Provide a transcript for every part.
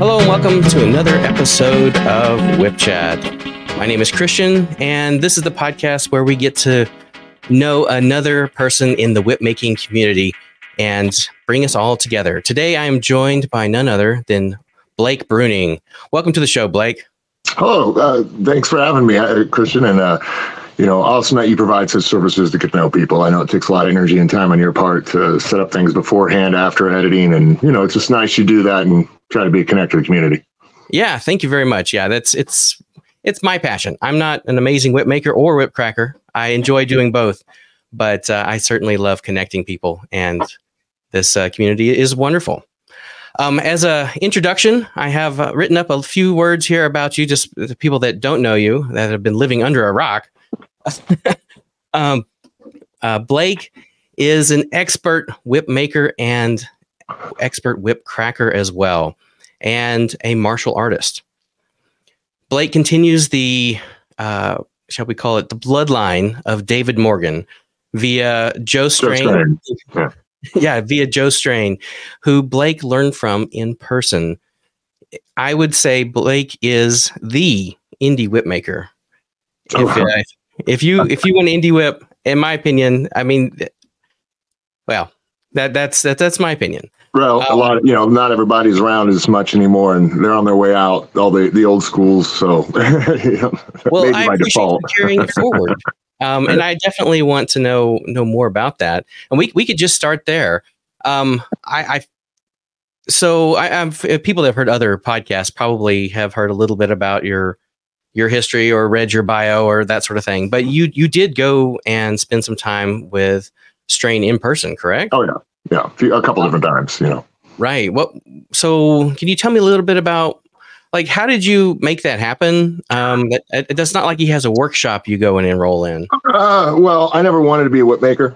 Hello and welcome to another episode of Whip Chat. My name is Christian, and this is the podcast where we get to know another person in the whip making community and bring us all together. Today, I am joined by none other than Blake Bruning. Welcome to the show, Blake. Hello, uh, thanks for having me, uh, Christian. And uh, you know, awesome that you provide such services to get to know people. I know it takes a lot of energy and time on your part to set up things beforehand, after editing, and you know, it's just nice you do that and try to be a connector to community. Yeah, thank you very much. Yeah, that's it's it's my passion. I'm not an amazing whip maker or whip cracker. I enjoy doing both, but uh, I certainly love connecting people, and this uh, community is wonderful. Um, as a introduction, I have uh, written up a few words here about you, just the people that don't know you that have been living under a rock. um, uh, Blake is an expert whip maker and expert whip cracker as well, and a martial artist. Blake continues the, uh, shall we call it, the bloodline of David Morgan via Joe Strain. Yeah. yeah, via Joe Strain, who Blake learned from in person. I would say Blake is the indie whip maker. If, uh, if you if you want indie whip, in my opinion, I mean, well, that that's that, that's my opinion. Well, um, a lot of you know, not everybody's around as much anymore, and they're on their way out. All the the old schools, so you know, well, I appreciate default. carrying it forward. Um, and I definitely want to know know more about that. And we we could just start there. Um, I, I so I, am people that have heard other podcasts probably have heard a little bit about your your history or read your bio or that sort of thing. But you you did go and spend some time with Strain in person, correct? Oh yeah, yeah, a couple different times. You know, right. What? So can you tell me a little bit about like how did you make that happen? Um, it, it's not like he has a workshop you go and enroll in. Uh, well, I never wanted to be a whip maker.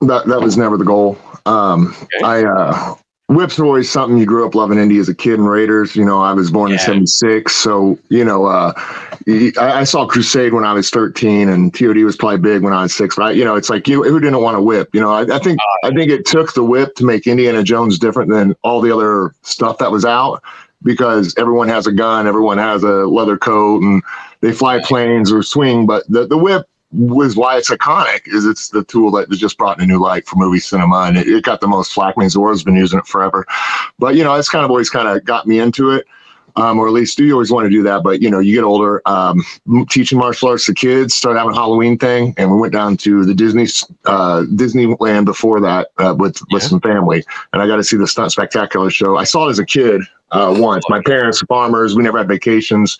That that was never the goal. Um, okay. I uh, whips are always something you grew up loving Indy as a kid and Raiders. You know, I was born yeah. in 76. So, you know, uh, I, I, saw Crusade when I was 13 and TOD was probably big when I was six, right? You know, it's like you, who didn't want a whip? You know, I, I think, uh, I think it took the whip to make Indiana Jones different than all the other stuff that was out because everyone has a gun, everyone has a leather coat and they fly planes or swing. But the, the whip was why it's iconic is it's the tool that just brought in a new light for movie cinema and it, it got the most flack. I mean, Zorro's been using it forever, but you know, it's kind of always kind of got me into it. Um, or at least do you always want to do that. But you know, you get older, um, teaching martial arts to kids, start having a Halloween thing, and we went down to the Disney uh, Disneyland before that uh, with with some family, and I got to see the Stunt Spectacular show. I saw it as a kid, uh, once. My parents are farmers. We never had vacations.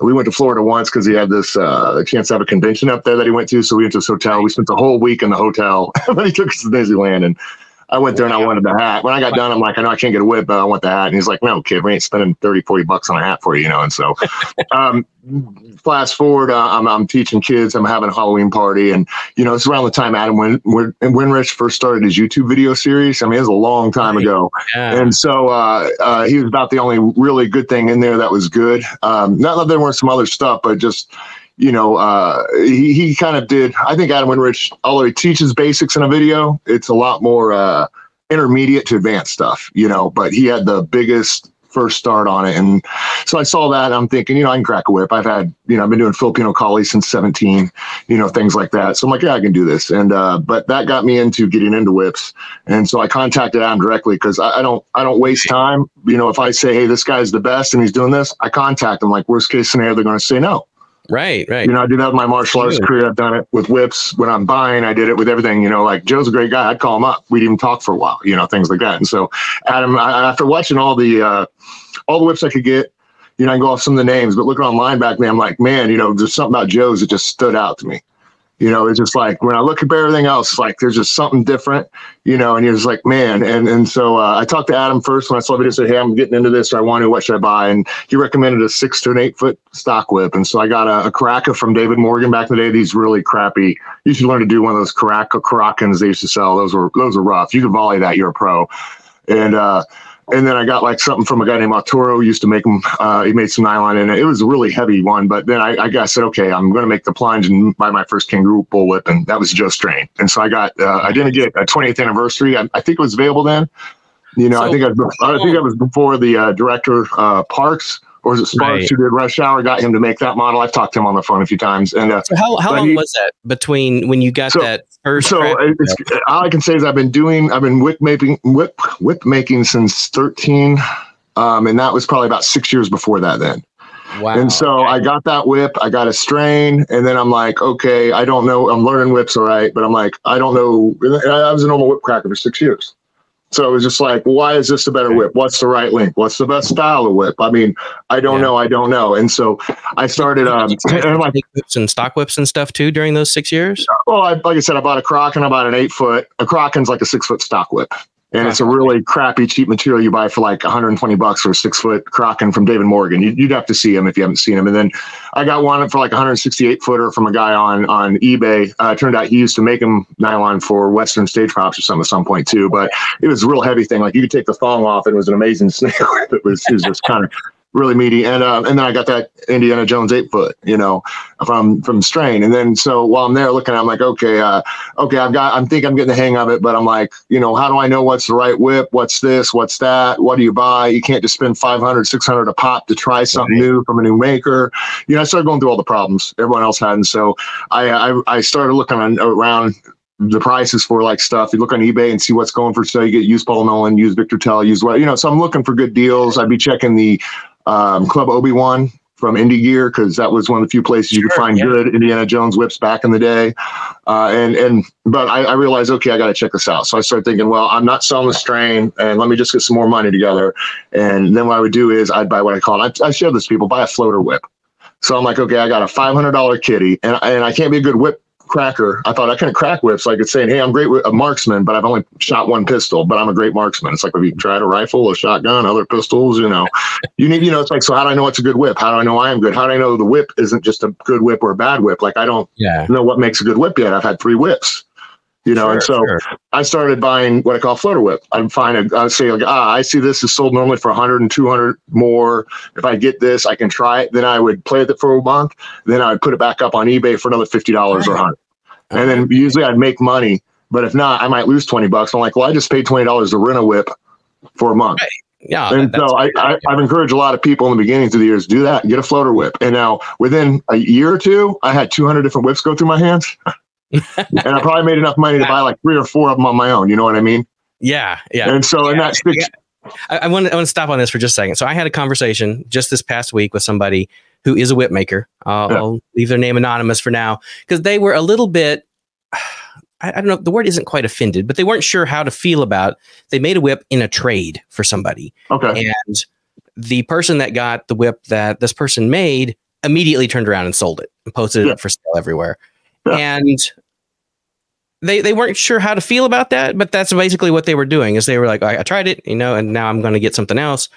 We went to Florida once because he had this uh, chance to have a convention up there that he went to. So we went to this hotel. We spent the whole week in the hotel. but he took us to Disneyland and I went there and I wanted the hat. When I got done, I'm like, I know I can't get a whip, but I want the hat. And he's like, no, kid, we ain't spending 30, 40 bucks on a hat for you, you know? And so, um, fast forward, uh, I'm, I'm teaching kids, I'm having a Halloween party. And, you know, it's around the time Adam Win- Win- Winrich first started his YouTube video series. I mean, it was a long time ago. Yeah. And so, uh, uh, he was about the only really good thing in there that was good. Um, not that there weren't some other stuff, but just, you know, uh, he, he kind of did. I think Adam Winrich, although he teaches basics in a video, it's a lot more uh, intermediate to advanced stuff, you know, but he had the biggest first start on it. And so I saw that. I'm thinking, you know, I can crack a whip. I've had, you know, I've been doing Filipino kali since 17, you know, things like that. So I'm like, yeah, I can do this. And, uh, but that got me into getting into whips. And so I contacted Adam directly because I, I, don't, I don't waste time. You know, if I say, hey, this guy's the best and he's doing this, I contact him. Like, worst case scenario, they're going to say no. Right, right. You know, I do that with my martial arts career. I've done it with whips when I'm buying. I did it with everything. You know, like Joe's a great guy. I'd call him up. We'd even talk for a while. You know, things like that. And so, Adam, I, after watching all the uh, all the whips I could get, you know, I can go off some of the names, but looking online back then, I'm like, man, you know, there's something about Joe's that just stood out to me. You know, it's just like when I look at everything else, like there's just something different, you know, and you're like, man. And and so uh, I talked to Adam first when I saw the video, said, hey, I'm getting into this. Or I want to, what should I buy? And he recommended a six to an eight foot stock whip. And so I got a, a Karaka from David Morgan back in the day. These really crappy. You should learn to do one of those Karaka Karakans they used to sell. Those were those are rough. You could volley that, you're a pro. And uh, and then I got like something from a guy named Arturo. Used to make them. Uh, he made some nylon and it. It was a really heavy one. But then I, I, I said, okay, I'm going to make the plunge and buy my first kangaroo bullwhip, and that was Joe Strain. And so I got. Uh, I didn't get a 20th anniversary. I, I, think it was available then. You know, so, I think I, was, I think I was before the uh, director uh, Parks or is it Sparks right. who did Rush Hour? Got him to make that model. I've talked to him on the phone a few times. And uh, so how, how long he, was that between when you got so, that first? So all I can say is I've been doing, I've been whip making, whip whip making since thirteen, um, and that was probably about six years before that. Then. Wow. And so I got that whip, I got a strain, and then I'm like, okay, I don't know. I'm learning whips, all right, but I'm like, I don't know. I was a normal whip cracker for six years. So it was just like, why is this a better whip? What's the right link? What's the best style of whip? I mean, I don't yeah. know. I don't know. And so I started. Um, and like whips and stock whips and stuff too during those six years. Well, I, like I said, I bought a Kraken. I bought an eight foot. A Kraken's like a six foot stock whip and it's a really crappy cheap material you buy for like 120 bucks for a six foot Kraken from David Morgan. You'd have to see him if you haven't seen him. And then I got one for like 168 footer from a guy on on eBay. Uh, turned out he used to make them nylon for Western stage props or something at some point too. But it was a real heavy thing. Like you could take the thong off, and it was an amazing snake. it was it was just kind of really meaty. And uh, and then I got that Indiana Jones eight foot, you know, from from Strain. And then so while I'm there looking, I'm like, okay, uh, okay, I've got, I'm think I'm getting the hang of it, but I'm like, you know, how do I know what's the right whip? What's this? What's that? What do you buy? You can't just spend 500, 600 a pop to try something right. new from a new maker. You know, I started going through all the problems everyone else had, and so I I, I started looking on, around the prices for like stuff. You look on eBay and see what's going for sale. You get used Paul Nolan, used Victor Tell, used what you know. So I'm looking for good deals. I'd be checking the um, Club Obi Wan from Indy Gear because that was one of the few places you could find yeah. good Indiana Jones whips back in the day. Uh, and and but I, I realized okay, I got to check this out. So I started thinking, well, I'm not selling the strain, and let me just get some more money together. And then what I would do is I'd buy what I call I, I share this people buy a floater whip. So I'm like, okay, I got a $500 kitty, and and I can't be a good whip cracker. I thought I couldn't crack whips. Like it's saying, hey, I'm great with a marksman, but I've only shot one pistol, but I'm a great marksman. It's like if you tried a rifle, a shotgun, other pistols, you know, you need, you know, it's like, so how do I know it's a good whip? How do I know I am good? How do I know the whip isn't just a good whip or a bad whip? Like I don't yeah. know what makes a good whip yet. I've had three whips you know, sure, and so sure. I started buying what I call floater whip. I'd find a, I'd say like, ah, I see this is sold normally for 100 and 200 more. If I get this, I can try it. Then I would play with it for a month. Then I would put it back up on eBay for another $50 right. or 100 and then usually I'd make money. But if not, I might lose twenty bucks. I'm like, well, I just paid twenty dollars to rent a whip for a month. Right. Yeah, and so I, I, have encouraged a lot of people in the beginning of the years do that. Get a floater whip, and now within a year or two, I had 200 different whips go through my hands, and I probably made enough money to buy like three or four of them on my own. You know what I mean? Yeah, yeah. And so, yeah, in that six, I, I want to I want to stop on this for just a second. So I had a conversation just this past week with somebody who is a whip maker. Uh, yeah. I'll leave their name anonymous for now because they were a little bit I, don't know, the word isn't quite offended, but they weren't sure how to feel about. They made a whip in a trade for somebody. Okay. And the person that got the whip that this person made immediately turned around and sold it and posted yeah. it for sale everywhere. Yeah. And they they weren't sure how to feel about that, but that's basically what they were doing. Is they were like, I, I tried it, you know, and now I'm going to get something else.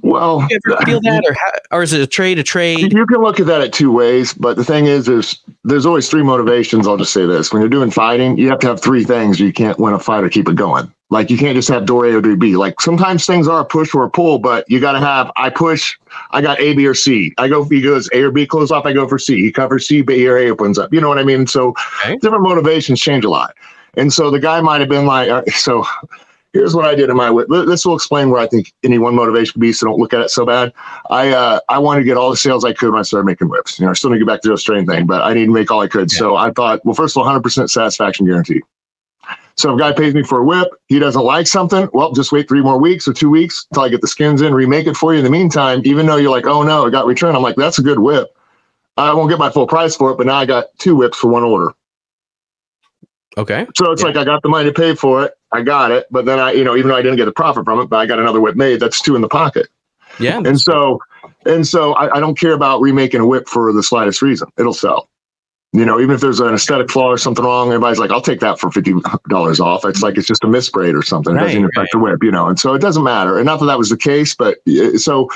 Well, feel that, or how, or is it a trade? A trade? You can look at that at two ways, but the thing is, there's there's always three motivations. I'll just say this: when you're doing fighting, you have to have three things. You can't win a fight or keep it going. Like you can't just have door A or door B. Like sometimes things are a push or a pull, but you got to have. I push. I got A, B, or C. I go. He goes A or B, close off. I go for C. He covers C, B or A opens up. You know what I mean? So okay. different motivations change a lot. And so the guy might have been like, so here's what I did in my whip. This will explain where I think any one motivation could be. So don't look at it so bad. I uh, I wanted to get all the sales I could when I started making whips. You know, I still need to get back to the strain thing, but I need to make all I could. Yeah. So I thought, well, first of all, 100% satisfaction guarantee. So if a guy pays me for a whip, he doesn't like something, well, just wait three more weeks or two weeks until I get the skins in, remake it for you. In the meantime, even though you're like, oh no, it got returned, I'm like, that's a good whip. I won't get my full price for it, but now I got two whips for one order. Okay. So it's yeah. like I got the money to pay for it. I got it, but then I, you know, even though I didn't get the profit from it, but I got another whip made. That's two in the pocket. Yeah. And so, and so I, I, don't care about remaking a whip for the slightest reason. It'll sell. You know, even if there's an aesthetic flaw or something wrong, everybody's like, "I'll take that for fifty dollars off." It's like it's just a misbraid or something. It doesn't affect right. the whip, you know. And so it doesn't matter. And not that that was the case, but so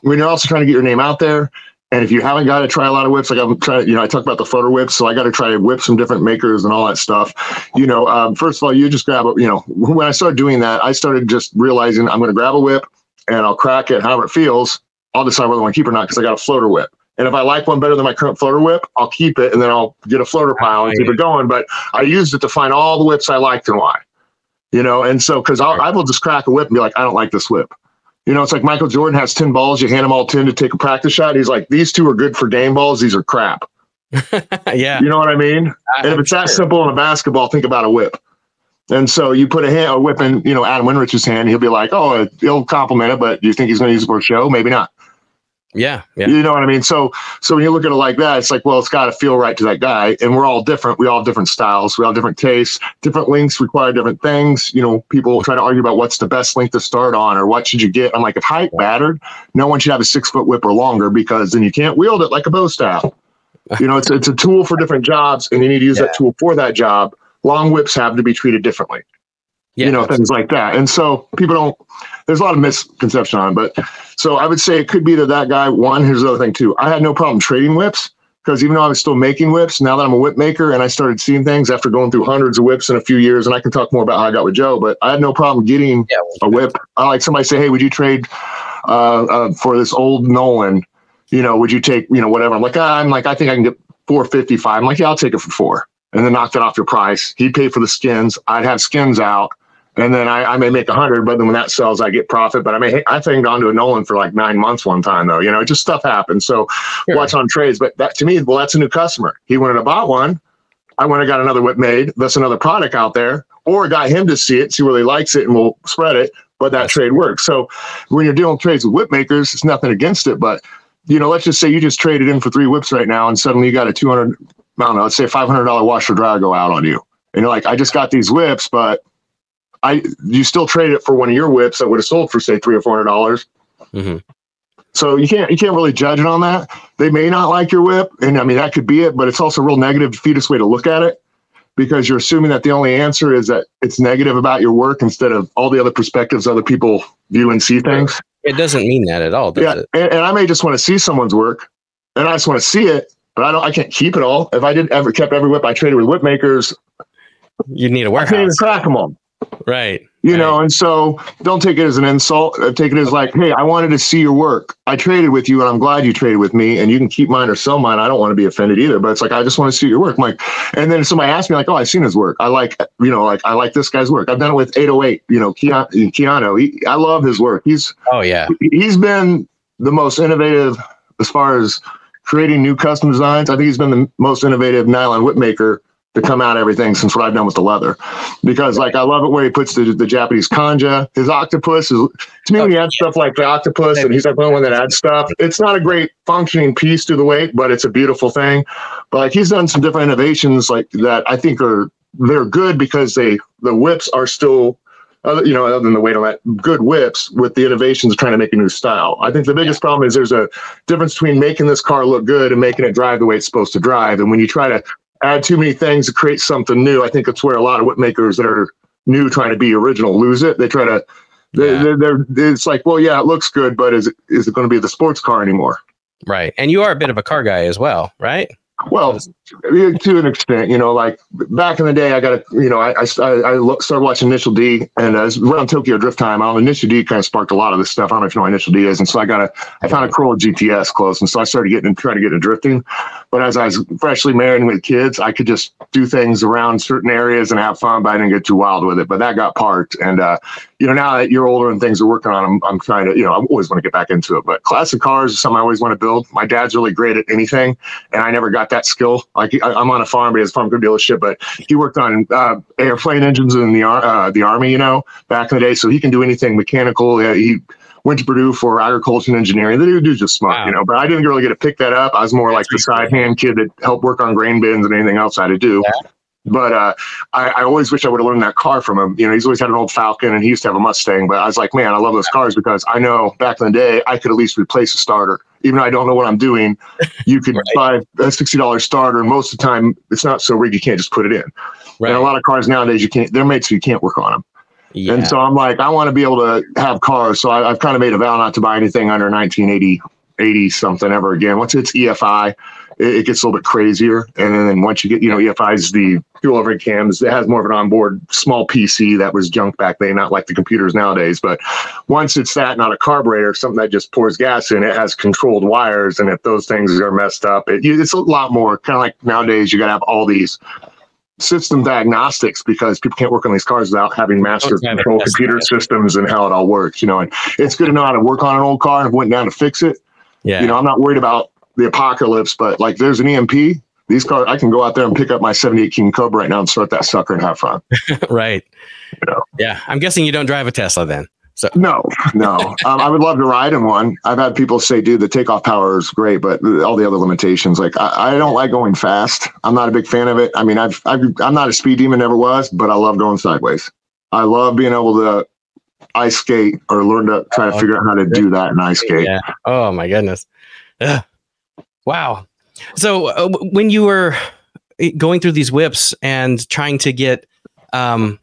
when you're also trying to get your name out there, and if you haven't got to try a lot of whips, like I'm trying, you know, I talk about the photo whips, so I got to try to whip some different makers and all that stuff. You know, um, first of all, you just grab a, you know, when I started doing that, I started just realizing I'm going to grab a whip and I'll crack it however it feels. I'll decide whether I want to keep or not because I got a floater whip. And if I like one better than my current floater whip, I'll keep it and then I'll get a floater pile and keep it going. But I used it to find all the whips I liked and why. You know, and so because I will just crack a whip and be like, I don't like this whip. You know, it's like Michael Jordan has 10 balls, you hand him all 10 to take a practice shot. He's like, these two are good for game balls, these are crap. yeah. You know what I mean? I, and if it's sure. that simple in a basketball, think about a whip. And so you put a, hand, a whip in, you know, Adam Winrich's hand, he'll be like, oh, he'll compliment it, but do you think he's going to use it for a show? Maybe not. Yeah, yeah. You know what I mean? So so when you look at it like that, it's like, well, it's got to feel right to that guy. And we're all different. We all have different styles. We all have different tastes. Different links require different things. You know, people try to argue about what's the best length to start on or what should you get. I'm like, if height mattered, no one should have a six foot whip or longer because then you can't wield it like a bow staff. You know, it's it's a tool for different jobs, and you need to use yeah. that tool for that job. Long whips have to be treated differently. Yeah, you know, things like that. And so people don't there's a lot of misconception on but so I would say it could be that that guy. One, here's the other thing too. I had no problem trading whips because even though I was still making whips, now that I'm a whip maker and I started seeing things after going through hundreds of whips in a few years, and I can talk more about how I got with Joe, but I had no problem getting yeah, a whip. I like somebody say, "Hey, would you trade uh, uh, for this old Nolan?" You know, would you take you know whatever? I'm like, ah, I'm like, I think I can get 455. I'm like, yeah, I'll take it for four, and then knock that off your price. He'd pay for the skins. I'd have skins out and then I, I may make a hundred, but then when that sells, I get profit. But I may I think on to a Nolan for like nine months one time though. You know, just stuff happens. So sure. watch on trades. But that to me, well, that's a new customer. He went and bought one. I went and got another whip made. That's another product out there, or got him to see it, see where he likes it, and we'll spread it. But that trade works. So when you're dealing trades with whip makers, it's nothing against it. But you know, let's just say you just traded in for three whips right now, and suddenly you got a 200, I don't know, let's say $500 washer dryer go out on you. And you're like, I just got these whips, but I you still trade it for one of your whips that would have sold for say three or four hundred dollars. Mm-hmm. So you can't you can't really judge it on that. They may not like your whip, and I mean that could be it, but it's also a real negative fetus way to look at it because you're assuming that the only answer is that it's negative about your work instead of all the other perspectives other people view and see things. It doesn't mean that at all, yeah, and, and, I may just want to see someone's work, and I just want to see it, but I don't. I can't keep it all. If I did ever kept every whip I traded with whip makers, you need a warehouse. I can't even track them all. Right. You right. know, and so don't take it as an insult. Uh, take it as like, hey, I wanted to see your work. I traded with you, and I'm glad you traded with me. And you can keep mine or sell mine. I don't want to be offended either. But it's like I just want to see your work. I'm like, and then somebody asked me like, oh, I've seen his work. I like, you know, like I like this guy's work. I've done it with 808. You know, Keanu. Keanu he, I love his work. He's oh yeah. He's been the most innovative as far as creating new custom designs. I think he's been the most innovative nylon whip maker to come out everything since what I've done with the leather. Because like I love it where he puts the, the Japanese kanji. His octopus is to me when he adds stuff like the octopus and he's like the one that adds stuff. It's not a great functioning piece to the weight, but it's a beautiful thing. But like he's done some different innovations like that I think are they're good because they the whips are still other, you know, other than the weight on that, good whips with the innovations of trying to make a new style. I think the biggest problem is there's a difference between making this car look good and making it drive the way it's supposed to drive. And when you try to add too many things to create something new. I think it's where a lot of whip makers that are new trying to be original lose it. They try to, they, yeah. they're, they're, it's like, well, yeah, it looks good, but is it, is it going to be the sports car anymore? Right. And you are a bit of a car guy as well, right? Well, to an extent, you know, like back in the day, I got a, you know, I, I, I started watching Initial D and uh, around Tokyo Drift time. I Initial D kind of sparked a lot of this stuff. I don't know if you know what Initial D is. And so I got a, I found a Corolla GTS close. And so I started getting, trying to get into drifting. But as I was freshly married with kids, I could just do things around certain areas and have fun, but I didn't get too wild with it. But that got parked. And, uh, you know, now that you're older and things are working on, I'm, I'm trying to, you know, I always want to get back into it. But classic cars is something I always want to build. My dad's really great at anything, and I never got that skill. Like I, am on a farm, but he has a farm could dealership, but he worked on uh, airplane engines in the uh, the army, you know, back in the day. So he can do anything mechanical. Yeah, he went to Purdue for agriculture and engineering. The dude's just smart, wow. you know. But I didn't really get to pick that up. I was more That's like the side hand kid that helped work on grain bins and anything else I had to do. Yeah. But uh, I, I, always wish I would have learned that car from him. You know, he's always had an old Falcon and he used to have a Mustang. But I was like, man, I love those cars because I know back in the day I could at least replace a starter. Even though I don't know what I'm doing, you could right. buy a sixty dollars starter, and most of the time it's not so rigged you can't just put it in. Right. And a lot of cars nowadays you can't. They're made so you can't work on them. Yeah. And so I'm like, I want to be able to have cars. So I, have kind of made a vow not to buy anything under 1980, 80 something ever again. Once it's EFI, it, it, gets a little bit crazier. And then once you get, you know, EFI is the fuel overhead cams. It has more of an onboard small PC that was junk back then, not like the computers nowadays. But once it's that, not a carburetor, something that just pours gas in, it has controlled wires. And if those things are messed up, it, it's a lot more kind of like nowadays, you got to have all these system diagnostics because people can't work on these cars without having master control computer systems and how it all works. You know, and it's good to know how to work on an old car and went down to fix it. Yeah. You know, I'm not worried about the apocalypse, but like there's an EMP. These cars, I can go out there and pick up my 78 King Cobra right now and start that sucker and have fun. right. You know? Yeah. I'm guessing you don't drive a Tesla then. So no, no. um, I would love to ride in one. I've had people say, "Dude, the takeoff power is great, but all the other limitations. Like, I, I don't like going fast. I'm not a big fan of it. I mean, I've, I've I'm not a speed demon, never was, but I love going sideways. I love being able to ice skate or learn to try to oh, figure out how to do that in ice skate. Yeah. Oh my goodness. Ugh. Wow. So uh, when you were eh, going through these whips and trying to get, um,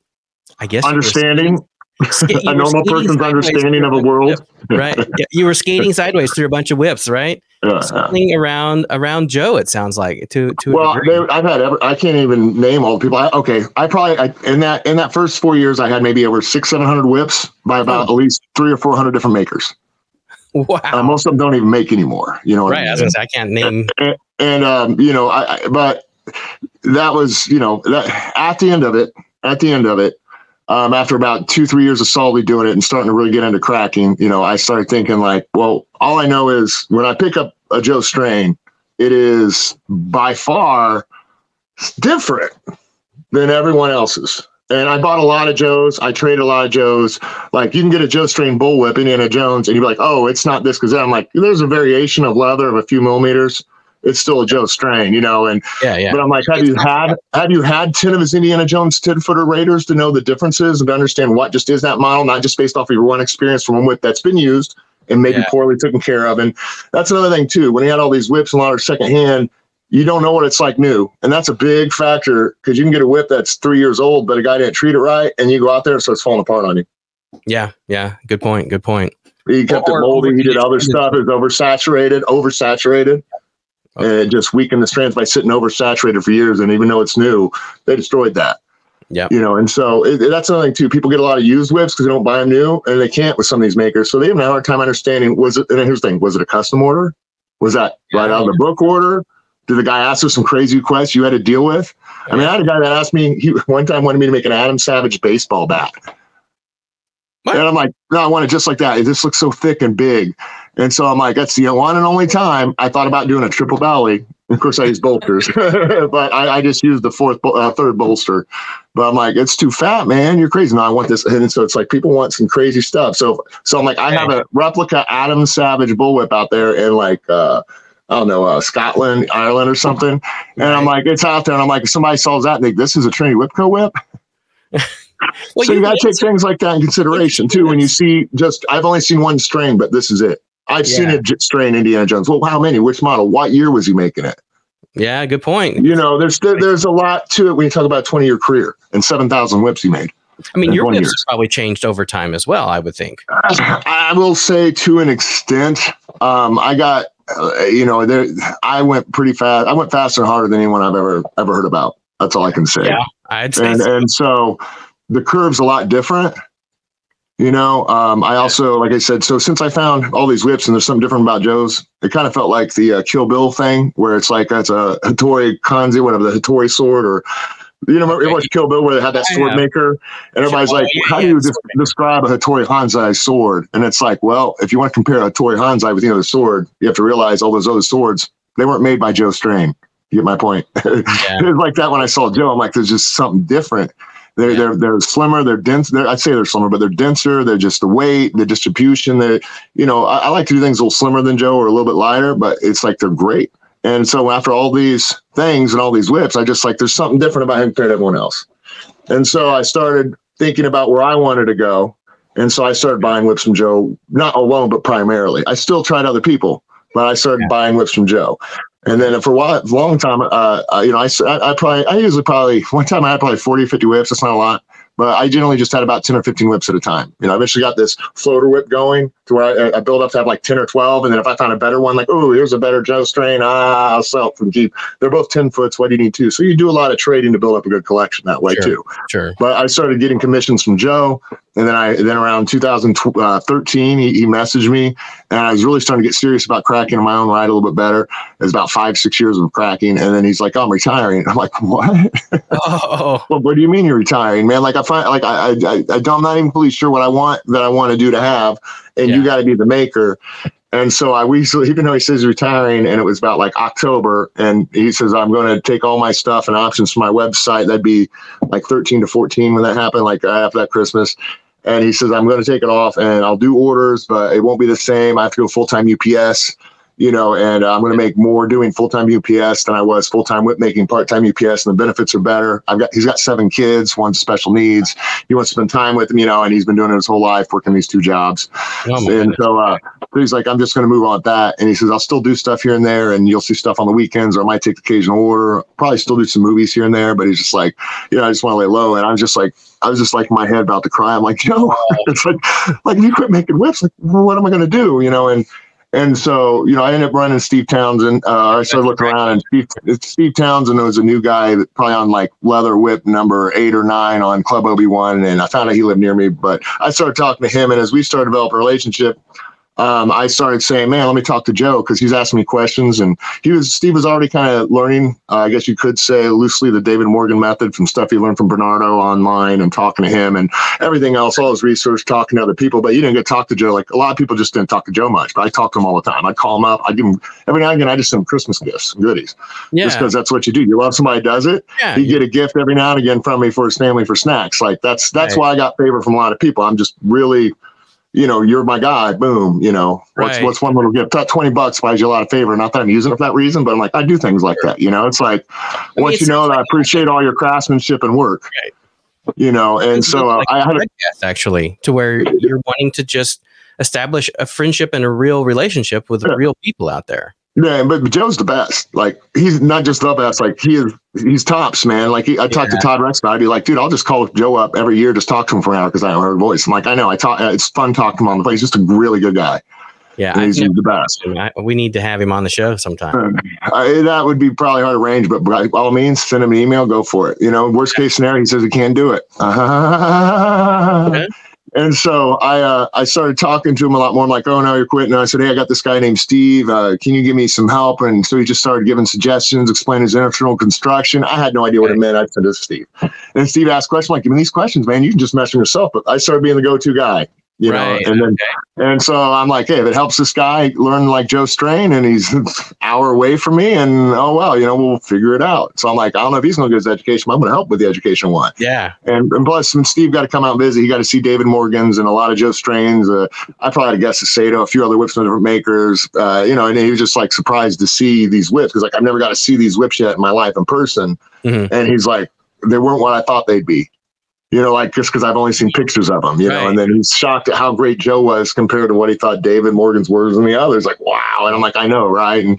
I guess understanding a normal person's understanding of a world. right. You were skating sideways through a bunch of whips, right? Yeah. Something around around Joe. It sounds like to to. Well, they, I've had ever. I can't even name all the people. I, okay, I probably I, in that in that first four years, I had maybe over six seven hundred whips by about oh. at least three or four hundred different makers. Wow. Most of them don't even make anymore. You know. Right. I, mean? I, I can't name. And, and um, you know, I, I but that was you know that at the end of it, at the end of it, um, after about two, three years of solidly doing it and starting to really get into cracking, you know, I started thinking like, well, all I know is when I pick up a Joe strain, it is by far different than everyone else's. And I bought a lot of Joes. I traded a lot of Joes. Like you can get a Joe strain bullwhip, Indiana Jones, and you're like, oh, it's not this because I'm like, there's a variation of leather of a few millimeters it's still a Joe Strain, you know. And yeah, yeah. But I'm like, have you had have you had ten of his Indiana Jones ten footer Raiders to know the differences and to understand what just is that model, not just based off of your one experience from one whip that's been used and maybe yeah. poorly taken care of. And that's another thing too. When you had all these whips and a lot of secondhand, you don't know what it's like new, and that's a big factor because you can get a whip that's three years old, but a guy didn't treat it right, and you go out there and starts falling apart on you. Yeah, yeah. Good point. Good point. He kept or, it moldy. He did other stuff. It was oversaturated, oversaturated and it just weakened the strands by sitting oversaturated for years. And even though it's new, they destroyed that. Yeah. You know, and so it, that's another thing too. People get a lot of used whips because they don't buy them new, and they can't with some of these makers. So they have a hard time understanding was it. And here's the thing: was it a custom order? Was that yeah. right out of the book order? Did the guy ask for some crazy requests you had to deal with? I mean, I had a guy that asked me. He one time wanted me to make an Adam Savage baseball bat. What? And I'm like, no, I want it just like that. It just looks so thick and big. And so I'm like, that's the one and only time I thought about doing a triple belly. Of course, I use bolsters, but I, I, just used the fourth, uh, third bolster. But I'm like, it's too fat, man. You're crazy. No, I want this. And so it's like people want some crazy stuff. So, so I'm like, I have a replica Adam Savage bullwhip out there and like, uh, I don't know, uh, Scotland, Ireland, or something. And I'm like, it's out there. And I'm like, if somebody solves that, they, this is a Trinity Whip Co whip. well, so you, you got to take things like that in consideration too. When you see just, I've only seen one strain, but this is it. I've yeah. seen a strain Indiana Jones. Well, how many? Which model? What year was he making it? Yeah, good point. You know, there's there's a lot to it when you talk about a 20 year career and 7,000 whips he made. I mean, your whips probably changed over time as well. I would think. I will say to an extent. Um, I got, uh, you know, there. I went pretty fast. I went faster and harder than anyone I've ever ever heard about. That's all I can say. Yeah, I'd say. And, so. and so the curve's a lot different. You know, um, I also, like I said, so since I found all these whips and there's something different about Joe's, it kind of felt like the uh, Kill Bill thing where it's like that's a Hattori Hanzo, whatever the Hattori sword, or you know, remember watch Kill Bill where they had that sword maker, and everybody's like, "How do you de- describe a Hattori Hanzo sword?" And it's like, well, if you want to compare a Hattori Hanzo with the other sword, you have to realize all those other swords they weren't made by Joe Strain. You get my point? Yeah. it was like that when I saw Joe. I'm like, there's just something different. They're yeah. they're they're slimmer. They're dense. They're, I'd say they're slimmer, but they're denser. They're just the weight, the distribution. That you know, I, I, like to do things a little slimmer than Joe or a little bit lighter, but it's like they're great. And so after all these things and all these whips, I just like there's something different about him compared to everyone else. And so I started thinking about where I wanted to go. And so I started buying whips from Joe, not alone, but primarily. I still tried other people, but I started yeah. buying whips from Joe. And then for a while, long time, uh, uh, you know, I, I, I, probably, I usually probably, one time I had probably 40 50 whips. That's not a lot, but I generally just had about 10 or 15 whips at a time. You know, I eventually got this floater whip going to where I, I, build up to have like 10 or 12. And then if I find a better one, like, oh, here's a better Joe strain, ah, I'll sell it from Jeep. They're both 10 foots. What do you need to? So you do a lot of trading to build up a good collection that way sure, too. Sure. But I started getting commissions from Joe. And then I, then around 2013, he, he messaged me and I was really starting to get serious about cracking my own right a little bit better. It was about five, six years of cracking. And then he's like, oh, I'm retiring. I'm like, what? Oh. well, what do you mean you're retiring, man? Like I find, like I, I, I, I'm not even fully sure what I want that I want to do to have and yeah. you got to be the maker. And so I we so even though he says retiring, and it was about like October, and he says I'm going to take all my stuff and options from my website. That'd be like 13 to 14 when that happened, like after that Christmas. And he says I'm going to take it off, and I'll do orders, but it won't be the same. I have to go full time UPS you know, and I'm going to make more doing full time UPS than I was full time whip making part time UPS, and the benefits are better. I've got he's got seven kids, one's special needs. He wants to spend time with them, you know, and he's been doing it his whole life, working these two jobs. Oh and so uh, he's like, I'm just going to move on with that. And he says, I'll still do stuff here and there, and you'll see stuff on the weekends, or I might take the occasional order. Probably still do some movies here and there, but he's just like, you know, I just want to lay low. And I'm just like, I was just like my head about to cry. I'm like, yo, it's like, like if you quit making whips, like, well, what am I going to do? You know, and and so, you know, I ended up running Steve Townsend. Uh, I started looking around, and Steve, Steve Townsend was a new guy, probably on like leather whip number eight or nine on Club Obi Wan, and I found out he lived near me. But I started talking to him, and as we started to develop a relationship, um, I started saying, "Man, let me talk to Joe because he's asking me questions." And he was Steve was already kind of learning, uh, I guess you could say loosely, the David Morgan method from stuff he learned from Bernardo online and talking to him and everything else, all his research, talking to other people. But you didn't get to talk to Joe. Like a lot of people just didn't talk to Joe much, but I talked to him all the time. I call him up. I give him every now and again. I just send him Christmas gifts, goodies, yeah. just because that's what you do. You love somebody does it. Yeah, you get a gift every now and again from me for his family for snacks. Like that's that's right. why I got favor from a lot of people. I'm just really you know, you're my guy. Boom. You know, what's right. what's one little gift? That Twenty bucks buys you a lot of favor. Not that I'm using it for that reason, but I'm like, I do things like that. You know, it's like I mean, once you know that I appreciate all your craftsmanship and work. Right. You know, and so uh, like I had a actually to where you're wanting to just establish a friendship and a real relationship with yeah. real people out there. Yeah, but, Joe's the best. Like he's not just the best. Like he is, he's tops, man. Like he, I talked to Todd Rex I'd be like, dude, I'll just call Joe up every year, just talk to him for an hour because I don't hear voice. I'm like, I know, I talk. It's fun talking to him on the phone. He's just a really good guy. Yeah, he's, he's the best. I, we need to have him on the show sometime. Uh, that would be probably hard to arrange, but by all means, send him an email. Go for it. You know, worst case scenario, he says he can't do it. Uh-huh. Okay. And so I uh, I started talking to him a lot more. I'm like, oh no, you're quitting. And I said, hey, I got this guy named Steve. Uh, can you give me some help? And so he just started giving suggestions, explaining his internal construction. I had no idea what it meant. I said to Steve, and Steve asked questions like, give me these questions, man. You can just mess with yourself. But I started being the go-to guy you right. know and then okay. and so i'm like hey if it helps this guy learn like joe strain and he's an hour away from me and oh well you know we'll figure it out so i'm like i don't know if he's going to get his education but i'm going to help with the education one yeah and, and plus when steve got to come out and visit he got to see david morgan's and a lot of joe strains uh, i probably had a guess sato a few other whips from different makers uh, you know and he was just like surprised to see these whips because like i've never got to see these whips yet in my life in person mm-hmm. and he's like they weren't what i thought they'd be you know, like just because I've only seen pictures of him, you right. know, and then he's shocked at how great Joe was compared to what he thought David Morgan's words and the others. Like, wow. And I'm like, I know, right? And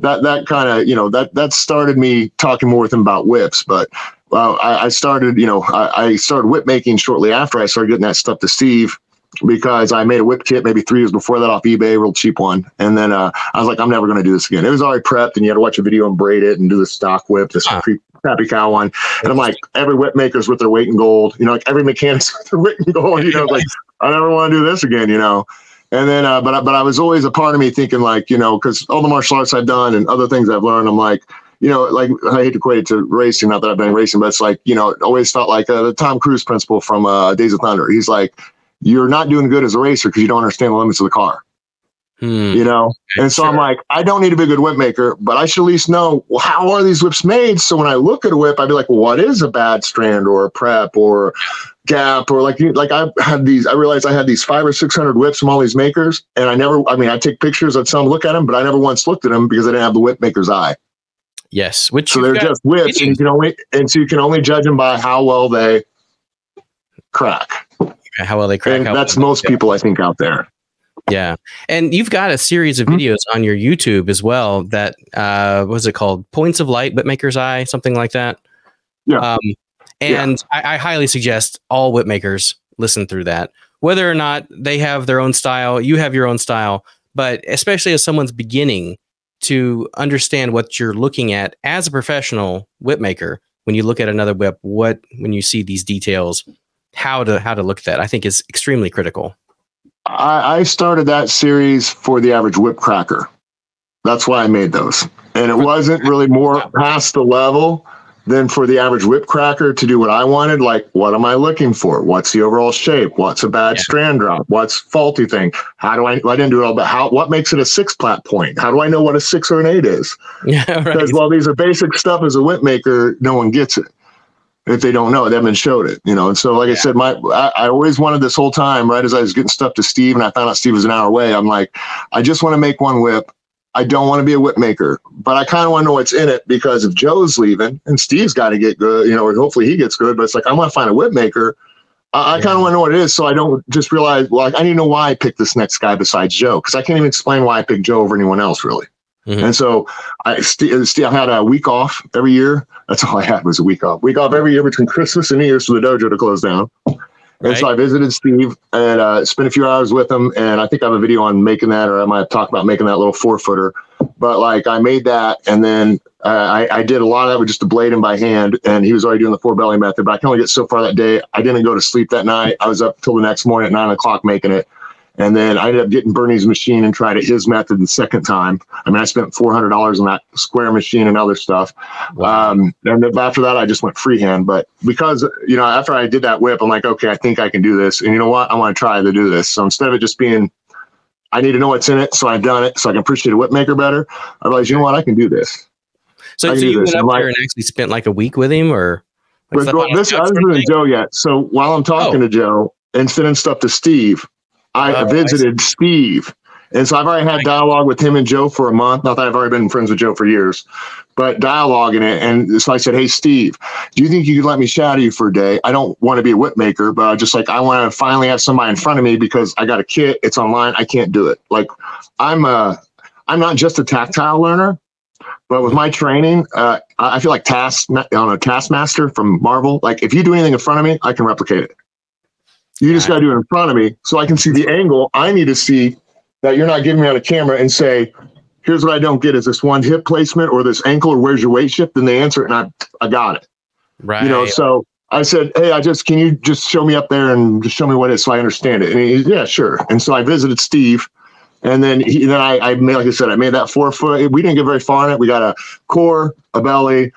that that kind of, you know, that that started me talking more with him about whips. But uh, I, I, started, you know, I, I started whip making shortly after I started getting that stuff to Steve because I made a whip kit maybe three years before that off eBay, real cheap one. And then uh, I was like, I'm never going to do this again. It was already prepped, and you had to watch a video and braid it and do the stock whip, this uh, crappy cow one. And I'm like, every whip maker's with their weight in gold. You know, like every mechanic's with their weight in gold. You know, like I never want to do this again. You know. And then, uh, but but I was always a part of me thinking like, you know, because all the martial arts I've done and other things I've learned, I'm like, you know, like I hate to equate it to racing, not that I've been racing, but it's like, you know, always felt like uh, the Tom Cruise principle from uh, Days of Thunder. He's like, you're not doing good as a racer because you don't understand the limits of the car. Hmm. You know, and so sure. I'm like, I don't need to be a good whip maker, but I should at least know well, how are these whips made. So when I look at a whip, I'd be like, well, what is a bad strand or a prep or gap or like like I had these. I realized I had these five or six hundred whips from all these makers, and I never. I mean, I take pictures, I'd some look at them, but I never once looked at them because I didn't have the whip maker's eye. Yes, which so they're just whips, and you can only and so you can only judge them by how well they crack. How well they crack. And that's most people, I think, out there. Yeah, and you've got a series of mm-hmm. videos on your YouTube as well. That uh, what's it called? Points of Light, Whipmaker's Eye, something like that. Yeah. Um, and yeah. I, I, highly suggest all whipmakers listen through that. whether or not they have their own style, you have your own style, but especially as someone's beginning to understand what you're looking at as a professional whip maker, when you look at another whip, what when you see these details, how to how to look at that, I think is extremely critical. I, I started that series for the average whip cracker. That's why I made those. And it wasn't really more past the level than for the average whip cracker to do what I wanted. Like, what am I looking for? What's the overall shape? What's a bad yeah. strand drop? What's faulty thing? How do I? I didn't do it all, but how? What makes it a six plat point? How do I know what a six or an eight is? Yeah, right. Because while these are basic stuff as a whip maker, no one gets it if they don't know it, they haven't showed it, you know. And so, like yeah. I said, my I, I, always wanted this whole time, right as I was getting stuff to Steve, and I found out Steve was an hour away. I'm like, I just want to make one whip. I don't want to be a whip maker, but I kind of want to know what's in it because if Joe's leaving and Steve's got to get good, you know, hopefully he gets good, but it's like I want to find a whip maker. I, I kind of want to know what it is, so I don't just realize. Well, I need to know why I picked this next guy besides Joe because I can't even explain why I picked Joe over anyone else, really. Mm-hmm. And so I still st- had a week off every year. That's all I had was a week off. Week off every year between Christmas and New Year's for the dojo to close down. Right. And so I visited Steve and uh, spent a few hours with him. And I think I have a video on making that, or I might have talked about making that little four footer. But like I made that, and then uh, I, I, did a lot of that with just a blade and by hand. And he was already doing the four belly method, but I can only get so far that day. I didn't go to sleep that night. I was up till the next morning at nine o'clock making it. And then I ended up getting Bernie's machine and tried it his method the second time. I mean, I spent four hundred dollars on that square machine and other stuff. Wow. Um, and after that, I just went freehand. But because you know, after I did that whip, I'm like, okay, I think I can do this. And you know what? I want to try to do this. So instead of it just being, I need to know what's in it, so I've done it, so I can appreciate a whip maker better. I realized, you know what? I can do this. So, so you went up there and actually spent like a week with him, or like this? I wasn't with Joe yet. So while I'm talking oh. to Joe and sending stuff to Steve, I visited I Steve. And so I've already had dialogue with him and Joe for a month. Not that I've already been friends with Joe for years, but dialogue in it. And so I said, Hey, Steve, do you think you could let me shadow you for a day? I don't want to be a whip maker, but I just like, I want to finally have somebody in front of me because I got a kit. It's online. I can't do it. Like I'm a, I'm not just a tactile learner, but with my training, uh, I feel like task, I don't know, Taskmaster from Marvel. Like if you do anything in front of me, I can replicate it. You just got to do it in front of me so I can see the angle I need to see that you're not giving me on a camera and say, here's what I don't get is this one hip placement or this ankle or where's your weight shift? And they answer it and I, I got it. Right. You know, so I said, Hey, I just, can you just show me up there and just show me what it is so I understand it? And he, yeah, sure. And so I visited Steve and then he, then I, I made, like I said, I made that four foot. We didn't get very far in it. We got a core, a belly,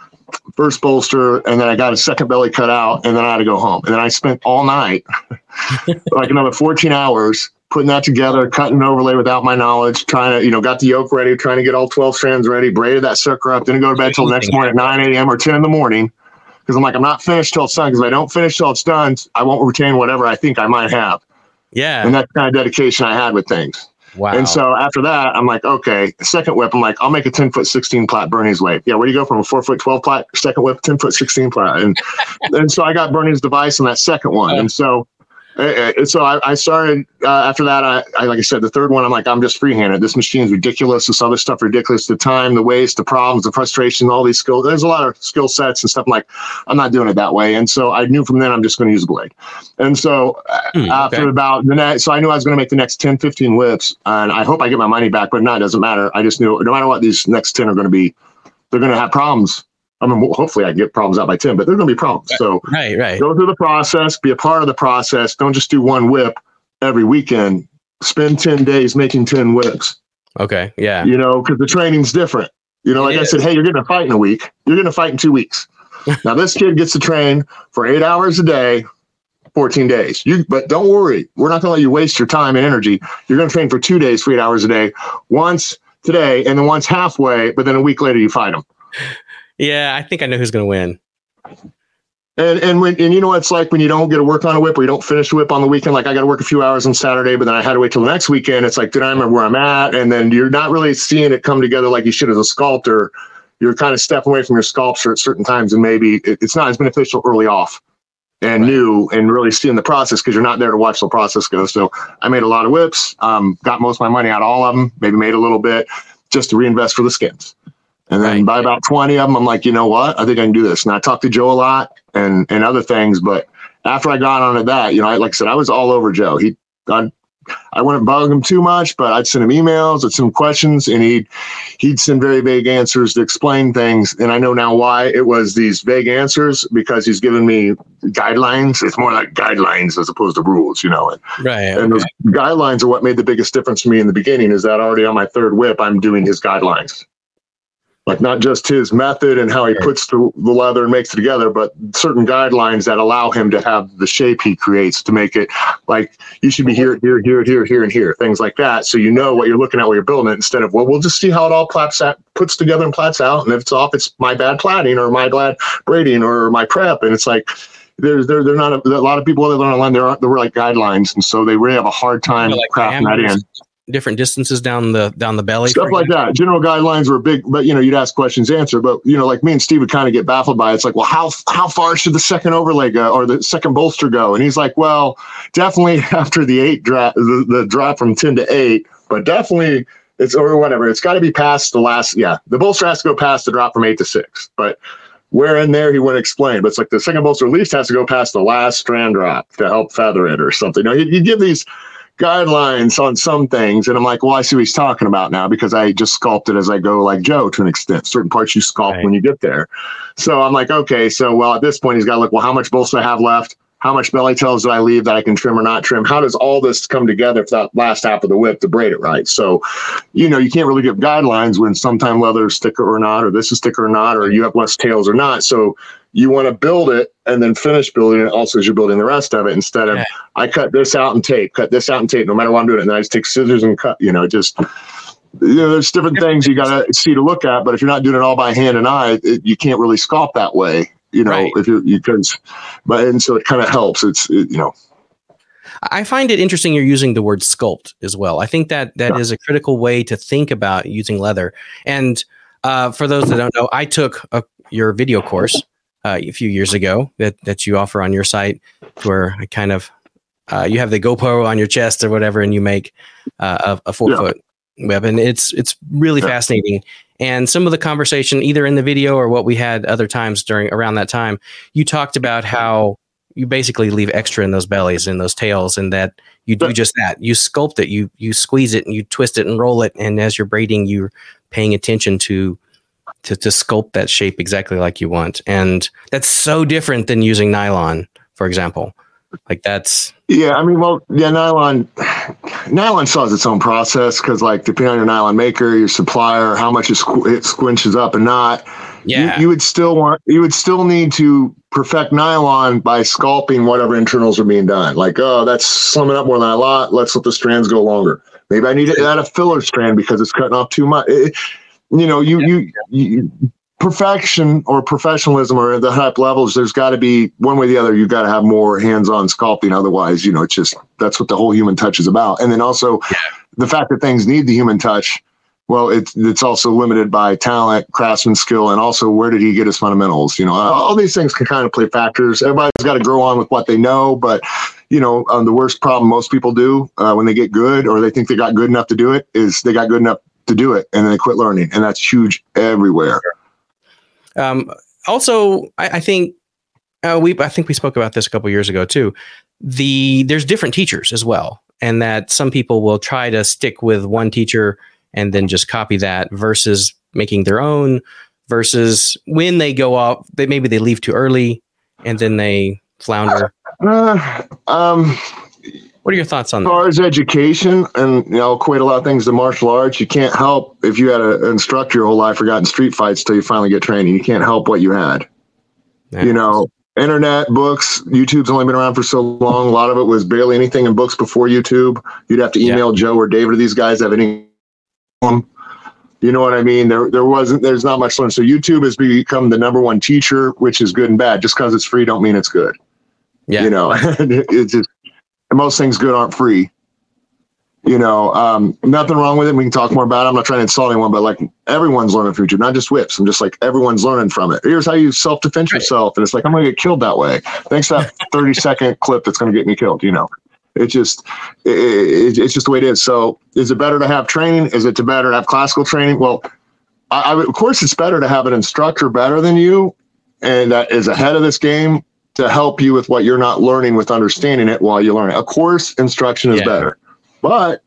first bolster, and then I got a second belly cut out, and then I had to go home. And then I spent all night, like another 14 hours, putting that together, cutting an overlay without my knowledge, trying to, you know, got the yoke ready, trying to get all 12 strands ready, braided that sucker up, didn't go to bed till the next morning at 9 a.m. or 10 in the morning. Because I'm like, I'm not finished till it's done. Because if I don't finish till it's done, I won't retain whatever I think I might have. Yeah. And that's kind of dedication I had with things. Wow. And so after that, I'm like, okay, second whip, I'm like, I'll make a 10 foot 16 plat Bernie's weight. Yeah, where do you go from a four foot 12 plat, second whip, 10 foot 16 plat? And, and so I got Bernie's device on that second one. And so and so I, I started uh, after that. I, I, like I said, the third one. I'm like, I'm just freehanded. This machine is ridiculous. This other stuff ridiculous. The time, the waste, the problems, the frustration, all these skills. There's a lot of skill sets and stuff. I'm like, I'm not doing it that way. And so I knew from then I'm just going to use a blade. And so mm, after okay. about the next, so I knew I was going to make the next 10, 15 whips, and I hope I get my money back. But no, it doesn't matter. I just knew no matter what these next 10 are going to be, they're going to have problems I mean, hopefully I can get problems out by 10, but there's going to be problems. So right, right. go through the process, be a part of the process. Don't just do one whip every weekend. Spend 10 days making 10 whips. Okay. Yeah. You know, because the training's different. You know, like I said, hey, you're going to fight in a week. You're going to fight in two weeks. now, this kid gets to train for eight hours a day, 14 days. You, but don't worry, we're not going to let you waste your time and energy. You're going to train for two days for eight hours a day, once today, and then once halfway, but then a week later you fight them. Yeah, I think I know who's going to win. And and when and you know what it's like when you don't get to work on a whip or you don't finish a whip on the weekend. Like I got to work a few hours on Saturday, but then I had to wait till the next weekend. It's like, did I remember where I'm at? And then you're not really seeing it come together like you should as a sculptor. You're kind of stepping away from your sculpture at certain times, and maybe it's not as beneficial early off and right. new and really seeing the process because you're not there to watch the process go. So I made a lot of whips, um, got most of my money out of all of them, maybe made a little bit just to reinvest for the skins. And then right. by about 20 of them, I'm like, you know what? I think I can do this. And I talked to Joe a lot and, and other things, but after I got on to that, you know, I, like I said, I was all over Joe. He, I, I wouldn't bug him too much, but I'd send him emails, I'd send him questions, and he'd he'd send very vague answers to explain things. And I know now why it was these vague answers because he's given me guidelines. It's more like guidelines as opposed to rules, you know. And, right. And okay. those guidelines are what made the biggest difference for me in the beginning. Is that already on my third whip, I'm doing his guidelines like not just his method and how he puts the, the leather and makes it together, but certain guidelines that allow him to have the shape he creates to make it like you should be here, here, here, here, here, and here, things like that. So you know what you're looking at when you're building it instead of, well, we'll just see how it all plats out, puts together and plats out. And if it's off, it's my bad platting or my bad braiding or my prep. And it's like, there's there, they're not a, a, lot of people that learn online. There aren't there were like guidelines, and so they really have a hard time like crafting that in different distances down the down the belly stuff like that. General guidelines were big but you know you'd ask questions answer. But you know like me and steve would kind of get baffled by it. it's like well how how far should the second overlay go or the second bolster go? And he's like well definitely after the eight drop the, the drop from 10 to 8 but definitely it's or whatever. It's got to be past the last yeah the bolster has to go past the drop from 8 to 6 but where in there he wouldn't explain, but it's like the second bolster at least has to go past the last strand drop to help feather it or something. You know, you give these guidelines on some things. And I'm like, well, I see what he's talking about now because I just sculpted as I go, like Joe, to an extent. Certain parts you sculpt right. when you get there. So I'm like, okay, so well, at this point, he's got to look, well, how much bolster I have left? How much belly tails do I leave that I can trim or not trim? How does all this come together for that last half of the whip to braid it right? So, you know, you can't really give guidelines when sometime leather is thicker or not, or this is thicker or not, or you have less tails or not. So you want to build it and then finish building it also as you're building the rest of it instead of yeah. I cut this out and tape, cut this out and tape, no matter what I'm doing it. And then I just take scissors and cut, you know, just you know, there's different things you got to see to look at, but if you're not doing it all by hand and eye, it, you can't really sculpt that way, you know, right. if you're, you can, but, and so it kind of helps. It's, it, you know, I find it interesting you're using the word sculpt as well. I think that that yeah. is a critical way to think about using leather. And uh, for those that don't know, I took a, your video course uh, a few years ago that that you offer on your site, where I kind of uh, you have the GoPro on your chest or whatever, and you make uh, a, a four yeah. foot web, and it's it's really yeah. fascinating. And some of the conversation, either in the video or what we had other times during around that time, you talked about how you basically leave extra in those bellies and those tails, and that you do just that. You sculpt it, you you squeeze it, and you twist it and roll it, and as you're braiding, you're paying attention to to, to sculpt that shape exactly like you want. And that's so different than using nylon, for example. Like that's yeah. I mean, well, yeah, nylon nylon still has its own process because, like, depending on your nylon maker, your supplier, how much it, squ- it squinches up and not. Yeah, you, you, would still want you would still need to perfect nylon by sculpting whatever internals are being done. Like, oh, that's slumming up more than I lot. Let's let the strands go longer. Maybe I need to add a filler strand because it's cutting off too much. It, you know, you, yeah. you, you, perfection or professionalism or the hype levels, there's got to be one way or the other. You've got to have more hands-on sculpting. Otherwise, you know, it's just that's what the whole human touch is about. And then also yeah. the fact that things need the human touch. Well, it's it's also limited by talent, craftsman skill, and also where did he get his fundamentals? You know, all these things can kind of play factors. Everybody's got to grow on with what they know, but you know, um, the worst problem most people do uh, when they get good or they think they got good enough to do it is they got good enough to do it and then they quit learning and that's huge everywhere um, also I, I think uh, we i think we spoke about this a couple years ago too. The there's different teachers as well and that some people will try to stick with one teacher and then just copy that versus making their own versus when they go off they maybe they leave too early and then they flounder. Uh, um what are your thoughts on that? As far as education, and you know, equate a lot of things to martial arts, you can't help if you had an instructor your whole life forgotten street fights till you finally get training. You can't help what you had. You know, internet, books, YouTube's only been around for so long. A lot of it was barely anything in books before YouTube. You'd have to email yeah. Joe or David or these guys have any. You know what I mean? There, there wasn't. There's not much learning. So YouTube has become the number one teacher, which is good and bad. Just because it's free, don't mean it's good. Yeah. You know, it's just and most things good aren't free. You know, um, nothing wrong with it. We can talk more about it. I'm not trying to insult anyone, but like everyone's learning from YouTube, not just whips. I'm just like everyone's learning from it. Here's how you self defend yourself, and it's like I'm gonna get killed that way. Thanks for that 30 second clip that's gonna get me killed. You know, it's just it, it, it's just the way it is. So, is it better to have training? Is it to better to have classical training? Well, I, I, of course, it's better to have an instructor better than you and that is ahead of this game to help you with what you're not learning with understanding it while you learn it. Of course, instruction is yeah. better, but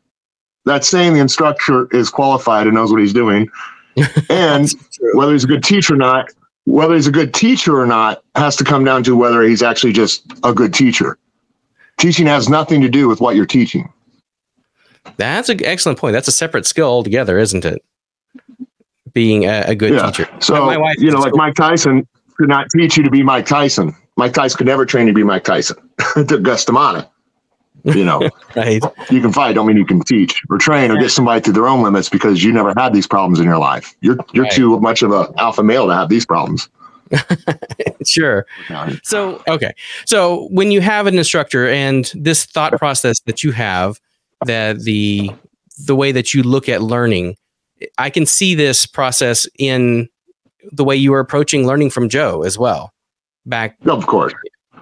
that's saying the instructor is qualified and knows what he's doing. And whether he's a good teacher or not, whether he's a good teacher or not has to come down to whether he's actually just a good teacher. Teaching has nothing to do with what you're teaching. That's an excellent point. That's a separate skill altogether, isn't it? Being a, a good yeah. teacher. So, my wife you know, like. Mike Tyson could not teach you to be Mike Tyson. Mike Tyson could never train you to be Mike Tyson. to Cus D'Amato. You know, right. you can fight, don't mean you can teach or train or get somebody to their own limits because you never had these problems in your life. You're you're right. too much of a alpha male to have these problems. sure. So, okay. So, when you have an instructor and this thought process that you have, that the the way that you look at learning, I can see this process in the way you were approaching learning from Joe as well. Back, of course.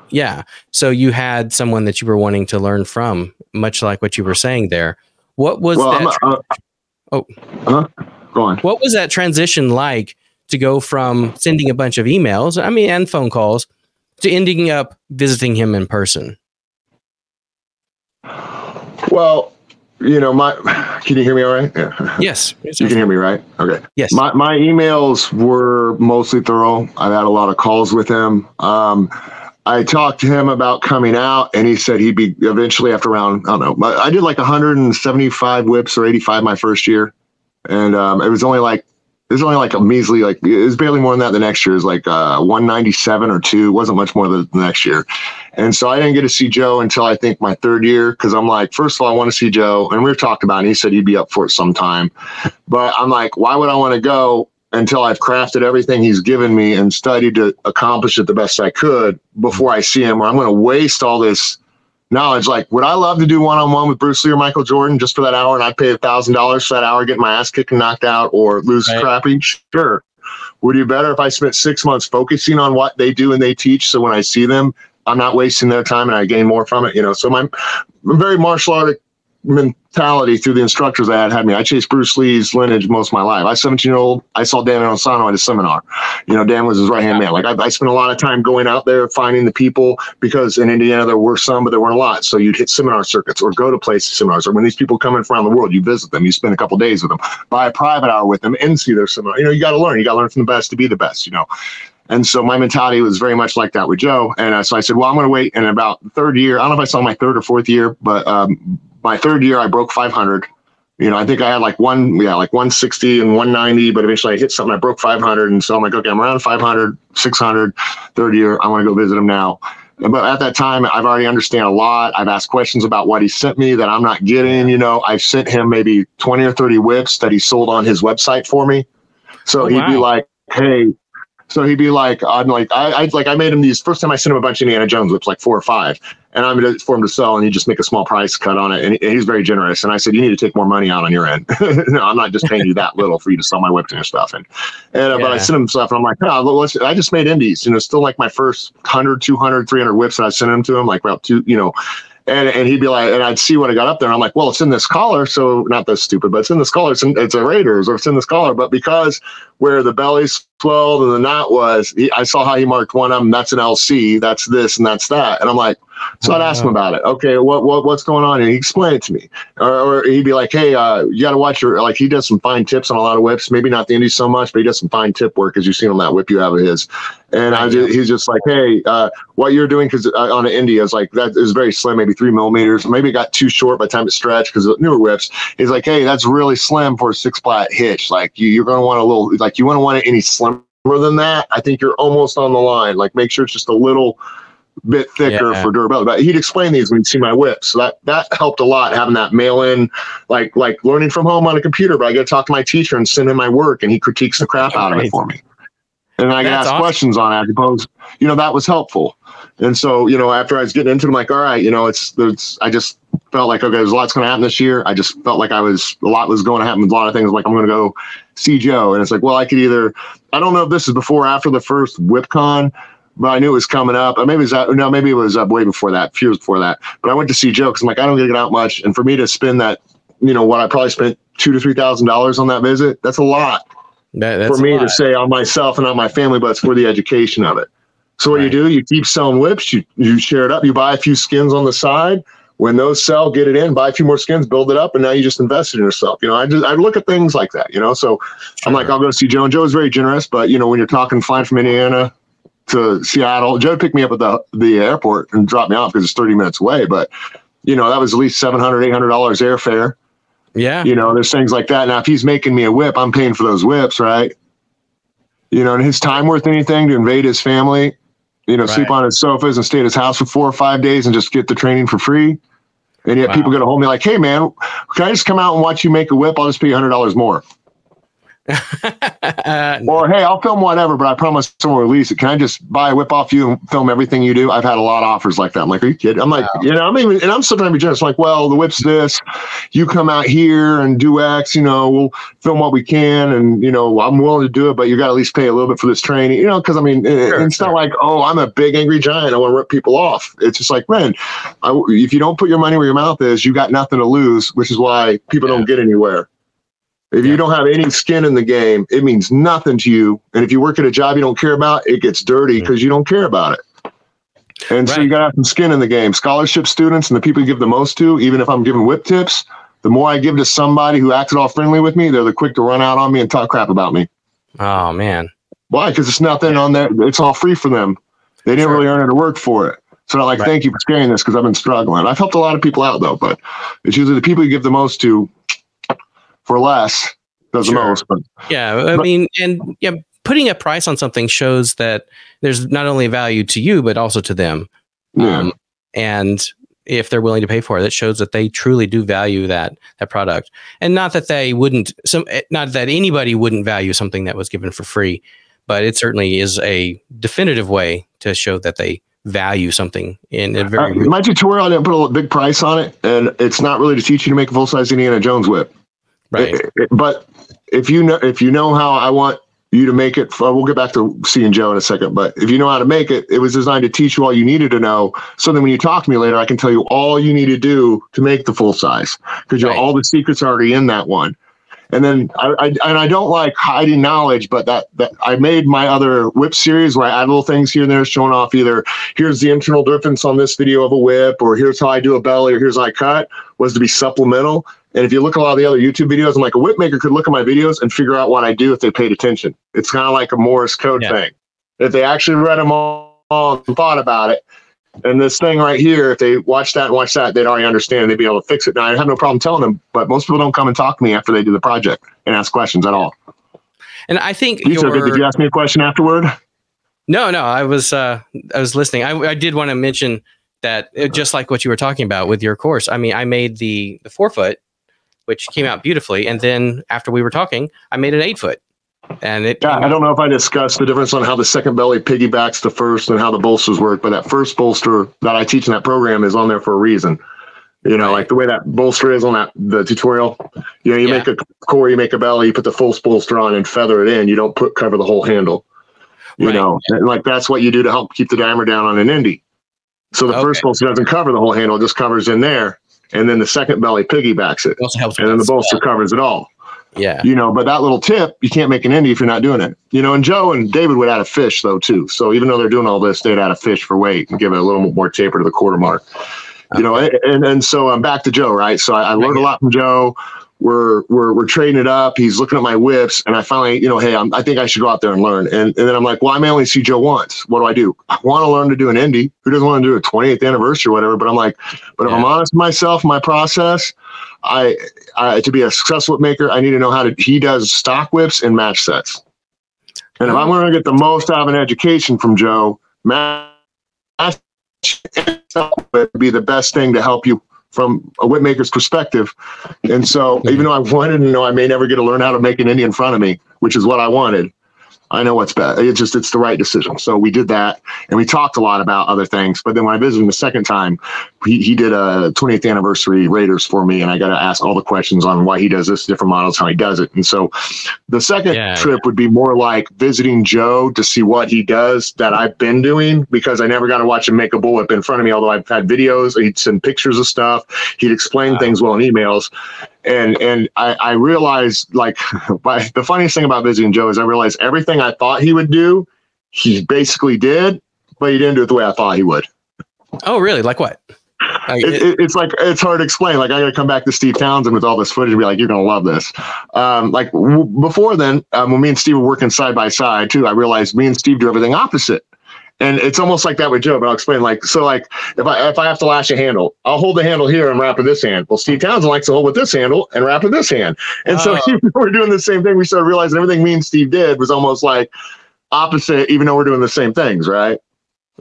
Yeah. So you had someone that you were wanting to learn from, much like what you were saying there. What was well, that? Tra- uh, oh, huh? go on. What was that transition like to go from sending a bunch of emails, I mean, and phone calls, to ending up visiting him in person? Well, you know, my can you hear me all right? Yeah. Yes. You can hear me right? Okay. Yes. My my emails were mostly thorough. I've had a lot of calls with him. Um, I talked to him about coming out, and he said he'd be eventually after around, I don't know, I did like 175 whips or 85 my first year. And um, it was only like was only like a measly, like it was barely more than that. The next year is like uh, 197 or two. It wasn't much more than the next year. And so I didn't get to see Joe until I think my third year because I'm like, first of all, I want to see Joe. And we were talking about it. He said he'd be up for it sometime. But I'm like, why would I want to go until I've crafted everything he's given me and studied to accomplish it the best I could before I see him? Or I'm going to waste all this knowledge. Like, would I love to do one on one with Bruce Lee or Michael Jordan just for that hour and I'd pay a thousand dollars for that hour, get my ass kicked and knocked out or lose right. crappy? Sure. Would you better if I spent six months focusing on what they do and they teach? So when I see them, I'm not wasting their time and I gain more from it, you know. So my I'm very martial art mentality through the instructors that had me. I chased Bruce Lee's lineage most of my life. I was 17 year old. I saw Dan Inosanto at a seminar. You know, Dan was his right hand man. Like I, I, spent a lot of time going out there finding the people because in Indiana there were some, but there weren't a lot. So you'd hit seminar circuits or go to places seminars. Or when these people come in from around the world, you visit them. You spend a couple days with them, buy a private hour with them, and see their seminar. You know, you got to learn. You got to learn from the best to be the best. You know. And so my mentality was very much like that with Joe. And uh, so I said, well, I'm going to wait. And about third year, I don't know if I saw my third or fourth year, but um, my third year, I broke 500. You know, I think I had like one, yeah, like 160 and 190, but eventually I hit something. I broke 500. And so I'm like, okay, I'm around 500, 600. Third year, I want to go visit him now. But at that time, I've already understand a lot. I've asked questions about what he sent me that I'm not getting. You know, I've sent him maybe 20 or 30 whips that he sold on his website for me. So oh, he'd wow. be like, hey, so he'd be like, I'm like, I, I like, I made him these first time I sent him a bunch of Indiana Jones whips, like four or five, and I'm to for him to sell, and you just make a small price cut on it, and, he, he's very generous. And I said, you need to take more money out on your end. no, I'm not just paying you that little for you to sell my whips and your stuff. And, and uh, yeah. but I sent him stuff, and I'm like, oh, I just made indies, you know, still like my first 100, 200, 300 whips that I sent him to him, like about two, you know, and and he'd be like, and I'd see what I got up there, and I'm like, well, it's in this collar, so not this stupid, but it's in this collar. It's, in, it's a Raiders, or it's in this collar, but because where the belly swelled and the knot was, he, I saw how he marked one of them. That's an LC. That's this, and that's that. And I'm like, so I'd ask him about it. Okay, what what what's going on? And he explained it to me, or, or he'd be like, "Hey, uh, you got to watch your like." He does some fine tips on a lot of whips. Maybe not the indies so much, but he does some fine tip work, as you've seen on that whip you have of his. And I just, he's just like, "Hey, uh, what you're doing?" Because uh, on an indie, is like that is very slim, maybe three millimeters. Maybe it got too short by the time it stretched because of newer whips. He's like, "Hey, that's really slim for a six plait hitch. Like you, you're going to want a little like you want to want it any slimmer." than that, I think you're almost on the line. Like make sure it's just a little bit thicker yeah. for durability. But he'd explain these when he'd see my whip. So that that helped a lot having that mail in like like learning from home on a computer, but I get to talk to my teacher and send him my work and he critiques the crap out of it for me. And I can ask awesome. questions on it. I suppose, you know, that was helpful. And so, you know, after I was getting into it, I'm like, all right, you know, it's there's I just felt like okay, there's a lot's gonna happen this year. I just felt like I was a lot was going to happen, a lot of things like I'm gonna go see Joe. And it's like, well, I could either I don't know if this is before or after the first WhipCon, but I knew it was coming up. Or maybe it was uh, no, maybe it was uh, way before that, a few years before that. But I went to see Joe because I'm like, I don't get out much, and for me to spend that, you know, what I probably spent two to three thousand dollars on that visit, that's a lot that, for me to say on myself and on my family, but it's for the education of it. So what right. you do, you keep selling whips, you you share it up, you buy a few skins on the side. When those sell, get it in, buy a few more skins, build it up, and now you just invested in yourself. You know, I just I look at things like that. You know, so sure. I'm like, I'll go see Joe, and Joe is very generous. But you know, when you're talking flying from Indiana to Seattle, Joe picked me up at the the airport and dropped me off because it's 30 minutes away. But you know, that was at least 700 800 dollars airfare. Yeah, you know, there's things like that. Now, if he's making me a whip, I'm paying for those whips, right? You know, and his time worth anything to invade his family you know, right. sleep on his sofas and stay at his house for four or five days and just get the training for free. And yet wow. people get a hold of me like, hey man, can I just come out and watch you make a whip? I'll just pay you hundred dollars or hey, I'll film whatever, but I promise someone will release it. Can I just buy a whip off you and film everything you do? I've had a lot of offers like that. I'm like, are you kidding? I'm like, wow. you know, I'm even, and I'm still trying to be generous. Like, well, the whip's this. You come out here and do X. You know, we'll film what we can, and you know, I'm willing to do it, but you got to at least pay a little bit for this training. You know, because I mean, sure, it's sure. not like, oh, I'm a big angry giant. I want to rip people off. It's just like, man, I, if you don't put your money where your mouth is, you got nothing to lose, which is why people yeah. don't get anywhere. If yeah. you don't have any skin in the game, it means nothing to you. And if you work at a job you don't care about, it gets dirty because you don't care about it. And right. so you got to have some skin in the game. Scholarship students and the people you give the most to, even if I'm giving whip tips, the more I give to somebody who acted all friendly with me, they're the quick to run out on me and talk crap about me. Oh man. Why? Because it's nothing on there. It's all free for them. They didn't sure. really earn it or work for it. So I'm like, right. thank you for sharing this because I've been struggling. I've helped a lot of people out though, but it's usually the people you give the most to for less does sure. the most. But, yeah, I but, mean, and yeah, putting a price on something shows that there's not only value to you but also to them. Yeah. Um, and if they're willing to pay for it, it shows that they truly do value that that product, and not that they wouldn't. Some eh, not that anybody wouldn't value something that was given for free, but it certainly is a definitive way to show that they value something in a very. Uh, my tutorial, I didn't put a big price on it, and it's not really to teach you to make a full size Indiana Jones whip. Right. But if you know if you know how I want you to make it, we'll get back to seeing Joe in a second. But if you know how to make it, it was designed to teach you all you needed to know. So then when you talk to me later, I can tell you all you need to do to make the full size because right. all the secrets are already in that one. And then I, I, and I don't like hiding knowledge, but that that I made my other whip series where I add little things here and there showing off either here's the internal difference on this video of a whip, or here's how I do a belly, or here's how I cut was to be supplemental. And if you look at a lot of the other YouTube videos, I'm like a whip maker could look at my videos and figure out what I do if they paid attention. It's kind of like a Morse code yeah. thing. If they actually read them all and thought about it, and this thing right here, if they watch that and watch that, they'd already understand. They'd be able to fix it. Now, I have no problem telling them, but most people don't come and talk to me after they do the project and ask questions at all. And I think you did you ask me a question afterward? No, no, I was uh, I was listening. I, I did want to mention that uh, just like what you were talking about with your course. I mean, I made the the four foot which came out beautifully. And then after we were talking, I made an eight foot. And it yeah, I don't know if I discussed the difference on how the second belly piggybacks the first and how the bolsters work, but that first bolster that I teach in that program is on there for a reason. You know, right. like the way that bolster is on that the tutorial. You know, you yeah. make a core, you make a belly, you put the full bolster on and feather it in. You don't put cover the whole handle. You right. know, and like that's what you do to help keep the diameter down on an indie. So the okay. first bolster doesn't cover the whole handle; it just covers in there and then the second belly piggybacks it, it and then the bolster covers it all. Yeah, you know, but that little tip, you can't make an indie if you're not doing it. You know, and Joe and David would add a fish though too. So even though they're doing all this, they'd add a fish for weight and give it a little more taper to the quarter mark. Okay. You know, and and so I'm back to Joe, right? So I, I learned a lot from Joe we're we're we're trading it up. He's looking at my whips, and I finally, you know, hey, I'm, i think I should go out there and learn. And and then I'm like, well, I may only see Joe once. What do I do? I want to learn to do an indie. Who doesn't want to do a 28th anniversary or whatever? But I'm like, but yeah. if I'm honest with myself, my process, I, I to be a successful whip maker, I need to know how to. He does stock whips and match sets. And if I'm mm-hmm. going to get the most out of an education from Joe, match would be the best thing to help you from a whip maker's perspective. And so, even though I wanted to know, I may never get to learn how to make an Indian in front of me, which is what I wanted. I know what's best. It's just it's the right decision. So we did that, and we talked a lot about other things. But then when I visited him the second time, he, he did a 20th anniversary Raiders for me, and I got to ask all the questions on why he does this, different models, how he does it. And so the second yeah, trip yeah. would be more like visiting Joe to see what he does that I've been doing because I never got to watch him make a bullet in front of me. Although I've had videos, he'd send pictures of stuff, he'd explain wow. things well in emails and and I, I realized like the funniest thing about visiting Joe is I realized everything I thought he would do, he basically did, but he didn't do it the way I thought he would. Oh, really? Like what? Like, it, it, it's like it's hard to explain. Like I got to come back to Steve Townsend with all this footage and be like, "You're gonna love this." Um, like w- before then, um, when me and Steve were working side by side too, I realized me and Steve do everything opposite. And it's almost like that with Joe, but I'll explain. Like so, like if I if I have to lash a handle, I'll hold the handle here and wrap with this hand. Well, Steve Townsend likes to hold with this handle and wrap with this hand. And oh. so we're doing the same thing. We started realizing everything me and Steve did was almost like opposite, even though we're doing the same things, right?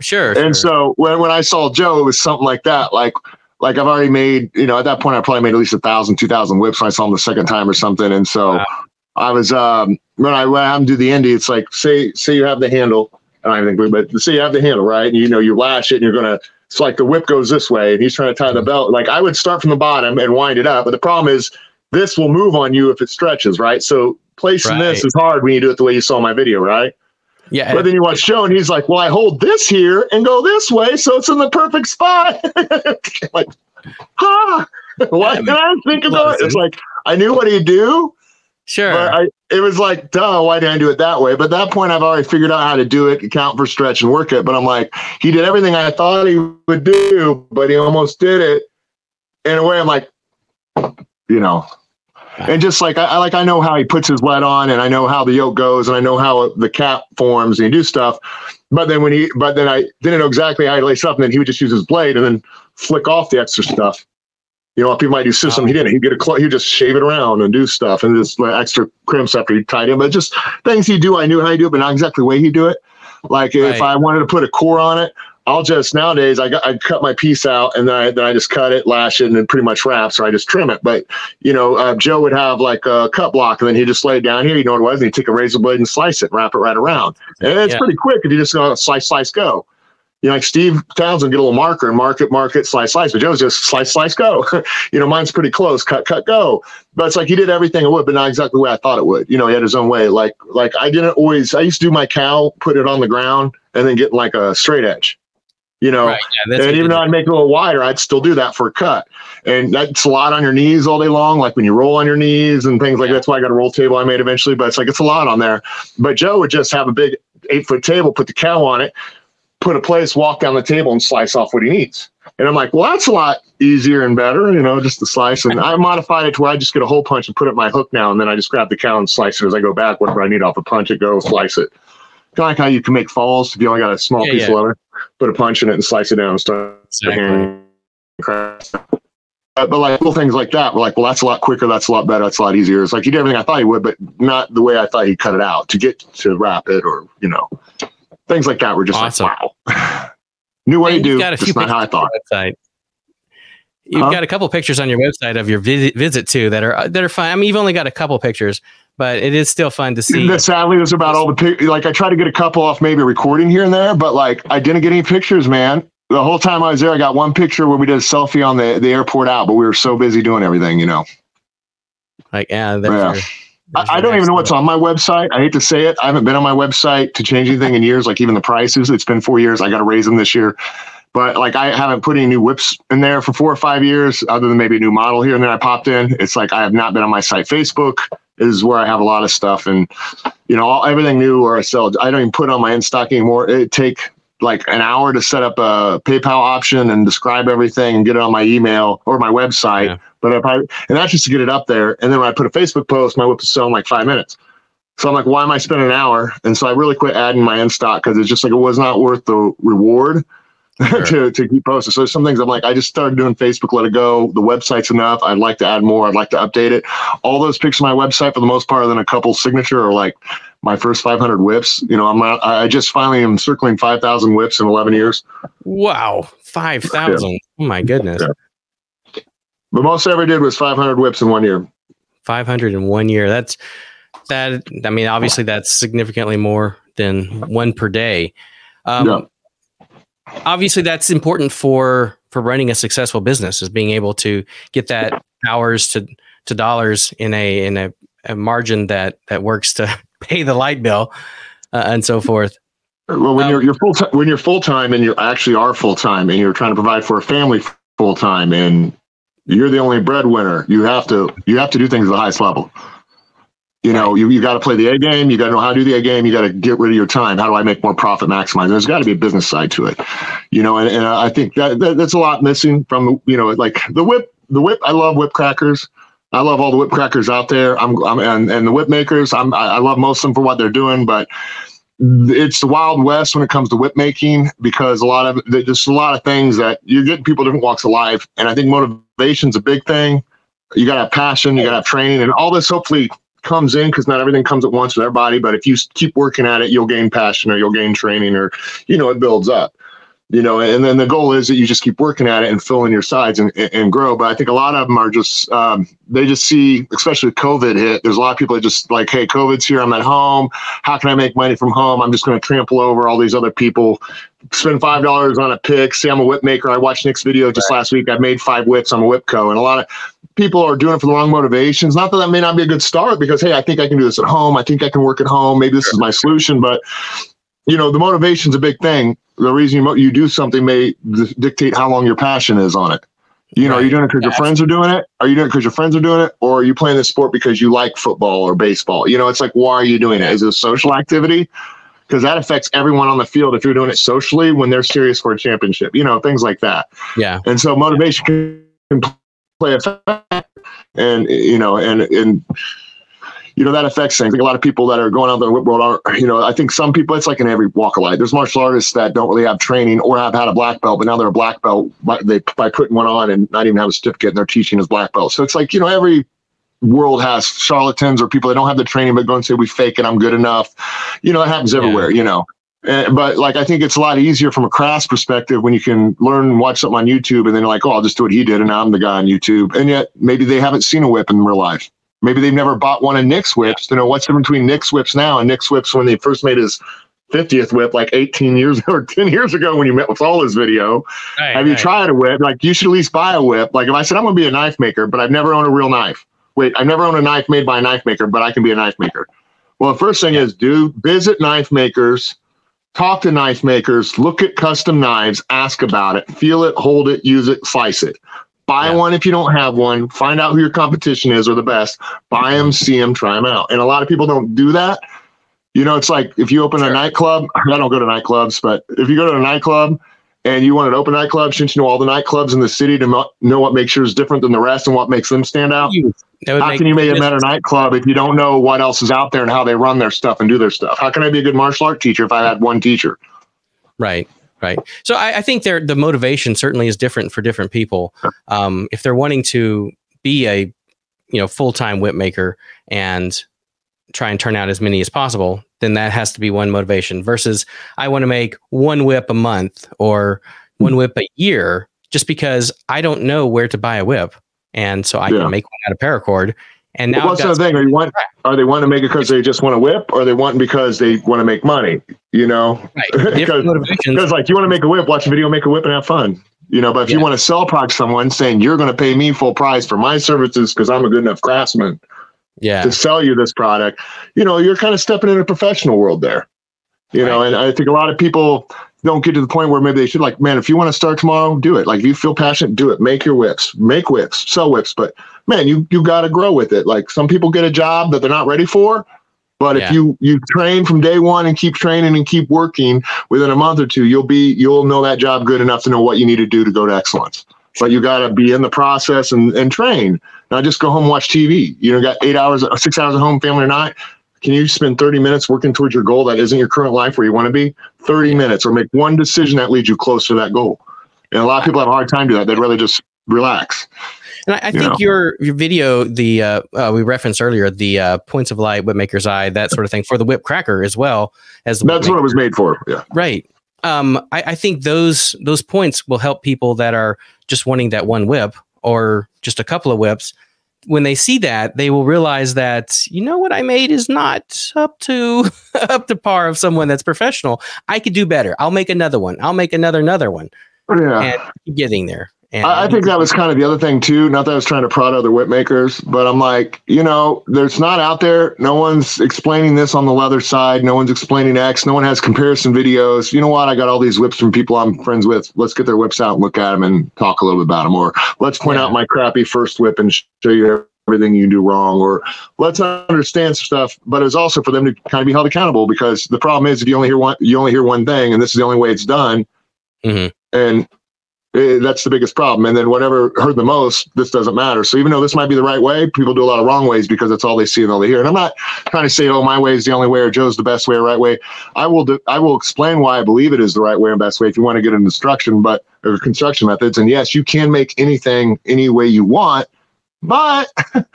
Sure. And sure. so when, when I saw Joe, it was something like that. Like like I've already made, you know, at that point I probably made at least a thousand, two thousand whips when I saw him the second time or something. And so wow. I was um when I when I'm do the indie, it's like say say you have the handle, I don't think we, but say you have the handle, right? And you know you lash it and you're gonna it's like the whip goes this way and he's trying to tie the mm-hmm. belt. Like I would start from the bottom and wind it up. But the problem is this will move on you if it stretches, right? So placing right. this is hard when you do it the way you saw my video, right? Yeah. But then you watch Joe and he's like, well, I hold this here and go this way. So it's in the perfect spot. like, huh? Why did I think about it? It's like, I knew what he'd do. Sure. But I, it was like, duh, why didn't I do it that way? But at that point, I've already figured out how to do it, account for stretch and work it. But I'm like, he did everything I thought he would do, but he almost did it. In a way, I'm like, you know, and just like I like I know how he puts his lead on, and I know how the yoke goes, and I know how the cap forms, and he do stuff. But then when he, but then I didn't know exactly how he lace up, and then he would just use his blade and then flick off the extra stuff. You know, if he might do system, he didn't. He'd get a cl- he'd just shave it around and do stuff, and just like, extra crimps after he tied him. But just things he do, I knew how he do it, but not exactly the way he do it. Like right. if I wanted to put a core on it, I'll just nowadays I got I cut my piece out and then I then I just cut it, lash it, and then pretty much wraps or I just trim it. But you know, uh, Joe would have like a cut block and then he'd just lay it down here. You know what it was? And he'd take a razor blade and slice it, wrap it right around, and it's yeah. pretty quick if you just go slice, slice, go. You know, like Steve Townsend get a little marker and mark it, mark it, slice, slice. But Joe's just slice, slice, go. you know, mine's pretty close, cut, cut, go. But it's like he did everything it would, but not exactly the way I thought it would. You know, he had his own way. Like, like I didn't always. I used to do my cow, put it on the ground, and then get like a straight edge you know. Right, yeah, and even though I'd make it a little wider, I'd still do that for a cut. And that's a lot on your knees all day long, like when you roll on your knees and things like yeah. that's why I got a roll table I made eventually. But it's like it's a lot on there. But Joe would just have a big eight foot table, put the cow on it, put a place, walk down the table, and slice off what he needs. And I'm like, well, that's a lot easier and better, you know, just to slice. And I modified it to where I just get a hole punch and put it my hook now, and then I just grab the cow and slice it as I go back. Whatever I need off a punch, it go slice it. Kind of like how you can make falls if you only got a small yeah, piece yeah. of leather put a punch in it and slice it down and start exactly. But, but like little things like that, we're like, well, that's a lot quicker. That's a lot better. That's a lot easier. It's like he did everything I thought he would, but not the way I thought he'd cut it out to get to wrap it or, you know, things like that were just awesome. like, wow. New way to do. Few not how I thought. Website. You've huh? got a couple pictures on your website of your visit, visit too that are that are fine. I mean, you've only got a couple pictures, but it is still fun to see. sadly, there's about all the pic- like I try to get a couple off maybe recording here and there, but like I didn't get any pictures, man. The whole time I was there, I got one picture where we did a selfie on the, the airport out, but we were so busy doing everything, you know. Like yeah, yeah. Your, I, I don't even know what's on my website. I hate to say it. I haven't been on my website to change anything in years, like even the prices. It's been four years. I got to raise them this year. But like I haven't put any new whips in there for four or five years, other than maybe a new model here and then I popped in. It's like I have not been on my site. Facebook is where I have a lot of stuff, and you know all, everything new or I sell. I don't even put on my in stock anymore. It take like an hour to set up a PayPal option and describe everything and get it on my email or my website. Yeah. But if I and that's just to get it up there, and then when I put a Facebook post, my whip is selling like five minutes. So I'm like, why am I spending an hour? And so I really quit adding my in stock because it's just like it was not worth the reward sure. to, to keep posting. So some things I'm like, I just started doing Facebook, let it go. The website's enough. I'd like to add more. I'd like to update it. All those pictures on my website, for the most part, than a couple signature or like my first 500 whips. You know, I'm not, I just finally am circling 5,000 whips in 11 years. Wow. 5,000. Yeah. Oh my goodness. Yeah. The most I ever did was 500 whips in one year. 500 in one year. That's that. I mean, obviously that's significantly more than one per day. Um, yeah obviously that's important for for running a successful business is being able to get that hours to to dollars in a in a, a margin that that works to pay the light bill uh, and so forth well when um, you're, you're full time when you're full time and you actually are full time and you're trying to provide for a family full time and you're the only breadwinner you have to you have to do things at the highest level You know, you, you got to play the A game. You got to know how to do the A game. You got to get rid of your time. How do I make more profit maximize? There's got to be a business side to it, you know, and, and I think that, that that's a lot missing from, you know, like the whip, the whip. I love whip crackers. I love all the whip crackers out there. I'm, I'm and, and the whip makers. I'm, I love most of them for what they're doing, but it's the wild west when it comes to whip making because a lot of there's a lot of things that you're getting people different walks of life, and I think motivation's a big thing. You got to have passion, you got to have training, and all this hopefully comes in because not everything comes at once with everybody. But if you keep working at it, you'll gain passion or you'll gain training or, you know, it builds up, you know, and then the goal is that you just keep working at it and fill in your sides and, and grow. But I think a lot of them are just, um, they just see, especially COVID hit, there's a lot of people that just like, hey, COVID's here. I'm at home. How can I make money from home? I'm just going to trample over all these other people spend five dollars on a pick. Say I'm a whip maker. I watched Nick's video just right. last week. I made five whips. I'm a whip co. And a lot of people are doing it for the wrong motivations. Not that that may not be a good start because hey, I think I can do this at home. I think I can work at home. Maybe this is my solution. But you know, the motivation's a big thing. The reason you, you do something may dictate how long your passion is on it. You know, right. are you doing it because your friends are doing it? Are you doing it because your friends are doing it? Or are you playing this sport because you like football or baseball? You know, it's like, why are you doing it? Is it a social activity? because that affects everyone on the field if you're doing it socially when they're serious for a championship, you know, things like that. Yeah. And so motivation can play a factor and, you know, and, and, you know, that affects things. I think a lot of people that are going out there in the world are, you know, I think some people, it's like in every walk of life. There's martial artists that don't really have training or have had a black belt, but now they're a black belt by, they, by putting one on and not even have a certificate and they're teaching as black belt. So it's like, you know, every world has charlatans or people that don't have the training but go and say we fake it i'm good enough you know it happens everywhere yeah. you know and, but like i think it's a lot easier from a craft perspective when you can learn and watch something on youtube and then you're like oh i'll just do what he did and now i'm the guy on youtube and yet maybe they haven't seen a whip in real life maybe they've never bought one of nick's whips you know what's the difference between nick's whips now and nick's whips when they first made his 50th whip like 18 years or 10 years ago when you met with all his video. Right, Have you tried a whip? Like you should at least buy a whip. Like if I said I'm going to be a knife maker, but I've never owned a real knife wait, I've never owned a knife made by a knife maker, but I can be a knife maker. Well, the first thing is do visit knife makers, talk to knife makers, look at custom knives, ask about it, feel it, hold it, use it, slice it. Buy yeah. one if you don't have one. Find out who your competition is or the best. Buy them, see them, try them out. And a lot of people don't do that. You know, it's like if you open sure. a nightclub, I don't go to nightclubs, but if you go to a nightclub and you want an open nightclub, shouldn't you know all the nightclubs in the city to know what makes yours different than the rest and what makes them stand out? How can you make a better nightclub if you don't know what else is out there and how they run their stuff and do their stuff? How can I be a good martial art teacher if I had one teacher? Right, right. So I, I think the motivation certainly is different for different people. Um, if they're wanting to be a you know full time whip maker and try and turn out as many as possible, then that has to be one motivation. Versus I want to make one whip a month or one whip a year, just because I don't know where to buy a whip and so I yeah. can make one out of paracord. And now, what's the thing? Are you want? Are they wanting to make it because they just want to whip, or they want because they want to make money? You know, because right. like you want to make a whip, watch a video, make a whip, and have fun. You know, but if yeah. you want to sell product someone, saying you're going to pay me full price for my services because I'm a good enough craftsman, yeah, to sell you this product, you know, you're kind of stepping in a professional world there. You right. know, and I think a lot of people don't get to the point where maybe they should like, man, if you want to start tomorrow, do it. Like if you feel passionate, do it. Make your whips, make whips, sell whips. But man, you you got to grow with it. Like some people get a job that they're not ready for, but yeah. if you you train from day one and keep training and keep working, within a month or two, you'll be you'll know that job good enough to know what you need to do to go to excellence. But you got to be in the process and, and train. Not just go home and watch TV. You know, got eight hours, six hours at home, family or not. Can you spend 30 minutes working towards your goal that isn't your current life where you want to be? 30 minutes or make one decision that leads you closer to that goal. And a lot of people have a hard time doing that. They'd rather just relax. And I, I think know? your your video, the uh, uh, we referenced earlier, the uh, points of light, whip maker's eye, that sort of thing, for the whip cracker as well as that's what it was made for. Yeah, right. Um, I, I think those those points will help people that are just wanting that one whip or just a couple of whips when they see that, they will realize that you know what I made is not up to up to par of someone that's professional. I could do better. I'll make another one. I'll make another another one. Yeah, and getting there. And I, I think that was kind of the other thing too. Not that I was trying to prod other whip makers, but I'm like, you know, there's not out there. No one's explaining this on the leather side. No one's explaining X. No one has comparison videos. You know what? I got all these whips from people I'm friends with. Let's get their whips out and look at them and talk a little bit about them. Or let's point yeah. out my crappy first whip and show you everything you do wrong or let's understand stuff but it's also for them to kind of be held accountable because the problem is if you only hear one you only hear one thing and this is the only way it's done mm-hmm. and it, that's the biggest problem and then whatever heard the most this doesn't matter so even though this might be the right way people do a lot of wrong ways because that's all they see and all they hear and i'm not trying to say oh my way is the only way or joe's the best way or right way i will do, i will explain why i believe it is the right way and best way if you want to get into instruction but or construction methods and yes you can make anything any way you want but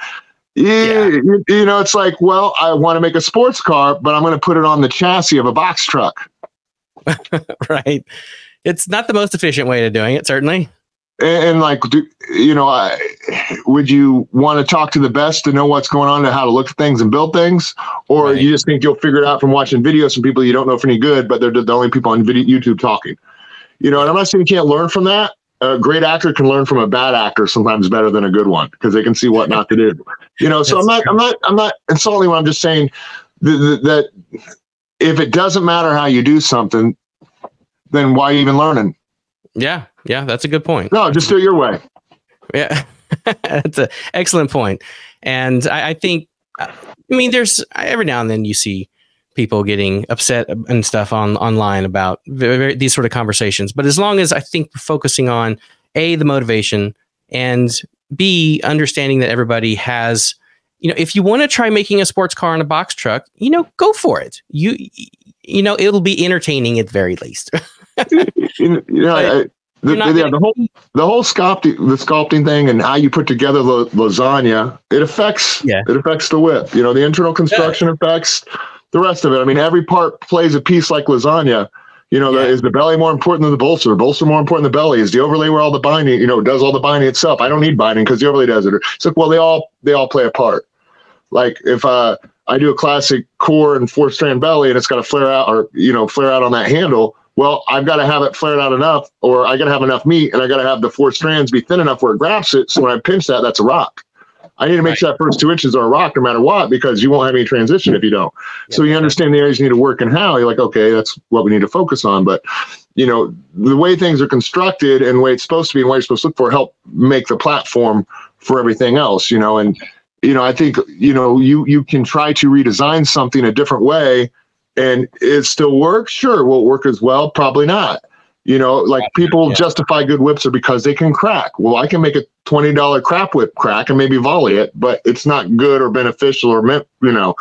yeah. You, you know, it's like, well, I want to make a sports car, but I'm going to put it on the chassis of a box truck. right. It's not the most efficient way of doing it, certainly. And, and like, do, you know, I, would you want to talk to the best to know what's going on and how to look at things and build things, or right. you just think you'll figure it out from watching videos from people you don't know if any good, but they're the only people on video, YouTube talking? You know, and I'm not saying you can't learn from that, a great actor can learn from a bad actor sometimes better than a good one because they can see what not to do. You know, so I'm not, true. I'm not, I'm not insulting. What I'm just saying that if it doesn't matter how you do something, then why even learning? Yeah, yeah, that's a good point. No, just do it your way. Yeah, that's an excellent point. And I, I think, I mean, there's every now and then you see people getting upset and stuff on online about very, very, these sort of conversations. But as long as I think we're focusing on a the motivation and b understanding that everybody has, you know, if you want to try making a sports car on a box truck, you know, go for it. You you know, it'll be entertaining at the very least. you know, I, the, yeah, the whole the whole sculpting the sculpting thing and how you put together the lasagna it affects yeah. it affects the whip. You know, the internal construction yeah. affects the rest of it. I mean, every part plays a piece like lasagna. You know, yeah. the, is the belly more important than the bolster? The bolster more important than the belly? Is the overlay where all the binding, you know, does all the binding itself? I don't need binding because the overlay does it. It's like, well, they all they all play a part. Like if uh, I do a classic core and four strand belly and it's got to flare out or you know flare out on that handle. Well, I've got to have it flared out enough, or I got to have enough meat, and I got to have the four strands be thin enough where it grabs it. So when I pinch that, that's a rock. I need to make right. sure that first two inches are a rock no matter what, because you won't have any transition if you don't. Yeah, so you understand the areas you need to work and how. You're like, okay, that's what we need to focus on. But you know, the way things are constructed and the way it's supposed to be and what you're supposed to look for help make the platform for everything else. You know, and you know, I think you know you you can try to redesign something a different way, and it still works. Sure, will it work as well? Probably not. You know, like people yeah. justify good whips are because they can crack. Well, I can make a twenty dollar crap whip crack and maybe volley it, but it's not good or beneficial or meant, you know.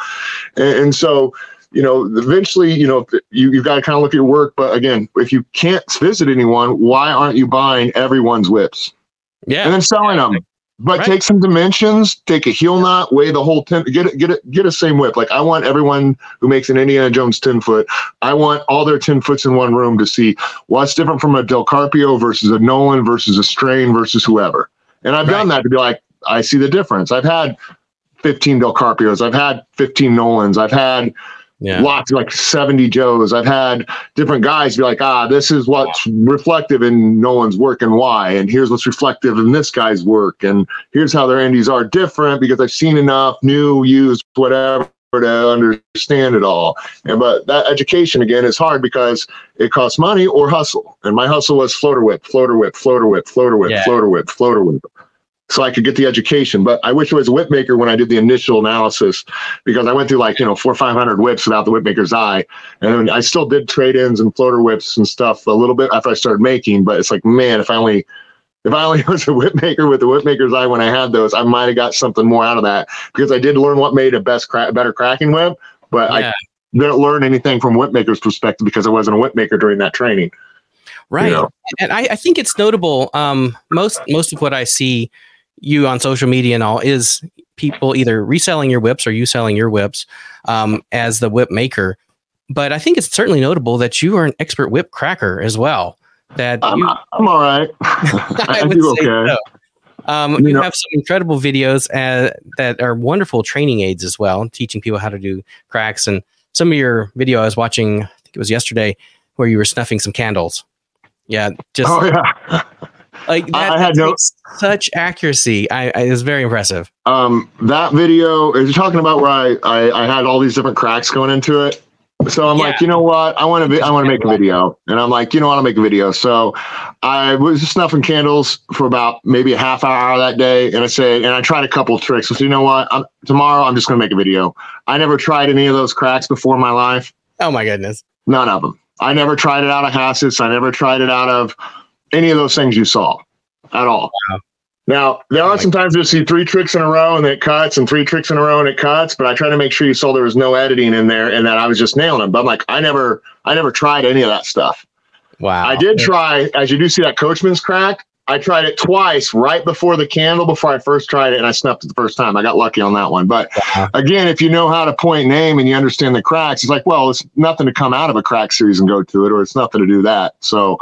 And, and so, you know, eventually, you know, you you've got to kind of look at your work. But again, if you can't visit anyone, why aren't you buying everyone's whips? Yeah, and then selling them. But right. take some dimensions, take a heel knot, weigh the whole ten, get it, get it, get a same whip. Like I want everyone who makes an Indiana Jones ten foot, I want all their ten foots in one room to see what's different from a Del Carpio versus a Nolan versus a Strain versus whoever. And I've right. done that to be like, I see the difference. I've had 15 Del Carpios, I've had 15 Nolans, I've had yeah. lots like 70 Joes. I've had different guys be like, ah, this is what's reflective in Nolan's work and why. And here's what's reflective in this guy's work. And here's how their indies are different because I've seen enough new, used, whatever to understand it all. And but that education again is hard because it costs money or hustle. And my hustle was floater whip, floater whip, floater whip, floater whip, yeah. floater whip, floater whip so I could get the education. But I wish I was a whip maker when I did the initial analysis because I went through like, you know, four or 500 whips without the whip maker's eye. And I still did trade ins and floater whips and stuff a little bit after I started making. But it's like, man, if I only. If I only was a whip maker with the whip maker's eye when I had those, I might have got something more out of that because I did learn what made a best cra- better cracking whip, but yeah. I didn't learn anything from whip maker's perspective because I wasn't a whip maker during that training. Right, you know? and I, I, think it's notable. Um, most most of what I see you on social media and all is people either reselling your whips or you selling your whips um, as the whip maker. But I think it's certainly notable that you are an expert whip cracker as well. That I'm, you, I'm all right. I, I say okay. so. Um, you, you know, have some incredible videos uh, that are wonderful training aids as well, teaching people how to do cracks. And some of your video I was watching, I think it was yesterday, where you were snuffing some candles. Yeah, just oh yeah. Like that, I had no such accuracy. I, I it was very impressive. Um, that video is talking about where I, I I had all these different cracks going into it. So I'm yeah. like, you know what? I want to I want to make a video, and I'm like, you know what? I'll make a video. So I was snuffing candles for about maybe a half hour that day, and I said, and I tried a couple tricks. So you know what? I'm, tomorrow I'm just going to make a video. I never tried any of those cracks before in my life. Oh my goodness, none of them. I never tried it out of Hassets. I never tried it out of any of those things you saw at all. Wow. Now, there are some times you see three tricks in a row and it cuts and three tricks in a row and it cuts, but I try to make sure you saw there was no editing in there and that I was just nailing them. But I'm like, I never, I never tried any of that stuff. Wow. I did try, as you do see that coachman's crack, I tried it twice right before the candle before I first tried it and I snuffed it the first time. I got lucky on that one. But wow. again, if you know how to point name and you understand the cracks, it's like, well, it's nothing to come out of a crack series and go to it, or it's nothing to do that. So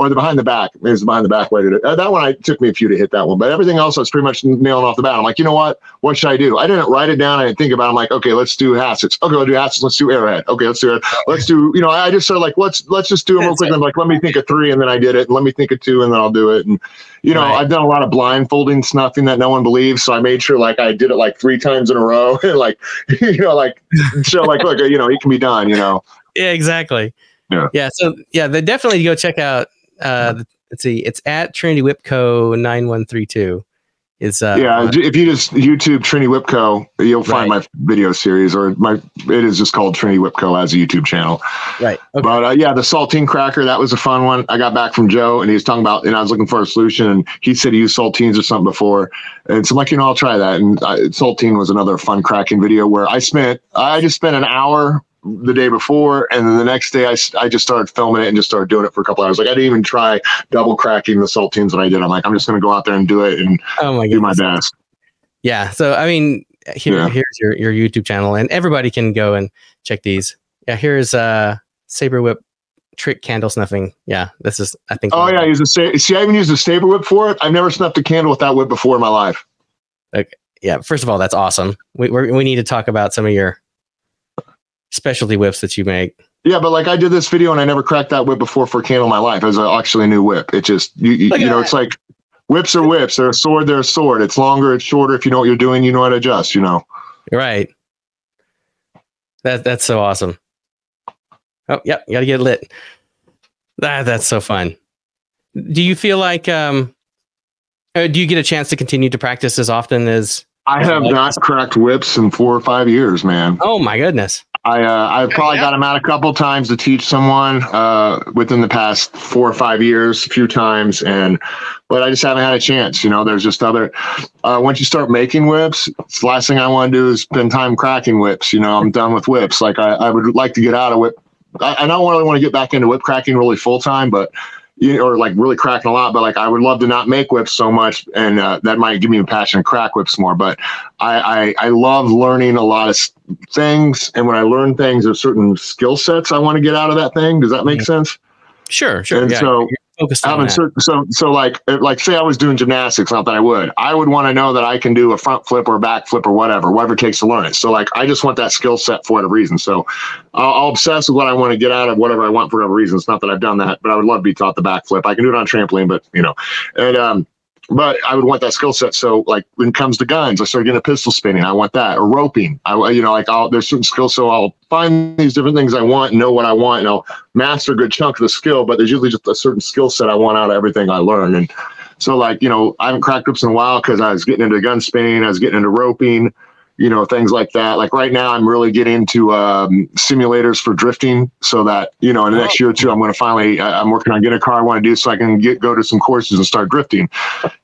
or the behind the back is the behind the back way to do it. Uh, that one I took me a few to hit that one, but everything else I was pretty much nailing off the bat. I'm like, you know what? What should I do? I didn't write it down. I didn't think about. it. I'm like, okay, let's do Hassets. Okay, let's do Hassets. Let's do Arrowhead. Okay, let's do it. Let's do. You know, I just started like, let's let's just do them real quick. I'm like, let me think of three, and then I did it. And let me think of two, and then I'll do it. And you know, right. I've done a lot of blindfolding snuffing that no one believes. So I made sure like I did it like three times in a row, and like you know, like so like look, you know, it can be done. You know. Yeah, exactly. Yeah. Yeah. So yeah, they definitely go check out uh, let's see, it's at Trinity Whip Co nine one three two. Is uh, yeah, if you just YouTube Trinity Whip Co, you'll find right. my video series, or my it is just called Trinity Whip Co as a YouTube channel. Right. Okay. But uh, yeah, the saltine cracker that was a fun one. I got back from Joe, and he was talking about, and I was looking for a solution, and he said he used saltines or something before, and so I'm like, you know, I'll try that. And uh, saltine was another fun cracking video where I spent, I just spent an hour the day before, and then the next day I, I just started filming it and just started doing it for a couple hours. Like I didn't even try double cracking the saltines that I did. I'm like, I'm just going to go out there and do it and oh my do my best. Yeah. So I mean, here, yeah. here's your your YouTube channel, and everybody can go and check these. Yeah. Here's uh saber whip trick candle snuffing. Yeah, this is I think. Oh yeah, use a see. I even used a saber whip for it. I've never snuffed a candle with that whip before in my life. Okay. Yeah. First of all, that's awesome. We we need to talk about some of your specialty whips that you make. Yeah, but like I did this video and I never cracked that whip before for a candle my life. It was actually a new whip. It just you you, you know it's like whips are whips. They're a sword. They're a sword. It's longer. It's shorter. If you know what you're doing, you know how to adjust. You know. Right. That that's so awesome. Oh, yep. You got to get lit. That that's so fun. Do you feel like um, uh, do you get a chance to continue to practice as often as? I have not cracked whips in four or five years, man. Oh my goodness. I uh, I've probably got him out a couple times to teach someone uh, within the past four or five years, a few times, and but I just haven't had a chance. You know, there's just other. Uh, once you start making whips, the last thing I want to do is spend time cracking whips. You know, I'm done with whips. Like I, I would like to get out of whip. I, I don't really want to get back into whip cracking really full time, but you know, or like really cracking a lot, but like I would love to not make whips so much, and uh, that might give me a passion to crack whips more. But I, I I love learning a lot of things, and when I learn things, there's certain skill sets I want to get out of that thing. Does that make sense? Sure, sure. And yeah, so focused on that. Certain, so so like like say I was doing gymnastics, not that I would. I would want to know that I can do a front flip or a back flip or whatever, whatever it takes to learn it. So like I just want that skill set for whatever reason. So I'll, I'll, obsess with what I want to get out of whatever I want for whatever reason. It's not that I've done that, but I would love to be taught the back flip. I can do it on trampoline, but you know, and um but I would want that skill set. So like when it comes to guns, I started getting a pistol spinning. I want that or roping. I, you know, like I'll, there's certain skills. So I'll find these different things I want, know what I want, and I'll master a good chunk of the skill, but there's usually just a certain skill set I want out of everything I learn. And so like, you know, I haven't cracked whips in a while because I was getting into gun spinning. I was getting into roping you know things like that. Like right now i'm really getting into um, simulators for drifting so that you know in the next year or two i'm going to finally i'm working on getting a car i want to do so i can get go to some courses and start drifting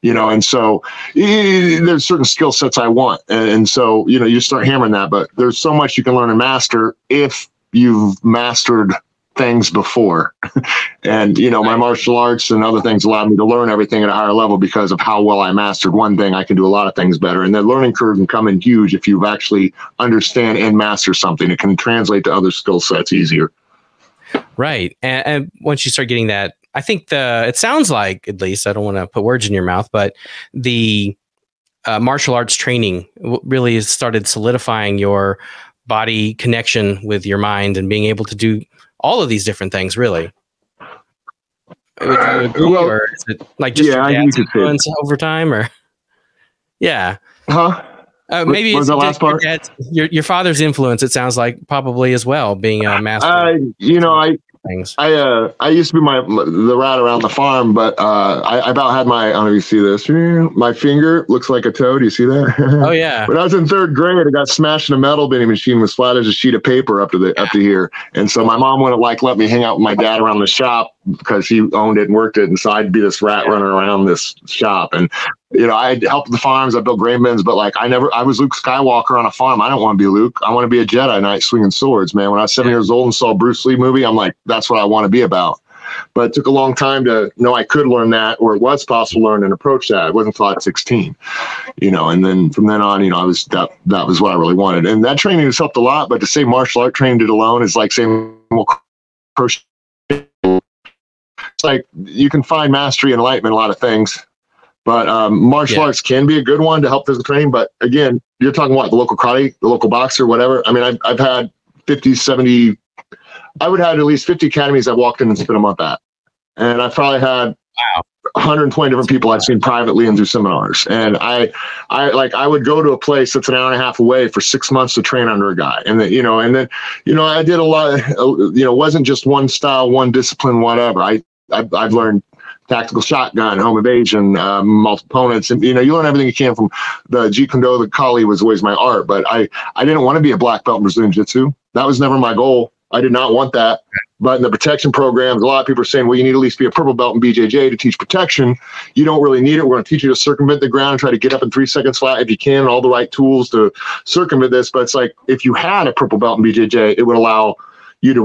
you know? And so there's certain skill sets i want. And, and so you know you start hammering that but there's so much you can learn and master if you've mastered things before. and, you know, my martial arts and other things allowed me to learn everything at a higher level because of how well I mastered one thing. I can do a lot of things better. And the learning curve can come in huge if you actually understand and master something. It can translate to other skill sets easier. Right. And, and once you start getting that, I think the, it sounds like, at least, I don't want to put words in your mouth, but the, uh, martial arts training really has started solidifying your body connection with your mind and being able to do all of these different things, really. Would you agree, well, or is it like just yeah, influence over time, or yeah? Huh? Uh, maybe was the last part? Your, your, your father's influence. It sounds like probably as well being a master. Uh, you know, I things. I uh I used to be my the rat around the farm, but uh I, I about had my I don't know if you see this. My finger looks like a toe. Do you see that? Oh yeah. when I was in third grade, I got smashed in a metal bending machine was flat as a sheet of paper up to the up to here. And so my mom wouldn't like let me hang out with my dad around the shop because he owned it and worked it. And so I'd be this rat running around this shop. And you know, I helped the farms, I built grain bins, but like I never, I was Luke Skywalker on a farm. I don't want to be Luke. I want to be a Jedi Knight swinging swords, man. When I was seven years old and saw Bruce Lee movie, I'm like, that's what I want to be about. But it took a long time to know I could learn that, or it was possible to learn and approach that. It wasn't until I was 16, you know. And then from then on, you know, I was that that was what I really wanted, and that training has helped a lot. But to say martial art trained it alone is like saying, well, crochet. It's like you can find mastery and enlightenment a lot of things, but um, martial yeah. arts can be a good one to help physical training. But again, you're talking what the local karate, the local boxer, whatever. I mean, I've, I've had 50, 70, I would have had at least 50 academies I walked in and spent a month at. And I've probably had wow. 120 different people I've seen privately and through seminars. And I, I like, I would go to a place that's an hour and a half away for six months to train under a guy. And then, you know, and then, you know, I did a lot, of, you know, wasn't just one style, one discipline, whatever. I, I've, I've learned tactical shotgun, home evasion, uh, multiple opponents, and you know you learn everything you can from the Jeet Kune Do. The Kali was always my art, but I I didn't want to be a black belt in Brazilian Jiu Jitsu. That was never my goal. I did not want that. But in the protection programs, a lot of people are saying, well, you need at least be a purple belt in BJJ to teach protection. You don't really need it. We're going to teach you to circumvent the ground, try to get up in three seconds flat if you can, all the right tools to circumvent this. But it's like if you had a purple belt in BJJ, it would allow you to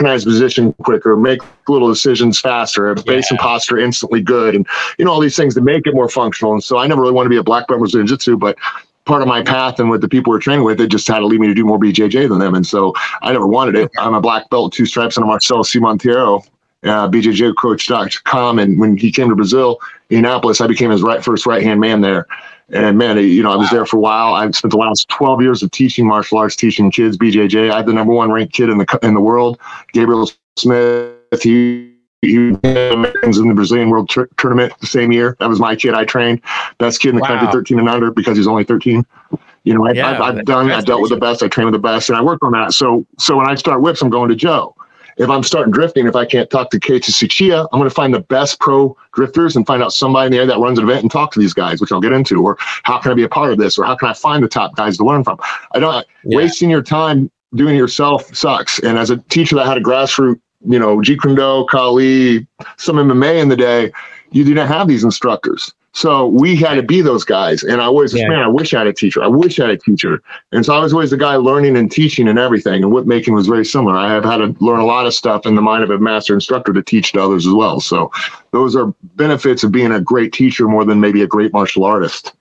recognize position quicker, make little decisions faster, base and posture instantly good, and you know all these things to make it more functional. And so I never really want to be a black belt in jiu-jitsu, but part of my path and with the people we're training with, they just had to lead me to do more BJJ than them. And so I never wanted it. I'm a black belt, two stripes, and a Marcelo C. Monteiro, uh, BJJcoach.com. And when he came to Brazil, Indianapolis, I became his right first right hand man there. And man, you know, I was there for a while. I spent the last 12 years of teaching martial arts, teaching kids BJJ. I had the number one ranked kid in the in the world, Gabriel Smith. He he Americans in the Brazilian World Tr- Tournament the same year. That was my kid I trained, best kid in the wow. country, 13 and under, because he's only 13. You know, I, yeah, I've done, I dealt with the best, I trained with the best, and I worked on that. So, so when I start whips, I'm going to Joe if I'm starting drifting, if I can't talk to Keiichi Tsuchiya, I'm going to find the best pro drifters and find out somebody in the area that runs an event and talk to these guys, which I'll get into. Or how can I be a part of this? Or how can I find the top guys to learn from? I don't yeah. wasting your time doing it yourself sucks. And as a teacher that had a grassroots, you know, Jeet Kune Do, Kali, some MMA in the day, you didn't have these instructors. So we had to be those guys. And I always, yeah. man, I wish I had a teacher. I wish I had a teacher. And so I was always the guy learning and teaching and everything. And whip making was very similar. I have had to learn a lot of stuff in the mind of a master instructor to teach to others as well. So those are benefits of being a great teacher more than maybe a great martial artist.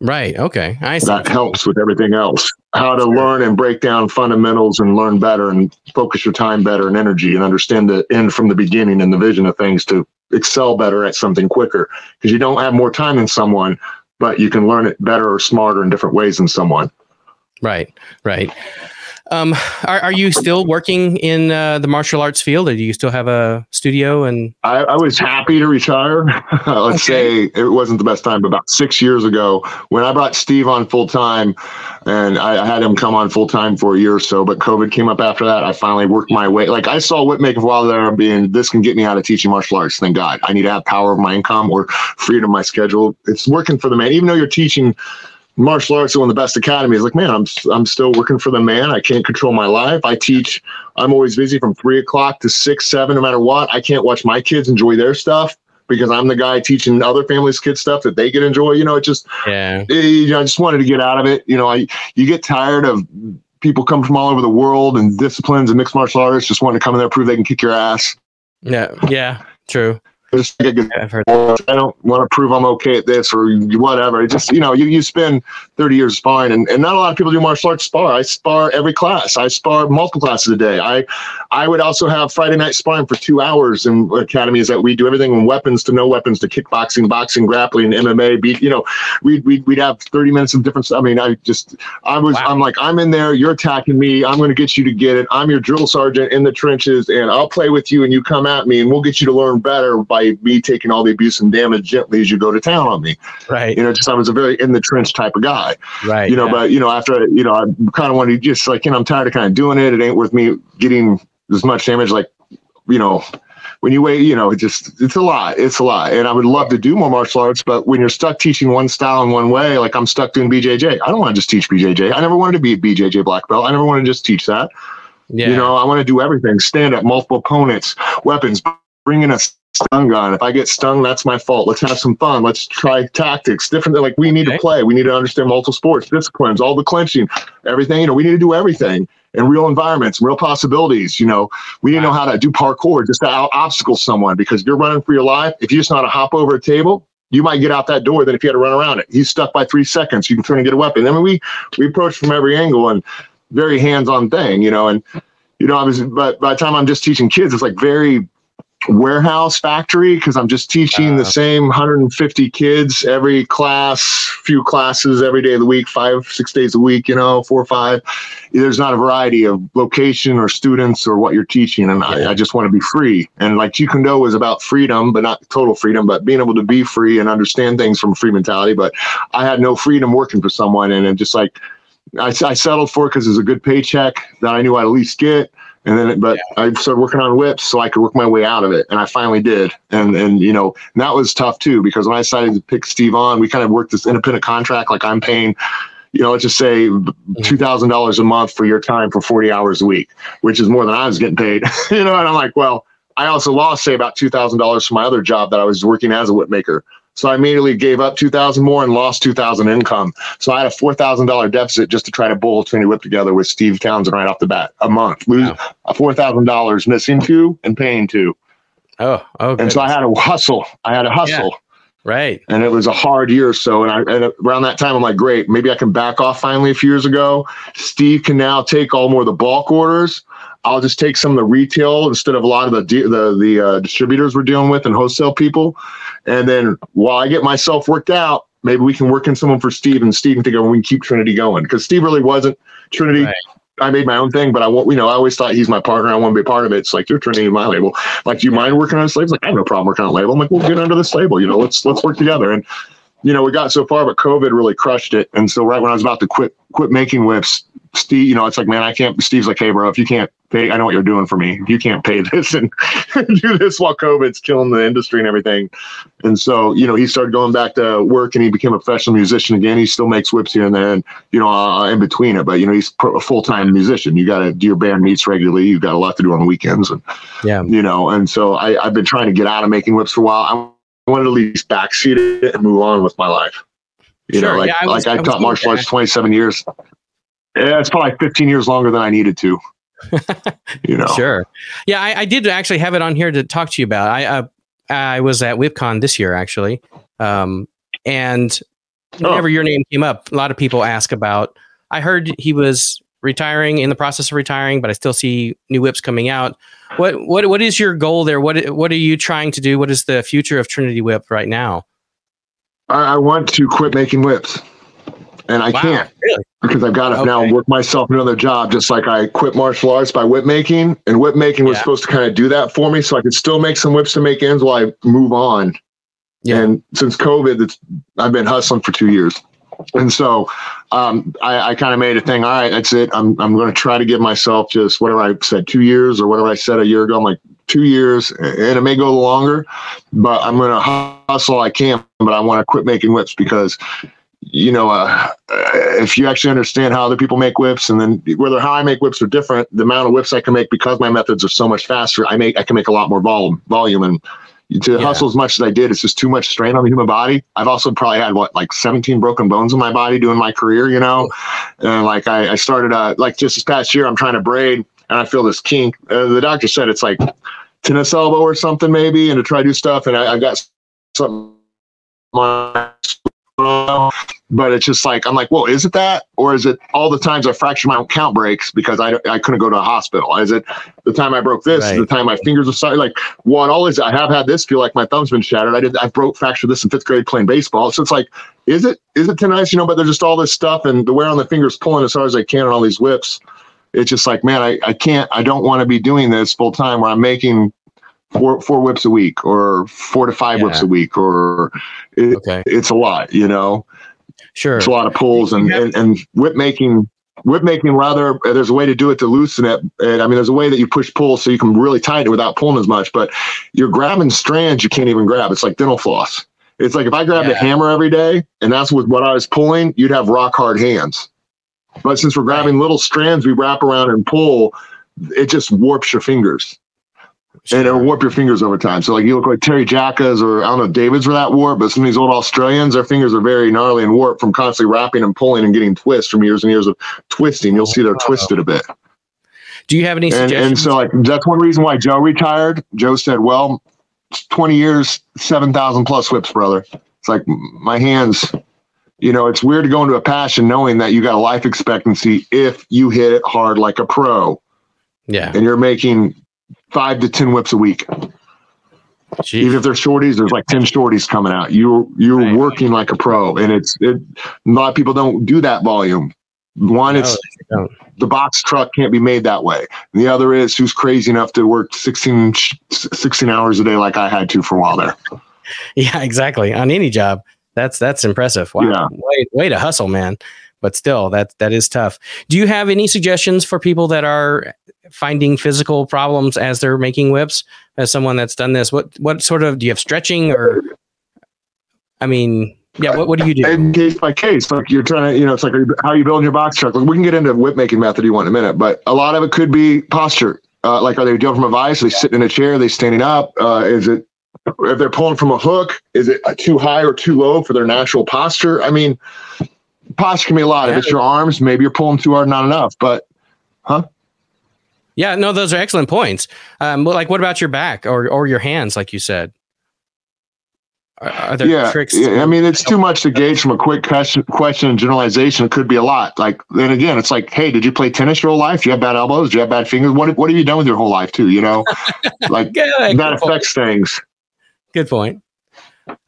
Right. Okay. I see. That helps with everything else. How to learn and break down fundamentals and learn better and focus your time better and energy and understand the end from the beginning and the vision of things to excel better at something quicker because you don't have more time than someone, but you can learn it better or smarter in different ways than someone. Right, right. Um, are, are you still working in uh, the martial arts field, or do you still have a studio? And I, I was happy to retire. Let's okay. say it wasn't the best time, but about six years ago, when I brought Steve on full time, and I, I had him come on full time for a year or so, but COVID came up after that. I finally worked my way. Like I saw making for a while there, being this can get me out of teaching martial arts. Thank God. I need to have power of my income or freedom of my schedule. It's working for the man, even though you're teaching martial arts are one of the best academies. Like, man, I'm I'm still working for the man. I can't control my life. I teach. I'm always busy from three o'clock to six, seven, no matter what. I can't watch my kids enjoy their stuff because I'm the guy teaching other families' kids stuff that they can enjoy. You know, it just yeah. It, you know, I just wanted to get out of it. You know, I you get tired of people come from all over the world and disciplines and mixed martial artists just want to come in there prove they can kick your ass. Yeah, yeah, true. Just I don't want to prove I'm okay at this or whatever. It just you know you, you spend 30 years sparring and, and not a lot of people do martial arts spar. I spar every class. I spar multiple classes a day. I I would also have Friday night sparring for two hours in academies that we do everything from weapons to no weapons to kickboxing, boxing, grappling, MMA. Beat you know we'd we'd, we'd have 30 minutes of different. I mean I just I was wow. I'm like I'm in there. You're attacking me. I'm going to get you to get it. I'm your drill sergeant in the trenches and I'll play with you and you come at me and we'll get you to learn better by by me taking all the abuse and damage gently as you go to town on me. Right. You know, just I was a very in the trench type of guy. Right. You know, yeah. but you know, after you know, I kind of wanted to just like, you know, I'm tired of kind of doing it. It ain't worth me getting as much damage. Like, you know, when you wait, you know, it just it's a lot. It's a lot. And I would love to do more martial arts, but when you're stuck teaching one style in one way, like I'm stuck doing BJJ. I don't want to just teach BJJ. I never wanted to be a BJJ black belt. I never want to just teach that. yeah. You know, I want to do everything. Stand up, multiple opponents, weapons, bring in a stun gun. If I get stung, that's my fault. Let's have some fun. Let's try tactics. Different like we need Okay. to play. We need to understand multiple sports, disciplines, all the clinching, everything. You know, we need to do everything in real environments, real possibilities. You know, we need to know how to do parkour just to out obstacle someone because you're running for your life. If you just know how to hop over a table, you might get out that door than if you had to run around it. He's stuck by three seconds. You can turn and get a weapon. I mean, we we approach from every angle and very hands-on thing, you know, and you know, I was, but by the time I'm just teaching kids, it's like very warehouse factory because I'm just teaching Uh. the same 150 kids every class, few classes every day of the week, five, six days a week, you know, four or five. There's not a variety of location or students or what you're teaching. And I, I just want to be free. And like Jeet Kune Do was about freedom, but not total freedom, but being able to be free and understand things from a free mentality. But I had no freedom working for someone. And it just like, I, I settled for it because it was a good paycheck that I knew I'd at least get. And then, but I started working on whips so I could work my way out of it, and I finally did. And and you know and that was tough too because when I decided to pick Steve on, we kind of worked this independent contract. Like I'm paying, you know, let's just say mm-hmm. two thousand dollars a month for your time for forty hours a week, which is more than I was getting paid. you know, and I'm like, well, I also lost say about two thousand dollars for my other job that I was working as a whip maker. So I immediately gave up two thousand more and lost two thousand income. So I had a four thousand dollar deficit just to try to bowl a Trinity Whip together with Steve Townsend right off the bat a month. Lose Wow. four thousand dollars, missing two and paying two. Oh, oh, And so I had to hustle. I had to hustle. right. And it was a hard year or so. And I and around that time I'm like, great, maybe I can back off finally a few years ago. Steve can now take all more of the bulk orders. I'll just take some of the retail instead of a lot of the de- the the uh, distributors we're dealing with and wholesale people. And then while I get myself worked out, maybe we can work in someone for Steve and Steve can think of we can keep Trinity going because Steve really wasn't Trinity. Right. I made my own thing, but I want you know I always thought he's my partner. I want to be a part of it. It's like you're Trinity, my label. Like, do you mind working on this label? Like, I have no problem working on a label. I'm like, we'll get under this label. You know, let's let's work together. And you know, we got so far, but COVID really crushed it. And so right when I was about to quit quit making whips, Steve, you know, it's like, man, I can't. Steve's like, hey, bro, if you can't I know what you're doing for me. You can't pay this and do this while COVID's killing the industry and everything. And so, you know, he started going back to work and he became a professional musician again. He still makes whips here and there, and you know, uh, in between it. But you know, he's a full time musician. You got to do your band meets regularly. You've got a lot to do on the weekends, and Yeah. you know. And so, I, I've been trying to get out of making whips for a while. I wanted to at least backseat it and move on with my life. You Sure, know, like yeah, I was- like I, I taught martial arts 27 years. Yeah, it's probably 15 years longer than I needed to. you know, Sure. Yeah, I, I did actually have it on here to talk to you about. I uh, I was at WhipCon this year actually, um, and whenever your name came up, a lot of people ask about. I heard he was retiring in the process of retiring, but I still see new whips coming out. What what what is your goal there? What what are you trying to do? What is the future of Trinity Whip right now? I, I want to quit making whips, and I Wow, can't. really? because I've got to Okay. now work myself another job, just like I quit martial arts by whip making. And whip making was Yeah. supposed to kind of do that for me so I could still make some whips to make ends while I move on. Yeah. And since COVID, I've been hustling for two years. And so um, I, I kind of made a thing. All right, that's it. I'm, I'm going to try to give myself just whatever I said, two years or whatever I said a year ago. I'm like, two years, and it may go longer, but I'm going to hustle I can. But I want to quit making whips because you know, uh, if you actually understand how other people make whips, and then whether how I make whips are different, the amount of whips I can make because my methods are so much faster, I make I can make a lot more volume. Volume and to Yeah. hustle as much as I did, it's just too much strain on the human body. I've also probably had what like 17 broken bones in my body doing my career, you know, and like I, I started uh, like just this past year, I'm trying to braid, and I feel this kink. Uh, the doctor said it's like tennis elbow or something maybe, and to try to do stuff, and I, I got something. But it's just like I'm like, well, is it that, or is it all the times I fractured my own count breaks because I, I couldn't go to a hospital? Is it the time I broke this? Right. The time my fingers are sorry? Like, what all is? I have had this feel like my thumb's been shattered. I did I broke fractured this in fifth grade playing baseball. So it's like, is it is it tendonitis? You know, but there's just all this stuff and the wear on the fingers pulling as hard as I can on all these whips. It's just like, man, I, I can't, I don't want to be doing this full time where I'm making four four whips a week or four to five yeah. whips a week or it, okay. it's a lot, you know. Sure. It's a lot of pulls and, and, and whip making whip making rather uh, there's a way to do it to loosen it and i mean there's a way that you push pull so you can really tighten it without pulling as much but you're grabbing strands you can't even grab it's like dental floss it's like if i grabbed yeah. a hammer every day and that's with what i was pulling you'd have rock hard hands but since we're grabbing little strands we wrap around and pull it just warps your fingers. And it'll warp your fingers over time. So like you look like Terry Jacka's or I don't know David's were that warp, but some of these old Australians, their fingers are very gnarly and warped from constantly wrapping and pulling and getting twists from years and years of twisting. You'll see they're twisted a bit. Do you have any and, and, so like that's one reason why Joe retired. Joe said, "Well, 20 years, 7,000 plus whips, brother." It's like my hands. You know, it's weird to go into a passion knowing that you got a life expectancy if you hit it hard like a pro. Yeah. And you're making five to ten whips a week. Jeez. Even if they're shorties, there's like ten shorties coming out. You're you're right. working like a pro, and it's it. A lot of people don't do that volume. One, it's the box truck can't be made that way. And the other is who's crazy enough to work 16, 16 hours a day like I had to for a while there. Yeah, exactly. On any job, that's that's impressive. Wow, yeah. way way to hustle, man. But still, that that is tough. Do you have any suggestions for people that are finding physical problems as they're making whips as someone that's done this what what sort of do you have stretching or i mean yeah what, what do you do? And case by case like you're trying to you know it's like how are you building your box truck? Like we can get into whip making method you want in a minute but a lot of it could be posture. Uh, like are they doing from a vise? Are they sitting in a chair? Are they standing up? Uh, is it if they're pulling from a hook is it too high or too low for their natural posture? I mean posture can be a lot. Yeah. if it's your arms maybe you're pulling too hard not enough but huh yeah, no, those are excellent points. Um, like, what about your back or or your hands, like you said? Are, are there yeah, tricks? Yeah, I mean, it's too much to gauge from a quick question, question and generalization. It could be a lot. Like, then again, it's like, hey, did you play tennis your whole life? Do you have bad elbows? Do you have bad fingers? What What have you done with your whole life, too? You know, like Good, that affects point. things. Good point.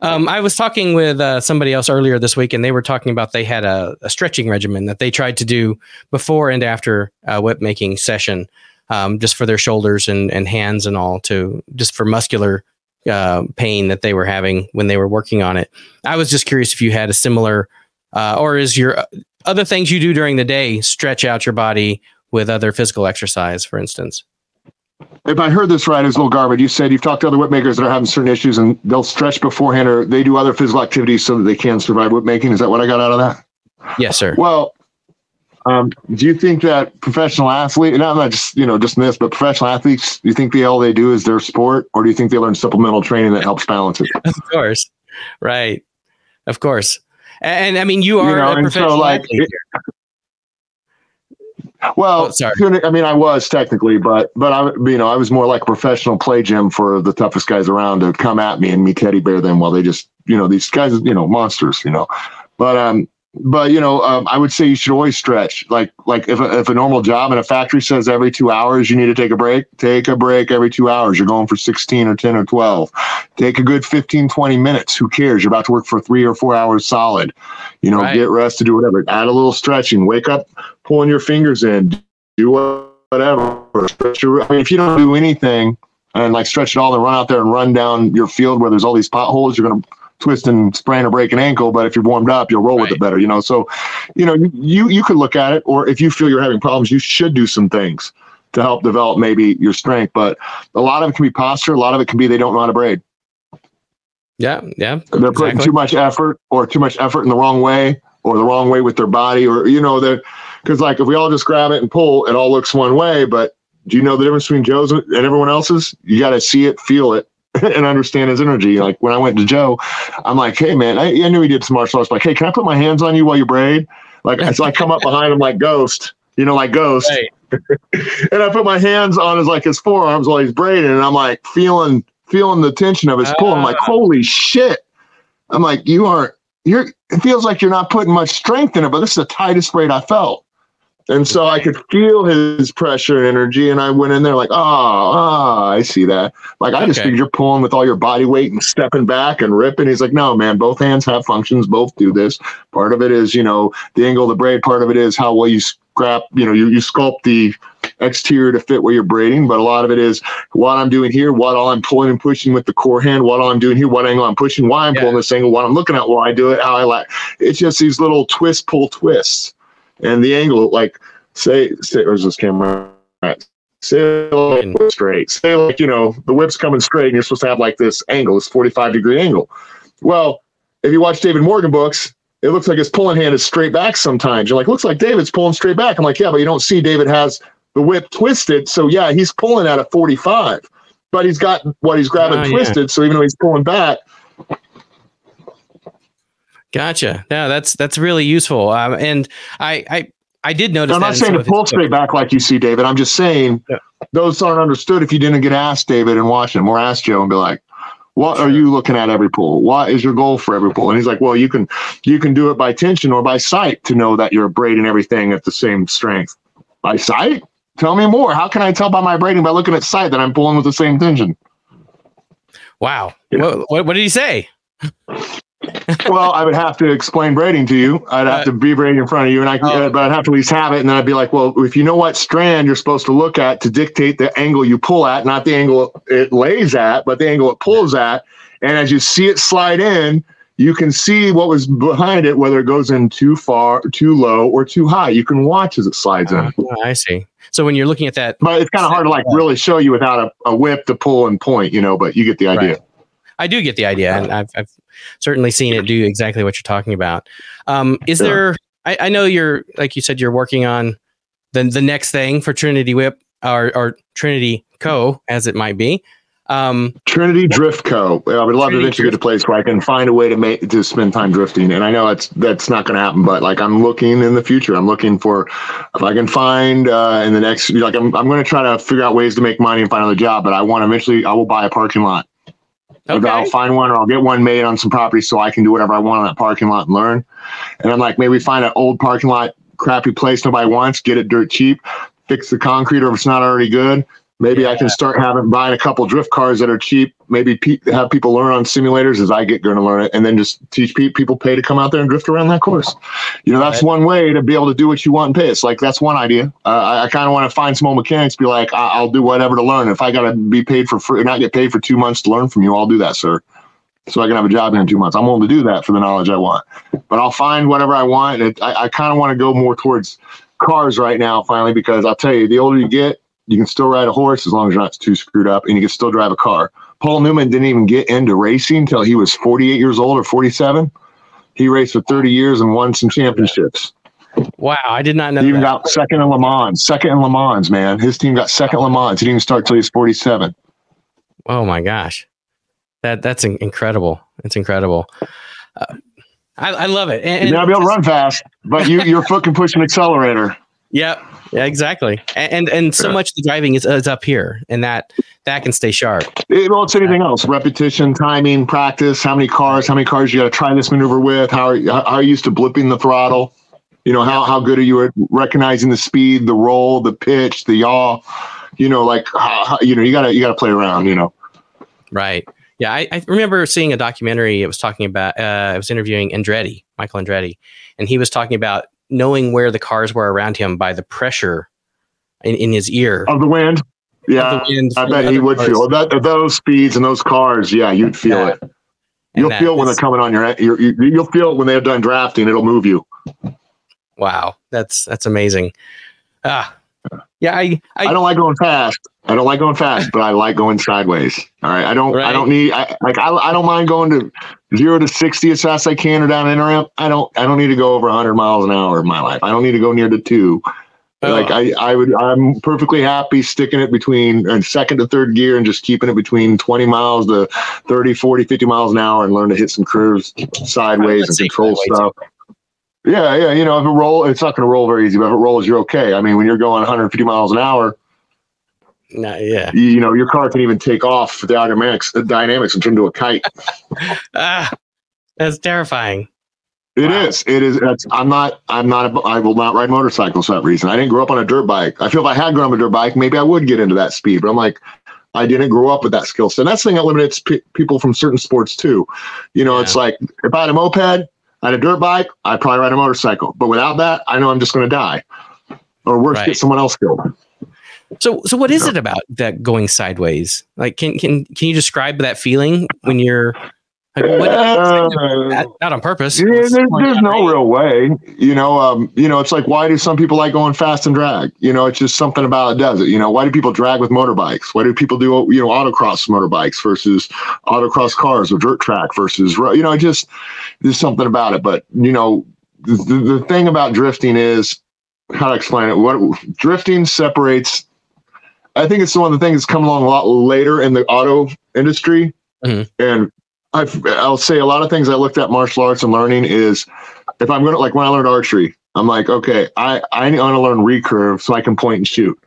Um, I was talking with uh, somebody else earlier this week, and they were talking about they had a, a stretching regimen that they tried to do before and after a whip making session um, just for their shoulders and, and hands and all to just for muscular uh, pain that they were having when they were working on it. I was just curious if you had a similar, uh, or is your uh, other things you do during the day stretch out your body with other physical exercise, for instance? If I heard this right, it's a little garbage. You said you've talked to other whip makers that are having certain issues and they'll stretch beforehand or they do other physical activities so that they can survive whip making. Is that what I got out of that? Yes, sir. Well, um, do you think that professional athlete, not, not just, you know, just this, but professional athletes, do you think they all they do is their sport or do you think they learn supplemental training that helps balance it? Of course. Right. Of course. And, and I mean, you are you know, a professional so like, athlete. well, oh, sorry. I mean, I was technically, but but I, you know, I was more like a professional play gym for the toughest guys around to come at me and me teddy bear them while they just, you know, these guys, you know, monsters, you know. But um, but you know, um, I would say you should always stretch. Like like if a, if a normal job in a factory says every two hours you need to take a break, take a break every two hours. You're going for 16 or 10 or 12. Take a good 15, 20 minutes. Who cares? You're about to work for three or four hours solid. You know, right. get rest to do whatever. Add a little stretching. Wake up, pulling your fingers in. Do whatever. I mean, if you don't do anything and like stretch it all, then run out there and run down your field where there's all these potholes. You're gonna twist and sprain or break an ankle, but if you're warmed up, you'll roll right. with it better, you know? So, you know, you, you could look at it, or if you feel you're having problems, you should do some things to help develop maybe your strength. But a lot of it can be posture. A lot of it can be they don't know how to braid. Yeah. Yeah. They're exactly. putting too much effort or too much effort in the wrong way or the wrong way with their body or, you know, that because like if we all just grab it and pull, it all looks one way, but do you know the difference between Joe's and everyone else's? You got to see it, feel it, and understand his energy. Like when I went to Joe, I'm like, hey man, I, I knew he did some martial arts. Like, hey, can I put my hands on you while you braid? Like, so I come up behind him like Ghost, you know, like Ghost, right. and I put my hands on his like his forearms while he's braiding, and I'm like feeling feeling the tension of his pull. I'm like, ah. holy shit! I'm like, you aren't. You're. It feels like you're not putting much strength in it, but this is the tightest braid I felt. And so I could feel his pressure and energy. And I went in there like, oh, oh I see that. Like, I just figured you're pulling with all your body weight and stepping back and ripping. He's like, no, man, both hands have functions. Both do this. Part of it is, you know, the angle of the braid. Part of it is how well you scrap, you know, you, you sculpt the, exterior to fit where you're braiding, but a lot of it is what I'm doing here, what all I'm pulling and pushing with the core hand, what all I'm doing here, what angle I'm pushing, why I'm yeah. pulling this angle, what I'm looking at while I do it, how I like. It's just these little twist, pull, twists, and the angle. Like say, say, where's this camera? Right. Say like straight. Say like you know the whip's coming straight, and you're supposed to have like this angle, this 45 degree angle. Well, if you watch David Morgan books, it looks like his pulling hand is straight back sometimes. You're like, looks like David's pulling straight back. I'm like, yeah, but you don't see David has the whip twisted. So yeah, he's pulling at a 45, but he's got what he's grabbing oh, twisted. Yeah. So even though he's pulling back. Gotcha. Yeah, that's that's really useful. Um, and I, I I did notice. I'm not saying to pull straight back like you see, David. I'm just saying yeah. those aren't understood if you didn't get asked David and watch them or ask Joe and be like, what are you looking at every pull? What is your goal for every pull? And he's like, well, you can you can do it by tension or by sight to know that you're braiding everything at the same strength. By sight? Tell me more. How can I tell by my braiding by looking at sight that I'm pulling with the same tension? Wow. What, what, what did he say? Well, I would have to explain braiding to you. I'd have uh, to be braiding in front of you, and I, uh, but I'd have to at least have it, and then I'd be like, well, if you know what strand you're supposed to look at to dictate the angle you pull at, not the angle it lays at, but the angle it pulls at, and as you see it slide in, you can see what was behind it, whether it goes in too far, too low, or too high. You can watch as it slides uh, in. I see. So when you're looking at that, but it's kind of hard to like really show you without a, a whip to pull and point, you know. But you get the idea. Right. I do get the idea, and I've, I've certainly seen it do exactly what you're talking about. Um, is sure. there? I, I, know you're like you said you're working on the the next thing for Trinity Whip or, or Trinity Co. as it might be. Um, Trinity Drift Co. I would love Trinity to eventually get a place where I can find a way to make to spend time drifting. And I know that's that's not going to happen, but like I'm looking in the future. I'm looking for if I can find uh, in the next like I'm I'm going to try to figure out ways to make money and find another job. But I want eventually I will buy a parking lot Okay. I'll find one or I'll get one made on some property so I can do whatever I want on that parking lot and learn. And I'm like, maybe find an old parking lot, crappy place nobody wants, get it dirt cheap, fix the concrete or if it's not already good, Maybe yeah. I can start having buying a couple drift cars that are cheap. Maybe pe- have people learn on simulators as I get going to learn it, and then just teach pe- people pay to come out there and drift around that course. You know, that's right. one way to be able to do what you want and pay. It's like that's one idea. Uh, I, I kind of want to find some old mechanics, be like, I- will do whatever to learn. If I got to be paid for free, and not get paid for two months to learn from you, I'll do that, sir. So I can have a job in two months. I'm willing to do that for the knowledge I want. But I'll find whatever I want. It, I, I kind of want to go more towards cars right now, finally, because I'll tell you, the older you get, you can still ride a horse as long as you're not too screwed up, and you can still drive a car. Paul Newman didn't even get into racing until he was 48 years old or 47. He raced for 30 years and won some championships. Wow, I did not know. He even that. got second in Le Mans. Second in Le Mans, man. His team got second Le Mans. He didn't even start till he was 47. Oh my gosh, that that's incredible. It's incredible. Uh, I, I, love it. And, you gotta be able to run fast, but you your foot can push an accelerator. Yep. Yeah, exactly. And and, and so much the driving is, is up here, and that that can stay sharp. It, well, it's anything else: repetition, timing, practice. How many cars? How many cars you got to try this maneuver with? How are, how are you used to blipping the throttle? You know how how good are you at recognizing the speed, the roll, the pitch, the yaw? You know, like you know, you gotta you gotta play around. You know, right. Yeah, I, I, remember seeing a documentary. It was talking about. Uh, I was interviewing Andretti, Michael Andretti, and he was talking about knowing where the cars were around him by the pressure in, in his ear of the wind. Yeah, the wind I bet he would cars. feel that those speeds and those cars. Yeah, you'd feel yeah. it. You'll feel when they're coming on your. You're, you'll feel it when they're done drafting. It'll move you. Wow, that's that's amazing. Ah, yeah, I, I, I don't like going fast. I don't like going fast, but I like going sideways. All right, I don't right. I don't need I, like I, I don't mind going to zero to sixty as fast as I can or down in ramp. I don't I don't need to go over hundred miles an hour in my life. I don't need to go near the two. Oh. Like I, I would I'm perfectly happy sticking it between and second to third gear and just keeping it between 20 miles to 30, 40, 50 miles an hour and learn to hit some curves sideways and control stuff. Yeah, yeah. You know, if it roll, it's not going to roll very easy, but if it rolls, you're okay. I mean, when you're going 150 miles an hour, yeah. You, you know, your car can even take off the dynamics, the dynamics and turn into a kite. ah, that's terrifying. It wow. is. It is. I'm not. I'm not. A, I will not ride motorcycles for that reason. I didn't grow up on a dirt bike. I feel if I had grown up on a dirt bike, maybe I would get into that speed. But I'm like, I didn't grow up with that skill set. And that's the thing that limits p- people from certain sports too. You know, yeah. it's like if I had a moped, I had a dirt bike, I'd probably ride a motorcycle. But without that, I know I'm just going to die, or worse, right. get someone else killed. So, so what is it about that going sideways? Like, can can can you describe that feeling when you're like, what, uh, not, on purpose? Yeah, there's, there's no real way. You know, um, you know, it's like why do some people like going fast and drag? You know, it's just something about it does it. You know, why do people drag with motorbikes? Why do people do you know autocross motorbikes versus autocross cars or dirt track versus you know, just there's something about it. But you know, the, the thing about drifting is how to explain it. What drifting separates I think it's one of the things that's come along a lot later in the auto industry. Mm-hmm. And i will say a lot of things I looked at martial arts and learning is if I'm going to, like when I learned archery, I'm like, okay, I, I want to learn recurve so I can point and shoot.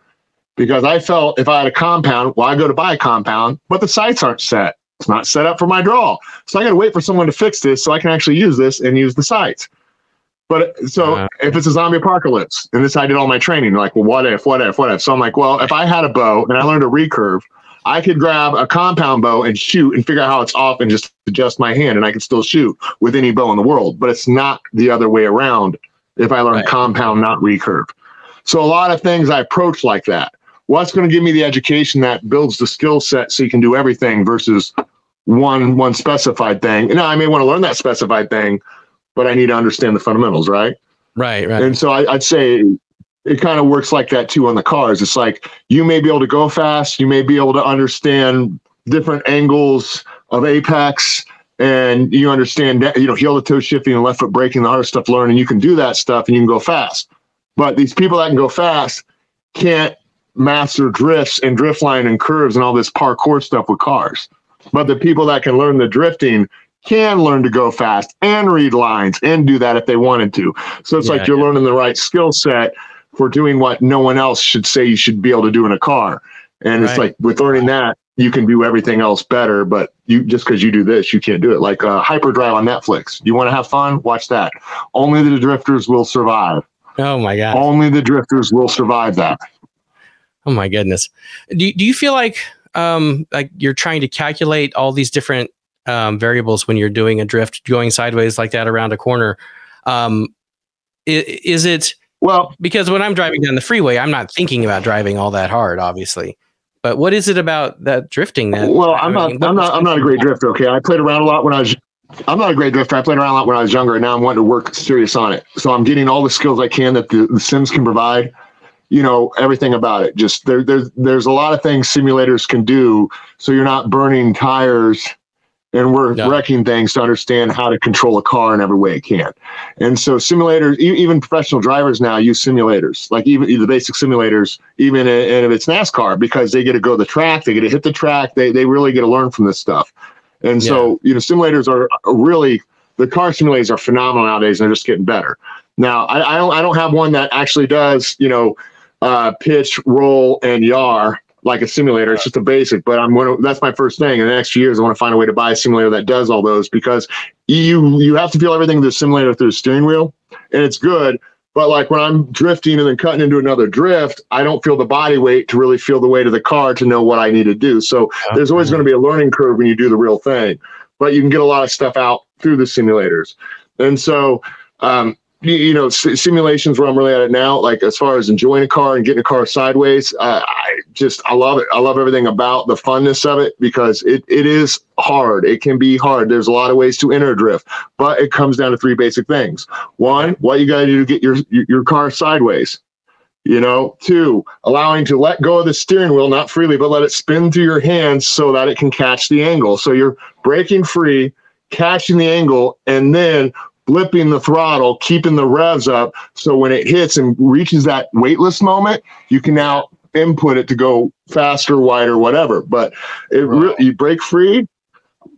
Because I felt if I had a compound, well, I go to buy a compound, but the sights aren't set. It's not set up for my draw. So I got to wait for someone to fix this so I can actually use this and use the sights. But so uh, if it's a zombie apocalypse, and this I did all my training, like, well, what if, what if, what if? So I'm like, well, if I had a bow and I learned a recurve, I could grab a compound bow and shoot and figure out how it's off and just adjust my hand, and I could still shoot with any bow in the world. But it's not the other way around if I learn right. compound, not recurve. So a lot of things I approach like that. What's going to give me the education that builds the skill set so you can do everything versus one one specified thing? Now I may want to learn that specified thing, but I need to understand the fundamentals, right? Right, right. And so I, would say it kind of works like that too on the cars. It's like you may be able to go fast, you may be able to understand different angles of apex, and you understand that, you know, heel to toe shifting and left foot braking, the hard stuff learning. You can do that stuff and you can go fast. But these people that can go fast can't master drifts and drift line and curves and all this parkour stuff with cars. But the people that can learn the drifting can learn to go fast and read lines and do that if they wanted to. So it's yeah, like you're yeah. learning the right skill set for doing what no one else should say you should be able to do in a car. And right. it's like with learning that, you can do everything else better, but you just because you do this, you can't do it. Like uh, Hyperdrive on Netflix. You want to have fun? Watch that. Only the drifters will survive. Oh my god! Only the drifters will survive that. Oh my goodness. Do do you feel like um like you're trying to calculate all these different um, variables when you're doing a drift going sideways like that around a corner. Um, is, is it well because when I'm driving down the freeway, I'm not thinking about driving all that hard, obviously. But what is it about that drifting that? Well, I'm not. I'm not. I'm not a great drifter. Okay, I played around a lot when I was. I'm not a great drifter. I played around a lot when I was younger, and now I'm wanting to work serious on it. So I'm getting all the skills I can that the, the Sims can provide. You know everything about it. Just there, there's there's a lot of things simulators can do, so you're not burning tires and we're yeah. wrecking things to understand how to control a car in every way it can. And so simulators, even professional drivers now use simulators, like even the basic simulators, even and if it's NASCAR, because they get to go to the track, they get to hit the track, they, they really get to learn from this stuff. And so, yeah. you know, simulators are really, the car simulators are phenomenal nowadays and they're just getting better. Now, I, I, don't, I don't have one that actually does, you know, uh, pitch, roll, and yaw like a simulator. It's just a basic, but I'm going to, that's my first thing. In the next few years, I want to find a way to buy a simulator that does all those because you, you have to feel everything through the simulator through the steering wheel and it's good. But like when I'm drifting and then cutting into another drift, I don't feel the body weight to really feel the weight of the car to know what I need to do. So okay. there's always going to be a learning curve when you do the real thing, but you can get a lot of stuff out through the simulators. And so, um, you know simulations where i'm really at it now like as far as enjoying a car and getting a car sideways uh, i just i love it. I love everything about the funness of it because it, it is hard. It can be hard. There's a lot of ways to enter a drift but it comes down to three basic things. One what you got to do to get your your car sideways you know? Two allowing to let go of the steering wheel not freely but let it spin through your hands so that it can catch the angle. So you're breaking free catching the angle and then blipping the throttle, keeping the revs up. So when it hits and reaches that weightless moment, you can now input it to go faster, wider, whatever. But it right. really, you break free,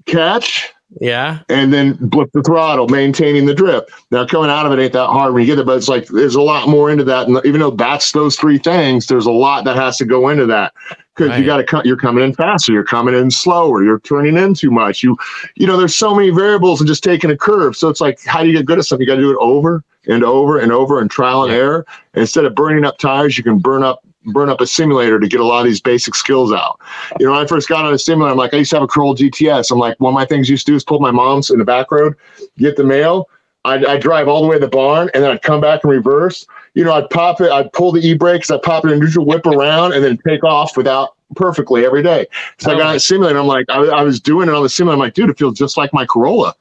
catch, yeah. And then blip the throttle, maintaining the drift. Now coming out of it ain't that hard when you get there, but it's like there's a lot more into that. And even though that's those three things, there's a lot that has to go into that because right. you got to cut. You're coming in faster. You're coming in slower. You're turning in too much. You, you know, there's so many variables and just taking a curve. So it's like, how do you get good at something? You got to do it over and over and over and trial and yeah. error. Instead of burning up tires, you can burn up burn up a simulator to get a lot of these basic skills out. You know, when I first got on a simulator, I'm like, I used to have a Corolla GTS. I'm like, one of my things used to do is pull my mom's in the back road, get the mail. I'd, I'd, drive all the way to the barn and then I'd come back and reverse. You know, I'd pop it, I'd pull the e brakes, I'd pop it in neutral, whip around, and then take off without perfectly every day. So oh. I got oh. a simulator. I'm like, I, I, was doing it on the simulator. I'm like, dude, it feels just like my Corolla.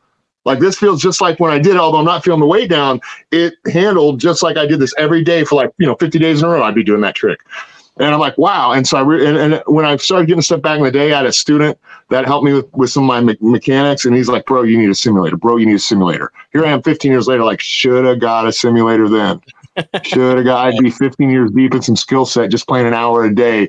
Like this feels just like when I did although I'm not feeling the weight down, it handled just like I did this every day for like, you know, 50 days in a row. I'd be doing that trick. And I'm like, wow. And so I, re- and, and, when I started getting stuff back in the day, I had a student that helped me with, with some of my me- mechanics. And he's like, bro, you need a simulator. Bro, you need a simulator. Here I am 15 years later, like, should have got a simulator then. Should have got, I'd be 15 years deep in some skill set, just playing an hour a day,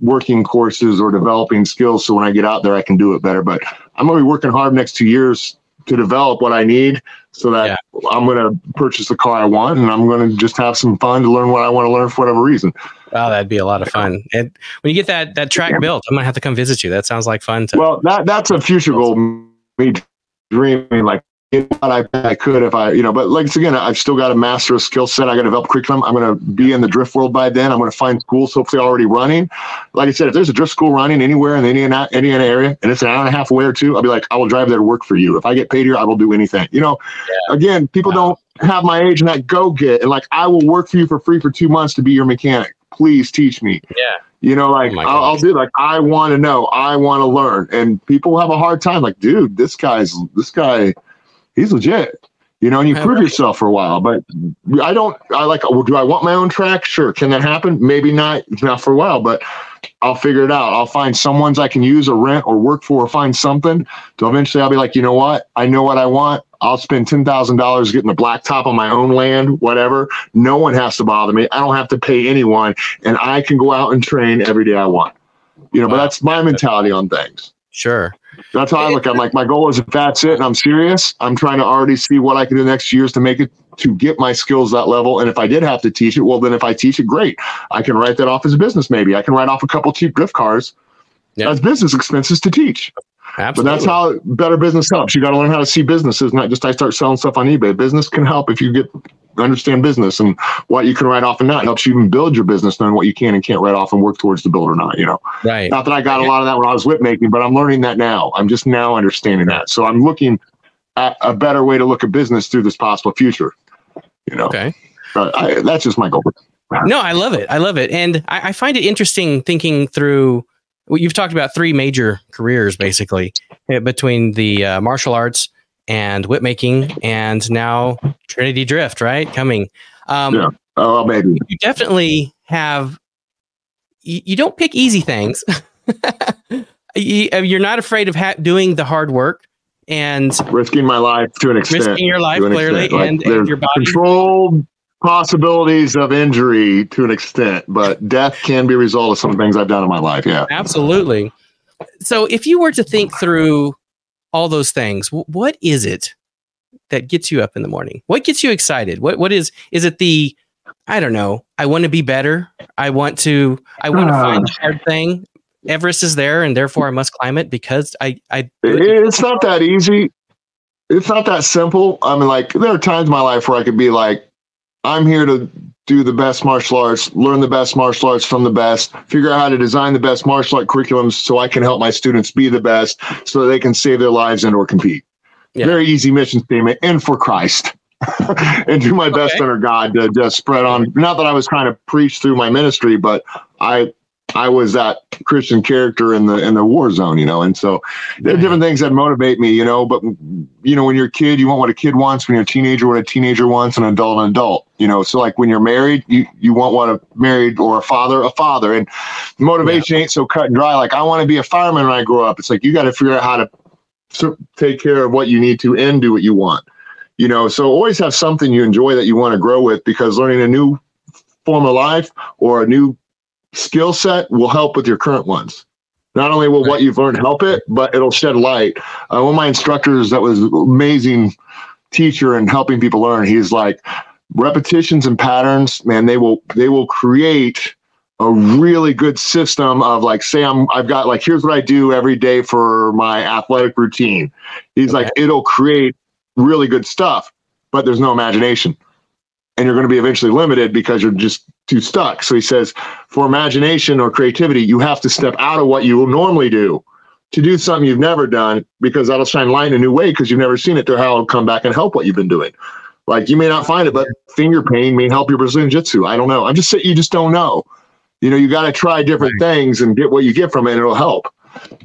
working courses or developing skills. So when I get out there, I can do it better. But I'm going to be working hard next two years to develop what I need so that yeah. I'm going to purchase the car I want and I'm going to just have some fun to learn what I want to learn for whatever reason. Wow, that'd be a lot of fun. And when you get that that track yeah. built, I'm gonna have to come visit you. That sounds like fun. To- well, that that's a future goal. Me dreaming like I, I could if I, you know, but like again, I've still got to master a skill set. I got to develop curriculum. I'm going to be in the drift world by then. I'm going to find schools hopefully already running. Like I said, if there's a drift school running anywhere in the Indiana, Indiana area and it's an hour and a half away or two, I'll be like, I will drive there to work for you. If I get paid here, I will do anything. You know, yeah. again, people wow. don't have my age and that go get and like I will work for you for free for two months to be your mechanic. Please teach me. Yeah. You know, like oh I'll, I'll, do like I want to know, I want to learn, and people have a hard time. Like, dude, this guy's this guy he's legit. You know, and you prove yourself for a while. But I don't. I like. Well, do I want my own track? Sure. Can that happen? Maybe not. Not for a while, but I'll figure it out. I'll find someone's I can use or rent or work for or find something. So eventually, I'll be like, you know what? I know what I want. I'll spend ten thousand dollars getting the blacktop on my own land, whatever. No one has to bother me. I don't have to pay anyone, and I can go out and train every day I want. You know, wow. but that's my mentality on things. Sure. That's how I look. I'm like, my goal is if that's it and I'm serious, I'm trying to already see what I can do next years to make it to get my skills that level. And if I did have to teach it, well, then if I teach it, great. I can write that off as a business. Maybe I can write off a couple cheap drift cars yep. as business expenses to teach. Absolutely. But that's how better business helps. You got to learn how to see businesses, not just I start selling stuff on eBay. Business can help if you get understand business and what you can write off and not. It helps you even build your business, knowing what you can and can't write off and work towards the build or not. You know, right? Not that I got a lot of that when I was whip making, but I'm learning that now. I'm just now understanding that. So I'm looking at a better way to look at business through this possible future. You know, okay. But I, that's just my goal. No, I love it. I love it, and I, I find it interesting thinking through well, you've talked about three major careers basically eh, between the uh, martial arts and whip making and now Trinity Drift, right? Coming. Um, yeah. Oh, maybe. You definitely have, you, you don't pick easy things. you, are not afraid of ha- doing the hard work and risking my life to an extent. Risking your life clearly and, and your body. Controlled possibilities of injury to an extent, but death can be a result of some things I've done in my life. Yeah, absolutely. So, if you were to think through all those things, what is it that gets you up in the morning? What gets you excited? What what is is it the I don't know. I want to be better. I want to I want to uh, find the hard thing. Everest is there and therefore I must climb it because I I It's not that easy. It's not that simple. I mean like there are times in my life where I could be like I'm here to do the best martial arts, learn the best martial arts from the best, figure out how to design the best martial art curriculums so I can help my students be the best so they can save their lives and or compete. Yeah. Very easy mission statement and for Christ. and do my best okay. under God to just spread on. Not that I was trying to preach through my ministry, but I I was that Christian character in the in the war zone, you know. And so there are different things that motivate me, you know. But you know, when you're a kid, you want what a kid wants. When you're a teenager, what a teenager wants. An adult, an adult. You know. So like when you're married, you you want what a married or a father, a father. And motivation yeah. ain't so cut and dry. Like I want to be a fireman when I grow up. It's like you got to figure out how to take care of what you need to and do what you want. You know. So always have something you enjoy that you want to grow with because learning a new form of life or a new skill set will help with your current ones. Not only will right. what you've learned help it, but it'll shed light. Uh, one of my instructors that was amazing teacher and helping people learn, he's like, repetitions and patterns, man, they will they will create a really good system of like say I'm I've got like here's what I do every day for my athletic routine. He's okay. like it'll create really good stuff, but there's no imagination and you're going to be eventually limited because you're just too stuck. So he says, for imagination or creativity, you have to step out of what you will normally do. to do something you've never done because that'll shine light in a new way because you've never seen it to how it'll come back and help what you've been doing. Like you may not find it, but finger pain may help your Brazilian Jiu-Jitsu. I don't know. I'm just saying you just don't know. You know, you got to try different things and get what you get from it, and it'll help.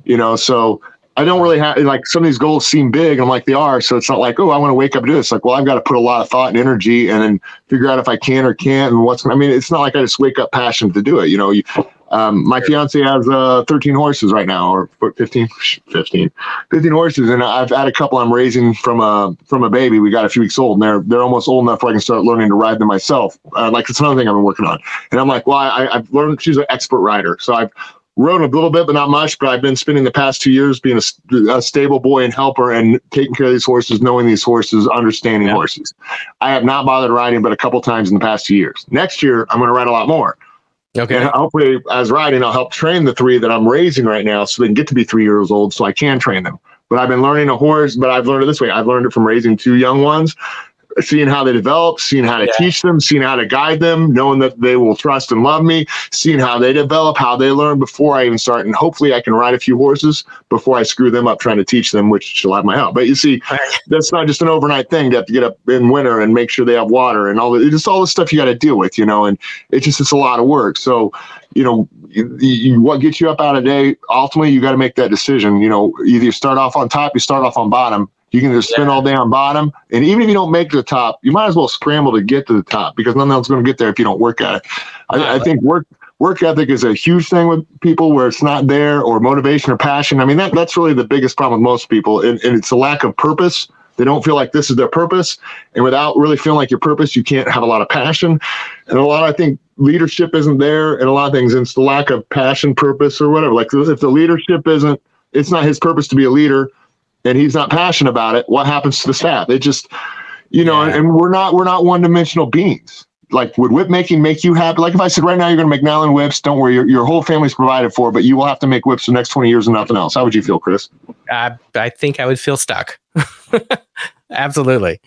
You know, so I don't really have like some of these goals seem big. I'm like they are, so it's not like oh I want to wake up and do this. Like well I've got to put a lot of thought and energy and then figure out if I can or can't and what's. I mean it's not like I just wake up passionate to do it. You know, you, um, my fiance has uh, 13 horses right now, or 15, 15, 15 horses, and I've had a couple I'm raising from a from a baby. We got a few weeks old, and they're they're almost old enough where I can start learning to ride them myself. Uh, like it's another thing I've been working on, and I'm like, well, I, I've learned she's an expert rider, so I've rode a little bit, but not much. But I've been spending the past two years being a, a, stable boy and helper and taking care of these horses, knowing these horses, understanding yeah. horses. I have not bothered riding but a couple times in the past two years. Next year, I'm going to ride a lot more. Okay. And hopefully, as riding, I'll help train the three that I'm raising right now so they can get to be three years old so I can train them. But I've been learning a horse, but I've learned it this way. I've learned it from raising two young ones seeing how they develop, seeing how to yeah. teach them, seeing how to guide them, knowing that they will trust and love me, seeing how they develop, how they learn before I even start. And hopefully I can ride a few horses before I screw them up trying to teach them, which she'll have my help. But you see, that's not just an overnight thing. You have to get up in winter and make sure they have water and all the, just all the stuff you got to deal with, you know, and it's just, it's a lot of work. So, you know, you, you, what gets you up out of day, ultimately you got to make that decision. You know, either you start off on top, you start off on bottom you can just spin yeah. all day on bottom. And even if you don't make the top, you might as well scramble to get to the top because nothing else is going to get there if you don't work at it. I, I think work work ethic is a huge thing with people where it's not there or motivation or passion. I mean, that, that's really the biggest problem with most people. And, and it's a lack of purpose. They don't feel like this is their purpose. And without really feeling like your purpose, you can't have a lot of passion. And a lot, I think, leadership isn't there and a lot of things. It's the lack of passion, purpose, or whatever. Like if the leadership isn't, it's not his purpose to be a leader and he's not passionate about it, what happens to the staff? It just, you know, yeah. and we're not we're not one dimensional beings. Like, would whip making make you happy? Like, if I said right now you're going to make nylon whips, don't worry, your, your whole family's provided for, but you will have to make whips for the next 20 years and nothing else. How would you feel, Chris? I, I think I would feel stuck. Absolutely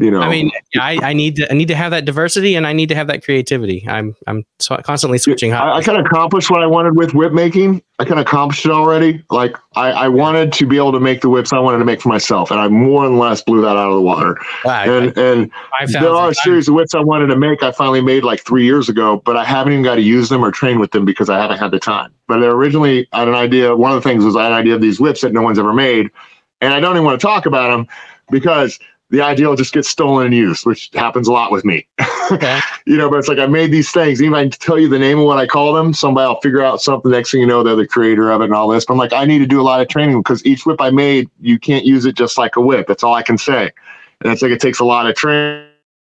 you know. I mean I, I need to i need to have that diversity and i need to have that creativity. I'm i'm constantly switching I, I, kind of accomplished what i wanted with whip making. I kind of accomplished it already. Like I, I wanted to be able to make the whips i wanted to make for myself and i more than less blew that out of the water. And and there are a series of whips i wanted to make i finally made like three years ago but i haven't even got to use them or train with them because i haven't had the time. But originally i had an idea one of the things was i had an idea of these whips that no one's ever made and i don't even want to talk about them because the ideal just gets stolen and used, which happens a lot with me. Okay. you know, but it's like I made these things. Even if I tell you the name of what I call them, somebody will figure out something. Next thing you know, they're the creator of it and all this. But I'm like, I need to do a lot of training because each whip I made, you can't use it just like a whip. That's all I can say. And it's like it takes a lot of training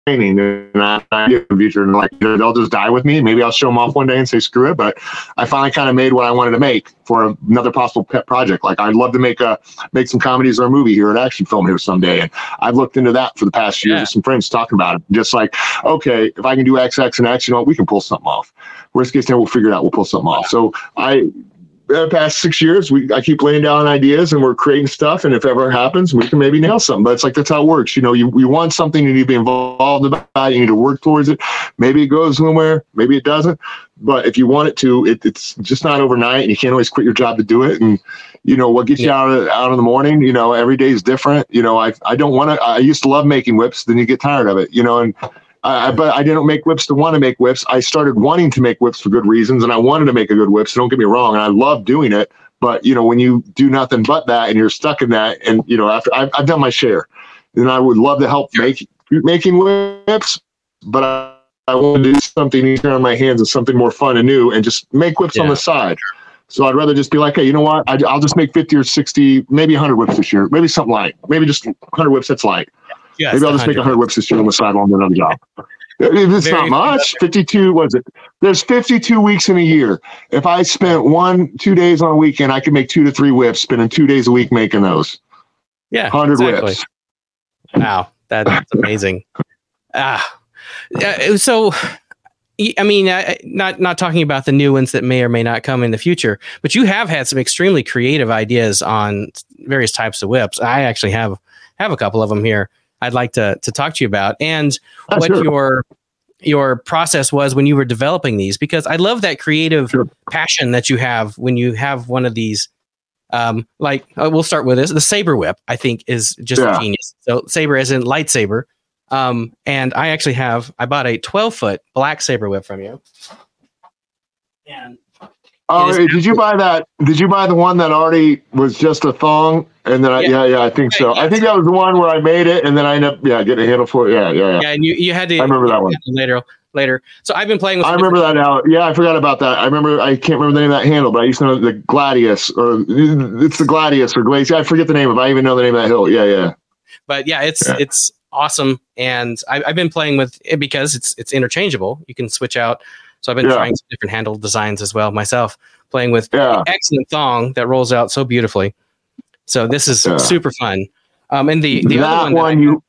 training and I, in the future and like they'll just die with me. Maybe I'll show them off one day and say screw it. But I finally kind of made what I wanted to make for another possible pet project. Like I'd love to make a make some comedies or a movie here, an action film here someday. And I've looked into that for the past year yeah. with some friends talking about it. Just like, okay, if I can do X, X, and X, you know, we can pull something off. Worst case scenario, we'll figure it out. We'll pull something off. So I the past six years, we I keep laying down ideas and we're creating stuff. And if ever happens, we can maybe nail something. But it's like that's how it works. You know, you, you want something, you need to be involved about. You need to work towards it. Maybe it goes somewhere, maybe it doesn't. But if you want it to, it, it's just not overnight, and you can't always quit your job to do it. And you know what gets yeah. you out of out in the morning. You know, every day is different. You know, I I don't want to. I used to love making whips. Then you get tired of it. You know, and uh, but I didn't make whips to want to make whips. I started wanting to make whips for good reasons, and I wanted to make a good whip. So don't get me wrong, and I love doing it. But you know, when you do nothing but that, and you're stuck in that, and you know, after I've, I've done my share, and I would love to help make making whips, but I, I want to do something easier on my hands and something more fun and new, and just make whips yeah. on the side. So I'd rather just be like, hey, you know what? I, will just make 50 or 60, maybe 100 whips this year. Maybe something light. Maybe just 100 whips that's light. Yes, Maybe I'll just make a 100 whips this year on the side while I'm another job. It's Very not much. 52 was it? There's 52 weeks in a year. If I spent one, two days on a weekend, I could make two to three whips, spending two days a week making those. Yeah. 100 exactly. whips. Wow. That's amazing. ah. Uh, so, I mean, not not talking about the new ones that may or may not come in the future, but you have had some extremely creative ideas on various types of whips. I actually have have a couple of them here. I'd like to to talk to you about and oh, what sure. your your process was when you were developing these because I love that creative sure. passion that you have when you have one of these Um, like uh, we'll start with this. The saber whip, I think, is just Yeah. genius. So saber as in lightsaber. Um, and I actually have I bought a 12 foot black saber whip from you. And Oh, did you buy that? Did you buy the one that already was just a thong? And then I, Yeah. yeah, yeah, I think so. Right, I think that was the one where I made it, and then I ended up, yeah, getting a handle for it. Yeah, yeah, yeah. yeah, and you, you had to I remember that one. later later. So I've been playing with I remember that now. Yeah, I forgot about that. I remember. I can't remember the name of that handle, but I used to know the Gladius, or it's the Gladius or Glacier. I forget the name of. it. I even know the name of that hill. Yeah, yeah. but yeah, it's Yeah. it's awesome, and I, I've been playing with it because it's it's interchangeable. You can switch out. So I've been Yeah. trying some different handle designs as well myself, playing with Yeah. excellent thong that rolls out so beautifully. So this is Yeah. super fun. Um, and the the that other one, one, you.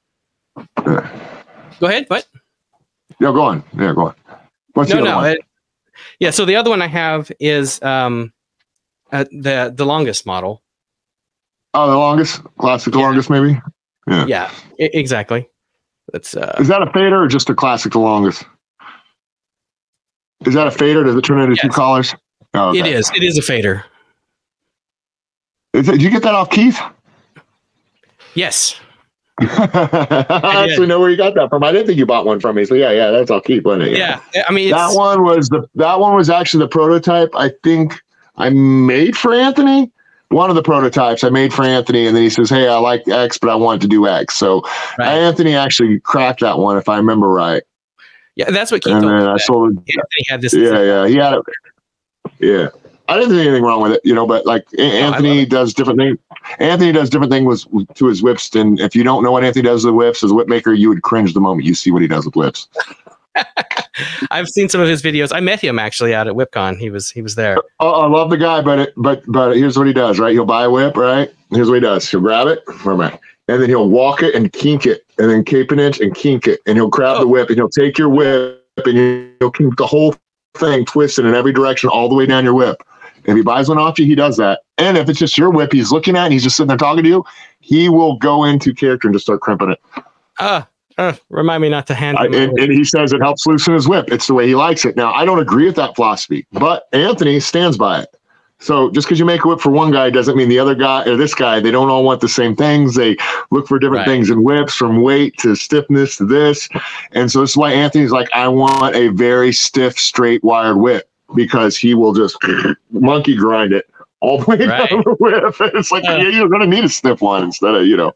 I- go ahead. What? Yeah, go on. Yeah, go on. What's no, the other no. one? it- yeah. So the other one I have is um, uh, the the longest model. oh, the longest classic, the Yeah. longest, maybe. Yeah. Yeah, e- exactly. That's uh, Is that a fader or just a classic, the longest? Is that a fader? Does it turn into two Yes. collars? Oh, okay. it is. It is a fader. Is it- did you get that off Keith? Yes. I actually know where you got that from. I didn't think you bought one from me. So yeah, yeah, that's all Keith, wasn't it? Yeah. I mean, that one was the that one was actually the prototype. I think I made for Anthony. One of the prototypes I made for Anthony, and then he says, "Hey, I like X, but I want to do X." So Right. Anthony actually cracked that one, if I remember right. Yeah, that's what Keith and told I. Anthony had this. Yeah, yeah, he had it. Yeah, I didn't think anything wrong with it, you know. But like A- I love Anthony does different things. Anthony does different things with, to his whips, and if you don't know what Anthony does with whips as a whip maker, you would cringe the moment you see what he does with whips. I've seen some of his videos. I met him actually out at WhipCon. He was he was there. Oh, I love the guy, but it, but but here's what he does, right? He'll buy a whip, right? Here's what he does. He'll grab it, where am I? And then he'll walk it and kink it, and then cape an inch and kink it, and he'll grab the Oh. whip and he'll take your whip and he'll kink the whole thing, twist it in every direction, all the way down your whip. If he buys one off you, he does that. And if it's just your whip, he's looking at, and he's just sitting there talking to you. He will go into character and just start crimping it. Ah, uh, remind me not to hand I, him. and, and he says it helps loosen his whip. It's the way he likes it. Now, I don't agree with that philosophy, but Anthony stands by it. So just because you make a whip for one guy doesn't mean the other guy or this guy, they don't all want the same things. They look for different Right. things in whips from weight to stiffness to this. And so this is why Anthony's like, I want a very stiff, straight wired whip because he will just monkey grind it all the way Right. down the whip. It's like, Uh. yeah, you're going to need a stiff one instead of, you know.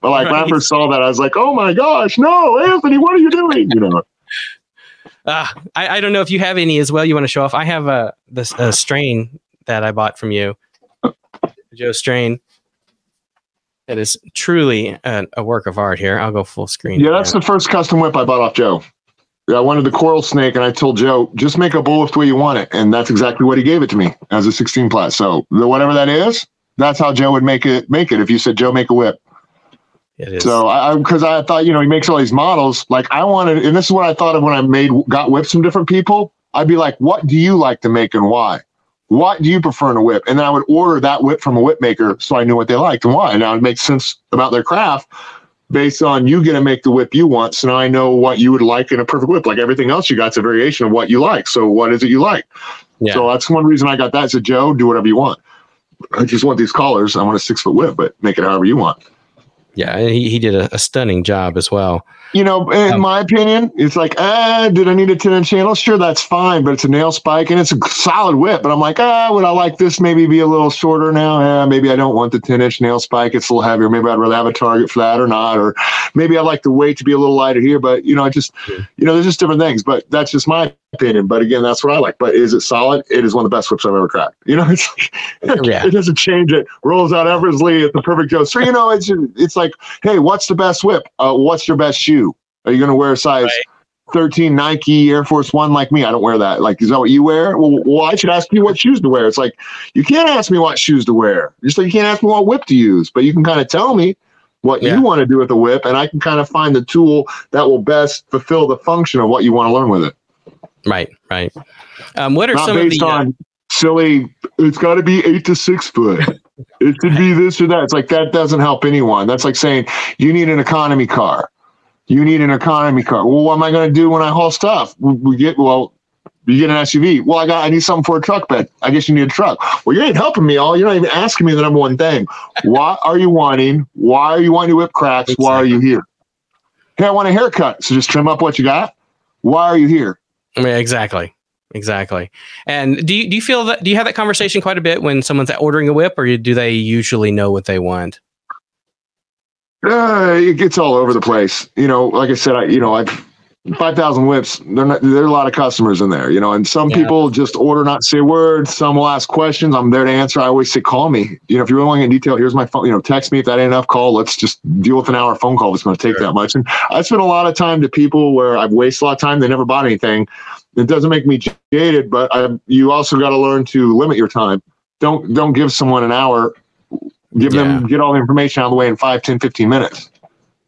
But like when I first saw that, I was like, "Oh my gosh, no, Anthony, what are you doing?" You know, Ah, I, I don't know if you have any as well. You want to show off? I have a this a strain that I bought from you, Joe Strain. That is truly a, a work of art. Here, I'll go full screen. yeah, that's the first custom whip I bought off Joe. Yeah, I wanted the coral snake, and I told Joe, "Just make a bull whip the way you want it," and that's exactly what he gave it to me as a 16 plait. So the, whatever that is, that's how Joe would make it. Make it if you said, "Joe, make a whip." it is. So I, because I, thought, you know, he makes all these models. Like I wanted, and this is what I thought of when I made got whips from different people. I'd be like, "What do you like to make and why?" What do you prefer in a whip? And then I would order that whip from a whip maker so I knew what they liked and why. Now it makes sense about their craft based on you get to make the whip you want. So now I know what you would like in a perfect whip. Like everything else, you got a variation of what you like. So what is it you like? yeah. So that's one reason I got that. I said, Joe, do whatever you want. I just want these collars. I want a six foot whip, but make it however you want. yeah, he, he did a, a stunning job as well. You know, in Um, my opinion, it's like, ah, did I need a 10 inch handle? Sure, that's fine, but it's a nail spike and it's a solid whip. But I'm like, ah, would I like this maybe be a little shorter now? Yeah, maybe I don't want the 10 inch nail spike. It's a little heavier. Maybe I'd rather have a target for that or not. Or maybe I like the weight to be a little lighter here. But, you know, I just, you know, there's just different things. But that's just my opinion. But again, that's what I like. But is it solid? It is one of the best whips I've ever cracked. You know, it's like, Yeah. it doesn't change it. Rolls out effortlessly at the perfect Joe. So, you know, it's, it's like, hey, what's the best whip? Uh, what's your best shoe? Are you going to wear a size Right. 13 Nike Air Force One like me? I don't wear that. Like, is that what you wear? Well, well, I should ask you what shoes to wear. It's like, you can't ask me what shoes to wear. Just like you can't ask me what whip to use, but you can kind of tell me what Yeah. you want to do with the whip, and I can kind of find the tool that will best fulfill the function of what you want to learn with it. Right, right. Um, what are Not some of the? uh, on silly, it's got to be eight to six foot. it should be this or that. It's like that doesn't help anyone. That's like saying you need an economy car. You need an economy car. Well, what am I going to do when I haul stuff? We, we get well. You get an SUV. Well, I got I need something for a truck bed. I guess you need a truck. Well, you ain't helping me all. You're not even asking me the number one thing. What are you wanting? Why are you wanting to whip cracks? Exactly. Why are you here? Hey, I want a haircut. So just trim up what you got. Why are you here? I mean, exactly. Exactly. And do you, do you feel that, do you have that conversation quite a bit when someone's ordering a whip or do they usually know what they want? Uh, it gets all over the place. You know, like I said, I, you know, I've, 5,000 whips, they're not, there are a lot of customers in there, you know, and some yeah. people just order, not say a word. Some will ask questions. I'm there to answer. I always say, call me. You know, if you're willing in detail, here's my phone, you know, text me if that ain't enough call. Let's just deal with an hour phone call. It's going to take sure. that much. And I spend a lot of time to people where I've wasted a lot of time. They never bought anything. It doesn't make me jaded, but I, you also got to learn to limit your time. Don't, don't give someone an hour. Give yeah. them, get all the information out of the way in 5, 10, 15 minutes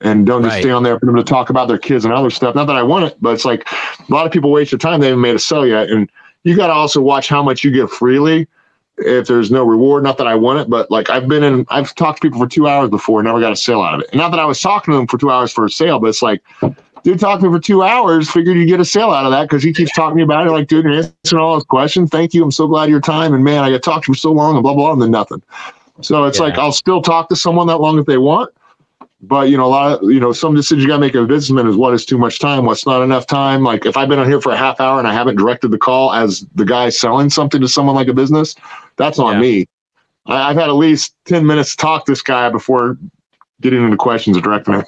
and don't just right. stay on there for them to talk about their kids and other stuff. Not that I want it, but it's like a lot of people waste their time. They haven't made a sell yet. And you got to also watch how much you give freely if there's no reward. Not that I want it, but like I've been in, I've talked to people for two hours before, never got a sale out of it. And not that I was talking to them for two hours for a sale, but it's like, dude talked to me for two hours, figured you'd get a sale out of that because he keeps talking to me about it. Like, dude, you're answering all his questions. Thank you. I'm so glad your time. And man, I got talked to you for so long and blah, blah, blah, and then nothing. So it's yeah. like I'll still talk to someone that long if they want but you know, a lot of you know, some decisions you got to make a businessman is what is too much time, what's not enough time. Like if I've been on here for a half hour and I haven't directed the call as the guy selling something to someone like a business, that's on yeah. me. I, have had at least ten minutes to talk to this guy before getting into questions or directing it.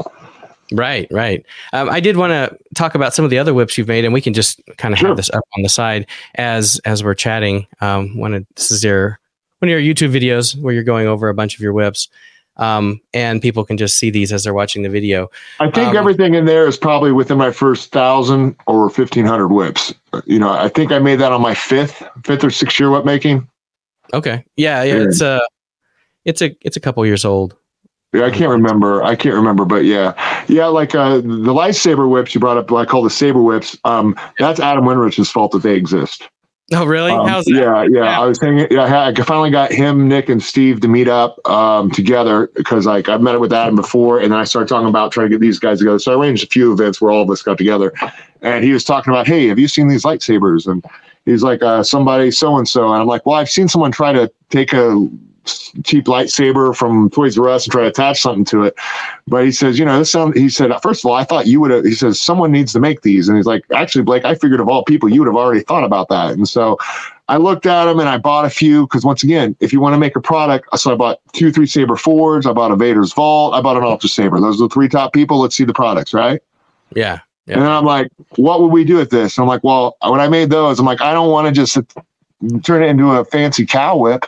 Right, right. Um, I did want to talk about some of the other whips you've made, and we can just kind of sure. have this up on the side as as we're chatting. Um, one of this is your one of your YouTube videos where you're going over a bunch of your whips um, and people can just see these as they're watching the video. I think um, everything in there is probably within my first thousand or fifteen hundred whips. You know, I think I made that on my fifth, fifth or sixth year whip making. Okay, yeah, yeah, it's a, it's a, it's a couple years old. Yeah, I can't remember. I can't remember, but yeah, yeah, like uh, the lightsaber whips you brought up, I call the saber whips. Um, that's Adam Winrich's fault that they exist. Oh, really? Um, How's that? Yeah, yeah, yeah. I was thinking, yeah, I finally got him, Nick, and Steve to meet up um, together because, like, I've met with Adam before, and then I started talking about trying to get these guys together. So I arranged a few events where all of us got together, and he was talking about, hey, have you seen these lightsabers? And he's like, uh, somebody so and so, and I'm like, well, I've seen someone try to take a cheap lightsaber from Toys R Us and try to attach something to it. But he says, you know, this sound, he said, first of all, I thought you would have, he says, someone needs to make these. And he's like, actually, Blake, I figured of all people, you would have already thought about that. And so I looked at them and I bought a few because once again, if you want to make a product, so I bought two, three SaberForges, I bought a Vader's Vault, I bought an Ultra Saber. Those are the three top people. Let's see the products, right? Yeah. Yeah. And I'm like, what would we do with this? And I'm like, well, when I made those, I'm like, I don't want to just turn it into a fancy cow whip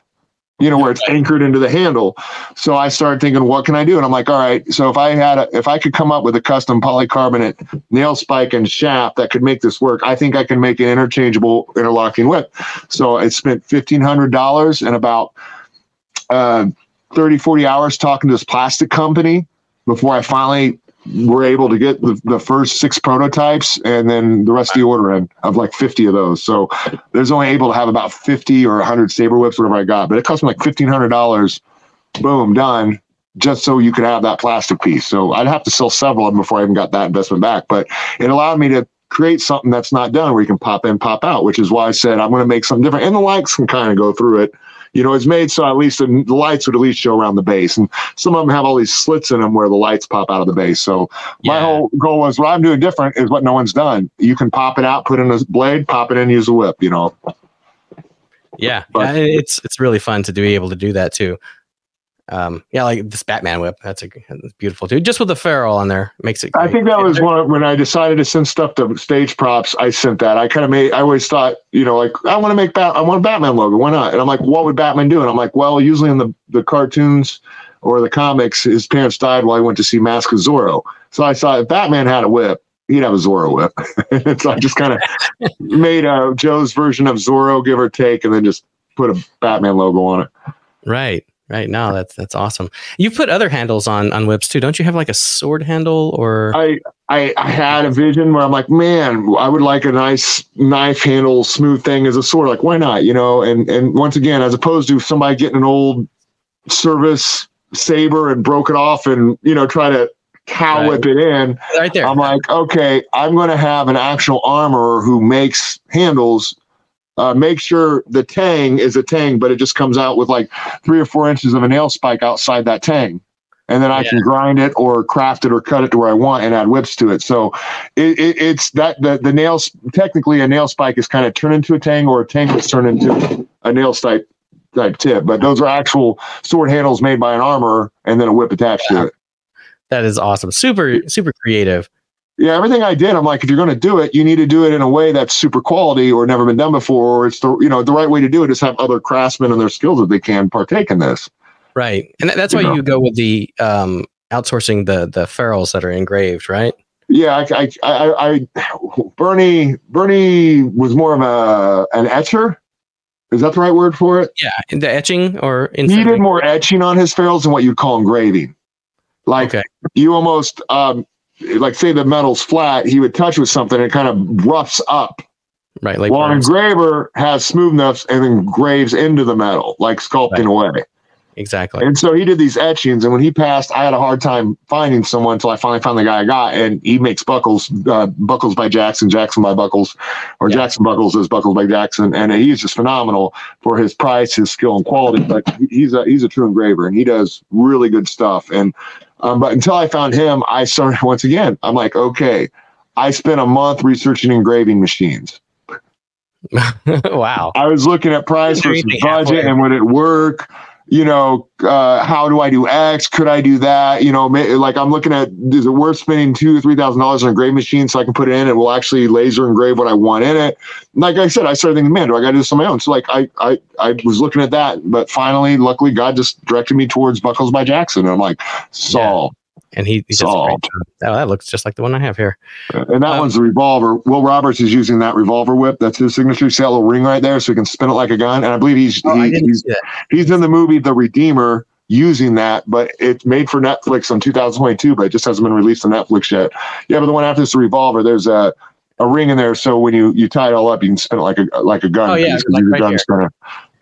you know, where it's anchored into the handle. So I started thinking, what can I do? And I'm like, all right, so if I had a, if I could come up with a custom polycarbonate nail spike and shaft that could make this work, I think I can make an interchangeable interlocking whip. So I spent $1,500 and about uh, 30, 40 hours talking to this plastic company before I finally we're able to get the, the first six prototypes and then the rest of the order in of like 50 of those. So there's only able to have about 50 or 100 saber whips, whatever I got, but it cost me like $1,500. Boom, done. Just so you could have that plastic piece. So I'd have to sell several of them before I even got that investment back. But it allowed me to create something that's not done where you can pop in, pop out, which is why I said I'm going to make something different. And the likes can kind of go through it you know, it's made so at least the lights would at least show around the base. And some of them have all these slits in them where the lights pop out of the base. So my whole goal was what I'm doing different is what no one's done. You can pop it out, put in a blade, pop it in, use a whip, you know. Yeah, but, yeah it's it's really fun to be able to do that too um yeah like this batman whip that's a that's beautiful too just with the ferrule on there makes it great. i think that was one of, when i decided to send stuff to stage props i sent that. I kind of made i always thought you know like i want to make bat i want a batman logo why not? And i'm like what would batman do? And i'm like well usually in the the cartoons or the comics his parents died while he went to see mask of zorro. So i thought if batman had a whip he'd have a zorro whip. So i just kind of made a joe's version of zorro give or take and then just put a batman logo on it. Right Right. now, that's that's awesome. You put other handles on on whips too, don't you? Have like a sword handle or? I, I I had a vision where I'm like, man, I would like a nice knife handle, smooth thing as a sword. Like, why not? You know. And and once again, as opposed to somebody getting an old service saber and broke it off and you know try to cow right. whip it in. Right there. I'm like, okay, I'm going to have an actual armorer who makes handles. Uh, make sure the tang is a tang, but it just comes out with like three or four inches of a nail spike outside that tang. And then I yeah. can grind it or craft it or cut it to where I want and add whips to it. So it, it, it's that the, the nails, technically a nail spike is kind of turned into a tang or a tang is turned into a nail spike type tip. But those are actual sword handles made by an armor and then a whip attached yeah. to it. That is awesome. Super, super creative. Yeah, everything I did, I'm like, if you're going to do it, you need to do it in a way that's super quality or never been done before, or it's the you know the right way to do it is have other craftsmen and their skills that they can partake in this. Right, and that's you why know? you go with the um, outsourcing the the ferrules that are engraved, right? Yeah, I, I, I, I, Bernie, Bernie was more of a an etcher. Is that the right word for it? Yeah, the etching or he did more etching on his ferrules than what you'd call engraving. Like okay. you almost um, like say the metal's flat, he would touch with something and it kind of roughs up. Right. Like while an engraver has smoothness and engraves into the metal, like sculpting right. away. Exactly. And so he did these etchings, and when he passed, I had a hard time finding someone until I finally found the guy I got, and he makes buckles, uh, buckles by Jackson, Jackson by Buckles, or yeah. Jackson Buckles is Buckles by Jackson, and he's just phenomenal for his price, his skill, and quality. But he's a he's a true engraver, and he does really good stuff. And um, but until I found him, I started once again. I'm like, okay, I spent a month researching engraving machines. wow. I was looking at price versus budget and would it work? You know, uh, how do I do X? Could I do that? You know, like I'm looking at, is it worth spending two or three thousand dollars on a grave machine so I can put it in? It will actually laser engrave what I want in it. Like I said, I started thinking, man, do I got to do this on my own? So like I, I, I was looking at that, but finally, luckily, God just directed me towards Buckles by Jackson. And I'm like, solved. And he, he Oh, that looks just like the one I have here. And that um, one's the revolver. Will Roberts is using that revolver whip. That's his signature. See that little ring right there, so he can spin it like a gun. And I believe he's oh, he, he's, he's in the movie The Redeemer using that, but it's made for Netflix on 2022, but it just hasn't been released on Netflix yet. Yeah, but the one after this, the revolver, there's a a ring in there, so when you you tie it all up, you can spin it like a like a gun. Oh yeah, like right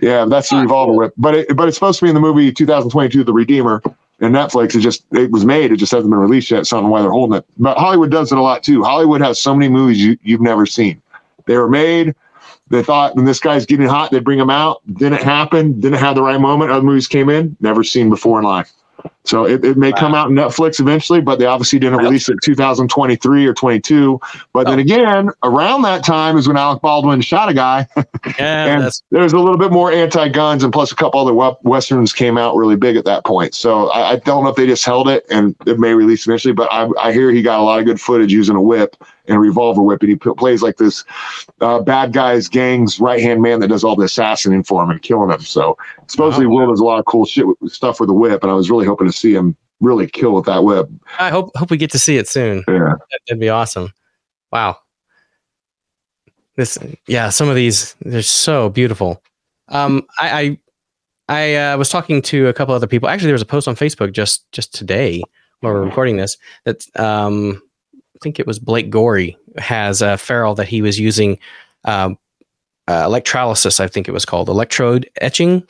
Yeah, that's the oh, revolver cool. whip. But it, but it's supposed to be in the movie 2022, The Redeemer and Netflix, it just it was made. It just hasn't been released yet. So I don't know why they're holding it. But Hollywood does it a lot too. Hollywood has so many movies you, you've never seen. They were made. They thought when this guy's getting hot, they'd bring him out. Didn't happen. Didn't have the right moment. Other movies came in. Never seen before in life. So it, it may wow. come out in Netflix eventually, but they obviously didn't release it 2023 or 22. But oh. then again, around that time is when Alec Baldwin shot a guy. Yeah, and there's a little bit more anti-guns, and plus a couple other westerns came out really big at that point. So I, I don't know if they just held it and it may release eventually, but I, I hear he got a lot of good footage using a whip and a revolver whip, and he p- plays like this uh, bad guy's gang's right hand man that does all the assassinating for him and killing him. So supposedly, oh, Will does a lot of cool shit with, stuff with the whip, and I was really hoping to see him really kill with that whip. I hope hope we get to see it soon. Yeah, that'd be awesome. Wow. This, yeah, some of these they're so beautiful. Um, I I, I uh, was talking to a couple other people. Actually, there was a post on Facebook just just today while we're recording this that um think it was Blake Gorey has a ferrule that he was using um, uh, electrolysis. I think it was called electrode etching.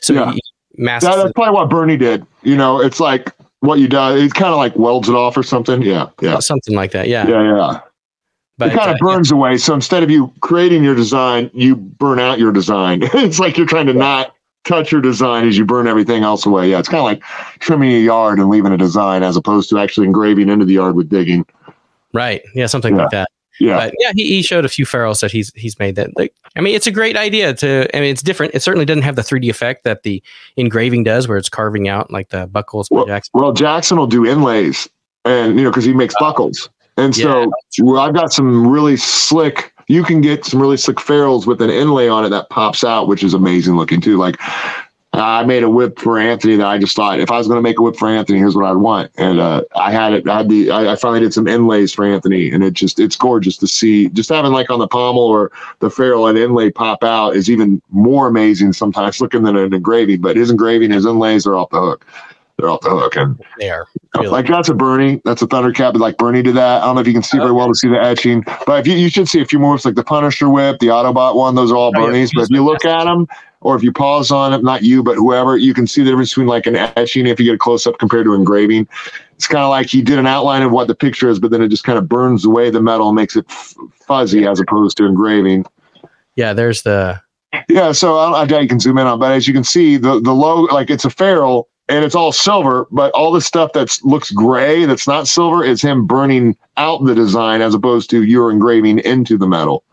So yeah. That, that's probably what Bernie did. You know, it's like what you do. It kind of like welds it off or something. Yeah, yeah, something like that. Yeah, yeah, yeah. But, it kind of uh, burns yeah. away. So instead of you creating your design, you burn out your design. it's like you're trying to not touch your design as you burn everything else away. Yeah, it's kind of like trimming a yard and leaving a design as opposed to actually engraving into the yard with digging. Right. Yeah, something yeah. like that. Yeah. But yeah, he, he showed a few ferrules that he's he's made that like I mean it's a great idea to I mean it's different. It certainly doesn't have the 3D effect that the engraving does where it's carving out like the buckles well, Jackson. Well, Jackson will do inlays and you know because he makes oh. buckles. And so yeah, well, I've got some really slick you can get some really slick ferrules with an inlay on it that pops out, which is amazing looking too. Like I made a whip for Anthony that I just thought if I was going to make a whip for Anthony, here's what I'd want. And uh, I had it. I had the. I, I, finally did some inlays for Anthony, and it just it's gorgeous to see. Just having like on the pommel or the ferrule an inlay pop out is even more amazing sometimes looking than an engraving. But his engraving, his inlays are off the hook. they're off the hook. And they are really. like that's a Bernie, that's a Thundercat, but like Bernie did that. I don't know if you can see very well to see the etching, but if you, you should see a few more whips like the Punisher whip, the Autobot one, those are all oh, Bernies. Yeah. But if you look at them, or if you pause on it, not you, but whoever, you can see the difference between like an etching if you get a close up compared to engraving. It's kind of like he did an outline of what the picture is, but then it just kind of burns away the metal and makes it f- fuzzy as opposed to engraving. Yeah, there's the. Yeah, so I, I doubt you can zoom in on, but as you can see, the the low like it's a ferrule and it's all silver, but all the stuff that looks gray that's not silver is him burning out the design as opposed to you're engraving into the metal.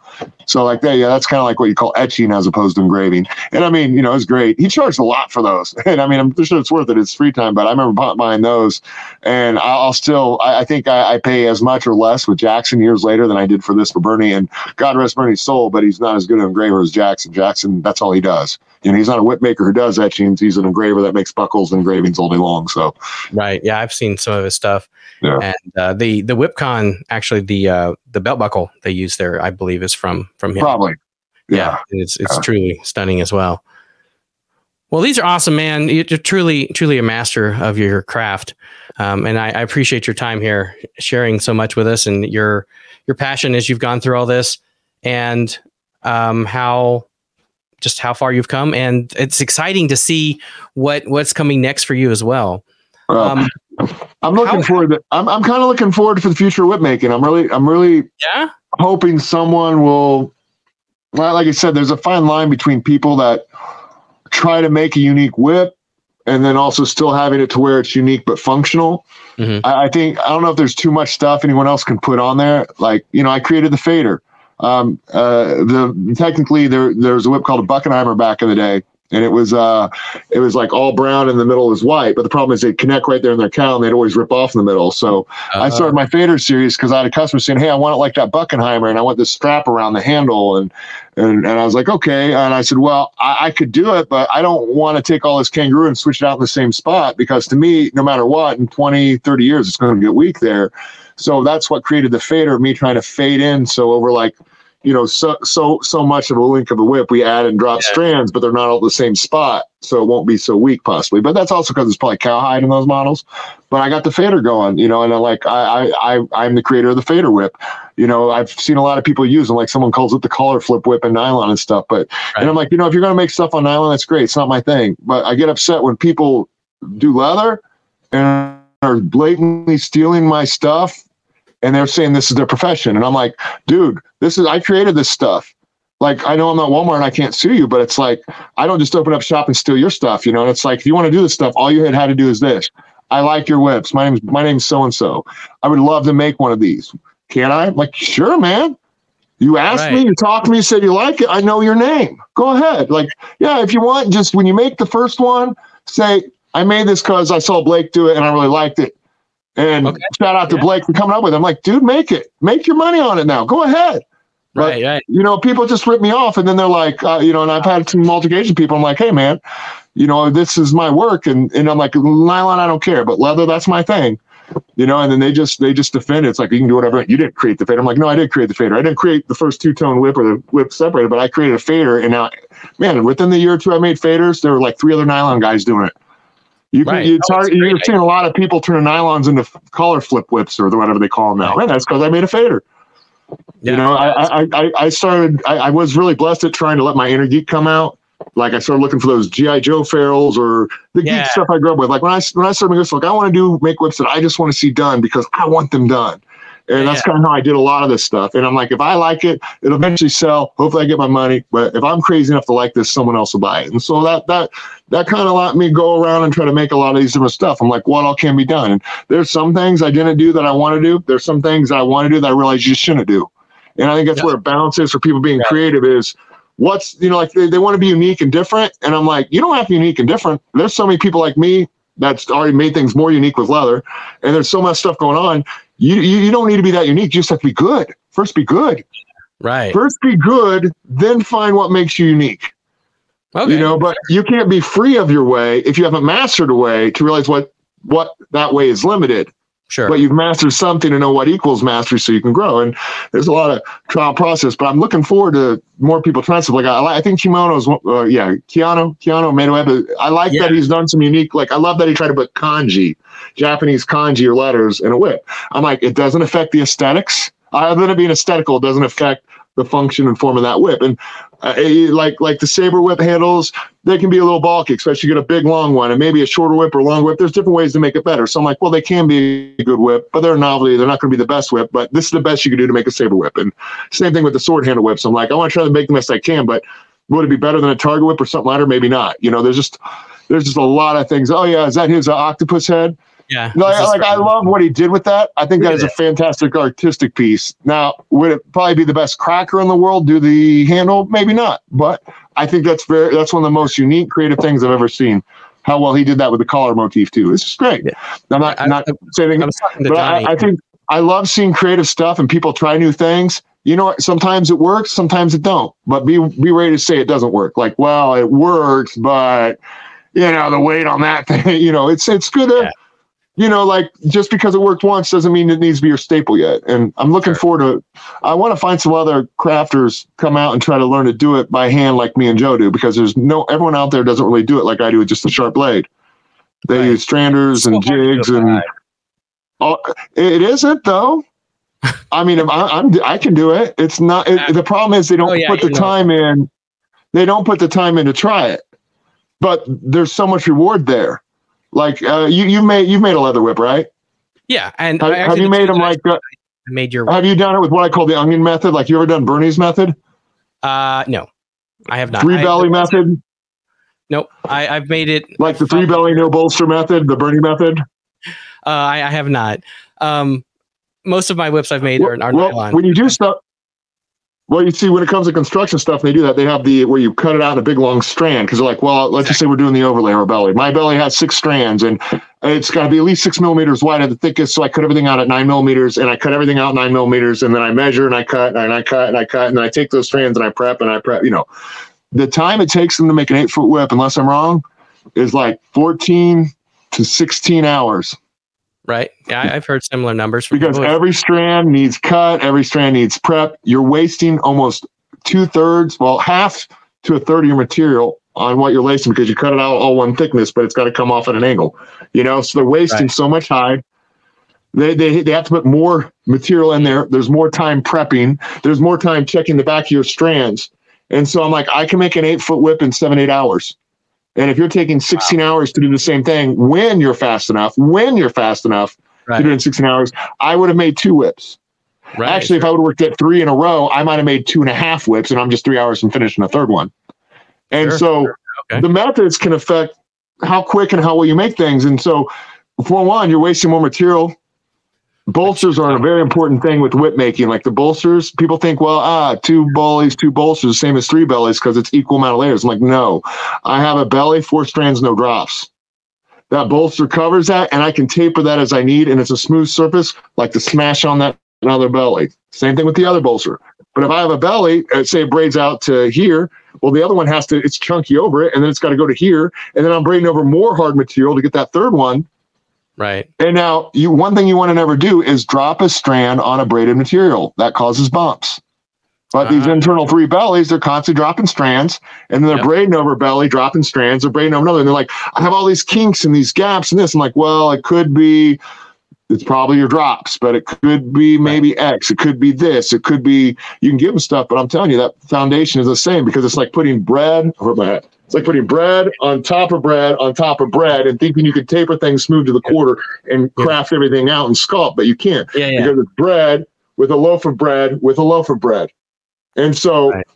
So like that, yeah, that's kind of like what you call etching as opposed to engraving. And I mean, you know, it's great. He charged a lot for those, and I mean, I'm sure it's worth it. It's free time, but I remember buying those, and I'll still, I, I think I, I, pay as much or less with Jackson years later than I did for this for Bernie. And God rest Bernie's soul, but he's not as good an engraver as Jackson. Jackson, that's all he does. You know, he's not a whip maker who does etchings. He's an engraver that makes buckles and engravings all day long. So, right, yeah, I've seen some of his stuff. Yeah. And uh, the the WhipCon actually the uh, the belt buckle they use there I believe is from from him. Probably. Yeah, yeah it's it's yeah. truly stunning as well. Well, these are awesome, man. You're truly, truly a master of your craft, um, and I, I, appreciate your time here, sharing so much with us, and your your passion as you've gone through all this, and um, how just how far you've come, and it's exciting to see what what's coming next for you as well. Um, I'm looking how, forward. To, I'm I'm kind of looking forward for the future of whip making. I'm really I'm really yeah hoping someone will like I said, there's a fine line between people that try to make a unique whip and then also still having it to where it's unique but functional. Mm-hmm. I, I, think I don't know if there's too much stuff anyone else can put on there. Like you know, I created the fader. Um, uh, the technically there there was a whip called a Buckenheimer back in the day, and it was uh it was like all brown in the middle is white but the problem is they'd connect right there in their cowl and they'd always rip off in the middle so uh-huh. i started my fader series because i had a customer saying hey i want it like that buckenheimer and i want this strap around the handle and and, and i was like okay and i said well I, I could do it but i don't want to take all this kangaroo and switch it out in the same spot because to me no matter what in 20 30 years it's going to get weak there so that's what created the fader of me trying to fade in so over like you know, so so so much of a link of a whip, we add and drop yeah. strands, but they're not all the same spot, so it won't be so weak possibly. But that's also because it's probably cowhide in those models. But I got the fader going, you know, and I like I I I'm the creator of the fader whip. You know, I've seen a lot of people use them, like someone calls it the collar flip whip and nylon and stuff. But right. and I'm like, you know, if you're gonna make stuff on nylon, that's great. It's not my thing. But I get upset when people do leather and are blatantly stealing my stuff and they're saying this is their profession. And I'm like, dude, this is I created this stuff. Like I know I'm not Walmart and I can't sue you, but it's like I don't just open up shop and steal your stuff, you know. And it's like if you want to do this stuff, all you had had to do is this. I like your whips. My name's my name's so and so. I would love to make one of these. Can I? I'm like, sure, man. You asked right. me, you talked to me, you said you like it. I know your name. Go ahead. Like, yeah, if you want, just when you make the first one, say, I made this because I saw Blake do it and I really liked it. And okay. shout out to yeah. Blake for coming up with it. I'm like, dude, make it. Make your money on it now. Go ahead. Right, but, right. You know, people just rip me off, and then they're like, uh, you know, and I've had some altercation people. I'm like, hey, man, you know, this is my work, and and I'm like, nylon, I don't care, but leather, that's my thing. You know, and then they just they just defend it. It's like you can do whatever. You didn't create the fader. I'm like, no, I did create the fader. I didn't create the first two tone whip or the whip separator, but I created a fader. And now, man, within the year or two I made faders, there were like three other nylon guys doing it. You can, right. it's oh, hard, you're seeing a lot of people turn nylons into collar flip whips or whatever they call them now. Right. that's because I made a fader. Yeah, you know, I, I, I started, I, I, was really blessed at trying to let my inner geek come out. Like I started looking for those GI Joe ferrules or the yeah. geek stuff I grew up with. Like when I when I started making this, like I want to do make whips that I just want to see done because I want them done. And that's kind of how I did a lot of this stuff. And I'm like, if I like it, it'll eventually sell. Hopefully I get my money. But if I'm crazy enough to like this, someone else will buy it. And so that that that kind of let me go around and try to make a lot of these different stuff. I'm like, what all can be done? And there's some things I didn't do that I want to do. There's some things I want to do that I realize you shouldn't do. And I think that's yeah. where it balances for people being yeah. creative is what's, you know, like they, they want to be unique and different. And I'm like, you don't have to be unique and different. There's so many people like me that's already made things more unique with leather. And there's so much stuff going on. You, you, you don't need to be that unique. You just have to be good. First, be good. Right. First, be good, then find what makes you unique. Okay. You know, but you can't be free of your way if you haven't mastered a way to realize what what that way is limited. Sure. But you've mastered something to know what equals mastery so you can grow. And there's a lot of trial process, but I'm looking forward to more people trying stuff. Like I, I think Kimono's, uh, yeah, Keanu, Keanu made a. I like yeah. that he's done some unique, like I love that he tried to put kanji, Japanese kanji or letters in a whip. I'm like, it doesn't affect the aesthetics. Other than it being aesthetical, it doesn't affect the function and form of that whip. And uh, like like the saber whip handles, they can be a little bulky, especially you get a big long one and maybe a shorter whip or long whip. There's different ways to make it better. So I'm like, well, they can be a good whip, but they're a novelty. They're not going to be the best whip, but this is the best you can do to make a saber whip. And same thing with the sword handle whips. I'm like, I want to try to make the best I can, but would it be better than a target whip or something lighter? Maybe not. You know, there's just there's just a lot of things. Oh yeah, is that his uh, octopus head? Yeah. No, like I love what he did with that. I think that is a fantastic artistic piece. Now, would it probably be the best cracker in the world do the handle? Maybe not, but I think that's very that's one of the most unique creative things I've ever seen. How well he did that with the collar motif too. It's just great. Yeah. I'm not I, not I, saying, but I, I think I love seeing creative stuff and people try new things you know what? Sometimes it works, sometimes it don't. But be be ready to say it doesn't work. Like, well, it works, but you know the weight on that thing. You know, it's it's good to yeah you know, like just because it worked once doesn't mean it needs to be your staple yet. And I'm looking sure. forward to. I want to find some other crafters come out and try to learn to do it by hand like me and Joe do, because there's no everyone out there doesn't really do it like I do with just a sharp blade. They right. use stranders and jigs and. It isn't though. I mean, if I, am I can do it. It's not. It, the problem is they don't oh, yeah, put the time in. They don't put the time in to try it, but there's so much reward there. Like uh, you, you made you made a leather whip, right? Yeah, and have, have you made them like? Uh, made your. Have you done it with what I call the onion method? Like you ever done Bernie's method? Uh, no, I have not. Three belly I, method. Nope, I, I've made it like the three belly no bolster method, the Bernie method. Uh, I, I have not. Um, most of my whips I've made well, are, are well, nylon. When you do stuff, well, you see, when it comes to construction stuff, they do that. They have the where you cut it out in a big long strand because they're like, well, let's just say we're doing the overlay of our belly. My belly has six strands, and it's got to be at least six millimeters wide at the thickest. So I cut everything out at nine millimeters, and I cut everything out nine millimeters, and then I measure and I cut and I cut and I cut, and I take those strands and I prep and I prep. You know, the time it takes them to make an eight foot whip, unless I'm wrong, is like fourteen to sixteen hours right? Yeah, I've heard similar numbers. because people. every strand needs cut, every strand needs prep. You're wasting almost two thirds, well, half to a third of your material on what you're lacing because you cut it out all one thickness, but it's got to come off at an angle. You know, so they're wasting right. so much hide. They, they, they have to put more material in there. There's more time prepping. There's more time checking the back of your strands. And so I'm like, I can make an eight foot whip in seven, eight hours. And if you're taking 16 wow. hours to do the same thing when you're fast enough, when you're fast enough right. to do it in 16 hours, I would have made two whips. Right, Actually, if I would have worked at three in a row, I might have made two and a half whips, and I'm just three hours from finishing a third one. And sure, so sure. Okay. the methods can affect how quick and how well you make things. And so, for one, you're wasting more material bolsters are a very important thing with whip making. Like the bolsters, people think, well, ah, two bellies, two bolsters, same as three bellies because it's equal amount of layers. I'm like, no, I have a belly, four strands, no drops. That bolster covers that, and I can taper that as I need, and it's a smooth surface, like to smash on that another belly. Same thing with the other bolster. But if I have a belly, uh, say it braids out to here, well, the other one has to, it's chunky over it, and then it's got to go to here, and then I'm braiding over more hard material to get that third one Right. And now you one thing you want to never do is drop a strand on a braided material. That causes bumps. But uh-huh. these internal three bellies, they're constantly dropping strands, and then they're yep. braiding over belly, dropping strands, they're braiding over another. And they're like, I have all these kinks and these gaps and this. I'm like, well, it could be it's probably your drops, but it could be maybe X. It could be this. It could be you can give them stuff, but I'm telling you that foundation is the same because it's like putting bread. Hurt my head. It's like putting bread on top of bread on top of bread and thinking you could taper things smooth to the quarter and craft everything out and sculpt, but you can't yeah, yeah. because it's bread with a loaf of bread with a loaf of bread. And so, right.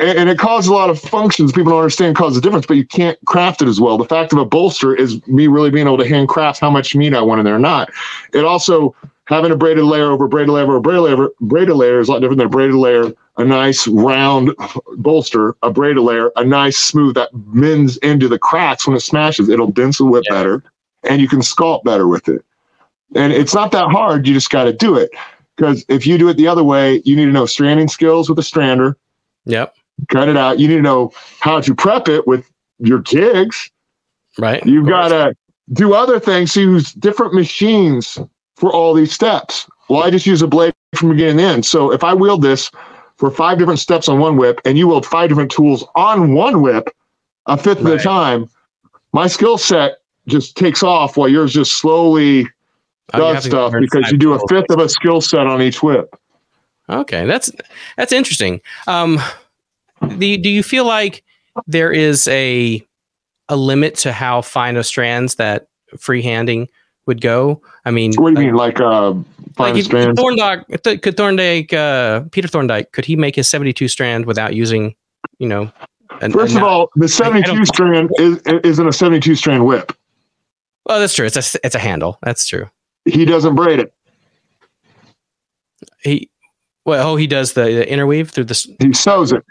and, and, it causes a lot of functions people don't understand cause a difference, but you can't craft it as well. The fact of a bolster is me really being able to handcraft how much meat I want in there or not. It also having a braided layer over braided layer over braided layer, braided layer is a lot different than a braided layer, a nice round bolster, a braided layer, a nice smooth that mends into the cracks when it smashes. It'll dense the whip yeah. better and you can sculpt better with it. And it's not that hard. You just got to do it. Because if you do it the other way, you need to know stranding skills with a strander. Yep. Cut it out. You need to know how to prep it with your jigs. Right. You've got to do other things. use different machines for all these steps. Well, I just use a blade from beginning to end. So if I wield this for five different steps on one whip and you wield five different tools on one whip a fifth right. of the time, my skill set just takes off while yours just slowly oh, does stuff because you do a fifth of a skill set on each whip. Okay, that's that's interesting. Um, do do you feel like there is a a limit to how fine of strands that freehanding would go? I mean, what do you like, mean, like uh, like strands? Thorndike, could Thorndike, uh, Peter Thorndike, could he make his seventy-two strand without using, you know? An, First of all, the seventy-two strand is, isn't a seventy-two strand whip. Well, that's true. It's a it's a handle. That's true. He doesn't braid it. He well, oh, he does the, the interweave through this. He sews it.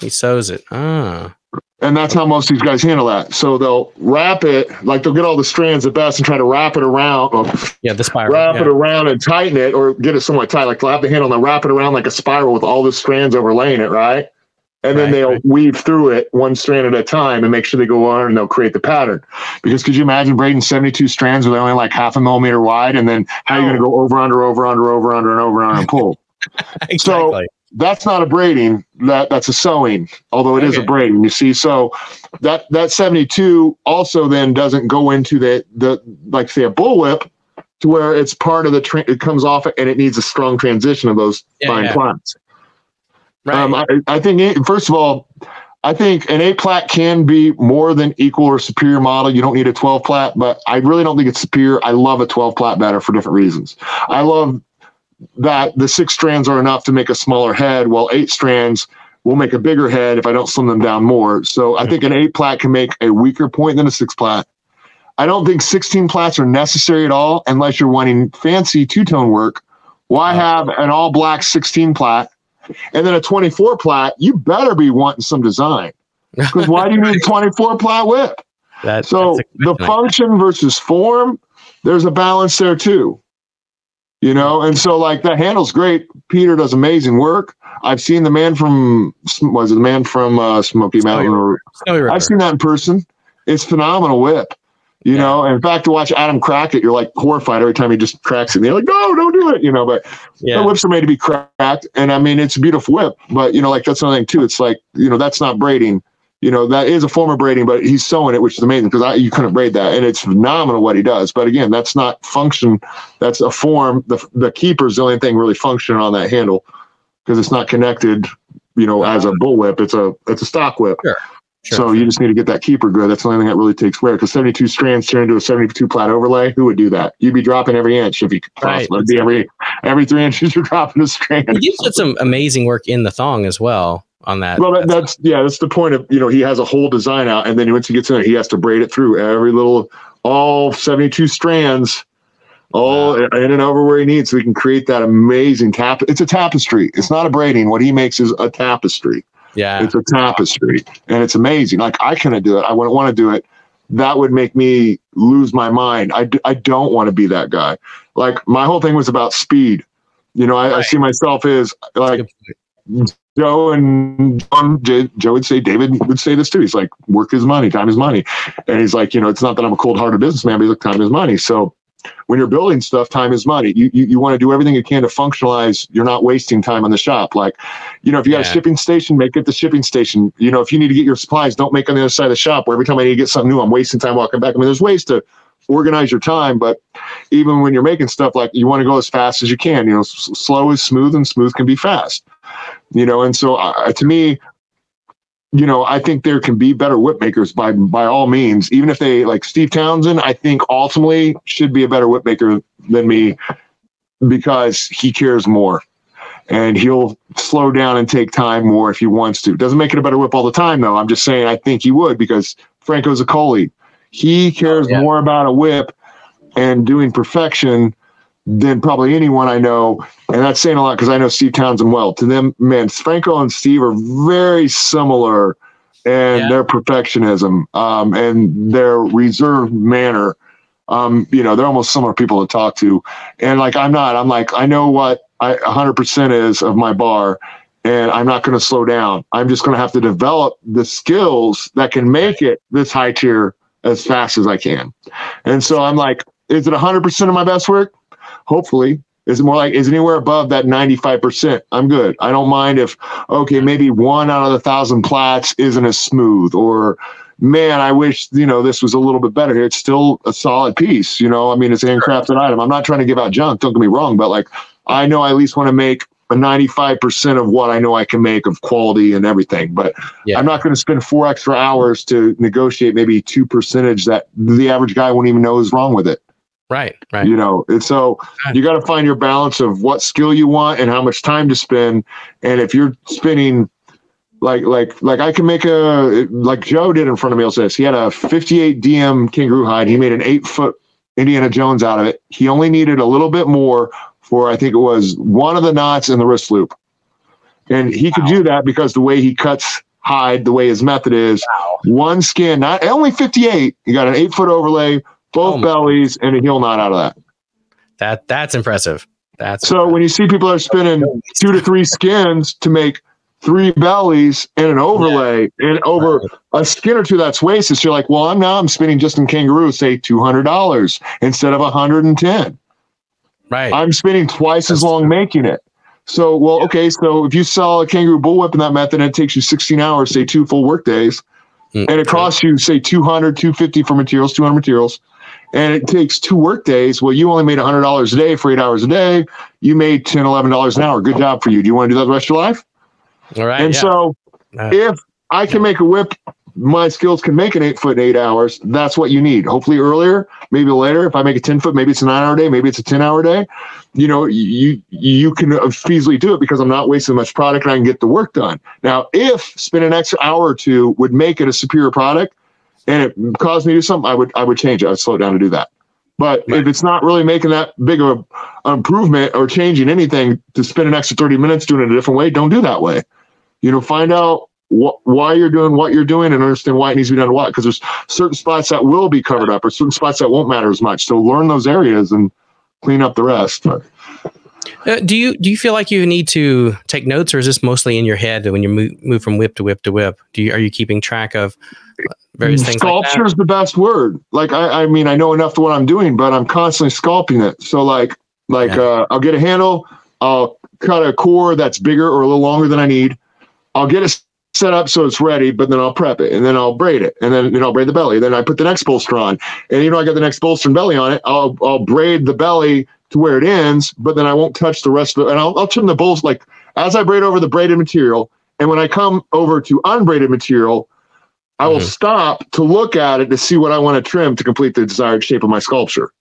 He sews it. Ah. And that's how most of these guys handle that. So they'll wrap it, like they'll get all the strands at best and try to wrap it around. yeah, the spiral. Wrap yeah. it around and tighten it or get it somewhat tight. Like they'll have the handle and they'll wrap it around like a spiral with all the strands overlaying it, right? And then right, they'll right. weave through it one strand at a time and make sure they go on and they'll create the pattern. Because could you imagine braiding 72 strands with only like half a millimeter wide? And then how are you going to go over, under, over, under, over, under, and over, under, and pull? exactly. So that's not a braiding. That that's a sewing, although it okay. is a braiding. You see, so that that seventy two also then doesn't go into the the like say a bullwhip to where it's part of the tra- it comes off and it needs a strong transition of those yeah, fine yeah. plats. Right. Um, I, I think first of all, I think an eight plat can be more than equal or superior model. You don't need a 12 plat, but I really don't think it's superior. I love a 12 plat better for different reasons. I love that the six strands are enough to make a smaller head, while eight strands will make a bigger head if I don't slim them down more. So I think an eight plat can make a weaker point than a six plat. I don't think 16 plats are necessary at all unless you're wanting fancy two tone work. Why have an all black 16 plat and then a 24 plat? You better be wanting some design because why do you need a 24 plat whip? That, so the function versus form, there's a balance there too you know? And so like that handle's great. Peter does amazing work. I've seen the man from was it the man from uh, smoky mountain or i've seen that in person. It's phenomenal whip you yeah. know? And in fact to watch adam crack it you're like horrified every time he just cracks it. And you're like no don't do it you know? But yeah. the whips are made to be cracked. And i mean it's a beautiful whip. But you know like that's another thing too. It's like you know that's not braiding you know that is a form of braiding, but he's sewing it, which is amazing because you couldn't braid that, and it's phenomenal what he does. But again, that's not function. That's a form. The the keeper's the only thing really functioning on that handle because it's not connected. You know, as a bullwhip, it's a it's a stock whip. Sure. Sure. So you just need to get that keeper good. That's the only thing that really takes wear. Because 72 strands turn into a 72 plat overlay. Who would do that? You'd be dropping every inch if you could right. Be every every three inches you're dropping a strand. You did some amazing work in the thong as well on that. Well, that, that's yeah, that's the point of you know he has a whole design out, and then once he gets in there, he has to braid it through every little all seventy two strands, all wow. in and over where he needs, so he can create that amazing tap. It's a tapestry. It's not a braiding. What he makes is a tapestry. Yeah, it's a tapestry, and it's amazing. Like I couldn't do it. I wouldn't want to do it. That would make me lose my mind. I, I don't want to be that guy. Like my whole thing was about speed. You know, I, right. I see myself as like Joe and John, Joe would say, David would say this too. He's like, work is money, time is money. And he's like, you know, it's not that I'm a cold hearted businessman, but he's like, time is money. So when you're building stuff, time is money. You, you, you want to do everything you can to functionalize. You're not wasting time on the shop. Like, you know, if you got yeah. a shipping station, make it the shipping station. You know, if you need to get your supplies, don't make on the other side of the shop where every time I need to get something new, I'm wasting time walking back. I mean, there's ways to organize your time, but even when you're making stuff like you want to go as fast as you can, you know, s- slow is smooth and smooth can be fast you know, and so uh, to me, you know, I think there can be better whip makers by by all means. Even if they like Steve Townsend, I think ultimately should be a better whip maker than me because he cares more and he'll slow down and take time more if he wants to. Doesn't make it a better whip all the time though. I'm just saying I think he would because Franco's a Zaccoli. He cares oh, yeah. more about a whip and doing perfection than probably anyone I know. And that's saying a lot because I know Steve Townsend well. To them, man, Franco and Steve are very similar in yeah. their perfectionism um, and their reserved manner. Um, you know, they're almost similar people to talk to. And like, I'm not, I'm like, I know what I 100% is of my bar and I'm not going to slow down. I'm just going to have to develop the skills that can make it this high tier as fast as I can. And so I'm like, is it 100% of my best work? Hopefully. Is more like is anywhere above that 95%? I'm good. I don't mind if okay, maybe one out of the thousand plats isn't as smooth, or man, I wish you know this was a little bit better here. It's still a solid piece, you know. I mean, it's an handcrafted item. I'm not trying to give out junk. Don't get me wrong, but like I know I at least want to make a 95% of what I know I can make of quality and everything. But yeah. I'm not going to spend four extra hours to negotiate maybe two percentage that the average guy won't even know is wrong with it. Right, right. You know, and so you got to find your balance of what skill you want and how much time to spend. And if you're spending like like like I can make a like Joe did in front of me. Says he had a 58 DM kangaroo hide. He made an eight foot Indiana Jones out of it. He only needed a little bit more for I think it was one of the knots in the wrist loop, and he wow. could do that because the way he cuts hide, the way his method is, wow. one skin, not only 58. You got an eight foot overlay, both oh bellies, and a heel knot out of that. That that's impressive. That's so impressive. when you see people are spinning two to three skins to make three bellies and an overlay yeah. and over right. a skin or two that's wasted. So you're like, well, I'm now I'm spinning just in kangaroo, say two hundred dollars instead of a hundred and ten. Right. I'm spending twice that's as long true. making it. So well, yeah. okay, so if you sell a kangaroo bullwhip in that method, it takes you 16 hours, say two full work days, mm, and it costs you say 200, 250 for materials, 200 materials. And it takes two work days. Well, you only made $100 a day for eight hours a day. You made $10, $11 an hour. Good job for you. Do you want to do that the rest of your life? All right. And yeah. so uh, if I can make a whip, my skills can make an eight foot in eight hours. That's what you need. Hopefully earlier, maybe later. If I make a 10 foot, maybe it's a nine hour day, maybe it's a 10 hour day. You know, you you can feasibly do it because I'm not wasting much product and I can get the work done. Now, if spend an extra hour or two would make it a superior product and it caused me to do something, I would I would change it. I'd slow down to do that. But right. if it's not really making that big of an improvement or changing anything to spend an extra 30 minutes doing it a different way, don't do that way you know, find out what, why you're doing what you're doing and understand why it needs to be done what because there's certain spots that will be covered up or certain spots that won't matter as much so learn those areas and clean up the rest uh, do you do you feel like you need to take notes or is this mostly in your head when you move, move from whip to whip to whip do you are you keeping track of various things sculpture like is the best word like I, I mean i know enough to what i'm doing but i'm constantly sculpting it so like like yeah. uh, i'll get a handle i'll cut a core that's bigger or a little longer than i need I'll get it set up so it's ready, but then I'll prep it and then I'll braid it and then, then I'll braid the belly. Then I put the next bolster on. And you know, I got the next bolster and belly on it. I'll I'll braid the belly to where it ends, but then I won't touch the rest of it. And I'll, I'll trim the bolts like as I braid over the braided material. And when I come over to unbraided material, I will mm-hmm. stop to look at it to see what I want to trim to complete the desired shape of my sculpture.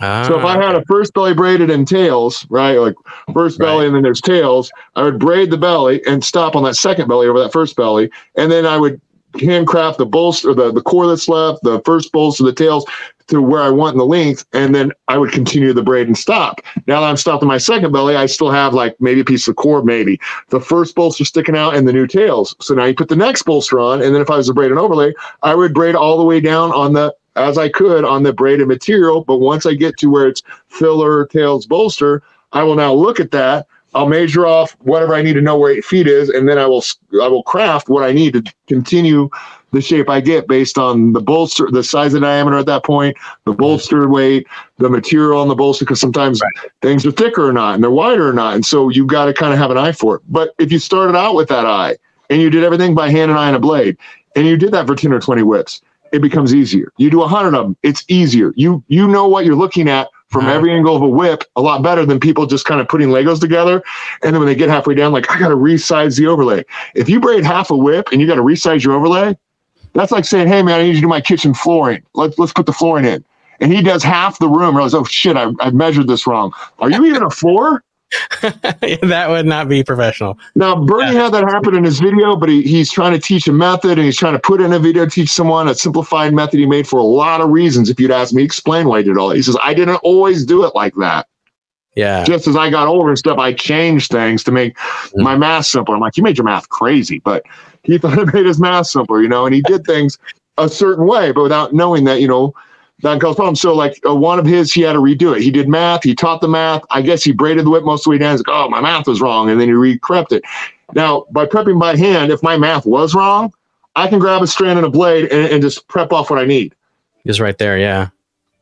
Ah, so if I had a first belly braided and tails, right, like first belly right. and then there's tails, I would braid the belly and stop on that second belly over that first belly, and then I would handcraft the bolster, the the core that's left, the first bolster, the tails to where I want in the length, and then I would continue the braid and stop. Now that I'm stopping my second belly, I still have like maybe a piece of core, maybe the first bolster sticking out and the new tails. So now you put the next bolster on, and then if I was to braid an overlay, I would braid all the way down on the as I could on the braided material. But once I get to where it's filler, tails, bolster, I will now look at that. I'll measure off whatever I need to know where eight feet is, and then I will I will craft what I need to continue the shape I get based on the bolster, the size and diameter at that point, the mm-hmm. bolster weight, the material on the bolster, because sometimes right. things are thicker or not, and they're wider or not, and so you've got to kind of have an eye for it. But if you started out with that eye and you did everything by hand and eye and a blade, and you did that for ten or twenty whips, it becomes easier. You do a hundred of them, it's easier. You you know what you're looking at from uh-huh. every angle of a whip a lot better than people just kind of putting Legos together. And then when they get halfway down, like I got to resize the overlay. If you braid half a whip and you got to resize your overlay, that's like saying, "Hey man, I need you to do my kitchen flooring. Let's let's put the flooring in." And he does half the room. Realize, oh shit, I, I measured this wrong. Are you even a floor? that would not be professional. Now, Bernie yeah. had that happen in his video, but he, he's trying to teach a method and he's trying to put in a video to teach someone a simplified method he made for a lot of reasons. If you'd ask me, explain why he did all that. He says, I didn't always do it like that. Yeah. Just as I got older and stuff, I changed things to make mm-hmm. my math simpler. I'm like, you made your math crazy, but he thought it made his math simpler, you know, and he did things a certain way, but without knowing that, you know, that cause problems. So like uh, one of his, he had to redo it. He did math. He taught the math. I guess he braided the whip most of the way down. He's like, oh, my math was wrong, and then he re-crept it. Now by prepping by hand, if my math was wrong, I can grab a strand and a blade and, and just prep off what I need. Is right there, yeah.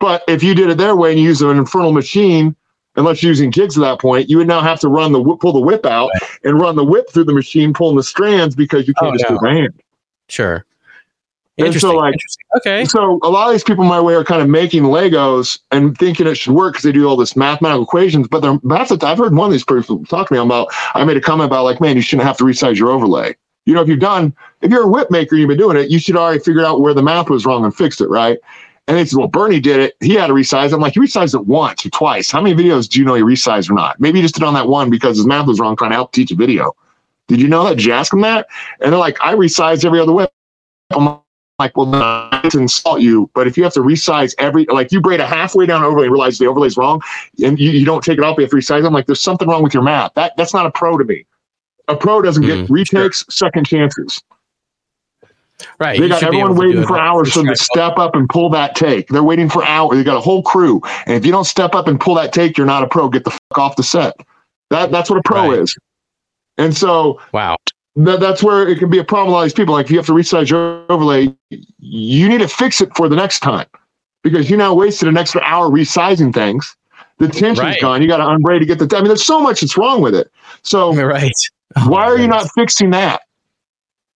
But if you did it their way and you use an infernal machine, unless you're using jigs at that point, you would now have to run the pull the whip out right. and run the whip through the machine, pulling the strands because you can't oh, just no. do it by hand. Sure. And so, like, okay. So a lot of these people my way are kind of making Legos and thinking it should work because they do all this mathematical equations. But they're that's what I've heard one of these people talk to me about. I made a comment about like, man, you shouldn't have to resize your overlay. You know, if you've done, if you're a whip maker, you've been doing it, you should already figured out where the math was wrong and fixed it, right? And they said, well, Bernie did it. He had to resize. I'm like, he resized it once or twice. How many videos do you know he resized or not? Maybe he just did on that one because his math was wrong trying to help teach a video. Did you know that? Did you ask him that? And they're like, I resized every other whip. I'm like, well, not to insult you, but if you have to resize every, like you braid a halfway down overlay and realize the overlay's wrong and you, you don't take it off, you have to resize. I'm like, there's something wrong with your math. That That's not a pro to me. A pro doesn't mm, get retakes, sure. second chances. Right. They got everyone waiting for hours for them to step up and pull that take. They're waiting for hours. They got a whole crew. And if you don't step up and pull that take, you're not a pro. Get the fuck off the set. That that's what a pro right. is. And so wow. That, that's where it can be a problem. A lot of these people, like if you have to resize your overlay, you need to fix it for the next time. Because you now wasted an extra hour resizing things. The tension's right. gone. You got to unbraid to get the. I mean, there's so much that's wrong with it. So right. Oh, why are you not fixing that?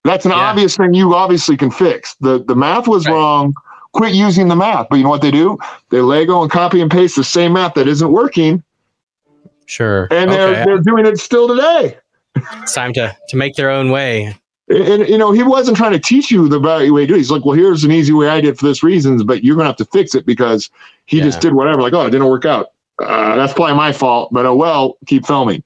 That's an yeah. obvious thing you obviously can fix. The the math was right. wrong. Quit using the math. But you know what they do? They Lego and copy and paste the same math that isn't working. Sure. And they're they're doing it still today. It's time to to make their own way. And, and, you know, he wasn't trying to teach you the right way to do it. He's like, well, here's an easy way I did for this reasons, but you're gonna have to fix it because he yeah. just did whatever. Like, oh, it didn't work out. Uh, that's probably my fault, but oh well, keep filming.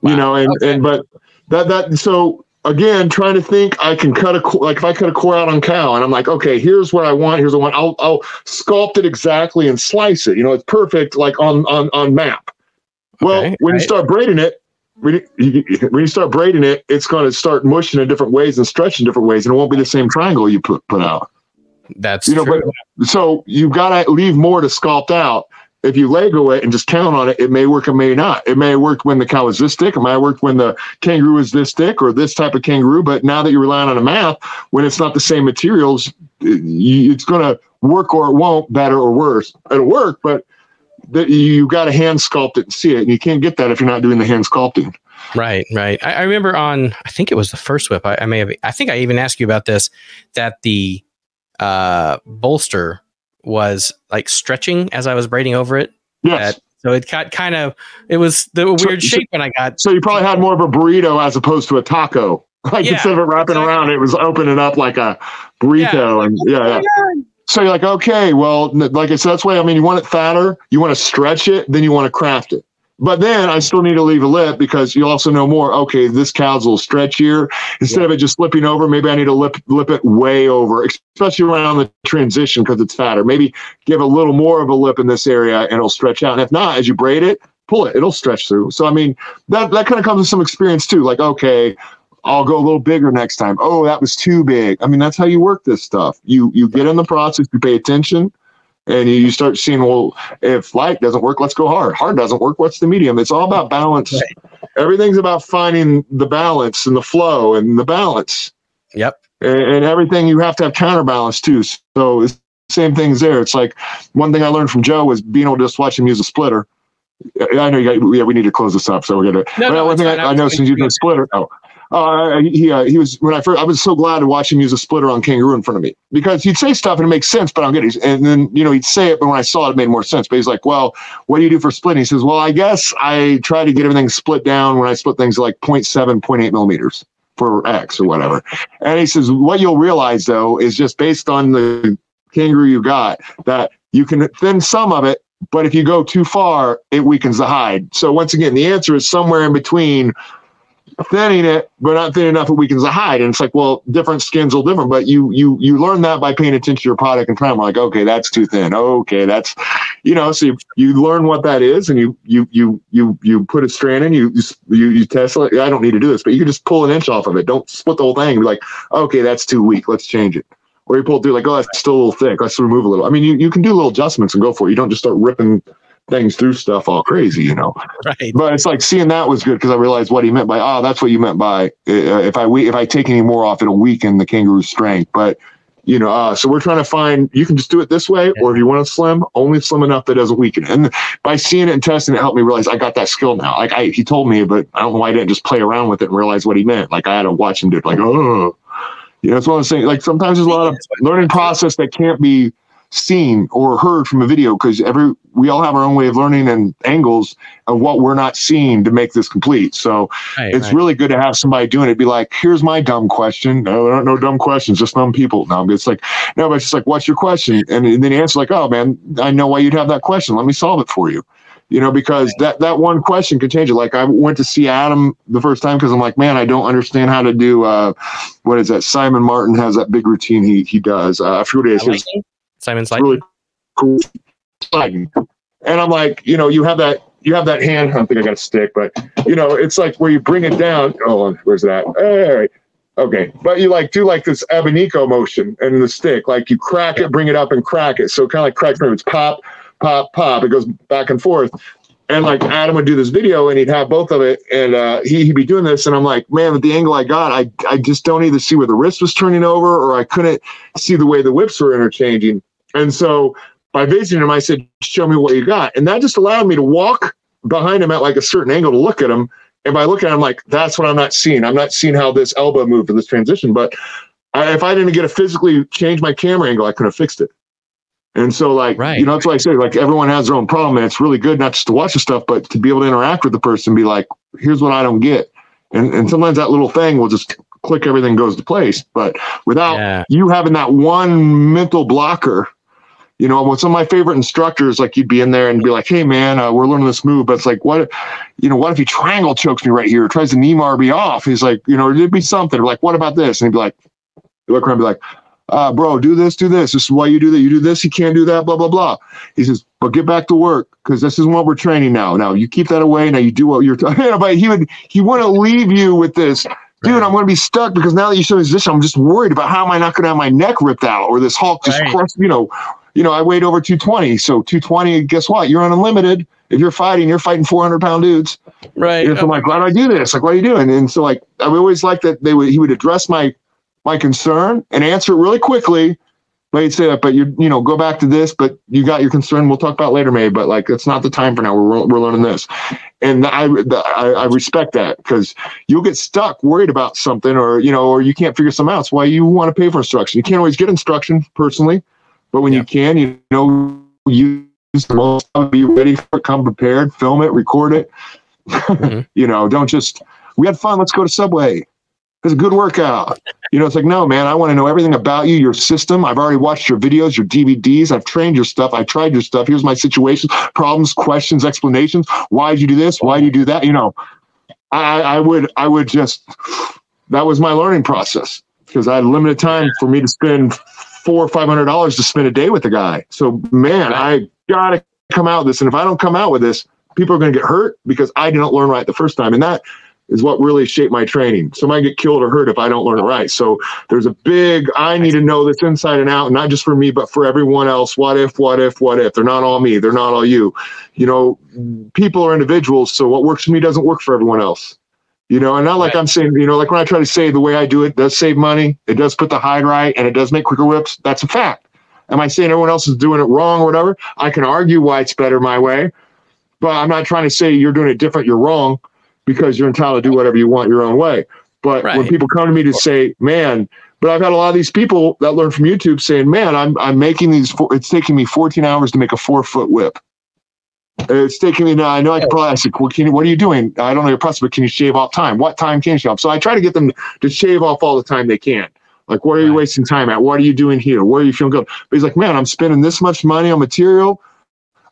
Wow. You know, and okay. and but that that so again trying to think I can cut a like if I cut a core out on cow and I'm like okay here's what I want here's what I want I'll I'll sculpt it exactly and slice it you know it's perfect like on on on map. Well, okay, when right. you start braiding it, when you, when you start braiding it, it's going to start mushing in different ways and stretching different ways, and it won't be the same triangle you put put out. That's you know, true. but so you've got to leave more to sculpt out if you Lego it and just count on it, it may work, it may not. It may work when the cow is this thick. It might work when the kangaroo is this thick or this type of kangaroo. But now that you're relying on a math, when it's not the same materials, it's going to work or it won't, better or worse. It'll work, but you got to hand sculpt it and see it. And you can't get that if you're not doing the hand sculpting. Right, right. I, I remember on, I think it was the first whip. I, I may have, I think I even asked you about this, that the uh, bolster was like stretching as I was braiding over it. Yes. so it got kind of it was the weird so, shape when I got. So you probably had more of a burrito as opposed to a taco. Like yeah, instead of it wrapping exactly. around, it was opening up like a burrito. Yeah. And yeah, yeah. So you're like, okay, well, like I said, that's why I mean, you want it fatter, you want to stretch it, then you want to craft it. But then I still need to leave a lip because you also know more. Okay, this cow's a little stretchier. Instead yeah. of it just slipping over, maybe I need to lip lip it way over, especially around the transition because it's fatter. Maybe give a little more of a lip in this area and it'll stretch out. And if not, as you braid it, pull it, it'll stretch through. So I mean, that that kind of comes with some experience too. Like, okay, I'll go a little bigger next time. Oh, that was too big. I mean, that's how you work this stuff. You you get in the process, you pay attention and you start seeing well if light doesn't work let's go hard hard doesn't work what's the medium it's all about balance right. everything's about finding the balance and the flow and the balance yep and, and everything you have to have counterbalance too so same things there it's like one thing i learned from joe was being able to just watch him use a splitter I know you got, yeah, we need to close this up, so we're gonna. No, no, one thing I, I know since you've been splitter. Oh, uh, he uh, he was when I first I was so glad to watch him use a splitter on kangaroo in front of me because he'd say stuff and it makes sense, but I'm getting and then you know he'd say it, but when I saw it, it made more sense. But he's like, "Well, what do you do for splitting?" He says, "Well, I guess I try to get everything split down when I split things like 0.7, 0.8 millimeters for X or whatever." And he says, "What you'll realize though is just based on the kangaroo you got that you can thin some of it." But if you go too far, it weakens the hide. So once again, the answer is somewhere in between thinning it, but not thin enough it weakens the hide. And it's like, well, different skins will different, but you you you learn that by paying attention to your product and trying. Like, okay, that's too thin. Okay, that's you know. So you, you learn what that is, and you you you you you put a strand in. You you you test it. I don't need to do this, but you can just pull an inch off of it. Don't split the whole thing. be like, okay, that's too weak. Let's change it. Or you pull through like, oh, that's still a little thick. Let's remove a little. I mean, you, you can do little adjustments and go for it. You don't just start ripping things through stuff all crazy, you know. Right. But it's like seeing that was good because I realized what he meant by oh, that's what you meant by uh, if I if I take any more off, it'll weaken the kangaroo's strength. But You know, uh, so we're trying to find you can just do it this way, or if you want to slim, only slim enough that it doesn't weaken. And by seeing it and testing it helped me realize I got that skill now. Like I, he told me, but I don't know why I didn't just play around with it and realize what he meant. Like I had to watch him do it. Like oh, you know, that's what I'm saying. Like sometimes there's a lot of learning process that can't be seen or heard from a video because every we all have our own way of learning and angles of what we're not seeing to make this complete. So right, it's right. really good to have somebody doing it. Be like, here's my dumb question. No, there aren't no dumb questions, just dumb people. No, it's like no, but it's just like, what's your question? And, and then he answers like, oh man, I know why you'd have that question. Let me solve it for you. You know, because that that one question could change it. Like I went to see Adam the first time because I'm like, man, I don't understand how to do uh, what is that? Simon Martin has that big routine he he does. Uh, I forget what it is. Simon's like really cool. And I'm like, you know, you have that you have that hand. I don't think I got a stick, but you know, it's like where you bring it down. Oh, where's that? All right. Okay. But you like do like this Abanico motion and the stick, like you crack it, bring it up and crack it. So kind of like crack It's pop, pop, pop. It goes back and forth. And like Adam would do this video and he'd have both of it and uh, he, he'd be doing this. And I'm like, man, with the angle I got, I, I just don't either see where the wrist was turning over or I couldn't see the way the whips were interchanging. And so by visiting him, I said, show me what you got. And that just allowed me to walk behind him at like a certain angle to look at him. And by looking at him, like, that's what I'm not seeing. I'm not seeing how this elbow moved for this transition. But I, if I didn't get to physically change my camera angle, I couldn't have fixed it. And so, like, right. you know, that's why I say, like, everyone has their own problem. And it's really good not just to watch the stuff, but to be able to interact with the person, be like, here's what I don't get. And, and sometimes that little thing will just click, everything goes to place. But without yeah. you having that one mental blocker, you know, with some of my favorite instructors, like you'd be in there and be like, "Hey, man, uh, we're learning this move," but it's like, what, you know, what if he triangle chokes me right here, tries to knee me off? He's like, you know, it'd be something. like, what about this? And he'd be like, look around, and be like, uh, bro, do this, do this. This is why you do that. You do this, you can't do that, blah, blah, blah. He says, but get back to work because this is what we're training now. Now you keep that away. Now you do what you're talking about. He would, he wouldn't leave you with this, dude. I'm going to be stuck because now that you show this position, I'm just worried about how am I not going to have my neck ripped out or this Hulk just right. crushed, you know, you know, I weighed over 220. So 220, guess what? You're unlimited. If you're fighting, you're fighting 400 pound dudes. Right. And so I'm like, why do I do this? Like, what are you doing? And so like, I always like that they would, he would address my, my concern and answer it really quickly. But he'd say, that, but you, you know, go back to this, but you got your concern. We'll talk about later, May, but like, it's not the time for now. We're, we're learning this. And I, I, I respect that because you'll get stuck worried about something or, you know, or you can't figure something out. It's why you want to pay for instruction. You can't always get instruction personally but when yeah. you can, you know, use the most, be ready for it, come prepared, film it, record it. Mm-hmm. you know, don't just, we had fun, let's go to Subway. It's a good workout. You know, it's like, no, man, I want to know everything about you, your system. I've already watched your videos, your DVDs. I've trained your stuff. I've tried your stuff. Here's my situations, problems, questions, explanations. Why did you do this? Why do you do that? You know, I, I would, I would just, that was my learning process because I had limited time for me to spend four or five hundred dollars to spend a day with the guy. So man, I gotta come out with this. And if I don't come out with this, people are gonna get hurt because I didn't learn right the first time. And that is what really shaped my training. Somebody get killed or hurt if I don't learn it right. So there's a big I need to know this inside and out, not just for me, but for everyone else. What if, what if, what if? They're not all me, they're not all you. You know, people are individuals, so what works for me doesn't work for everyone else. You know, and not like right. I'm saying, you know, like when I try to say the way I do it does save money, it does put the hide right, and it does make quicker whips. That's a fact. Am I saying everyone else is doing it wrong or whatever? I can argue why it's better my way, but I'm not trying to say you're doing it different, you're wrong, because you're entitled to do whatever you want your own way. But right. when people come to me to say, man, but I've had a lot of these people that learn from YouTube saying, man, I'm, I'm making these, four, it's taking me 14 hours to make a four foot whip. It's taking me now. I know I can probably ask, well, can you, what are you doing? I don't know your process, but can you shave off time? What time can you shave off? So I try to get them to shave off all the time they can. Like, what are you wasting time at? What are you doing here? Where are you feeling good? But he's like, man, I'm spending this much money on material.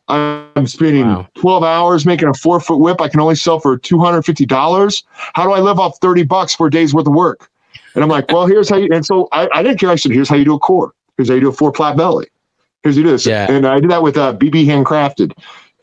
I'm spending wow. 12 hours making a four foot whip I can only sell for $250. How do I live off 30 bucks for a day's worth of work? And I'm like, well, here's how you, and so I, I didn't care. I said, here's how you do a core. Here's how you do a four plat belly. Here's how you do this. Yeah. And I did that with uh, BB handcrafted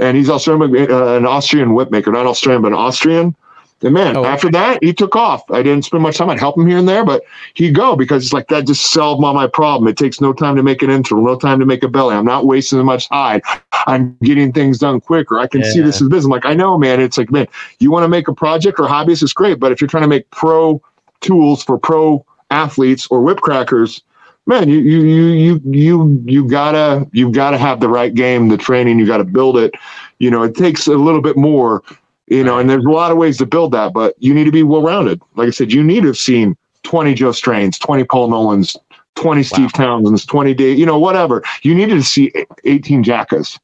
and he's also uh, an Austrian whip maker, not Australian, but an Austrian. And man, oh, after that, he took off. I didn't spend much time. I'd help him here and there, but he'd go because it's like that just solved all my problem. It takes no time to make an intro, no time to make a belly. I'm not wasting as much hide. I'm getting things done quicker. I can yeah. see this as business. I'm like, I know, man. It's like, man, you want to make a project or hobbyist is great, but if you're trying to make pro tools for pro athletes or whip crackers, man, you you you you you you gotta you gotta have the right game, the training. You got to build it. You know, it takes a little bit more. You know, and there's a lot of ways to build that, but you need to be well rounded. Like I said, you need to have seen 20 Joe Strains, 20 Paul Nolans, 20 Steve wow. Townsends, 20 day, you know, whatever. You needed to see 18 Jackas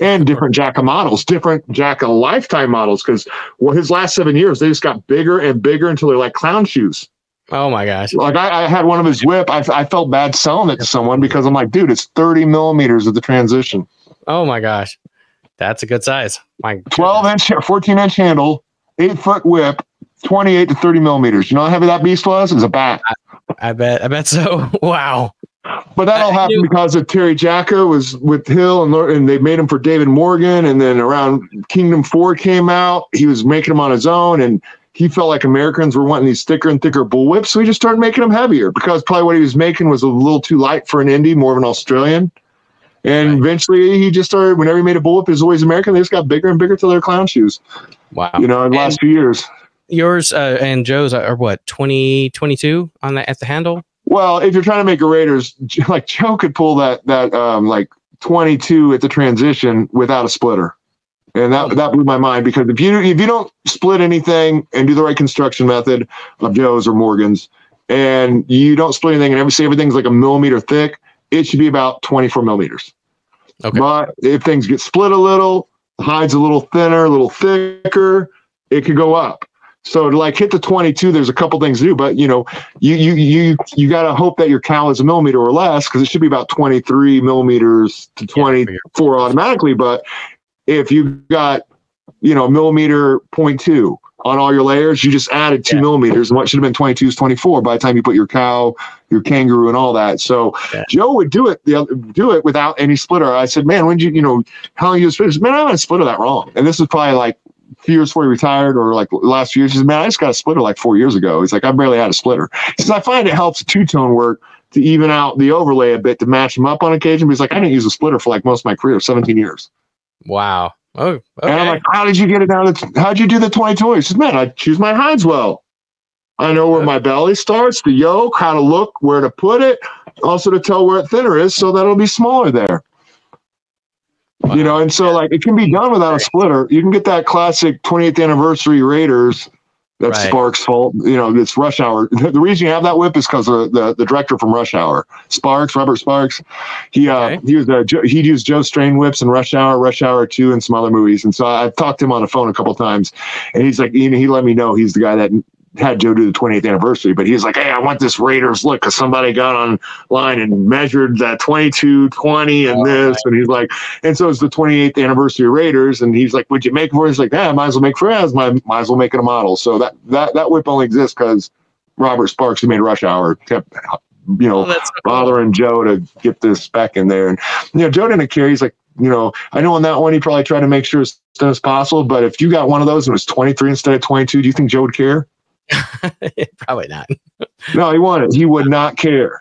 and different Jacka models, different Jacka lifetime models. Because well, his last seven years, they just got bigger and bigger until they're like clown shoes. Oh my gosh! Like I, I had one of his whip. I, I felt bad selling it to someone because I'm like, dude, it's 30 millimeters of the transition. Oh my gosh, that's a good size. My 12 inch, 14 inch handle, eight foot whip, 28 to 30 millimeters. You know how heavy that beast was? It was a bat. I, I bet. I bet so. wow. But that all happened because of Terry Jacka was with Hill and and they made him for David Morgan. And then around Kingdom Four came out, he was making them on his own, and he felt like Americans were wanting these thicker and thicker bullwhips, so he just started making them heavier because probably what he was making was a little too light for an Indy, more of an Australian. And right. eventually, he just started. Whenever he made a bullwhip, it was always American. They just got bigger and bigger till they're clown shoes. Wow! You know, in the last few years. Yours uh, and Joe's are what 20, 22 on the at the handle. Well, if you're trying to make a Raiders, like Joe could pull that that um, like 22 at the transition without a splitter, and that that blew my mind because if you if you don't split anything and do the right construction method of Joe's or Morgan's, and you don't split anything and every say everything's like a millimeter thick, it should be about 24 millimeters. Okay. But if things get split a little, the hide's a little thinner, a little thicker, it could go up. So to like hit the 22, there's a couple things to do, but you know, you you you you got to hope that your cal is a millimeter or less because it should be about 23 millimeters to 24 automatically. But if you got you know millimeter point two on all your layers, you just added two yeah. millimeters, and what should have been 22 is 24 by the time you put your cow, your kangaroo, and all that. So yeah. Joe would do it the do it without any splitter. I said, man, when did you you know how long you splitter? Man, I haven't splitter that wrong, and this is probably like few years before he retired or like last few years. He says, man, I just got a splitter like four years ago. He's like, I barely had a splitter. He says, I find it helps two tone work to even out the overlay a bit to match them up on occasion. But he's like, I didn't use a splitter for like most of my career, 17 years. Wow. Oh, okay. And I'm like, how did you get it down? To, how'd you do the 22? He says, man, I choose my hides well. I know where my belly starts, the yoke, how to look, where to put it, also to tell where it thinner is so that it'll be smaller there. Wow. You know, and so like it can be done without a splitter. You can get that classic 28th anniversary Raiders. That's right. Sparks' fault. You know, it's Rush Hour. The reason you have that whip is because the, the, the director from Rush Hour, Sparks, Robert Sparks. He uh he was uh, he'd used Joe Strain whips in Rush Hour, Rush Hour Two, and some other movies. And so I talked to him on the phone a couple times, and he's like, you know, he let me know he's the guy that had Joe do the 28th anniversary, but he's like, Hey, I want this Raiders look because somebody got online and measured that 22, 20 and oh, this. Right. And he's like, and so it's the 28th anniversary Raiders. And he's like, Would you make it for? He's like, Yeah, might as well make for us. Might, might as well make it a model. So that, that, that whip only exists because Robert Sparks, who made Rush Hour, kept, you know, oh, bothering Joe to get this back in there. And, you know, Joe didn't care. He's like, you know, I know on that one, he probably tried to make sure as soon as possible. But if you got one of those and it was 23 instead of 22, do you think Joe would care? Probably not. no, he wanted. He would not care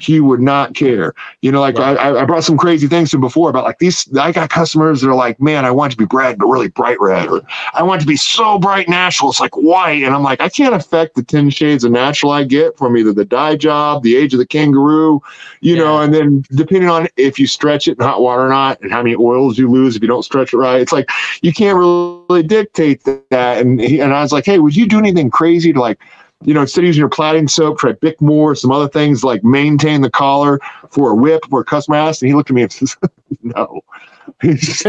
he would not care. You know, like right. I, I brought some crazy things to him before about like these. I got customers that are like, man, I want to be red, but really bright red, or I want to be so bright natural, it's like white. And I'm like, I can't affect the 10 shades of natural I get from either the dye job, the age of the kangaroo, you yeah. know, and then depending on if you stretch it in hot water or not, and how many oils you lose if you don't stretch it right. It's like you can't really dictate that. And he, and I was like, hey, would you do anything crazy to like you know, instead of using your plaiting soap, try Bickmore, some other things like maintain the collar for a whip for a customer asked. And he looked at me and says, no. He's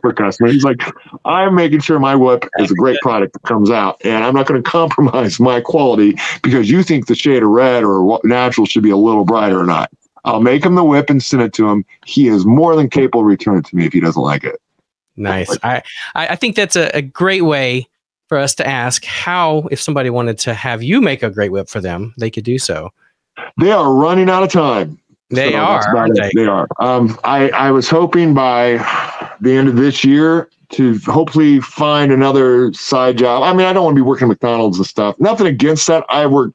for customer. He's like, I'm making sure my whip is a great product that comes out, and I'm not going to compromise my quality because you think the shade of red or natural should be a little brighter or not. I'll make him the whip and send it to him. He is more than capable of returning it to me if he doesn't like it. Nice. I I think that's a, a great way for us to ask how, if somebody wanted to have you make a great whip for them, they could do so. They are running out of time. They so are. They? they? are. Um, I, I was hoping by the end of this year to hopefully find another side job. I mean, I don't want to be working McDonald's and stuff. Nothing against that. I work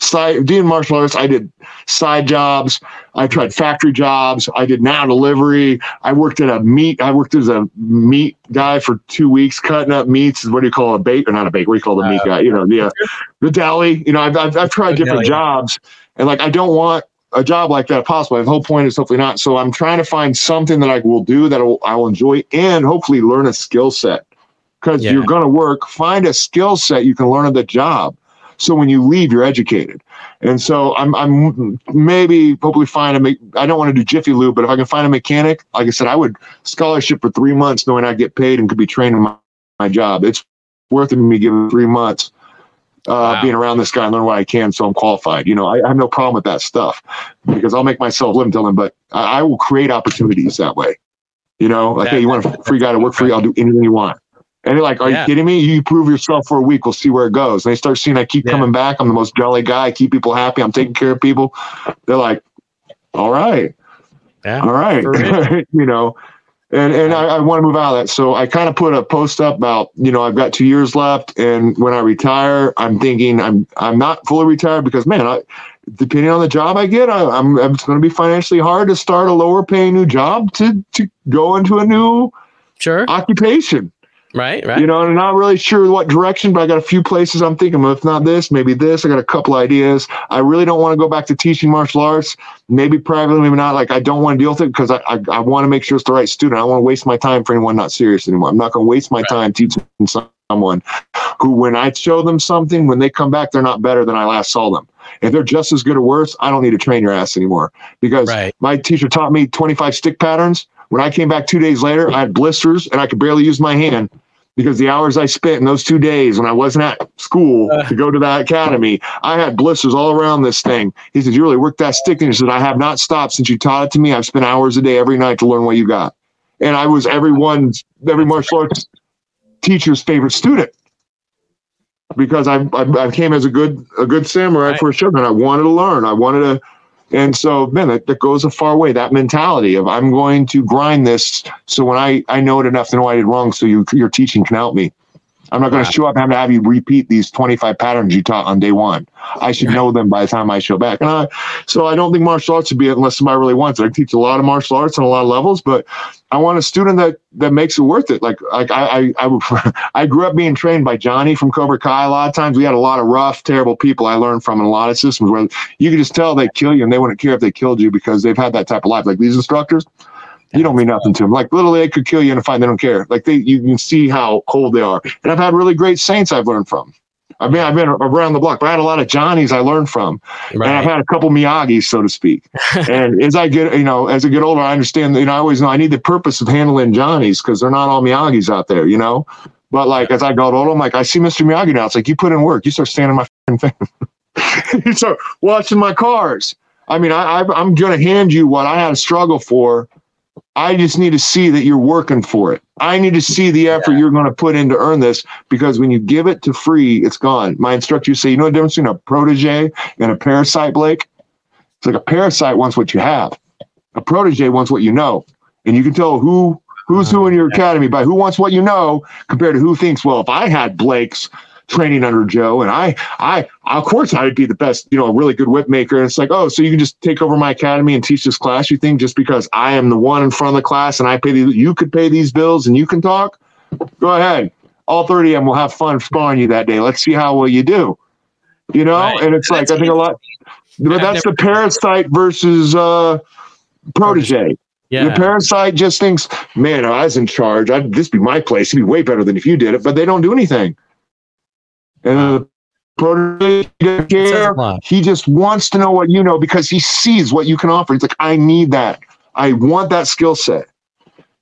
side doing martial arts. I did side jobs. I tried factory jobs. I did now delivery. I worked at a meat. I worked as a meat guy for two weeks, cutting up meats. What do you call a bake or not a bake? What do you call the uh, meat guy? You know, the uh, the deli. You know, I've I've, I've tried different deli. jobs, and like I don't want a job like that possible. The whole point is hopefully not. So I'm trying to find something that I will do that I will enjoy and hopefully learn a skill set. Because yeah. you're going to work, find a skill set you can learn at the job. So when you leave, you're educated. And so I'm, I'm maybe hopefully find a, me- I don't want to do Jiffy Lube, but if I can find a mechanic, like I said, I would scholarship for three months knowing I get paid and could be trained in my, my job. It's worth it to me giving three months uh, wow. being around this guy and learn what I can so I'm qualified. You know, I, I, have no problem with that stuff because I'll make myself live until then, but I, I will create opportunities that way. You know, like, that, hey, you want a free guy to work for you? I'll do anything you want. And they're like, Are yeah. you kidding me? You prove yourself for a week. We'll see where it goes. And they start seeing I keep yeah. coming back. I'm the most jolly guy. I keep people happy. I'm taking care of people. They're like, All right. Yeah. All right. you know, and and I, I want to move out of that. So I kind of put a post up about you know I've got two years left, and when I retire, I'm thinking I'm I'm not fully retired because man, I, depending on the job I get, I, I'm it's going to be financially hard to start a lower paying new job to to go into a new sure occupation. Right, right. You know, I'm not really sure what direction, but I got a few places I'm thinking, well, if not this, maybe this. I got a couple ideas. I really don't want to go back to teaching martial arts. Maybe privately, maybe not. Like I don't want to deal with it because I, I, I want to make sure it's the right student. I don't want to waste my time for anyone not serious anymore. I'm not going to waste my right. time teaching someone who, when I show them something, when they come back, they're not better than I last saw them. If they're just as good or worse, I don't need to train your ass anymore because right. my teacher taught me 25 stick patterns when I came back two days later, I had blisters and I could barely use my hand because the hours I spent in those two days when I wasn't at school uh. to go to that academy, I had blisters all around this thing. He said, You really worked that stick? And he said, I have not stopped since you taught it to me. I've spent hours a day every night to learn what you got. And I was everyone's, every martial arts teacher's favorite student because I, I, I came as a good a good samurai right. for a shogun. I wanted to learn. I wanted to and so, man, that, that goes a far way. That mentality of I'm going to grind this so when I, I know it enough to know I did wrong, so you, your teaching can help me. I'm not going to show up and have to have you repeat these 25 patterns you taught on day one. I should know them by the time I show back. And I, so I don't think martial arts should be unless somebody really wants it. I teach a lot of martial arts on a lot of levels, but I want a student that that makes it worth it. Like like I I I, I grew up being trained by Johnny from Cobra Kai. A lot of times we had a lot of rough, terrible people I learned from in a lot of systems where you could just tell they kill you and they wouldn't care if they killed you because they've had that type of life. Like these instructors, you don't mean nothing to them. Like literally, they could kill you in a fight. They don't care. Like they, you can see how cold they are. And I've had really great saints I've learned from. I've been, I've been around the block, but I had a lot of Johnnies I learned from, right. and I've had a couple Miyagi's, so to speak. and as I get, you know, as I get older, I understand you know, I always know I need the purpose of handling Johnnies because they're not all Miyagi's out there, you know. But like as I got older, I'm like, I see Mr. Miyagi now. It's like you put in work, you start standing my thing, you start watching my cars. I mean, I, I I'm gonna hand you what I had to struggle for I just need to see that you're working for it. I need to see the effort yeah. you're going to put in to earn this because when you give it to free, it's gone. My instructor say, you know the difference between a protege and a parasite, Blake? It's like a parasite wants what you have. A protege wants what you know. And you can tell who who's who in your uh-huh. academy by who wants what you know compared to who thinks, well, if I had Blake's training under Joe, and I, I, of course, I'd be the best, you know, a really good whip maker. And it's like, oh, so you can just take over my academy and teach this class? You think just because I am the one in front of the class and I pay these, you could pay these bills and you can talk? Go ahead. All 30 of them will have fun sparring you that day. Let's see how well you do. You know, right. and it's like I think a lot, but that's the parasite versus uh, protege. Yeah. The parasite just thinks, man, I was in charge. I'd this be my place. It'd be way better than if you did it. But they don't do anything. And the care. He just wants to know what you know because he sees what you can offer. He's like, I need that. I want that skill set.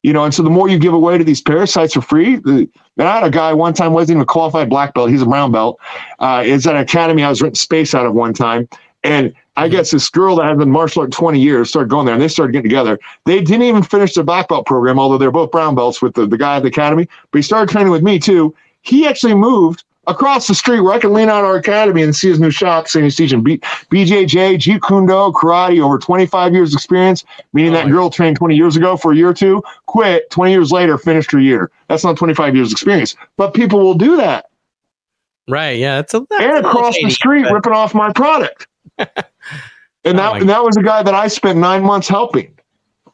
You know, and so the more you give away to these parasites for free, the, I had a guy one time wasn't even a qualified black belt. He's a brown belt. Uh, at an academy I was renting space out of one time. And I mm-hmm. guess this girl that had been martial art 20 years started going there and they started getting together. They didn't even finish their black belt program, although they're both brown belts with the, the guy at the academy. But he started training with me too. He actually moved across the street where I can lean out our academy and see his new shop saying he's teaching B- BJJ, Jeet Kune Do, karate, over 25 years experience, meaning oh, that girl trained 20 years ago for a year or two, quit 20 years later, finished her year. That's not 25 years experience, but people will do that. Right. Yeah. It's a, that's and across the street but... ripping off my product. and oh that, oh and that was a guy that I spent nine months helping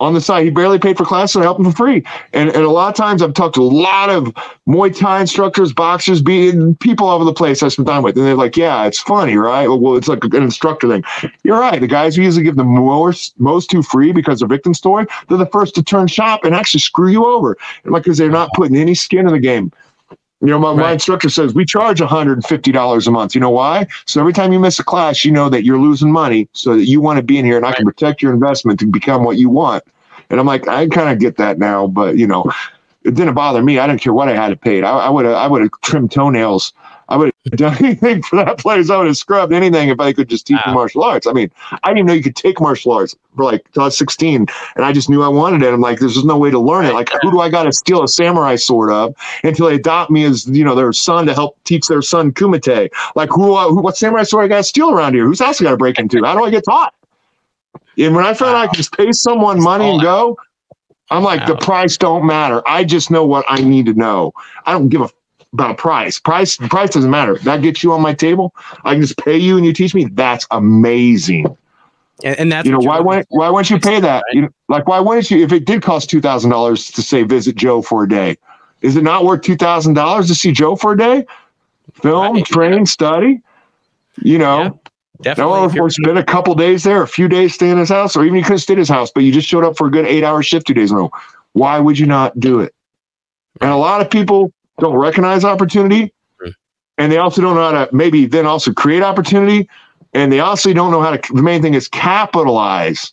on the side. He barely paid for classes. And I helped him for free. And, and a lot of times I've talked to a lot of Muay Thai instructors, boxers, being people all over the place I spend time with. And they're like, yeah, it's funny, right? Well, it's like an instructor thing. You're right. The guys who usually give the most, most to free because they're victim story, they're the first to turn shop and actually screw you over. Like, because they're not putting any skin in the game. You know, my, right. my instructor says we charge $150 a month. You know why? So every time you miss a class, you know that you're losing money so that you want to be in here and I can protect your investment to become what you want. And I'm like, I kind of get that now, but you know, it didn't bother me. I didn't care what I had to pay. I would have, I would have trimmed toenails I would have done anything for that place. I would have scrubbed anything if I could just teach wow. martial arts. I mean, I didn't even know you could take martial arts for like till I was 16, and I just knew I wanted it. I'm like, there's just no way to learn it. Like, who do I got to steal a samurai sword of until they adopt me as you know their son to help teach their son kumite? Like, who, uh, who what samurai sword I got to steal around here? Who's else I got to break into? How do I get taught? And when I found wow. I could just pay someone money and go, I'm like, wow. the price don't matter. I just know what I need to know. I don't give a about price. Price price doesn't matter. That gets you on my table. I can just pay you and you teach me. That's amazing. And, and that's you know why wouldn't why wouldn't you pay that? Right? You know, like why wouldn't you if it did cost two thousand dollars to say visit Joe for a day? Is it not worth two thousand dollars to see Joe for a day? Film, right. train, study. You know. Yeah. Definitely. No, or spend a couple days there, a few days stay in his house, or even you couldn't stay in his house, but you just showed up for a good eight hour shift two days in a row. Why would you not do it? And a lot of people don't recognize opportunity hmm. and they also don't know how to maybe then also create opportunity and they also don't know how to the main thing is capitalize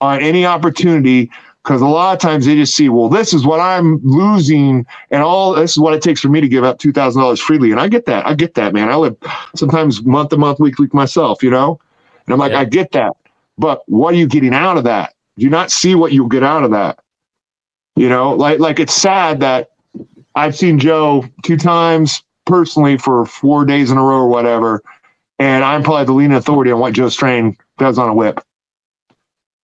on any opportunity because a lot of times they just see well this is what i'm losing and all this is what it takes for me to give up $2000 freely and i get that i get that man. I live sometimes month to month week to week myself you know? And i'm like yeah. i get that but what are you getting out of that? Do you not see what you'll get out of that? You know like like it's sad that I've seen Joe two times personally for four days in a row or whatever, and I'm probably the leading authority on what Joe Strain does on a whip.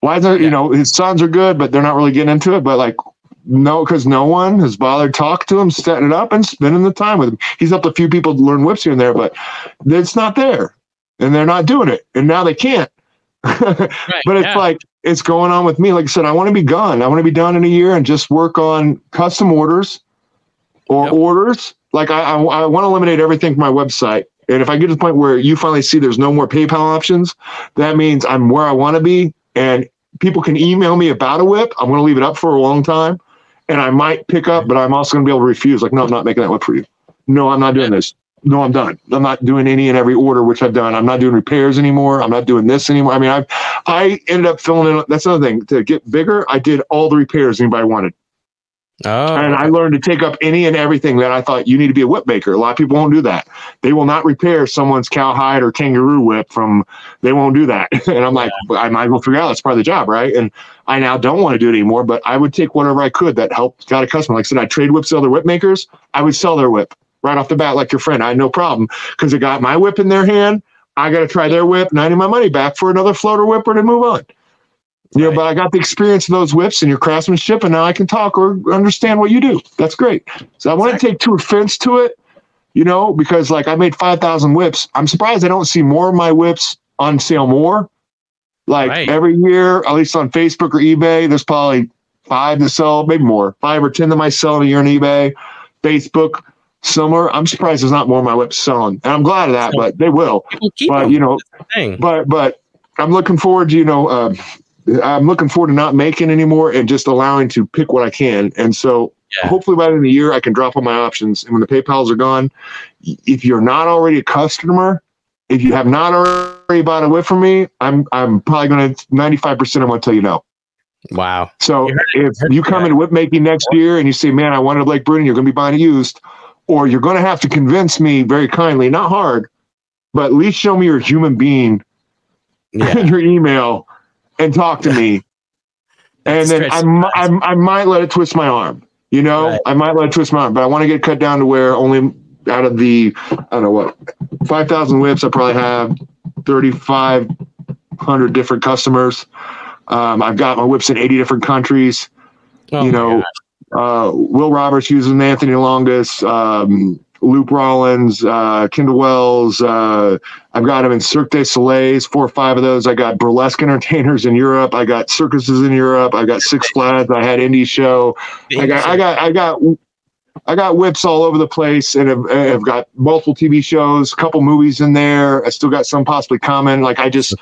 Why is there, yeah. you know, his sons are good, but they're not really getting into it. But like, no, because no one has bothered talk to him, setting it up, and spending the time with him. He's helped a few people to learn whips here and there, but it's not there, and they're not doing it, and now they can't. right, but it's yeah. like it's going on with me. Like I said, I want to be gone. I want to be done in a year and just work on custom orders or yep. orders. Like I, I, I want to eliminate everything from my website. And if I get to the point where you finally see there's no more PayPal options, that means I'm where I want to be. And people can email me about a whip. I'm going to leave it up for a long time. And I might pick up, but I'm also going to be able to refuse. Like, no, I'm not making that whip for you. No, I'm not doing this. No, I'm done. I'm not doing any and every order, which I've done. I'm not doing repairs anymore. I'm not doing this anymore. I mean, I've, I ended up filling in. That's another thing. To get bigger, I did all the repairs anybody wanted. Oh, and I learned to take up any and everything that I thought you need to be a whip maker. A lot of people won't do that. They will not repair someone's cowhide or kangaroo whip from, they won't do that. and I'm like, yeah. I might as well figure out that's part of the job, right? And I now don't want to do it anymore, but I would take whatever I could that helped got a customer. Like I said, I trade whips to other whip makers. I would sell their whip right off the bat, like your friend. I had no problem because it got my whip in their hand. I got to try their whip, and I need my money back for another floater whipper to move on. You know, but I got the experience of those whips and your craftsmanship, and now I can talk or understand what you do. That's great. So I want to take two offense to it, you know, because like I made five thousand whips. I'm surprised I don't see more of my whips on sale more. Like right. every year, at least on Facebook or eBay, there's probably five to sell, maybe more, five or ten that I sell in a year on eBay, Facebook, similar. I'm surprised there's not more of my whips selling, and I'm glad of that. So but they will. But them. you know, but but I'm looking forward to you know. Uh, I'm looking forward to not making anymore and just allowing to pick what I can. And so yeah. hopefully by the end of the year, I can drop all my options. And when the PayPal's are gone, if you're not already a customer, if you have not already bought a whip from me, I'm I'm probably going to 95% I'm going to tell you no. Wow. So if you come into whip making next year and you say, man, I wanted a Blake Bruning, you're going to be buying it used, or you're going to have to convince me very kindly, not hard, but at least show me you're a human being yeah. in your email and talk to me. and then I, I, I, might let it twist my arm. You know, right. I might let it twist my arm, but I want to get cut down to where only out of the, I don't know what, 5,000 whips, I probably have 3,500 different customers. Um, I've got my whips in 80 different countries. Oh you know, uh, Will Roberts uses Anthony Longus. Um, Luke Rollins, uh, Kendall Wells. Uh, I've got them in Cirque du Soleil's, four or five of those. I got burlesque entertainers in Europe. I got circuses in Europe. I got Six Flags. I had Indy show. I got, I got, I got, I got whips all over the place, and have, have got multiple TV shows, a couple movies in there. I still got some possibly coming. Like I just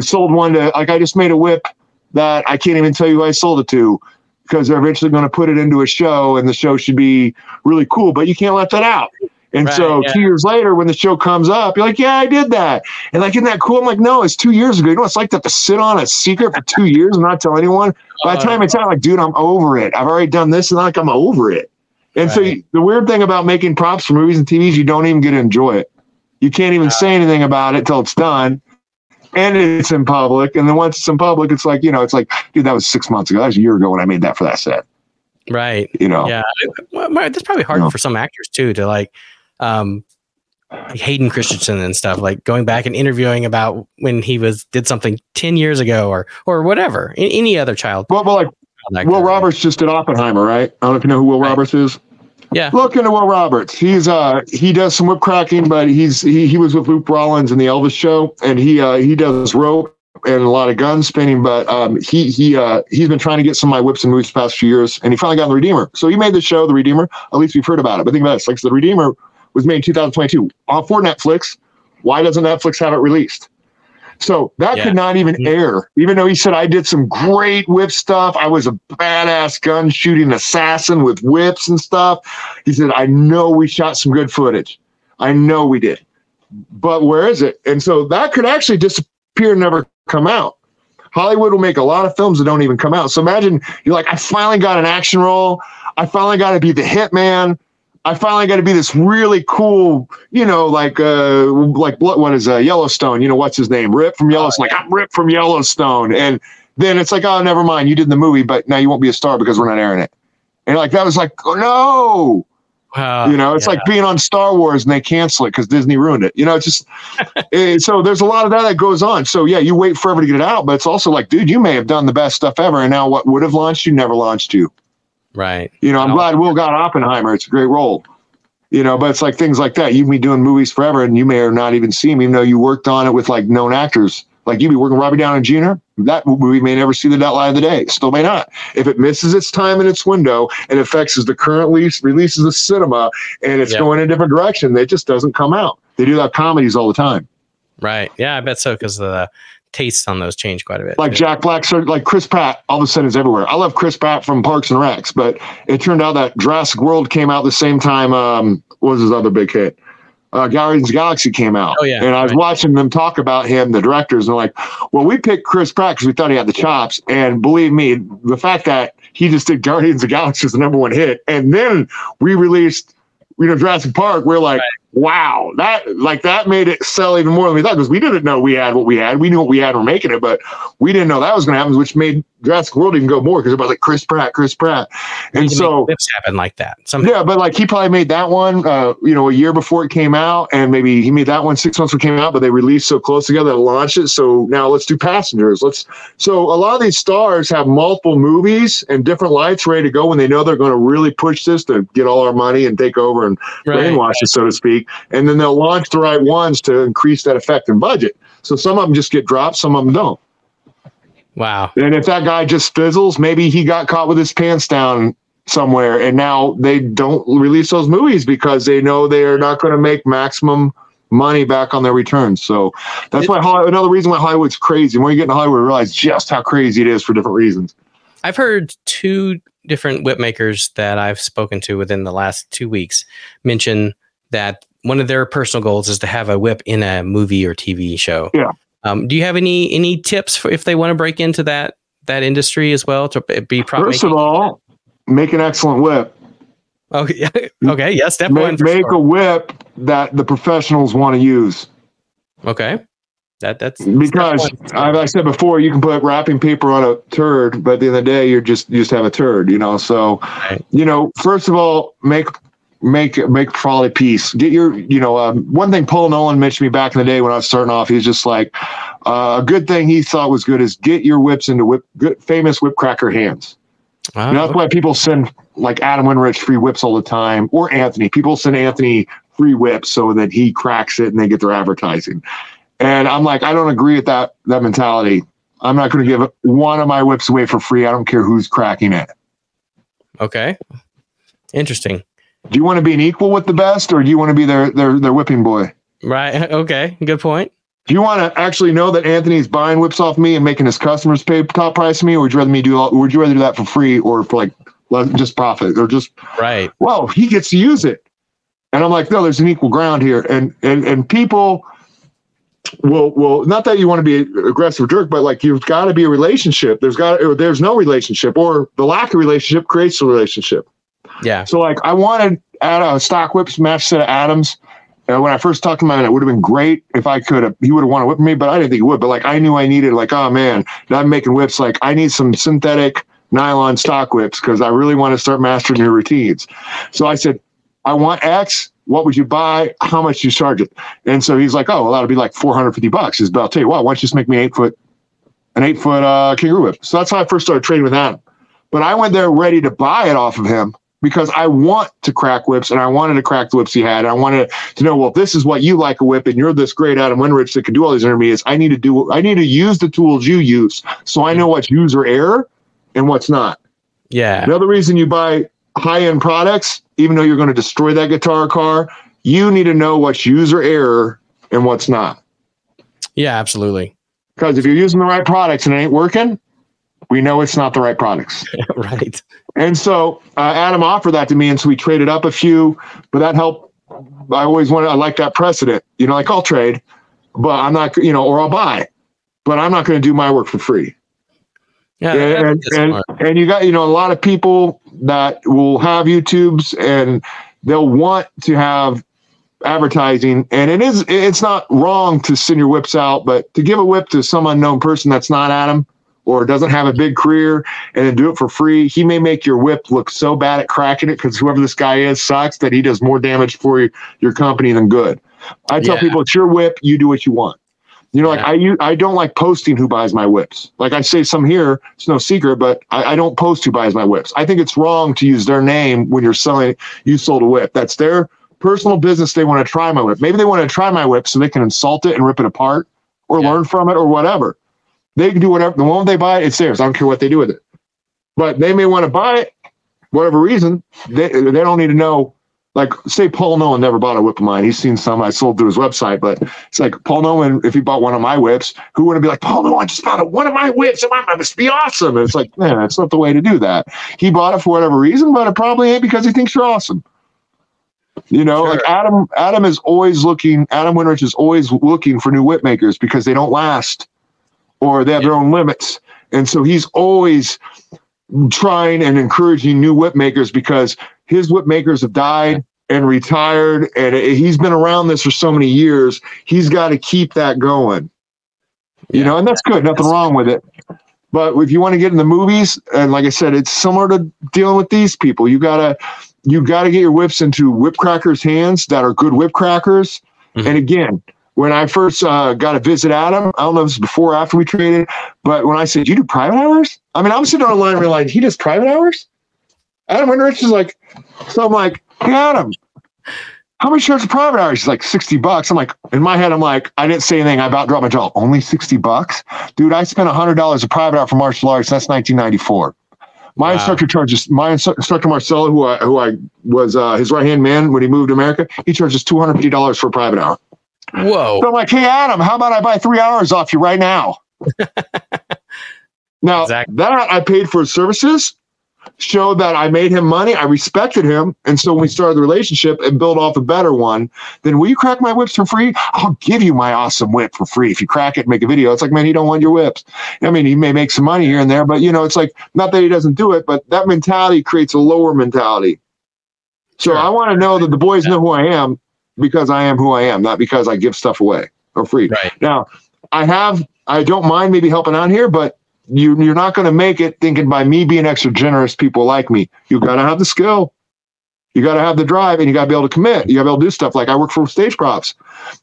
sold one to, like I just made a whip that I can't even tell you who I sold it to because they're eventually going to put it into a show and the show should be really cool, but you can't let that out. And right, so yeah. two years later, when the show comes up, you're like, yeah, I did that. And like, isn't that cool? I'm like, no, it's two years ago. You know, it's like that to sit on a secret for two years and not tell anyone. By the uh, time it's out, like, dude, I'm over it. I've already done this and like I'm over it. And right. so you, the weird thing about making props for movies and TVs, you don't even get to enjoy it. You can't even uh, say anything about it till it's done and it's in public. And then once it's in public, it's like, you know, it's like, dude, that was six months ago. That was a year ago when I made that for that set. Right. You know, yeah. Well, that's probably hard you know? for some actors too, to like, um, like Hayden Christensen and stuff, like going back and interviewing about when he was did something ten years ago or or whatever. Any other child. Well, well like Will Roberts just did Oppenheimer, right? I don't know if you know who Will right. Roberts is. Yeah. Look into Will Roberts. He's uh he does some whip cracking, but he's he, he was with Luke Rollins in the Elvis show, and he uh he does rope and a lot of gun spinning. But um he he uh he's been trying to get some of my whips and moves the past few years, and he finally got the Redeemer. So he made the show, the Redeemer. At least we've heard about it. But think about this: like the Redeemer was made in 2022 on for Netflix. Why doesn't Netflix have it released? So that yeah. could not even mm-hmm. air, even though he said I did some great whip stuff. I was a badass gun shooting assassin with whips and stuff. He said, I know we shot some good footage. I know we did. But where is it? And so that could actually disappear and never come out. Hollywood will make a lot of films that don't even come out. So imagine you're like, I finally got an action role. I finally got to be the hitman. I finally got to be this really cool, you know, like uh, like what is uh, Yellowstone? You know, what's his name? Rip from Yellowstone. Like I'm Rip from Yellowstone, and then it's like, oh, never mind, you did the movie, but now you won't be a star because we're not airing it. And like that was like, oh no. Uh, you know, it's yeah. like being on Star Wars and they cancel it because Disney ruined it. You know, it's just it, eh, so there's a lot of that that goes on. So yeah, you wait forever to get it out, but it's also like, dude, you may have done the best stuff ever, and now what would have launched you never launched you. Right. You know, I'm glad Will got Oppenheimer. It's a great role you know but it's like things like that you've been doing movies forever and you may or not even see them even though you worked on it with like known actors like you'd be working Robert Downey Jr. That movie may never see the light of the day. Still may not. If it misses its time in its window and affects the current release, releases of cinema and it's going in a different direction, it just doesn't come out. They do that comedies all the time. Right. Yeah, I bet so because the tastes on those change quite a bit. Like Jack Black, like Chris Pratt, all of a sudden is everywhere. I love Chris Pratt from Parks and Recs, but it turned out that Jurassic World came out the same time. Um, what was his other big hit? Uh, Guardians of Galaxy came out. Oh, yeah. And I was right. watching them talk about him, the directors, and like, well, we picked Chris Pratt because we thought he had the chops. And believe me, the fact that he just did Guardians of Galaxy was the number one hit. And then we released, you know, Jurassic Park. We're like, right wow, that like that made it sell even more than we thought because we didn't know we had what we had. We knew what we had. We're making it, but we didn't know that was going to happen, which made Jurassic World even go more because about like Chris Pratt, Chris Pratt, and so this happened like that. Somehow. Yeah, but like he probably made that one, uh, you know, a year before it came out, and maybe he made that one six months before it came out, but they released so close together to launch it. So now let's do Passengers. Let's. So a lot of these stars have multiple movies and different lights ready to go when they know they're going to really push this to get all our money and take over and right. brainwash it, so to speak and then they'll launch the right ones to increase that effective budget. So some of them just get dropped, some of them don't. Wow. And if that guy just fizzles, maybe he got caught with his pants down somewhere and now they don't release those movies because they know they are not going to make maximum money back on their returns. So that's why Hollywood, another reason why Hollywood's crazy. When you get in Hollywood, you realize just how crazy it is for different reasons. I've heard two different whip makers that I've spoken to within the last two weeks mention that one of their personal goals is to have a whip in a movie or TV show. Yeah. Um, do you have any any tips for if they want to break into that that industry as well to be prop First making? of all, make an excellent whip. Okay. okay. Yes. Step make, one. make sure. a whip that the professionals want to use. Okay. That that's because as I said before, you can put wrapping paper on a turd, but at the end of the day, you're just you just have a turd, you know. So, right. you know, first of all, make make make probably piece. Get your, you know, um, one thing Paul Nolan mentioned me back in the day when I was starting off. He's just like uh, a good thing he thought was good is get your whips into whip, good, famous whip cracker hands. you know, that's why people send like Adam Winrich free whips all the time, or Anthony. People send Anthony free whips so that he cracks it and they get their advertising. And I'm like, I don't agree with that that mentality. I'm not going to give one of my whips away for free. I don't care who's cracking it. Okay. Interesting. Do you want to be an equal with the best, or do you want to be their their their whipping boy? Right. Okay. Good point. Do you want to actually know that Anthony's buying whips off me and making his customers pay top price for me, or would you rather me do? Would you rather do that for free or for like just profit or just right? Well, he gets to use it, and I'm like, no, there's an equal ground here, and and and people well well not that you want to be an aggressive jerk but like you've got to be a relationship. There's got or there's no relationship or the lack of relationship creates a relationship. Yeah. So like i wanted at a stock whips match set of adams. And when i first talked to him it would have been great if i could have he would have wanted to whip me but i didn't think he would. But like i knew i needed like oh man i'm making whips. Like i need some synthetic nylon stock whips because i really want to start mastering your routines. So i said i want x what would you buy? How much do you charge it? And so he's like, oh, well, that'll be like 450 bucks. He's, but I'll tell you what, why don't you just make me eight foot, an eight foot uh, kangaroo whip? So that's how I first started trading with Adam. But I went there ready to buy it off of him because I want to crack whips and I wanted to crack the whips he had. And I wanted to know, well, if this is what you like a whip and you're this great Adam Winrich that can do all these intermediates, I need to do, I need to use the tools you use. So I know what's user error and what's not. Yeah. Another reason you buy high end products, even though you're going to destroy that guitar car, you need to know what's user error and what's not. Yeah, absolutely. Because if you're using the right products and it ain't working, we know it's not the right products. right. And so uh, Adam offered that to me, and so we traded up a few, but that helped. I always wanted, I like that precedent, you know, like I'll trade, but I'm not, you know, or I'll buy, but I'm not going to do my work for free. Yeah, and, and, and you got you know a lot of people that will have YouTubes and they'll want to have advertising. And it is it's not wrong to send your whips out but to give a whip to some unknown person that's not Adam or doesn't have a big career and then do it for free he may make your whip look so bad at cracking it because whoever this guy is sucks that he does more damage for your company than good. I tell yeah. people it's your whip you do what you want you know, like yeah. I I don't like posting who buys my whips. Like I say some here, it's no secret, but I, I, don't post who buys my whips. I think it's wrong to use their name when you're selling. You sold a whip. That's their personal business. They want to try my whip. Maybe they want to try my whip so they can insult it and rip it apart, or yeah. learn from it, or whatever. They can do whatever. The moment they buy it, it's theirs. I don't care what they do with it. But they may want to buy it, whatever reason. They they don't need to know like say Paul Nolan never bought a whip of mine. He's seen some I sold through his website, but it's like Paul Nolan, if he bought one of my whips, who wouldn't be like, Paul Nolan just bought one of my whips and that must be awesome. And it's like, man, that's not the way to do that. He bought it for whatever reason, but it probably ain't because he thinks you're awesome. You know, sure. like Adam, Adam is always looking, Adam Winrich is always looking for new whip makers because they don't last or they have yeah. their own limits. And so he's always trying and encouraging new whip makers because his whip makers have died and retired and he's been around this for so many years he's got to keep that going you yeah. know and that's good nothing that's wrong with it but if you want to get in the movies and like i said it's similar to dealing with these people you gotta you gotta get your whips into whip crackers hands that are good whip crackers mm-hmm. and again when I first uh, got to visit Adam, I don't know if it was before or after we traded, but when I said, You do private hours? I mean, I'm sitting on the line and realizing he does private hours? Adam Winrich is like, so I'm like, hey, Adam, how much charge a private hours? He's like 60 bucks. I'm like, in my head, I'm like, I didn't say anything. I about dropped my jaw. Only 60 bucks? Dude, I spent $100 a private hour for martial arts. That's 1994. My wow. instructor charges, my instructor Marcelo, who I, who I was uh, his right hand man when he moved to America, he charges $250 for a private hour. Whoa. So I'm like, hey, Adam, how about I buy three hours off you right now? now, exactly. that I paid for services showed that I made him money. I respected him. And so when we started the relationship and built off a better one, then will you crack my whips for free? I'll give you my awesome whip for free. If you crack it and make a video, it's like, man, he don't want your whips. I mean, he may make some money here and there, but you know, it's like, not that he doesn't do it, but that mentality creates a lower mentality. So sure. I want to know that the boys yeah. know who I am because I am who I am, not because I give stuff away for free. Right. Now, I have, I don't mind maybe helping out here, but you you're not going to make it thinking by me being extra generous, people like me. You got to have the skill. You got to have the drive and you got to be able to commit. You got to be able to do stuff. Like I work for stage props.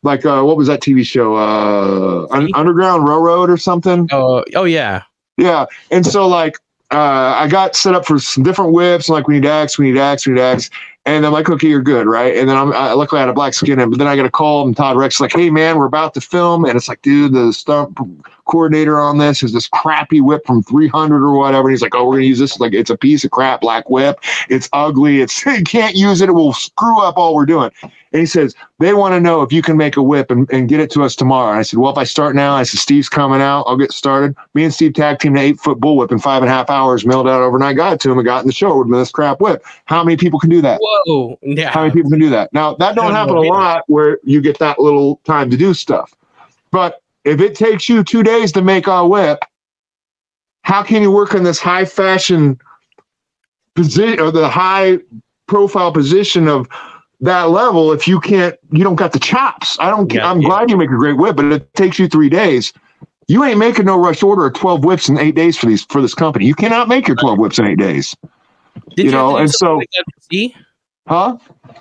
Like, uh, what was that TV show? Uh, Un- Underground Railroad or something? Oh, oh yeah. Yeah. And so like, uh, I got set up for some different whips. Like we need X, we need X, we need X. And I'm like, okay, you're good, right? And then I'm I, luckily I had a black skin in, but then I got a call and Todd Rex like, hey man, we're about to film, and it's like, dude, the stunt coordinator on this is this crappy whip from 300 or whatever. And he's like, oh, we're gonna use this. Like, it's a piece of crap black whip. It's ugly. It's you can't use it. It will screw up all we're doing. And he says, they want to know if you can make a whip and, and get it to us tomorrow. And I said, well, if I start now, I said, Steve's coming out. I'll get started. Me and Steve tag teamed an eight foot bullwhip in five and a half hours, mailed out overnight, got it to him and got in the show with this crap whip. How many people can do that? Whoa. Yeah. How many people can do that? Now, that don't happen a lot where you get that little time to do stuff. But if it takes you two days to make a whip, how can you work in this high fashion position or the high profile position of that level if you can't you don't got the chops? I don't yeah, i'm yeah. glad you make a great whip but it takes you three days. You ain't making no rush order of 12 whips in eight days for these for this company. You cannot make your 12 whips in eight days. Did you, you know and so huh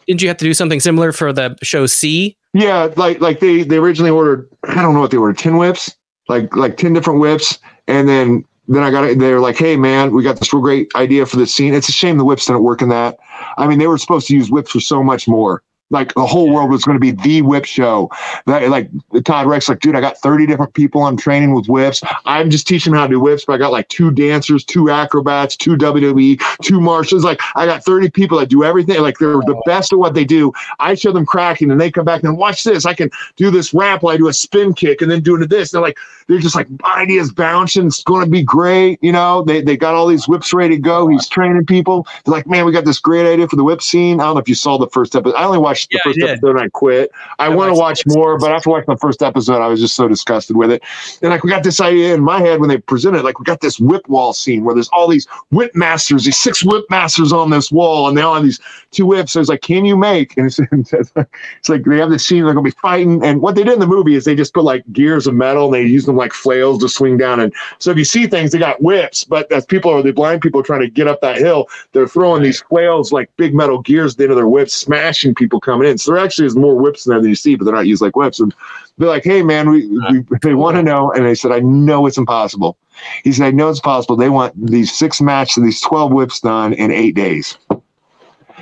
didn't you have to do something similar for the show c yeah like like they they originally ordered i don't know what they ordered 10 whips like like 10 different whips and then then I got it. they were like, "Hey, man, we got this real great idea for this scene." It's a shame the whips didn't work in that. I mean, they were supposed to use whips for so much more like the whole world was going to be the whip show. Like Todd Rex, like, dude, I got 30 different people I'm training with whips. I'm just teaching them how to do whips, but I got like two dancers, two acrobats, two WWE, two marshals. Like I got 30 people that do everything. Like they're the best at what they do. I show them cracking and they come back and watch this. I can do this ramp while I do a spin kick and then doing this. They're like, they're just like my ideas bouncing. It's going to be great. You know, they, they got all these whips ready to go. He's training people. They're like, man, we got this great idea for the whip scene. I don't know if you saw the first episode. I only watched watched the yeah, first episode and I quit. I, I want to watch more, but after watching the first episode, I was just so disgusted with it. And like we got this idea in my head when they presented, like we got this whip wall scene where there's all these whip masters, these six whip masters on this wall, and they all have these two whips. So it's like, can you make? And it's, it's like they have this scene they're gonna be fighting, and what they did in the movie is they just put like gears of metal and they use them like flails to swing down. And so if you see things, they got whips, but as people are the blind people trying to get up that hill, they're throwing these flails like big metal gears into their whips, smashing people coming in. So there actually is more whips in there than you see, but they're not used like whips. And they're like, hey, man, we, we uh-huh. they want to know. And they said, I know it's impossible. He said, I know it's possible. They want these six matches, these 12 whips done in eight days.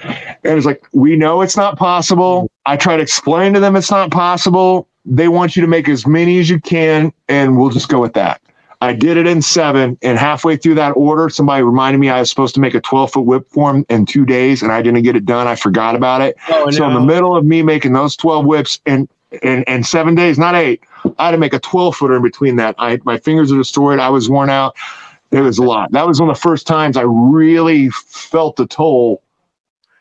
And it's like, we know it's not possible. I try to explain to them it's not possible. They want you to make as many as you can, and we'll just go with that. I did it in seven, and halfway through that order, somebody reminded me I was supposed to make a 12 foot whip form in two days, and I didn't get it done. I forgot about it. Oh, no. So in the middle of me making those 12 whips in, in, in seven days, not eight, I had to make a 12 footer in between that. I my fingers are destroyed. I was worn out. It was a lot. That was one of the first times I really felt the toll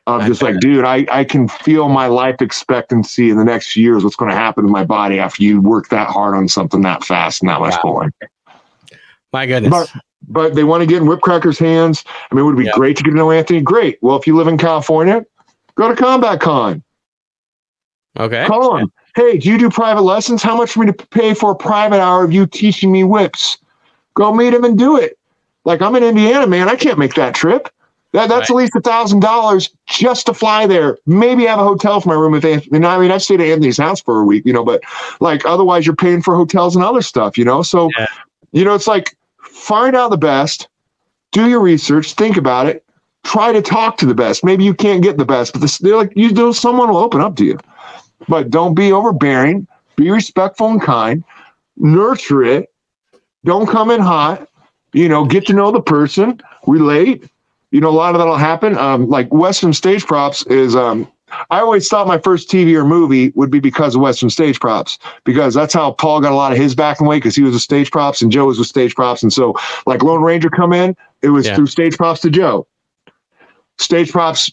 of just like, dude, I, I can feel my life expectancy in the next years. What's going to happen to my body after you work that hard on something that fast and that much wow. pulling. My goodness. But, but they want to get in Whipcracker's hands. I mean, it would it be great to get to know Anthony? Great. Well, if you live in California, go to Combat Con. Okay. Call him. Hey, do you do private lessons? How much for me to pay for a private hour of you teaching me whips? Go meet him and do it. Like I'm in Indiana, man. I can't make that trip. That, that's right. at least a thousand dollars just to fly there. Maybe have a hotel for my room if they. You know, I mean, I stayed at Anthony's house for a week, you know, but like otherwise you're paying for hotels and other stuff, you know. So, yeah. you know, it's like find out the best, do your research, think about it, try to talk to the best. Maybe you can't get the best, but this, they're like you know, someone will open up to you. But don't be overbearing. Be respectful and kind. Nurture it. Don't come in hot. You know, get to know the person. Relate. You know, a lot of that'll happen. Um, like Western stage props is um, I always thought my first TV or movie would be because of Western stage props, because that's how Paul got a lot of his back and way because he was with stage props and Joe was with stage props. And so, like Lone Ranger come in, it was yeah. through stage props to Joe. Stage props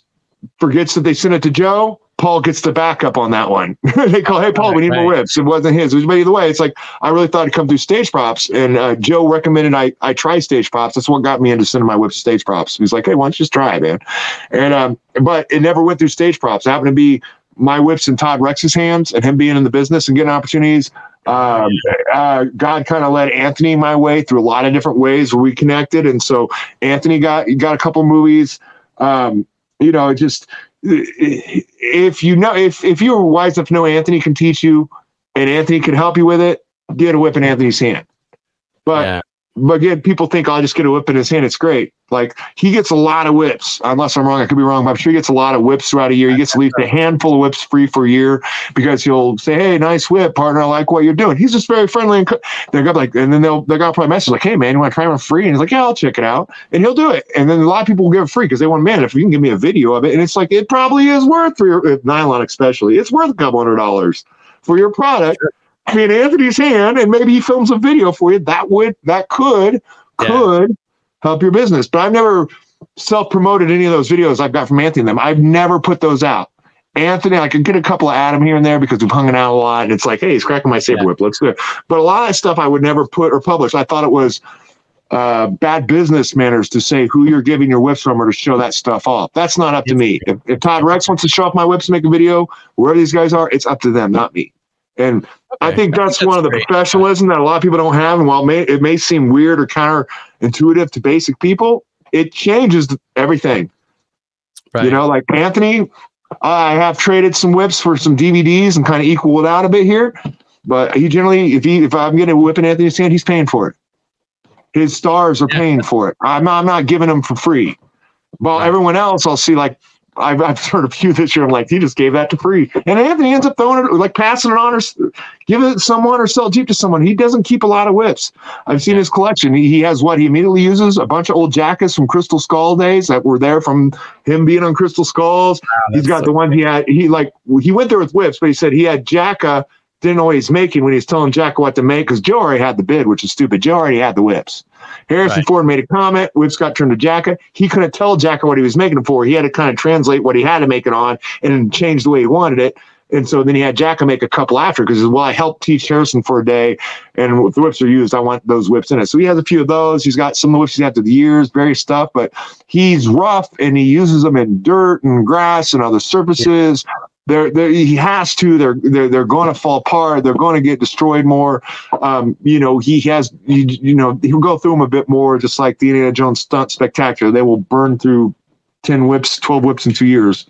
forgets that they sent it to Joe. Paul gets the backup on that one. they call, hey, Paul, we need right. more whips. It wasn't his. It was, But either way, it's like I really thought it'd come through stage props. And uh, Joe recommended I, I try stage props. That's what got me into sending my whips to stage props. He's like, hey, why don't you just try man? And um, but it never went through stage props. It happened to be my whips in Todd Rex's hands and him being in the business and getting opportunities. Um, uh, God kind of led Anthony my way through a lot of different ways where we connected. And so Anthony got got a couple movies. Um, you know, just if you know if if you were wise enough to know Anthony can teach you and Anthony can help you with it, get a whip in Anthony's hand. But yeah. But again, people think oh, I'll just get a whip in his hand. It's great. Like he gets a lot of whips, unless I'm wrong. I could be wrong, but I'm sure he gets a lot of whips throughout a year. He gets at least a handful of whips free for a year because he'll say, "Hey, nice whip, partner. I like what you're doing." He's just very friendly and they're gonna like, and then they'll they're gonna probably message like, "Hey, man, you want to try one free?" And he's like, "Yeah, I'll check it out," and he'll do it. And then a lot of people will give it free because they want, man, if you can give me a video of it, and it's like it probably is worth for your uh, nylon, especially, it's worth a couple hundred dollars for your product. Sure in Anthony's hand and maybe he films a video for you, that would that could could yeah. help your business. But I've never self-promoted any of those videos I've got from Anthony and them. I've never put those out. Anthony, I could get a couple of Adam here and there because we've hung out a lot. And it's like, hey, he's cracking my saber yeah. whip. Let's do it. But a lot of stuff I would never put or publish. I thought it was uh, bad business manners to say who you're giving your whips from or to show that stuff off. That's not up to me. If, if Todd Rex wants to show off my whips and make a video, wherever these guys are, it's up to them, not me. And okay. I think that's, I think one of the professionalism that a lot of people don't have. And while it may, it may seem weird or counterintuitive to basic people, it changes everything. Right. You know, like Anthony, I have traded some whips for some DVDs and kind of equal it out a bit here. But he generally, if he if I'm getting a whip in Anthony's hand, he's paying for it. His stars are paying for it. I'm not, I'm not giving them for free. Well, right. everyone else, I'll see like I've, I've heard a few this year. I'm like, he just gave that to free. And Anthony ends up throwing it, like passing it on or give it to someone or sell it cheap to someone. He doesn't keep a lot of whips. I've seen his collection. He, he has what he immediately uses a bunch of old jackets from Crystal Skull days that were there from him being on Crystal Skulls. Wow, He's got so the one he had. He like, he went there with whips, but he said he had Jacka didn't know what he's making when he's telling Jacka what to make because Joe already had the bid, which is stupid. Joe already had the whips. Harrison right. Ford made a comment. Whips got turned to Jacka. He couldn't tell Jacka what he was making it for. He had to kind of translate what he had to make it on and change the way he wanted it. And so then he had Jacka make a couple after because well, I helped teach Harrison for a day, and the whips are used, I want those whips in it. So he has a few of those. He's got some of the whips he's had through the years, various stuff, but he's rough and he uses them in dirt and grass and other surfaces. Yeah they're, they're, he has to. They're they're, they're going to fall apart. They're going to get destroyed more. Um, you know, he has. You, you know, he'll go through them a bit more, just like the Indiana Jones stunt spectacular. They will burn through ten whips, twelve whips in two years.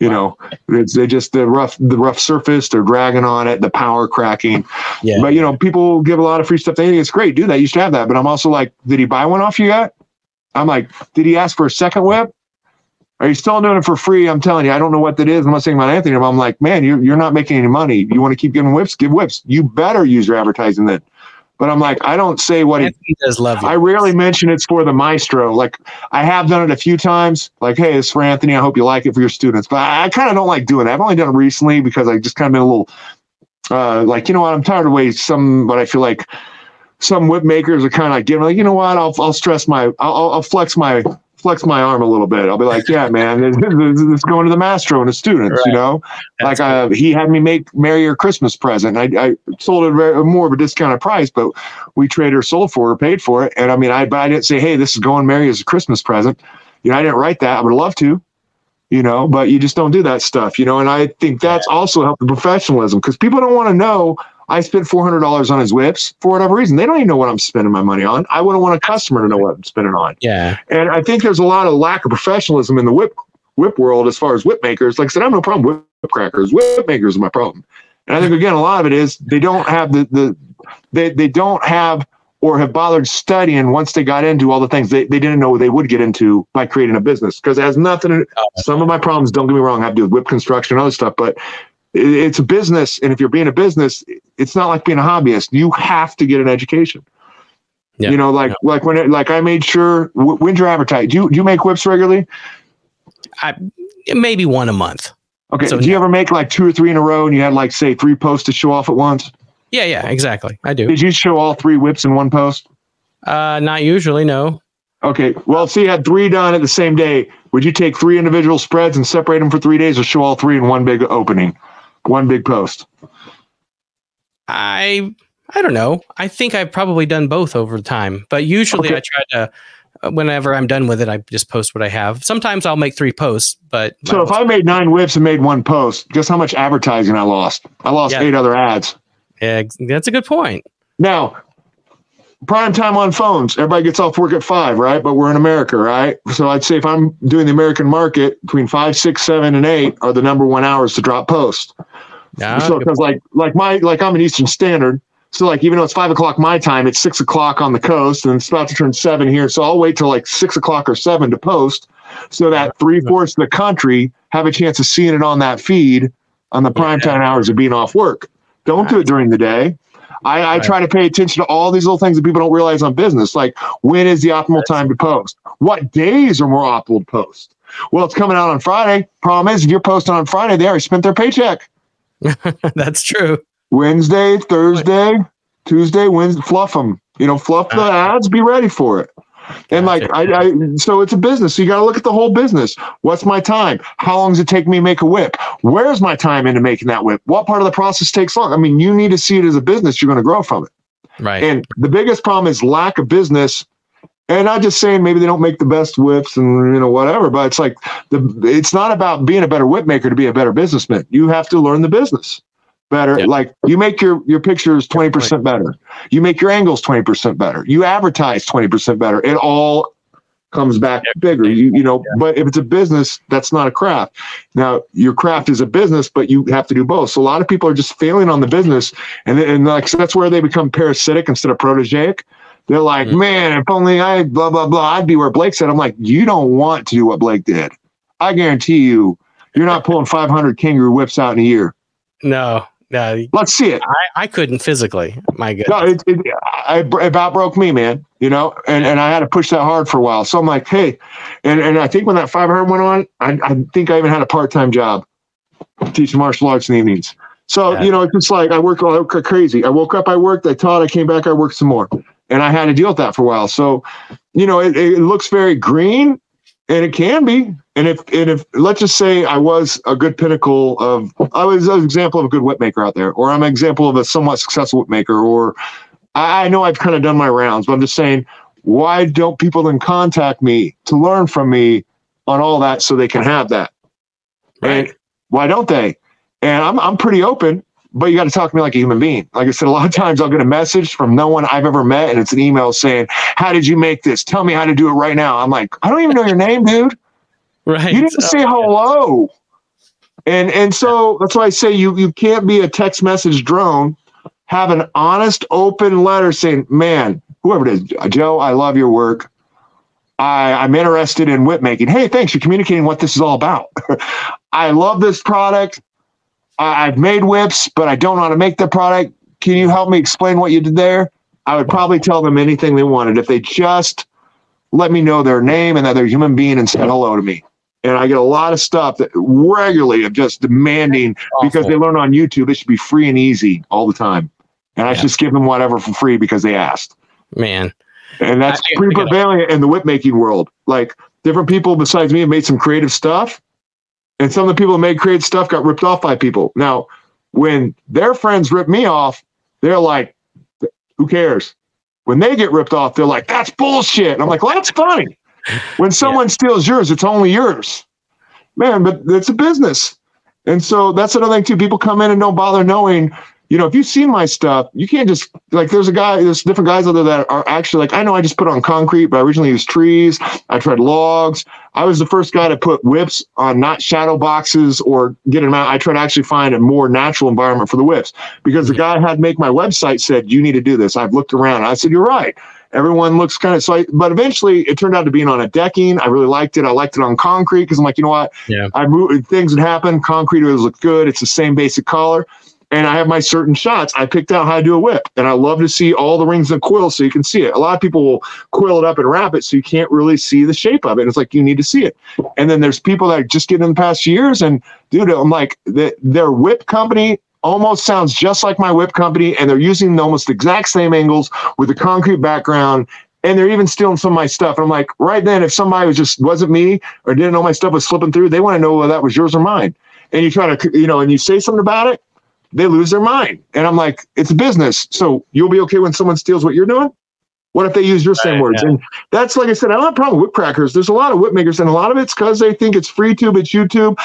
You wow. know, it's they just the rough the rough surface. They're dragging on it. The power cracking. Yeah. But you know, people give a lot of free stuff. They think it's great. Do that. You should have that. But I'm also like, did he buy one off you yet? I'm like, did he ask for a second whip? Are you still doing it for free? I'm telling you, I don't know what that is. I'm not saying about Anthony, but I'm like, man, you're, you're not making any money. You want to keep giving whips? Give whips. You better use your advertising then. But I'm like, I don't say what Anthony he does love. You. I rarely mention it's for the maestro. Like I have done it a few times. Like, hey, it's for Anthony. I hope you like it for your students. But I, I kind of don't like doing it. I've only done it recently because I just kind of been a little, uh, like, you know what? I'm tired of waiting some, but I feel like some whip makers are kind of like, know, like, you know what? I'll, I'll stress my, I'll, I'll flex my flex my arm a little bit. I'll be like, yeah, man, it's, going to the maestro and the students, right. you know, That's like uh, he had me make Mary your Christmas present. I, I sold it very, more of a discounted price, but we traded or sold for or paid for it. And I mean, I, but I didn't say, hey, this is going Mary as a Christmas present. You know, I didn't write that. I would love to, you know, but you just don't do that stuff, you know. And I think that's also helped the professionalism because people don't want to know I spent four hundred dollars on his whips for whatever reason. They don't even know what I'm spending my money on. I wouldn't want a customer to know what I'm spending on. Yeah. And I think there's a lot of lack of professionalism in the whip whip world as far as whip makers. Like I said, I have no problem with whip crackers. Whip makers are my problem. And I think again, a lot of it is they don't have the the they they don't have or have bothered studying once they got into all the things they, they didn't know they would get into by creating a business because it has nothing to, oh, some of my problems don't get me wrong have to do with whip construction and other stuff but it's a business and if you're being a business it's not like being a hobbyist. You have to get an education. Yeah. you know like yeah. like when it, like i made sure when's your advertise? Do you, do you make whips regularly? I maybe one a month. Okay so, do you yeah. ever make like two or three in a row and you had like say three posts to show off at once? Yeah yeah exactly. I do. Did you show all three whips in one post? Uh not usually no. Okay well see you had three done at the same day would you take three individual spreads and separate them for three days or show all three in one big opening one big post? I I don't know. I think I've probably done both over time, but usually okay. I try to. Uh, whenever I'm done with it, I just post what I have. Sometimes I'll make three posts, but so if I made nine whips and made one post, guess how much advertising I lost? I lost yeah. eight other ads. Yeah, that's a good point. Now, prime time on phones, everybody gets off work at five, right? But we're in America, right? So I'd say if I'm doing the American market, between five, six, seven, and eight are the number one hours to drop post. Ah, so because like like my like I'm an Eastern Standard, So like even though it's five o'clock my time, it's six o'clock on the coast, and it's about to turn seven here. So I'll wait till like six o'clock or seven to post, so that three fourths of the country have a chance of seeing it on that feed on the prime time hours of being off work. Don't do it during the day. I, I right. try to pay attention to all these little things that people don't realize on business, like when is the optimal time to post? What days are more optimal to post? Well, it's coming out on Friday. Problem is, if you're posting on Friday, they already spent their paycheck. That's true. Wednesday, Thursday, Tuesday, Wednesday, fluff them. You know, fluff the uh-huh. ads. Be ready for it. And like I, I, so it's a business. So you got to look at the whole business. What's my time? How long does it take me to make a whip? Where's my time into making that whip? What part of the process takes long? I mean, you need to see it as a business. You're going to grow from it. Right. And the biggest problem is lack of business. And not just saying maybe they don't make the best whips and you know whatever, but it's like the it's not about being a better whip maker to be a better businessman. You have to learn the business better. Yep. Like you make your your pictures 20% better. You make your angles 20% better. You advertise 20% better. It all comes back yep. bigger. You you know, yeah. but if it's a business, that's not a craft. Now, your craft is a business, but you have to do both. So a lot of people are just failing on the business and and like so that's where they become parasitic instead of protégaic. They're like, mm-hmm. man, if only I blah blah blah, I'd be where Blake said. I'm like, you don't want to do what Blake did. I guarantee you, you're not pulling 500 kangaroo whips out in a year. No, uh, Let's see it. I, I couldn't physically. My goodness. No, it, it, it, about broke me, man. You know, and, and I had to push that hard for a while. So I'm like, hey, and, and I think when that 500 went on, I, I think I even had a part time job teaching martial arts in the evenings. So, yeah. you know, it's just like I work all crazy. I woke up, I worked, I taught, I came back, I worked some more. And I had to deal with that for a while. So, you know, it, it looks very green and it can be. And if and if let's just say I was a good pinnacle of I was an example of a good whip maker out there, or I'm an example of a somewhat successful whip maker, or I, I know I've kind of done my rounds, but I'm just saying, why don't people then contact me to learn from me on all that so they can have that? Right. And why don't they? And I'm I'm pretty open but you got to talk to me like a human being. Like I said, a lot of times I'll get a message from no one I've ever met, and it's an email saying, "How did you make this? Tell me how to do it right now." I'm like, I don't even know your name, dude. Right. You didn't oh, say hello. And and so that's why I say you you can't be a text message drone. Have an honest, open letter saying, "Man, whoever it is, Joe, I love your work. I, I'm interested in whip making. Hey, thanks. You're communicating what this is all about. I love this product. I've made whips, but I don't know how to make the product. Can you help me explain what you did there? I would probably tell them anything they wanted if they just let me know their name and that they're a human being and said hello to me. And I get a lot of stuff that regularly of just demanding because they learn on YouTube it should be free and easy all the time. And I just give them whatever for free because they asked. Man. And that's I, pretty prevalent in the whip making world. Like different people besides me have made some creative stuff and some of the people who made creative stuff got ripped off by people. Now, when their friends rip me off, they're like, who cares? When they get ripped off, they're like, that's bullshit. And I'm like, well, that's funny. When someone yeah. steals yours, it's only yours. Man, but it's a business. And so that's another thing too. People come in and don't bother knowing you know, if you've seen my stuff, you can't just like there's a guy, there's different guys out there that are actually like, I know I just put on concrete, but I originally used trees. I tried logs. I was the first guy to put whips on not shadow boxes or get them out. I tried to actually find a more natural environment for the whips because the mm-hmm. guy had make my website said, you need to do this. I've looked around. I said, you're right. Everyone looks kind of so, I, but eventually it turned out to being on a decking. I really liked it. I liked it on concrete because I'm like, you know what? Yeah. I moved, things would happen. Concrete always looked good. It's the same basic color and I have my certain shots. I picked out how to do a whip, and I love to see all the rings and coils so you can see it. A lot of people will coil it up and wrap it so you can't really see the shape of it. It's like you need to see it. And then there's people that just get in the past years, and dude, I'm like, the, their whip company almost sounds just like my whip company, and they're using almost the exact same angles with a concrete background. And they're even stealing some of my stuff. And I'm like, right then, if somebody was just wasn't me or didn't know my stuff was slipping through, they want to know whether that was yours or mine. And you try to, you know, and you say something about it, they lose their mind. And I'm like, it's a business. So you'll be okay when someone steals what you're doing? What if they use your right, same words? Yeah. And that's like I said, I don't have a problem with whip crackers. There's a lot of whip makers, and a lot of it's because they think it's free tube, it's YouTube.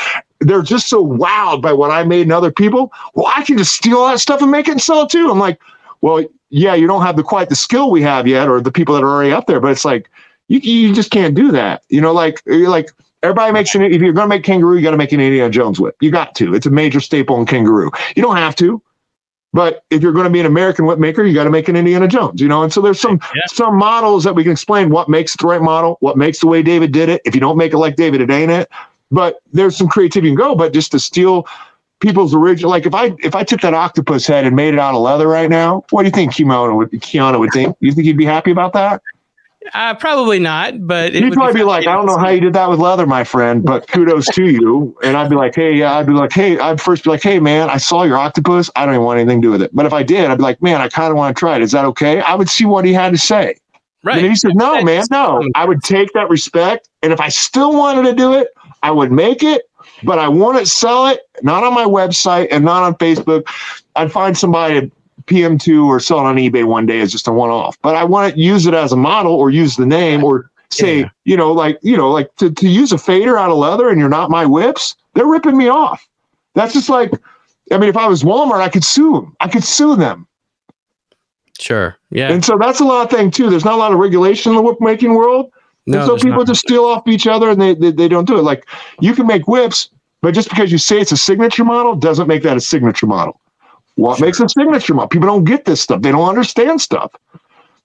They're just so wowed by what I made and other people. Well, I can just steal all that stuff and make it and sell it too. I'm like, well, yeah, you don't have the quite the skill we have yet, or the people that are already up there, but it's like you you just can't do that. You know, like eh, like Everybody makes an if you're going to make kangaroo, you got to make an Indiana Jones whip. You got to. It's a major staple in kangaroo. You don't have to. But if you're going to be an American whip maker, you got to make an Indiana Jones, you know. And so there's some yeah. some models that we can explain what makes the right model, what makes the way David did it. If you don't make it like David, it ain't it. But there's some creativity can go. But just to steal people's original, like if I if I took that octopus head and made it out of leather right now, what do you think Keanu would Keanu would think? You think he'd be happy about that? Uh, probably not, but you'd probably be, be like, I don't know how you did that with leather, my friend, but kudos to you. And I'd be like, hey, yeah, I'd be like, hey, I'd first be like, hey, man, I saw your octopus. I don't even want anything to do with it. But if I did, I'd be like, man, I kind of want to try it. Is that okay? I would see what he had to say. Right. And he said, no, man, no. I would take that respect. And if I still wanted to do it, I would make it, but I want to sell it, not on my website and not on Facebook. I'd find somebody to PM2 or sell it on eBay one day as just a one off. But I want to use it as a model or use the name or say, yeah. you know, like, you know, like to, to use a fader out of leather and you're not my whips, they're ripping me off. That's just like, I mean, if I was Walmart, I could sue them. I could sue them. Sure. Yeah. And so that's a lot of thing too. There's not a lot of regulation in the whip making world. No, and so people not. just steal off each other and they, they, they don't do it. Like you can make whips, but just because you say it's a signature model doesn't make that a signature model. What sure. makes a signature model? People don't get this stuff. They don't understand stuff.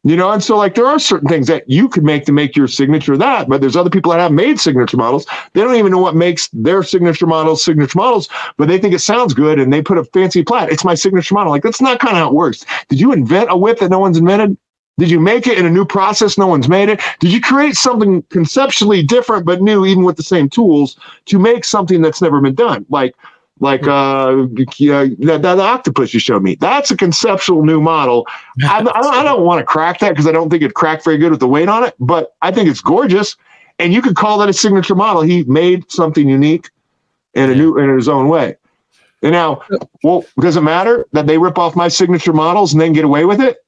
You know, and so like there are certain things that you could make to make your signature that, but there's other people that have made signature models. They don't even know what makes their signature models signature models, but they think it sounds good and they put a fancy plat. It's my signature model. Like that's not kind of how it works. Did you invent a whip that no one's invented? Did you make it in a new process? No one's made it. Did you create something conceptually different but new, even with the same tools, to make something that's never been done? Like like hmm. uh, that, that octopus you showed me. That's a conceptual new model. I, I don't want to crack that because I don't think it cracked very good with the weight on it, but I think it's gorgeous. And you could call that a signature model. He made something unique in a new in his own way. And now, well, does it matter that they rip off my signature models and then get away with it?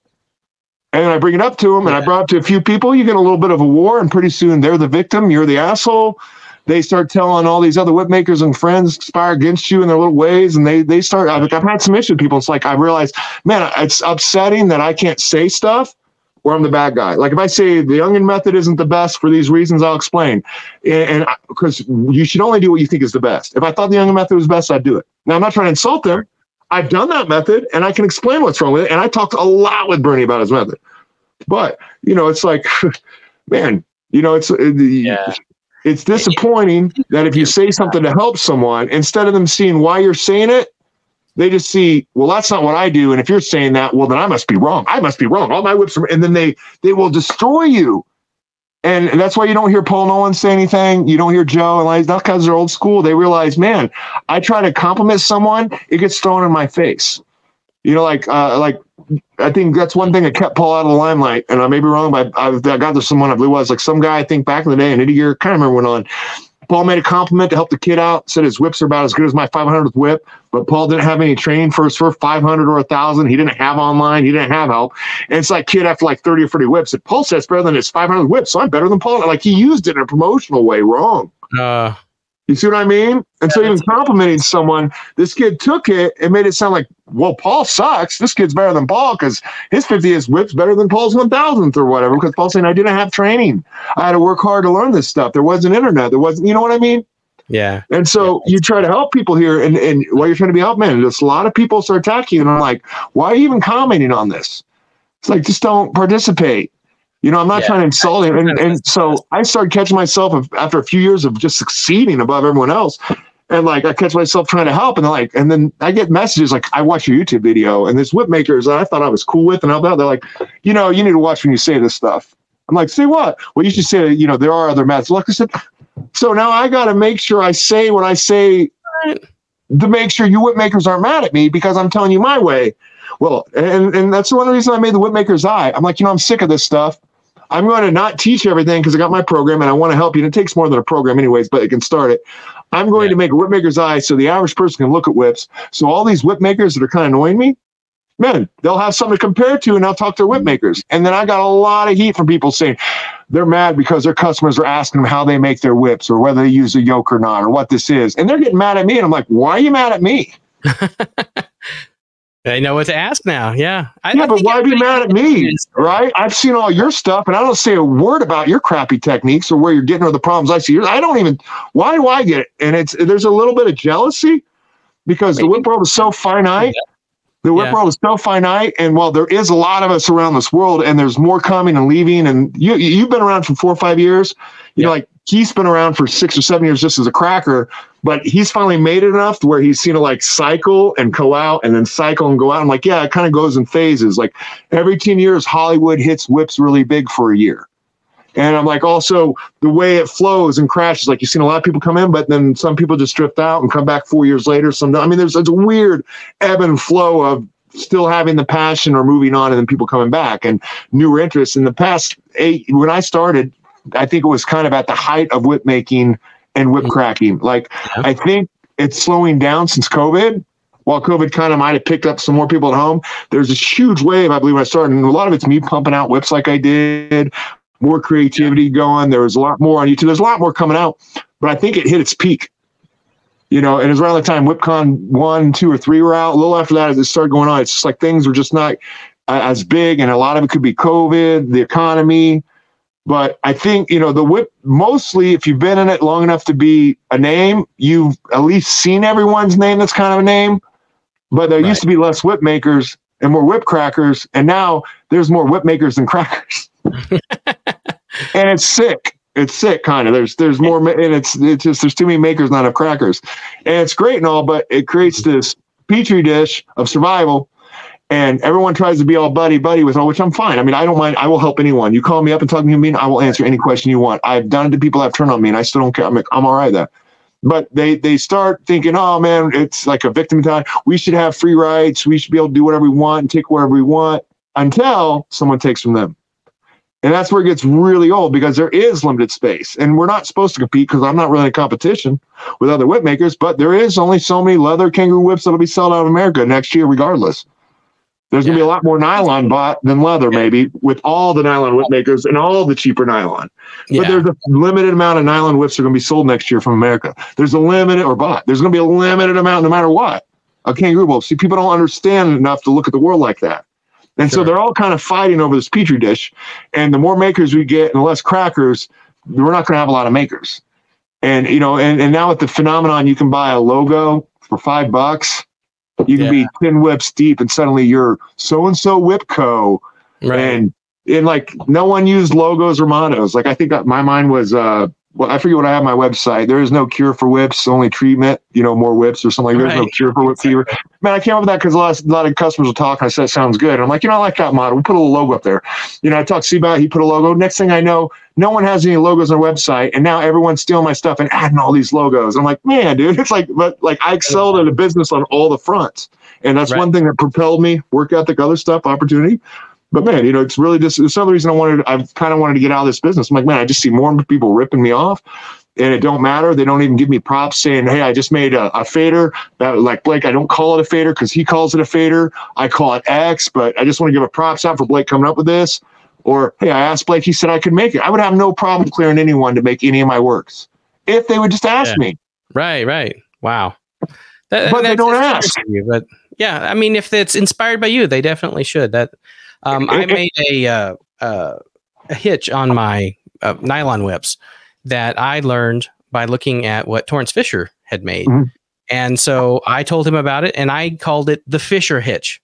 And I bring it up to them, and I brought it to a few people. You get a little bit of a war, and pretty soon they're the victim. You're the asshole they start telling all these other whip makers and friends conspire against you in their little ways, and they they start. I've, I've had some issues with people. It's like I realize, man, it's upsetting that I can't say stuff or I'm the bad guy. Like if I say the Youngin method isn't the best for these reasons, I'll explain. And because you should only do what you think is the best. If I thought the Youngin method was best, I'd do it. Now I'm not trying to insult them. I've done that method and I can explain what's wrong with it. And I talked a lot with Bernie about his method. But you know, it's like, man, you know, it's uh, yeah it's disappointing that if you say something to help someone, instead of them seeing why you're saying it, they just see, well, that's not what I do. And if you're saying that, well, then I must be wrong. I must be wrong. All my whips are, and then they they will destroy you. And that's why you don't hear Paul Nolan say anything. You don't hear Joe and like not because they're old school. They realize, man, I try to compliment someone, it gets thrown in my face. You know, like uh, like I think that's one thing that kept Paul out of the limelight. And I may be wrong, but I, I got to someone I believe was like some guy I think back in the day, Indy Gear kind of remember went on. Paul made a compliment to help the kid out. Said his whips are about as good as my 500th whip, but Paul didn't have any training for his first 500 or 1,000. He didn't have online. He didn't have help. And it's like kid after like 30 or 40 whips. And Paul says better than his 500 whips, so I'm better than Paul. Like he used it in a promotional way wrong. Uh, you see what I mean? And so even complimenting someone, this kid took it and made it sound like, well, Paul sucks. This kid's better than Paul because his 50th whip's better than Paul's 1000th or whatever. Because Paul's saying, I didn't have training. I had to work hard to learn this stuff. There wasn't internet. There wasn't, you know what I mean? Yeah. And so yeah. you try to help people here, and, and while you're trying to be help, man, there's a lot of people start attacking you. And I'm like, why are you even commenting on this? It's like, just don't participate. You know, I'm not yeah. trying to insult him. And, and so I started catching myself after a few years of just succeeding above everyone else. And like I catch myself trying to help, and like, and then I get messages like, "I watch your YouTube video, and this whip makers that I thought I was cool with, and all that. They're like, you know, you need to watch when you say this stuff. I'm like, say what? Well, you should say, you know, there are other methods. Like I said, so now I got to make sure I say what I say to make sure you whip makers aren't mad at me because I'm telling you my way. Well, and and that's the one reason I made the whip maker's eye. I'm like, you know, I'm sick of this stuff. I'm going to not teach everything because I got my program and I want to help you. And it takes more than a program, anyways, but it can start it. I'm going yeah. to make a whip maker's eye so the average person can look at whips. So all these whip makers that are kind of annoying me, man, they'll have something to compare to and I'll talk to their whip makers. And then I got a lot of heat from people saying they're mad because their customers are asking them how they make their whips or whether they use a yoke or not or what this is. And they're getting mad at me. And I'm like, why are you mad at me? I know what to ask now. Yeah. I, yeah, I but why be mad at me? Right? I've seen all your stuff and I don't say a word about your crappy techniques or where you're getting or the problems I see. I don't even, why do I get it? And it's, there's a little bit of jealousy because Maybe. the whip world is so finite. The whip yeah. world is so finite, and while there is a lot of us around this world, and there's more coming and leaving, and you you've been around for four or five years. You yeah. know, like he's been around for six or seven years just as a cracker, but he's finally made it enough to where he's seen it like cycle and go out and then cycle and go out. I'm like, yeah, it kind of goes in phases. Like every 10 years, Hollywood hits whips really big for a year. And I'm like, also the way it flows and crashes, like you've seen a lot of people come in, but then some people just drift out and come back four years later. Some, I mean, there's, there's a weird ebb and flow of still having the passion or moving on and then people coming back and newer interests. In the past eight, when I started, I think it was kind of at the height of whip making and whip cracking. Like I think it's slowing down since COVID. While COVID kind of might have picked up some more people at home, there's this huge wave, I believe, when I started. And a lot of it's me pumping out whips like I did, more creativity going. There was a lot more on YouTube. There's a lot more coming out, but I think it hit its peak. You know, and it was around the time WhipCon one, two, or three were out. A little after that, as it started going on, it's just like things were just not uh, as big, and a lot of it could be COVID, the economy, but I think, you know, the whip mostly, if you've been in it long enough to be a name, you've at least seen everyone's name that's kind of a name. But there right. used to be less whip makers and more whip crackers. And now there's more whip makers than crackers. and it's sick. It's sick, kind of. There's there's more, and it's it's just there's too many makers, not enough crackers, and it's great and all, but it creates this petri dish of survival and everyone tries to be all buddy buddy with all which I'm fine. I mean, I don't mind. I will help anyone. You call me up and talk to me, mean I will answer any question you want. I've done it to people that have turned on me, and I still don't care. I'm like, I'm all right there. But they they start thinking, oh man, it's like a victim time. We should have free rights. We should be able to do whatever we want and take whatever we want until someone takes from them. And that's where it gets really old because there is limited space. And we're not supposed to compete because I'm not really in competition with other whip makers, but there is only so many leather kangaroo whips that'll be sold out of America next year, regardless. There's yeah. gonna be a lot more nylon bought than leather, yeah. maybe, with all the nylon whip makers and all the cheaper nylon. Yeah. But there's a limited amount of nylon whips that are gonna be sold next year from America. There's a limited or bought. There's gonna be a limited amount no matter what. A kangaroo wolf. See, people don't understand enough to look at the world like that. And sure. so they're all kind of fighting over this petri dish. And the more makers we get and the less crackers, we're not gonna have a lot of makers. And you know, and, and now with the phenomenon, you can buy a logo for five bucks you can yeah. be 10 whips deep and suddenly you're so and so whip co. Right. And and like no one used logos or mottos. Like I think my mind was uh well, I forget what I have on my website. There is no cure for whips, only treatment. You know, more whips or something. Like There's no cure for whip fever. Man, I came up with that because a lot, of, a lot of customers will talk. And I said, it "Sounds good." And I'm like, you know, I like that model. We put a little logo up there. You know, I talked to about. He put a logo. Next thing I know, no one has any logos on their website, and now everyone's stealing my stuff and adding all these logos. I'm like, man, dude, it's like, but like I excelled at a business on all the fronts, and that's right. one thing that propelled me. Work ethic, other stuff, opportunity but man, you know, it's really just it's another reason I wanted. I kind of wanted to get out of this business. I'm like, man, I just see more people ripping me off, and it don't matter. They don't even give me props saying, "Hey, I just made a, a fader." That, like Blake, I don't call it a fader because he calls it a fader. I call it X, but I just want to give a props out for Blake coming up with this. Or hey, I asked Blake. He said I could make it. I would have no problem clearing anyone to make any of my works if they would just ask yeah. me. Right, right. Wow. That, but they don't ask. You, but yeah, I mean, if it's inspired by you, they definitely should. That um, I made a uh, uh, a hitch on my uh, nylon whips that I learned by looking at what Torrance Fisher had made. Mm-hmm. And so I told him about it and I called it the Fisher hitch.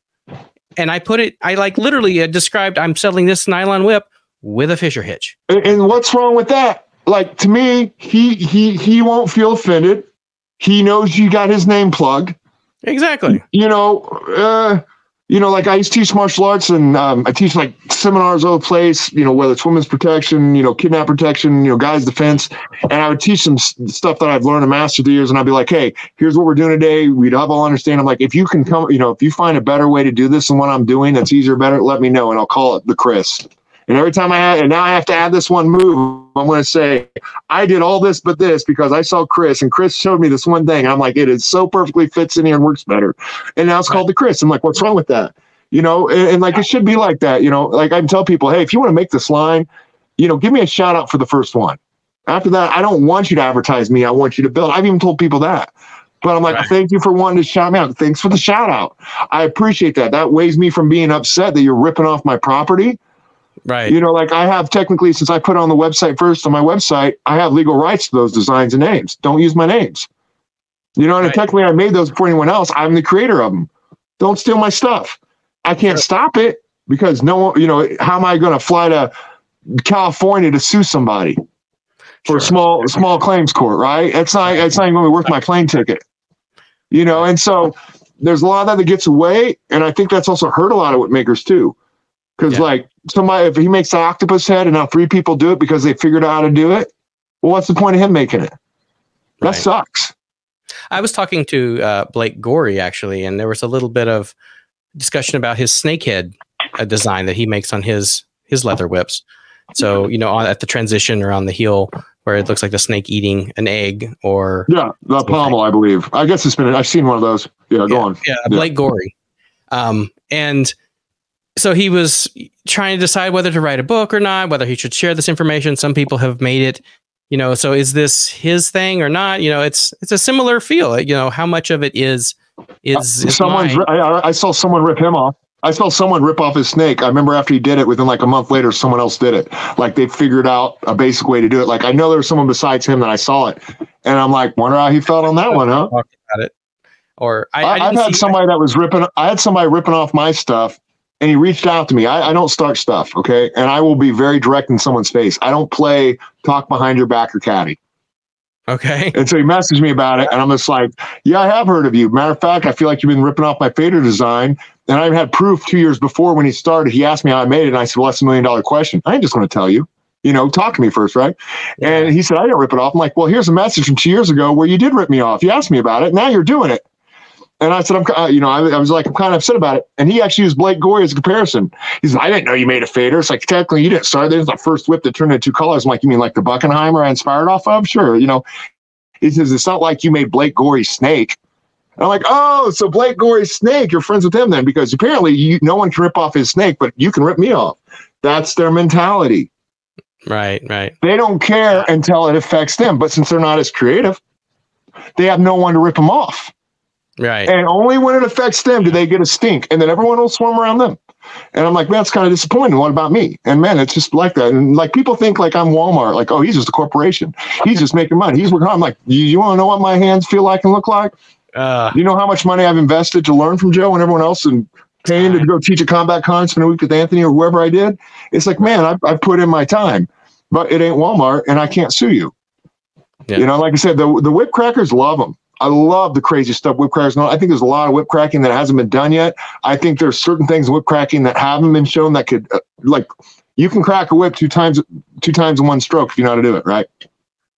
And I put it, I like literally uh, described I'm selling this nylon whip with a Fisher hitch. And, and what's wrong with that? Like to me, he he he won't feel offended. He knows you got his name plugged. Exactly. You know, uh, you know, like I used to teach martial arts and um, I teach like seminars all over the place, you know, whether it's women's protection, you know, kidnap protection, you know, guys defense. And I would teach them stuff that I've learned and mastered the years. And I'd be like, hey, here's what we're doing today. We'd have all understand. I'm like, if you can come, you know, if you find a better way to do this than what I'm doing that's easier, better, let me know. And I'll call it the Chris. And every time I add, and now I have to add this one move, I'm going to say, I did all this but this because I saw Chris and Chris showed me this one thing. I'm like, it is so perfectly fits in here and works better. And now it's called the Chris. I'm like, what's wrong with that? You know, and, and like it should be like that. You know, like I tell people, hey, if you want to make this line, you know, give me a shout out for the first one. After that, I don't want you to advertise me. I want you to build. I've even told people that. But I'm like, right. thank you for wanting to shout me out. Thanks for the shout out. I appreciate that. That weighs me from being upset that you're ripping off my property Right. You know, like I have technically, since I put on the website first on my website, I have legal rights to those designs and names. Don't use my names. You know, and right. technically I made those before anyone else. I'm the creator of them. Don't steal my stuff. I can't sure. stop it because no one, you know, how am I going to fly to California to sue somebody for sure. small small claims court, right? It's not it's not even going to be worth my plane ticket. You know, and so there's a lot of that that gets away, and I think that's also hurt a lot of whip makers too. Because yeah. like somebody, if he makes an octopus head and now three people do it because they figured out how to do it, well, what's the point of him making it? That right. sucks. I was talking to uh, Blake Gorey actually, and there was a little bit of discussion about his snakehead uh, design that he makes on his his leather whips. So you know, on, at the transition or on the heel where it looks like the snake eating an egg, or yeah, the pommel, I believe. I guess it's been. I've seen one of those. Yeah, yeah go on. Yeah, Blake yeah. Gorey, um, and so he was trying to decide whether to write a book or not, whether he should share this information. Some people have made it you know so is this his thing or not you know it's it's a similar feel you know how much of it is is, uh, is someone I, I, saw someone rip him off I saw someone rip off his snake. I remember after he did it, within like a month later, someone else did it. Like they figured out a basic way to do it. Like I know there was someone besides him that I saw it, and I'm like, wonder how he felt on that one, huh? About it. Or I, I, have had somebody that was ripping. I had somebody ripping off my stuff, and he reached out to me. I, I, don't start stuff, okay? And I will be very direct in someone's face. I don't play talk behind your back or caddy. Okay. And so he messaged me about it, and I'm just like, yeah, I have heard of you. Matter of fact, I feel like you've been ripping off my fader design. And I had proof two years before when he started. He asked me how I made it, and I said, well, that's a million dollar question. I ain't just going to tell you. You know, talk to me first, right? Yeah. And he said, I didn't rip it off. I'm like, well, here's a message from two years ago where you did rip me off. You asked me about it. Now you're doing it. And I said, I'm, uh, you know, I, I, was like, I'm kind of upset about it. And he actually used Blake Gorey as a comparison. He said, I didn't know you made a fader. It's like, technically, you didn't start. There's the first whip that turned into two colors. I'm like, you mean like the Buckenheimer I inspired off of? Sure. You know, he says, it's not like you made Blake Gorey snake. And I'm like, oh, so Blake Gorey snake, you're friends with him then? Because apparently you, no one can rip off his snake, but you can rip me off. That's their mentality. Right, right. They don't care until it affects them. But since they're not as creative, they have no one to rip them off. Right. And only when it affects them do they get a stink, and then everyone will swarm around them. And I'm like, man, that's kind of disappointing. What about me? And man, it's just like that. And like people think like I'm Walmart, like, oh, he's just a corporation. He's just making money. He's working. I'm like, you, you want to know what my hands feel like and look like? Uh, you know how much money I've invested to learn from Joe and everyone else and paying to go teach a combat con, spend a week with Anthony or whoever I did. It's like, man, I, I put in my time, but it ain't Walmart and I can't sue you. Yeah. You know, like I said, the, the whip crackers love them. I love the crazy stuff whip crackers. I think there's a lot of whip cracking that hasn't been done yet. I think there's certain things whip cracking that haven't been shown that could, uh, like, you can crack a whip two times, two times in one stroke if you know how to do it, right?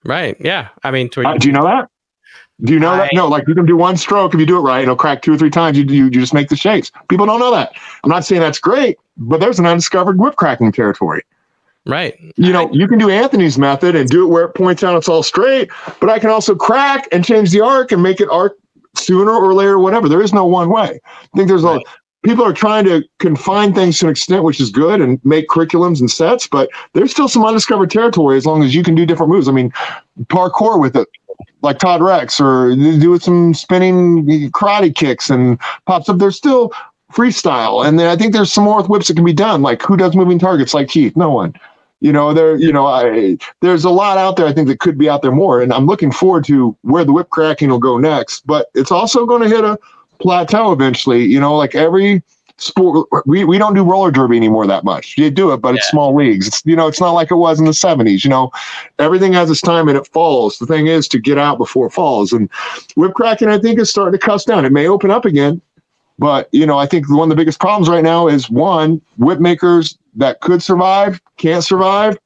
Right. Yeah. I mean, uh, do you know that? Do you know I, that? No, like you can do one stroke if you do it right. It'll crack two or three times. You, you, you just make the shapes. People don't know that. I'm not saying that's great, but there's an undiscovered whip cracking territory. Right. You know, you can do Anthony's method and do it where it points out it's all straight, but I can also crack and change the arc and make it arc sooner or later, whatever. There is no one way. I think there's right. a people are trying to confine things to an extent, which is good, and make curriculums and sets, but there's still some undiscovered territory as long as you can do different moves. I mean, parkour with it, like Todd Rex, or do some spinning karate kicks and pops up. There's still freestyle, and then I think there's some more with whips that can be done. Like who does moving targets like Keith? No one you know there you know I, there's a lot out there i think that could be out there more and i'm looking forward to where the whip cracking will go next but it's also going to hit a plateau eventually you know like every sport we, we don't do roller derby anymore that much. You do it but yeah. it's small leagues. It's you know it's not like it was in the 70s you know. Everything has its time and it falls. The thing is to get out before it falls and whip cracking i think is starting to cuss down. It may open up again but you know, I think one of the biggest problems right now is one whip makers that could survive can't survive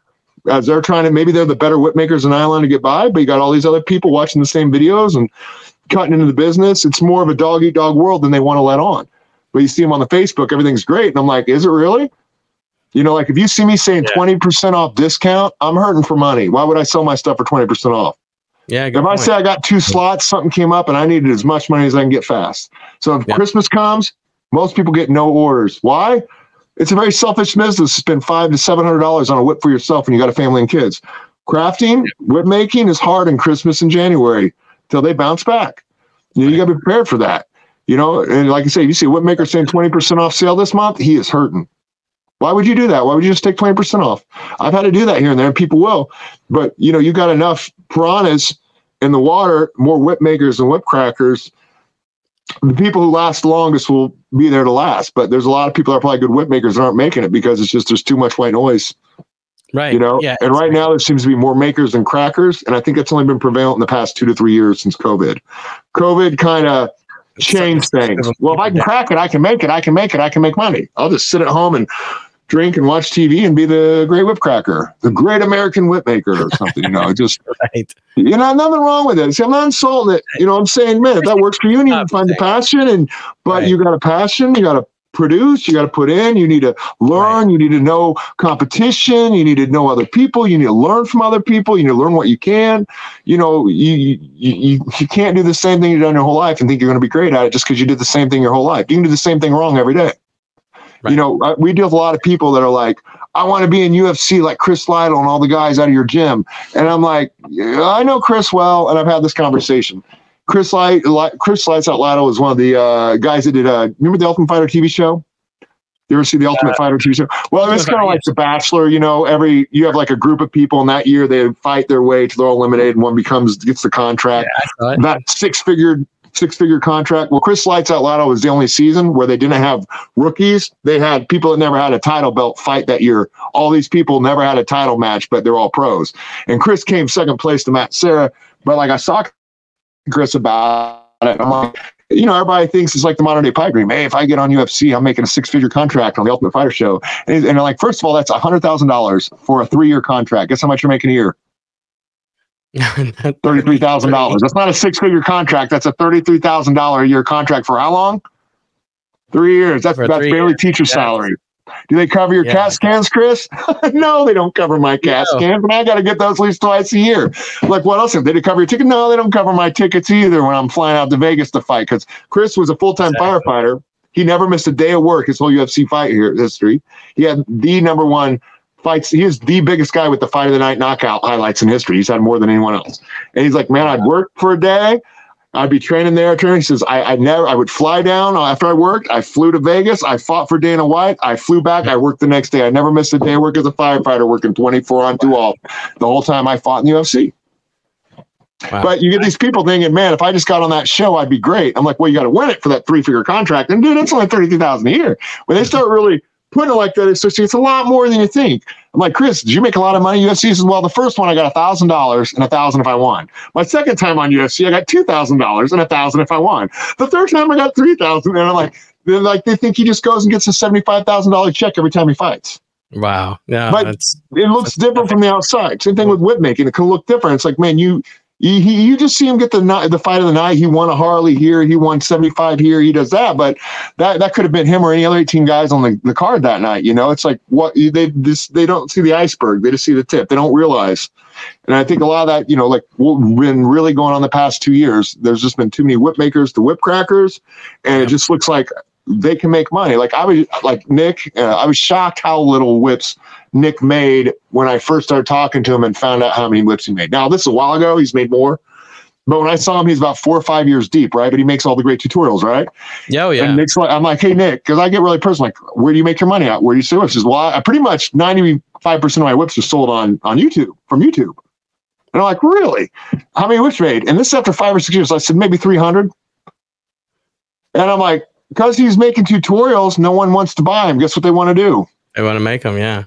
as they're trying to. Maybe they're the better whip makers than Island to get by, but you got all these other people watching the same videos and cutting into the business. It's more of a dog eat dog world than they want to let on. But you see them on the Facebook, everything's great, and I'm like, is it really? You know, like if you see me saying 20% off discount, I'm hurting for money. Why would I sell my stuff for twenty percent off? Yeah. If point. I say I got two slots, something came up and I needed as much money as I can get fast. So if yeah. Christmas comes, most people get no orders. Why? It's a very selfish business to spend five to seven hundred dollars on a whip for yourself when you got a family and kids. Crafting, whip making is hard in Christmas and January till they bounce back. You, know, you got to be prepared for that. You know, and like I say, you see a whip maker saying 20% off sale this month, he is hurting. Why would you do that? Why would you just take 20% off? I've had to do that here and there, and people will. But you know, you got enough piranhas in the water, more whip makers and whip crackers. The people who last longest will be there to last. But there's a lot of people that are probably good whip makers that aren't making it because it's just there's too much white noise. Right. You know, yeah, and right now there seems to be more makers than crackers, and I think that's only been prevalent in the past two to three years since COVID. COVID kind of changed things. Well, if I can crack it, I can make it. I can make it. I can make money. I'll just sit at home and drink and watch TV and be the great whip cracker, the great American whip maker or something. You know, just right. You know, nothing wrong with it. See, I'm not insulting it. You know, I'm saying, man, if that works for you, you need to find the passion. And but right. you got a passion, you got to produce, you got to put in, you need to learn, right. you need to know competition, you need to know other people, you need to learn from other people, you need to learn what you can. You know, you you you, you can't do the same thing you've done your whole life and think you're going to be great at it just because you did the same thing your whole life. You can do the same thing wrong every day. Right. You know, we deal with a lot of people that are like, I want to be in UFC like Chris Lytle and all the guys out of your gym. And I'm like, yeah, I know Chris well, and I've had this conversation. Chris Light, Chris Lights Out Lytle was one of the uh, guys that did. Uh, remember the Ultimate Fighter TV show? You ever see the Ultimate uh, Fighter TV show? Well, it's kind of like The Bachelor. You know, every you have like a group of people, and that year they fight their way to they're all eliminated, and one becomes gets the contract. Yeah, that six figure six figure contract. Well, Chris Lights Out Loud was the only season where they didn't have rookies. They had people that never had a title belt fight that year. All these people never had a title match, but they're all pros. And Chris came second place to Matt Serra. But like I saw Chris about it, I'm like, you know, everybody thinks it's like the modern day pipe dream. Hey, if I get on UFC, I'm making a six figure contract on the Ultimate Fighter show. And, and like, first of all, that's $100,000 for a three year contract. Guess how much you're making a year? Thirty-three thousand dollars. That's not a six-figure contract. That's a thirty-three thousand dollar a year contract for how long? Three years. That's that's barely years. teacher yeah. salary. Do they cover your yeah. CAT scans, Chris? no, they don't cover my CAT no. scans, but I got to get those at least twice a year. Like, what else? Did They cover your ticket? No, they don't cover my tickets either when I'm flying out to Vegas to fight. Because Chris was a full time exactly. firefighter. He never missed a day of work his whole UFC fight here history. He had the number one fights. He is the biggest guy with the fight of the night knockout highlights in history. He's had more than anyone else. And he's like, man, I'd work for a day. I'd be training there. Training. He says, I, I never, I would fly down after I worked. I flew to Vegas. I fought for Dana White. I flew back. I worked the next day. I never missed a day of work as a firefighter, working 24 on two off the whole time I fought in the UFC. Wow. But you get these people thinking, man, if I just got on that show, I'd be great. I'm like, well, you got to win it for that three figure contract. And dude, it's only 33000 a year. When they start really putting it like that, it's, it's a lot more than you think. I'm like, Chris, did you make a lot of money UFC? Says, well, the first one I got a thousand dollars and a thousand if I won. My second time on UFC, I got two thousand dollars and a thousand if I won. The third time I got three thousand, and I'm like, they're like they think he just goes and gets a seventy five thousand dollar check every time he fights. Wow. Yeah. But it looks different from the outside. Same thing with whip making. It can look different. It's like, man, you he, he, you just see him get the the fight of the night. He won a Harley here. He won 75 here. He does that. But that that could have been him or any other 18 guys on the, the card that night. You know, it's like what they this they don't see the iceberg. They just see the tip. They don't realize. And I think a lot of that, you know, like what been really going on the past two years. There's just been too many whip makers to whip crackers, and it just looks like they can make money. Like I was like Nick, uh, I was shocked how little whips Nick made when I first started talking to him and found out how many whips he made. Now this is a while ago; he's made more. But when I saw him, he's about four or five years deep, right? But he makes all the great tutorials, right? Yeah, oh, yeah. And Nick's like, I'm like, hey Nick, because I get really personal. Like, where do you make your money at? Where do you sell whips? He says, well, I, pretty much 95 percent of my whips are sold on on YouTube from YouTube. And I'm like, really? How many whips made? And this is after five or six years. I said maybe 300. And I'm like, because he's making tutorials, no one wants to buy him. Guess what they want to do? They want to make them, yeah.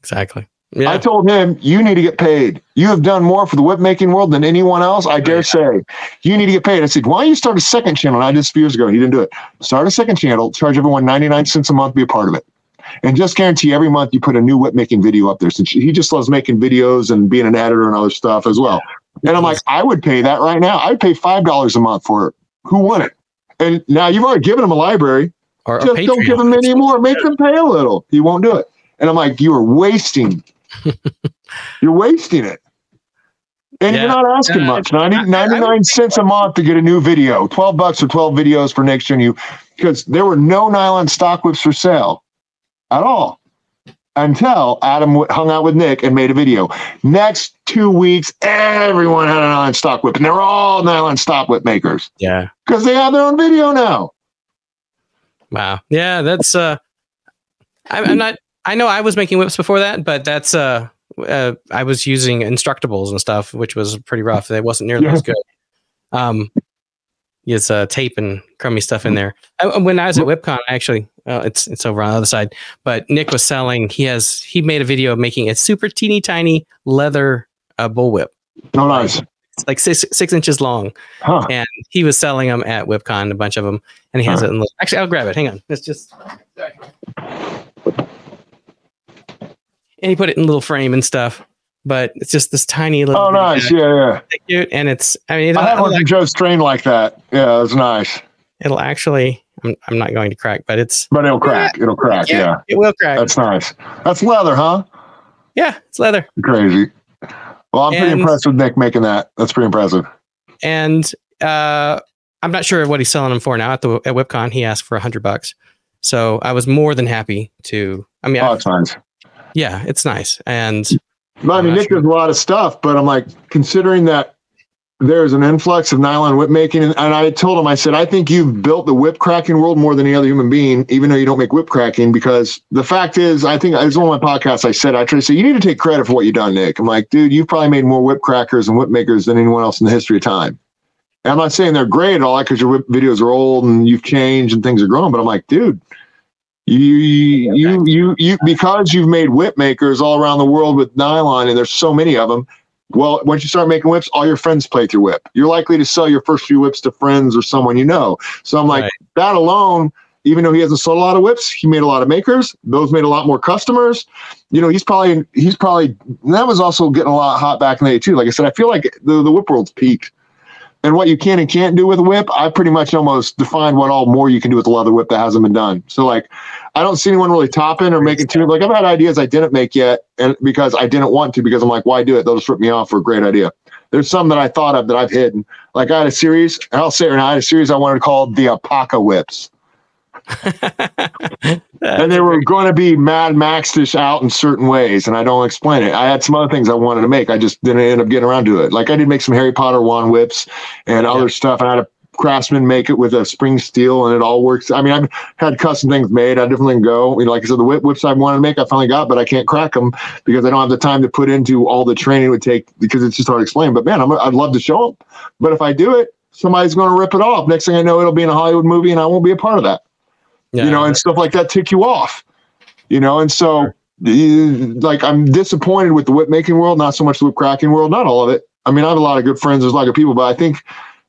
Exactly. Yeah. I told him, you need to get paid. You have done more for the whip making world than anyone else, I dare say. You need to get paid. I said, why don't you start a second channel? And I did this a few years ago. He didn't do it. Start a second channel, charge everyone 99 cents a month, be a part of it. And just guarantee every month you put a new whip making video up there. Since he just loves making videos and being an editor and other stuff as well. And I'm like, I would pay that right now. I'd pay $5 a month for it. Who won it? And now you've already given him a library. Or Just a don't give him any more. Make him pay a little. He won't do it. And I'm like, you are wasting. you're wasting it. And yeah. you're not asking much. 90, 99 cents a month to get a new video. 12 bucks for 12 videos for next year. And you because there were no nylon stock whips for sale at all until Adam hung out with Nick and made a video. Next two weeks, everyone had a nylon stock whip, and they're all nylon stock whip makers. Yeah, because they have their own video now. Wow. Yeah, that's. uh I'm not. I know I was making whips before that, but that's. uh uh, I was using Instructables and stuff, which was pretty rough. It wasn't nearly yeah. as good. Um, his uh, tape and crummy stuff in there. I, when I was at WhipCon, actually, uh, it's it's over on the other side. But Nick was selling. He has he made a video of making a super teeny tiny leather uh, bullwhip. Oh, nice. It's like six six inches long, Huh. and he was selling them at WhipCon, a bunch of them, and he has Huh. it. In, actually, I'll grab it. Hang on. It's just. And he put it in a little frame and stuff, but it's just this tiny little. Oh, nice. Yeah, yeah. Cute, and it's. I mean, it'll, I had one from Joe Strain like that. Yeah, it's nice. it'll actually. I'm, I'm not going to crack, but it's. But it'll crack. It'll crack. Yeah. it will crack. That's nice. That's leather, huh? yeah, it's leather. Crazy. Well, I'm pretty impressed with Nick making that. That's pretty impressive. and uh, I'm not sure what he's selling them for now. At the at WhipCon, he asked for a hundred bucks, so I was more than happy to. I mean, Oh, I, nice. Yeah, it's nice, and I mean, Nick not does a lot of stuff, but I'm like, considering that there's an influx of nylon whip making, and, and I told him, I said, I think you've built the whip cracking world more than any other human being, even though you don't make whip cracking, because the fact is, I think it's one of my podcasts I said, I try to say, you need to take credit for what you've done, Nick. I'm like, dude, you've probably made more whip crackers and whip makers than anyone else in the history of time. And I'm not saying they're great at all because your videos are old and you've changed and things are growing, but I'm like, dude, you, you, you, you, because you've made whip makers all around the world with nylon, and there's so many of them. Well, once you start making whips, all your friends play through whip. You're likely to sell your first few whips to friends or someone you know. So I'm like, Right. that alone, even though he hasn't sold a lot of whips, he made a lot of makers. Those made a lot more customers. You know, he's probably he's probably that was also getting a lot hot back in the day too. Like I said, I feel like the, the whip world's peaked. And what you can and can't do with a whip, I pretty much almost defined what all more you can do with a leather whip that hasn't been done. So like I don't see anyone really topping or making too like I've had ideas I didn't make yet and because I didn't want to because I'm like, why do it? They'll just rip me off for a great idea. There's some that I thought of that I've hidden. Like I had a series, I'll say it right now, I had a series I wanted to call the Apaca Whips. And they were going to be Mad Max-ish out in certain ways, and I don't explain it. I had some other things I wanted to make. I just didn't end up getting around to it. Like I did make some Harry Potter wand whips and other stuff. I had a craftsman make it with a spring steel, and it all works. I mean, I've had custom things made. I definitely go. You know, like I said, the whip, whips I wanted to make, I finally got, but I can't crack them because I don't have the time to put into all the training it would take because it's just hard to explain. But man, I'm, I'd love to show them. But if I do it, somebody's going to rip it off. Next thing I know, it'll be in a Hollywood movie, and I won't be a part of that Yeah. you know, and stuff like that tick you off, you know, and so you- like I'm disappointed with the whip making world, not so much the whip cracking world, not all of it. I mean, I have a lot of good friends, there's a lot of people, but I think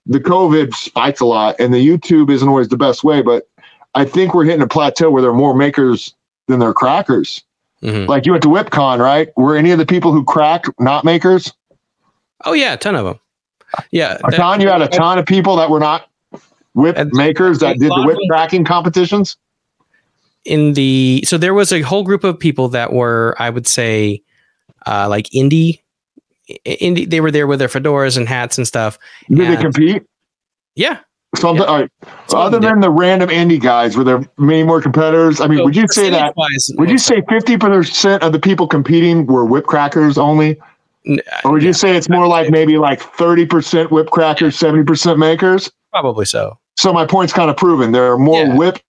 the COVID spiked a lot, and the YouTube isn't always the best way, but I think we're hitting a plateau where there are more makers than there are crackers. Mhm. Like you went to WhipCon, right? Were any of the people who cracked not makers? Oh yeah, a ton of them. Yeah, A ton. You had a ton of people that were not whip And- makers that did the whip cracking competitions. in the so there was a whole group of people that were I would say uh, like indie indie they were there with their fedoras and hats and stuff. Did And- they compete? Yeah. Something. Yeah. all right. Of Other did. than the random indie guys, were there many more competitors? I mean, So would you say that? percentage-wise, Would you say fifty percent of the people competing were whip crackers only, or would yeah, you say it's more like maybe like thirty percent whip crackers, seventy percent makers? probably so? So my point's kind of proven. There are more Yeah. whip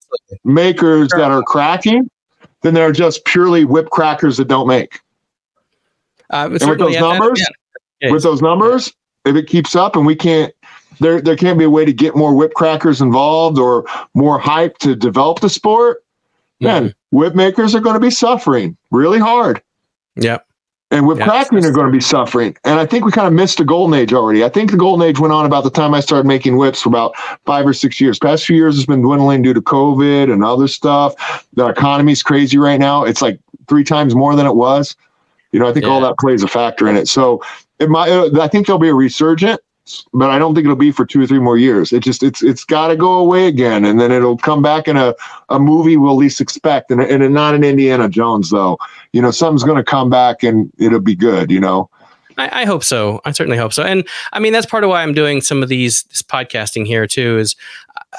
makers Sure. that are cracking than there are just purely whip crackers that don't make. Uh, with those numbers, yeah. With those numbers, if it keeps up and we can't, there there can't be a way to get more whip crackers involved or more hype to develop the sport. man, Mhm. whip makers are going to be suffering really hard. Yep. And whip Yeah, are going to be suffering. And I think we kind of missed the golden age already. I think the golden age went on about the time I started making whips for about five or six years. Past few years has been dwindling due to COVID and other stuff. The economy's crazy right now. It's like three times more than it was. You know, I think all that plays a factor in it. So it might, uh, I think there'll be a resurgent, but I don't think it'll be for two or three more years. It just, it's, it's got to go away again. And then it'll come back in a, a movie we'll least expect. And, and not an Indiana Jones though you know, something's going to come back and it'll be good, you know? I, I hope so. I certainly hope so. And I mean, that's part of why I'm doing some of these this podcasting here too. Is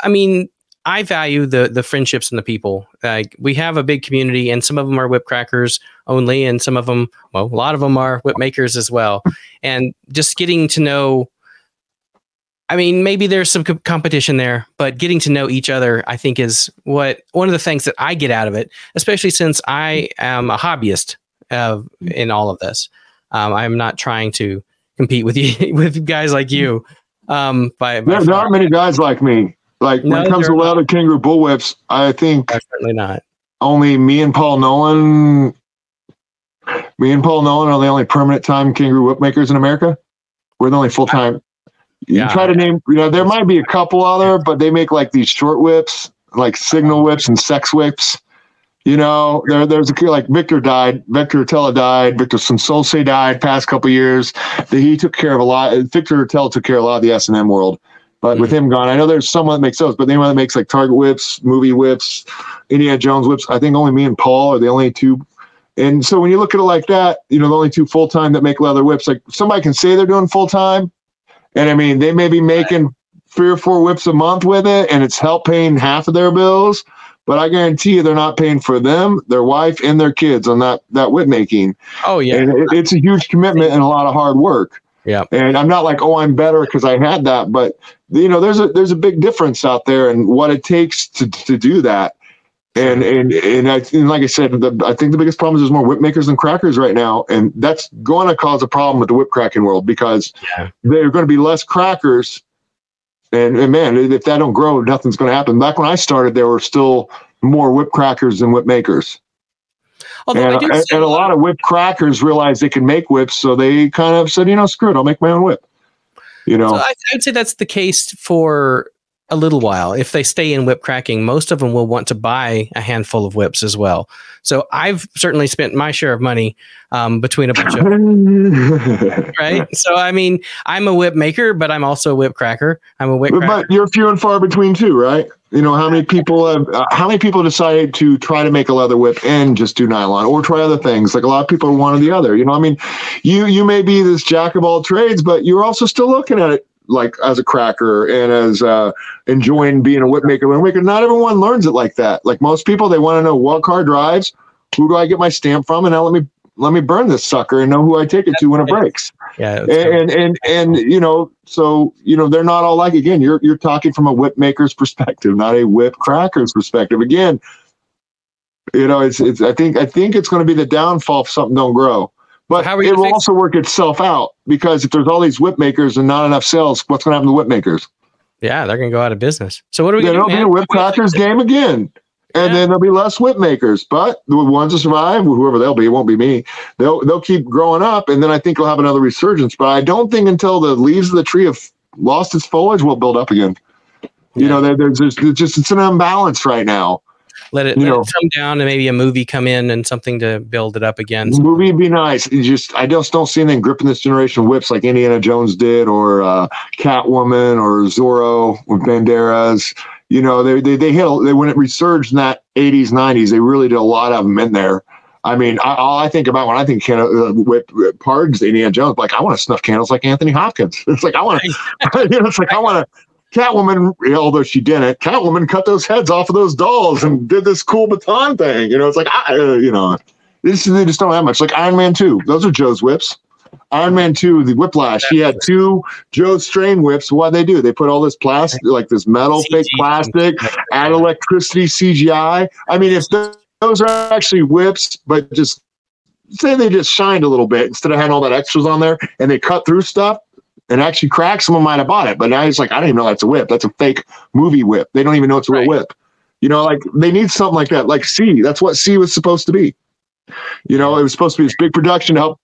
I mean, I value the the friendships and the people. Like we have a big community, and some of them are whip crackers only, and some of them, well, a lot of them are whip makers as well. And just getting to know. I mean, maybe there's some co- competition there, but getting to know each other, I think, is what one of the things that I get out of it. Especially since I am a hobbyist uh, in all of this. Um, I'm not trying to compete with you with guys like you. Um, by, by there, there, aren't many guys like me. Like no, when it comes to leather kangaroo bullwhips, I think certainly not. Only me and Paul Nolan. Me and Paul Nolan are the only permanent time kangaroo whip makers in America. We're the only full time. You yeah, try to name, you know, there might be a couple other, but they make like these short whips, like signal whips and sex whips. You know, there there's a like Victor died, Victor Tella died, Victor Sansolse died past couple years. That He took care of a lot. Victor Tella took care of a lot of the S and M world. But mm-hmm. with him gone, I know there's someone that makes those, but anyone that makes like Target whips, movie whips, Indiana Jones whips, I think only me and Paul are the only two. And so when you look at it like that, you know, the only two full time that make leather whips, like somebody can say they're doing full time. And I mean, they may be making three or four whips a month with it, and it's help paying half of their bills but I guarantee you they're not paying for them, their wife, and their kids on that that whip making. Oh yeah, and it, it's a huge commitment and a lot of hard work. Yeah, and I'm not like oh I'm better because I had that, but you know there's a there's a big difference out there and what it takes to to do that. And and and, I, and like I said, the, I think the biggest problem is there's more whip makers than crackers right now, and that's going to cause a problem with the whip cracking world because yeah. there are going to be less crackers and, and man, if that don't grow, nothing's going to happen. Back when I started, there were still more whip crackers than whip makers. and, and, and a lot of whip crackers realized they can make whips, so they kind of said, you know, screw it, I'll make my own whip. You know, so I, would say that's the case for a little while. If they stay in whip cracking, most of them will want to buy a handful of whips as well. So I've certainly spent my share of money um, between a bunch of right. So I mean, I'm a whip maker, but I'm also a whip cracker. I'm a whip. But cracker. you're few and far between too, right? You know how many people have uh, how many people decided to try to make a leather whip and just do nylon or try other things? Like a lot of people are one or the other. You know, I mean, you you may be this jack of all trades, but you're also still looking at it like as a cracker and as uh, enjoying being a whip maker. Whip maker, not everyone learns it like that. Like most people, they want to know what car drives, who do I get my stamp from, and now let me let me burn this sucker and know who I take it to when it breaks. Yeah, and, and and and you know, so you know, they're not all like. Again, you're you're talking from a whip maker's perspective, not a whip cracker's perspective. Again, you know, it's it's. I think I think it's going to be the downfall if something don't grow. But How it will fix- also work itself out because if there's all these whip makers and not enough sales, what's going to happen to the whip makers? Yeah, they're going to go out of business. So what are we going to do? There'll be a whip crackers game again. And yeah. then there'll be less whip makers, but the ones that survive, whoever they'll be, it won't be me. They'll they'll keep growing up, and then I think we'll have another resurgence. But I don't think until the leaves of the tree have lost its foliage, will build up again. Yeah. You know, there's just, just it's an imbalance right now let it, let know, it come down and maybe a movie come in and something to build it up again. Movie would be nice. It just I just don't see anything gripping this generation whips like Indiana Jones did or uh, Catwoman or Zorro with Banderas. You know, they they they hit they when it resurged in that 80s 90s, they really did a lot of them in there. I mean, I, all I think about when I think can, uh, pargs, Indiana Jones, like I want to snuff candles like Anthony Hopkins. It's like I want to, you know, it's like I want to Catwoman, although she didn't, Catwoman cut those heads off of those dolls and did this cool baton thing. You know, it's like, I, uh, you know, this, they just don't have much. Like Iron Man 2, those are Joe's whips. Iron Man 2, the whiplash, he had two Joe Strain whips. What do they do? They put all this plastic, like this metal, fake plastic, add electricity, CGI. I mean, if those are actually whips, but just say they just shined a little bit instead of having all that extras on there and they cut through stuff, and actually crack, someone might have bought it. But now he's like, I don't even know that's a whip. That's a fake movie whip. They don't even know it's a real whip. You know, like they need something like that. Like See, that's what See was supposed to be. You know, it was supposed to be this big production to help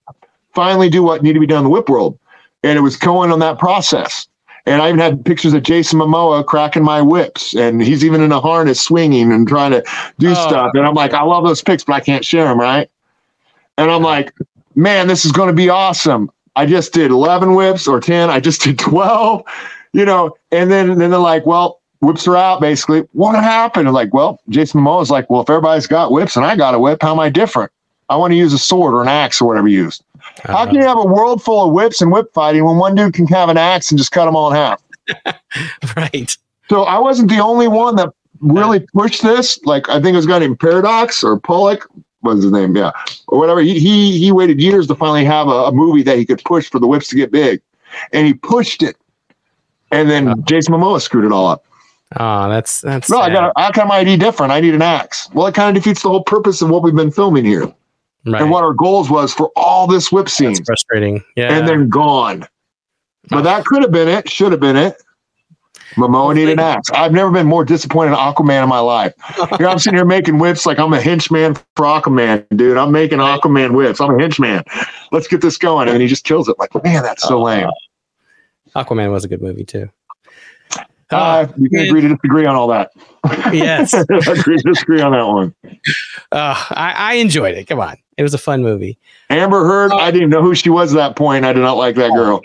finally do what needed to be done in the whip world. And it was going on that process. And I even had pictures of Jason Momoa cracking my whips, and he's even in a harness swinging and trying to do oh, stuff. And I'm like, I love those pics, but I can't share them, right? And I'm like, man, this is going to be awesome. I just did 11 whips or 10. I just did 12, you know, and then, and then they're like, well, whips are out basically. What happened? I'm like, well, Jason Momoa is like, well, if everybody's got whips and I got a whip, how am I different? I want to use a sword or an axe or whatever you use. Uh-huh. How can you have a world full of whips and whip fighting when one dude can have an axe and just cut them all in half? right. So I wasn't the only one that really pushed this. Like I think it was a guy named Paradox or Pollock what's his name? Yeah, or whatever. He he he waited years to finally have a, a, movie that he could push for the whips to get big, and he pushed it, and then oh. Jason Momoa screwed it all up. Oh, that's that's no. Sad. I got. How come I ID different? I need an axe. Well, it kind of defeats the whole purpose of what we've been filming here, right. and what our goals was for all this whip scene. frustrating. Yeah, and then gone. But that could have been it. Should have been it. Momoa needed an axe. I've never been more disappointed in Aquaman in my life. Here I'm sitting here making whips like I'm a henchman for Aquaman, dude. I'm making Aquaman whips. I'm a henchman. Let's get this going. And he just kills it. Like, man, that's so lame. Aquaman was a good movie too. Uh, we can agree to disagree on all that. Yes. agree to disagree on that one. Uh, I, I enjoyed it. Come on. It was a fun movie. Amber Heard, I didn't know who she was at that point. I did not like that girl.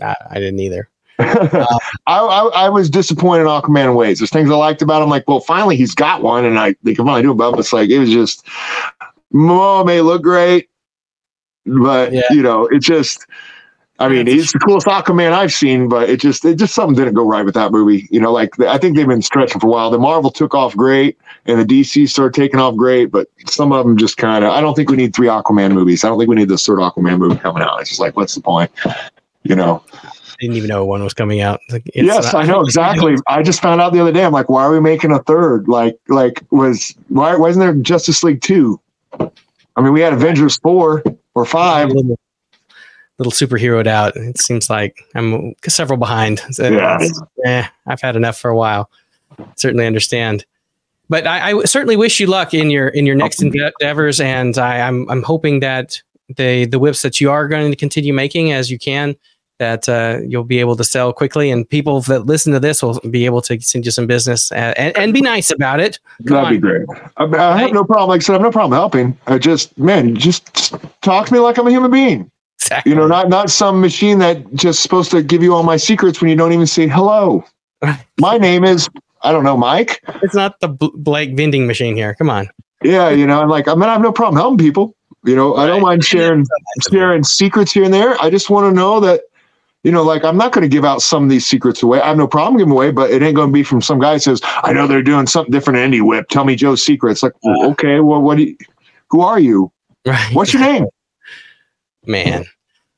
I, I didn't either. I, I, I was disappointed in Aquaman in ways. There's things I liked about him. Like, well, finally he's got one, and I they can finally do it. But it's like it was just oh, Momoa may look great, but Yeah. you know, it just. I mean, he's the coolest Aquaman I've seen, but it just it just something didn't go right with that movie. You know, like I think they've been stretching for a while. The Marvel took off great, and the DC started taking off great, but some of them just kind of. I don't think we need three Aquaman movies. I don't think we need this third Aquaman movie coming out. It's just like, what's the point? You know. Didn't even know one was coming out. Like, it's yes, not- I know exactly. I just found out the other day. I'm like, why are we making a third? Like, like was why wasn't there Justice League two? I mean, we had Avengers four or five. little, little superheroed out. It seems like I'm several behind. So Yeah. eh, I've had enough for a while. Certainly understand. But I, I certainly wish you luck in your in your next endeavors, and I, I'm I'm hoping that the the whips that you are going to continue making as you can, that uh, you'll be able to sell quickly, and people that listen to this will be able to send you some business uh, and, and be nice about it. Come That'd be great. I, I have no problem. Like I said, I have no problem helping. I just, man, just, just talk to me like I'm a human being. Exactly. You know, not not some machine that just supposed to give you all my secrets when you don't even say hello. My name is, I don't know, Mike. it's not the B- Blake vending machine here. Come on. Yeah, you know, I'm like, I mean, I have no problem helping people. You know, I don't mind sharing sharing secrets here and there. I just want to know that, you know, like I'm not going to give out some of these secrets away. I have no problem giving away, but it ain't going to be from some guy who says, I know they're doing something different in Indy Whip. Tell me Joe's secrets. Like, uh-huh. well, okay, well, what do you, who are you? Right. What's your name? man?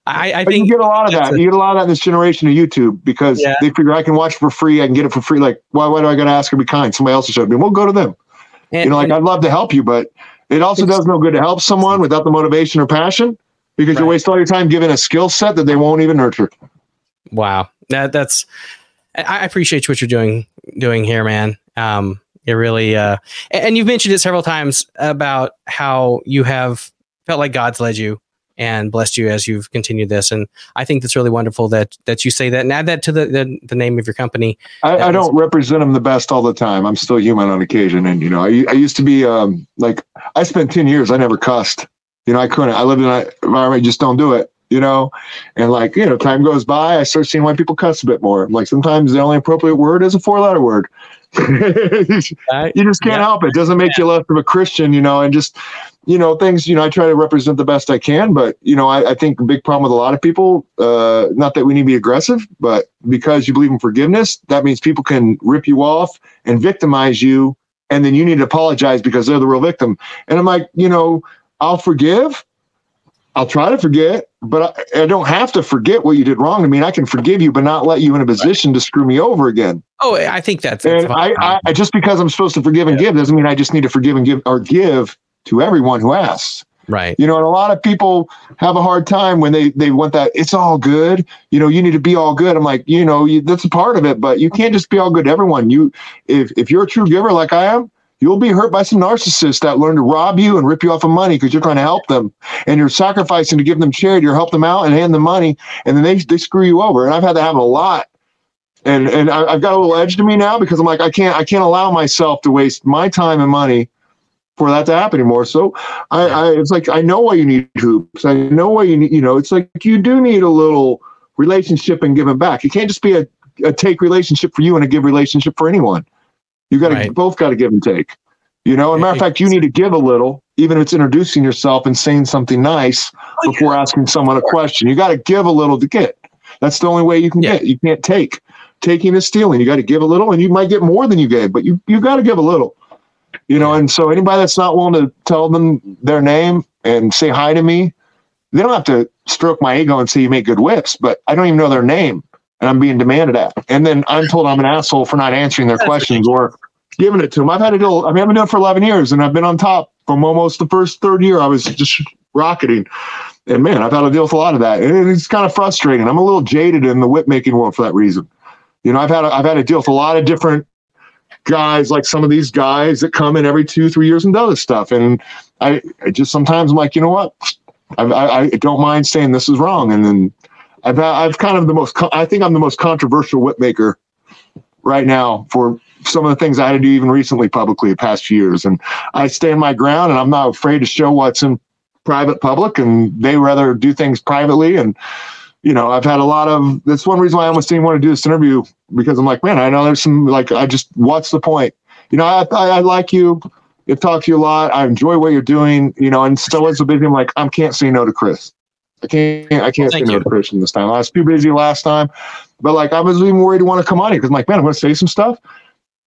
I, I But you think get a lot of that. a- you get a lot of that in this generation of YouTube because Yeah. they figure I can watch for free. I can get it for free. Like, why, why do I got to ask to be kind? Somebody else will show me. We'll go to them. and, you know, like I'd love to help you, but it also does no good to help someone without the motivation or passion because you Right. waste all your time giving a skill set that they won't even nurture. Wow, that that's I I appreciate what you're doing doing here, man. Um, it really uh, and and you've mentioned it several times about how you have felt like God's led you and blessed you as you've continued this, and I think that's really wonderful that that you say that and add that to the the, the name of your company. I, I don't represent them the best all the time. I'm still human on occasion, and you know, I, I used to be um, like I spent ten years. I never cussed. You know, I couldn't. I lived in an environment. Just don't do it. You know, and like you know, time goes by. I start seeing why people cuss a bit more. Like sometimes the only appropriate word is a four letter word. Right? you just can't Yeah. help it. Doesn't make you less of a Christian, you know, and just, you know, things, you know, I try to represent the best I can, but, you know, I, I think a big problem with a lot of people, uh, not that we need to be aggressive, but because you believe in forgiveness, that means people can rip you off and victimize you. And then you need to apologize because they're the real victim. And I'm like, you know, I'll forgive. I'll try to forget, but I, I don't have to forget what you did wrong. I mean, I can forgive you, but not let you in a position to screw me over again. Oh, I think that's, that's And I, I, I just because I'm supposed to forgive and give doesn't mean I just need to forgive and give or give to everyone who asks. right. You know, and a lot of people have a hard time when they they want that. It's all good. You know, you need to be all good. I'm like, you know, you, that's a part of it, but you can't just be all good to everyone. You, if if you're a true giver like I am, you'll be hurt by some narcissists that learn to rob you and rip you off of money because you're trying to help them, and you're sacrificing to give them charity or help them out and hand them money, and then they they screw you over. And I've had that happen a lot. And and I, I've got a little edge to me now because I'm like I can't I can't allow myself to waste my time and money for that to happen anymore. So I, I it's like I know why you need hoops. I know why you need you know, it's like you do need a little relationship and giving back. It can't just be a, a take relationship for you and a give relationship for anyone. You gotta Right. both gotta give and take. You know, as a matter of fact, you need to give a little, even if it's introducing yourself and saying something nice before asking someone a question. You gotta give a little to get. That's the only way you can Yeah. get. You can't take. Taking is stealing. You got to give a little, and you might get more than you gave, but you you got to give a little. You know, and so anybody that's not willing to tell them their name and say hi to me, they don't have to stroke my ego and say you make good whips, but I don't even know their name, and I'm being demanded at, and then I'm told I'm an asshole for not answering their questions or giving it to them. I've had to do. I mean, I've been doing it for 11 years, and I've been on top from almost the first third year. I was just rocketing, And man, I've had to deal with a lot of that. And it's kind of frustrating. I'm a little jaded in the whip making world for that reason. You know, I've had, I've had to deal with a lot of different guys, like some of these guys that come in every two, three years and do this stuff. And I, I just sometimes I'm like, you know what? I, I, I don't mind saying this is wrong. And then I've, uh, I've kind of the most, I think I'm the most controversial whip maker right now for some of the things I had to do even recently publicly the past years. And I stand my ground and I'm not afraid to show what's in private public and they rather do things privately. And, you know, I've had a lot of, that's one reason why I almost didn't want to do this interview because I'm like, man, I know there's some, like, I just, what's the point? You know, I, I, I like you. I've talked to you a lot. I enjoy what you're doing, you know, and still as a busy, I'm like, I can't say no to Chris. I can't, I can't well, say no to Christian this time. I was too busy last time, but like I was even worried to want to come on here because I'm like, man, I'm going to say some stuff,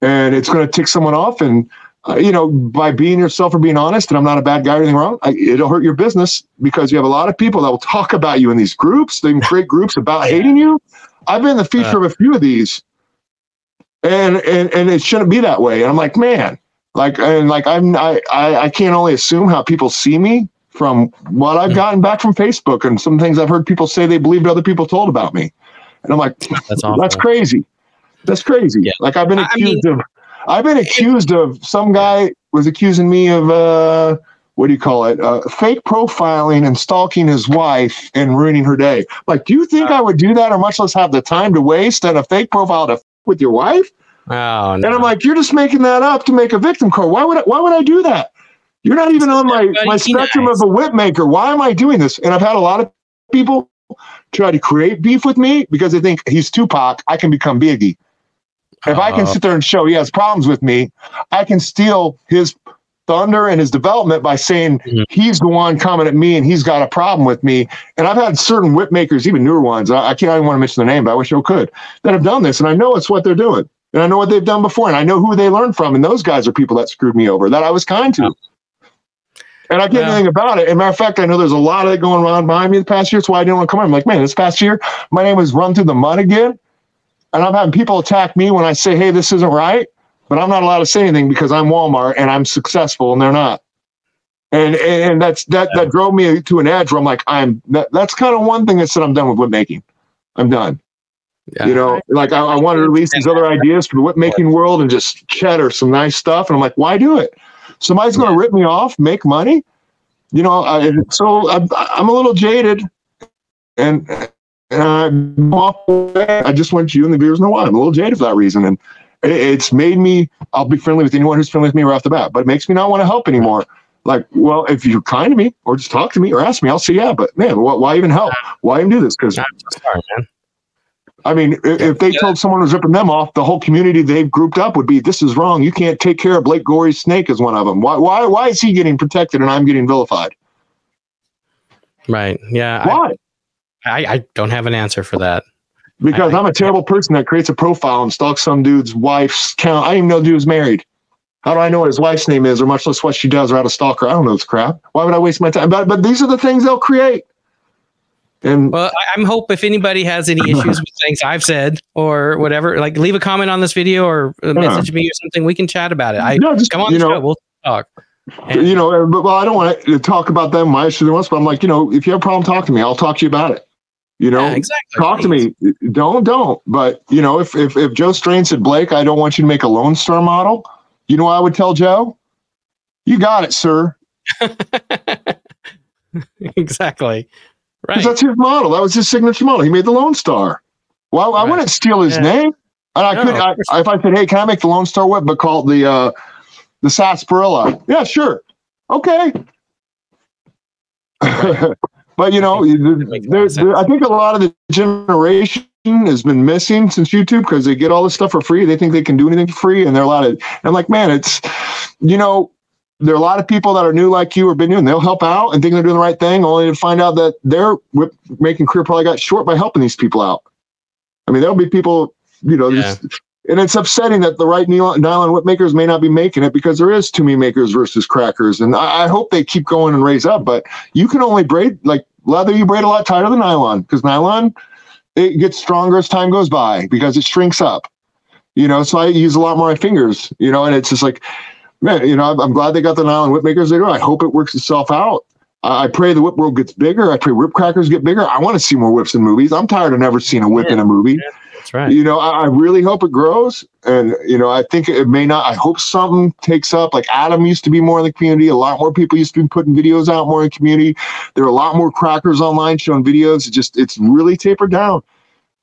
and it's going to tick someone off, and uh, you know, by being yourself or being honest, and I'm not a bad guy or anything wrong, I, it'll hurt your business because you have a lot of people that will talk about you in these groups. They create groups about hating you. I've been the feature uh, of a few of these, and and and it shouldn't be that way. And I'm like, man, like and like I'm I I, I can't only assume how people see me from what I've gotten back from Facebook and some things I've heard people say they believed other people told about me. And I'm like, that's, that's crazy. That's crazy. Yeah. Like I've been accused I mean, of, I've been accused of some guy was accusing me of, uh, what do you call it? Uh, fake profiling and stalking his wife and ruining her day. Like, do you think uh, I would do that or much less have the time to waste on a fake profile to f- with your wife? Oh, no. And I'm like, you're just making that up to make a victim card. Why would I, why would I do that? You're not even on my, my spectrum of a whip maker. Why am I doing this? And I've had a lot of people try to create beef with me because they think he's Tupac. I can become Biggie. If uh, I can sit there and show he has problems with me, I can steal his thunder and his development by saying mm-hmm. he's the one coming at me and he's got a problem with me. And I've had certain whip makers, even newer ones, I, I can't even want to mention the name, but I wish I could, that have done this. And I know it's what they're doing. And I know what they've done before. And I know who they learned from. And those guys are people that screwed me over that I was kind to. And I can't yeah. anything about it. As a matter of fact, I know there's a lot of it going on behind me the past year. That's why I didn't want to come. I'm like, man, this past year, my name was run through the mud again. And I'm having people attack me when I say, hey, this isn't right. But I'm not allowed to say anything because I'm Walmart and I'm successful and they're not. And and that's that yeah. that drove me to an edge where I'm like, I'm that, that's kind of one thing that said I'm done with whip making. I'm done. Yeah. You know, like I, I wanted to release these other ideas for the whip making world and just cheddar some nice stuff. And I'm like, why do it? Somebody's going to rip me off, make money. You know, I, so I'm, I'm a little jaded, and and off. I just want you and the viewers know why I'm a little jaded for that reason, and it, it's made me. I'll be friendly with anyone who's friendly with me right off the bat, but it makes me not want to help anymore. Like, well, if you're kind to me, or just talk to me, or ask me, I'll say yeah. But man, why even help? Why even do this? Because I mean, if, if they yeah. told someone was ripping them off, the whole community they've grouped up would be, "This is wrong. You can't take care of Blake Gorey's snake." Is one of them. Why? Why? Why is he getting protected and I'm getting vilified? Right. Yeah. Why? I, I don't have an answer for that. Because I, am a terrible person that creates a profile and stalks some dude's wife's count. I didn't even know the dude was married. How do I know what his wife's name is, or much less what she does, or how to stalk her? I don't know this crap. Why would I waste my time? But but these are the things they'll create. And well, I'm hope if anybody has any issues with things I've said or whatever, like leave a comment on this video or uh, message me or something. We can chat about it. I no, just, come on the know, show. We'll talk. And, you know, uh, but well, I don't want to talk about them my issues once, but I'm like, you know, if you have a problem, talk to me. I'll talk to you about it. You know, yeah, exactly. talk to me. Uh, don't, don't. But you know, if if if Joe Strain said, Blake, I don't want you to make a Lone Star model. You know, I would tell Joe, you got it, sir. exactly. Right. That's his model. That was his signature model. He made the Lone Star. Well, right. I wouldn't steal his yeah. name. And I no, could, I, if I said, "Hey, can I make the Lone Star whip?" but call it the uh, the sarsaparilla? Yeah, sure. Okay. but you know, there, there, I think a lot of the generation has been missing since YouTube because they get all this stuff for free. They think they can do anything for free, and they're a lot of. I'm like, man, it's you know, there are a lot of people that are new like you or been new and they'll help out and think they're doing the right thing only to find out that their whip making career probably got short by helping these people out. I mean, there'll be people, you know, yeah. and it's upsetting that the right nylon whip makers may not be making it because there is too many makers versus crackers. And I, I hope they keep going and raise up, but you can only braid like leather, you braid a lot tighter than nylon because nylon, it gets stronger as time goes by because it shrinks up, you know, so I use a lot more my fingers, you know, and it's just like, man, you know, I'm, glad they got the nylon whip makers they do. I hope it works itself out. I pray the whip world gets bigger. I pray whip crackers get bigger. I want to see more whips in movies. I'm tired of never seeing a whip yeah. in a movie. Yeah. That's right. You know, I, I, really hope it grows. And, you know, I think it may not. I hope something takes up. Like Adam used to be more in the community. A lot more people used to be putting videos out more in the community. There are a lot more crackers online showing videos. It just, it's really tapered down.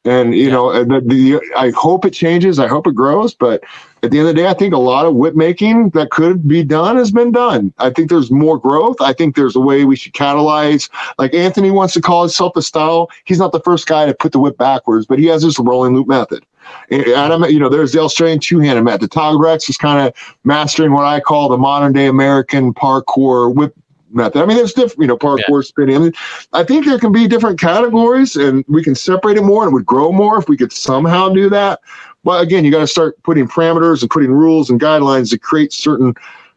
And, you yeah. know, uh, the, the, I hope it changes. I hope it grows. But at the end of the day, I think a lot of whip making that could be done has been done. I think there's more growth. I think there's a way we should catalyze. Like Anthony wants to call himself a style. He's not the first guy to put the whip backwards, but he has this rolling loop method. And Adam, you know, there's the Australian two-handed method. Todd Rex is kind of mastering what I call the modern day American parkour whip method. I mean, there's different, you know, parkour yeah. spinning. I, mean, I think there can be different categories and we can separate it more and it would grow more if we could somehow do that. But again, you got to start putting parameters and putting rules and guidelines to create certain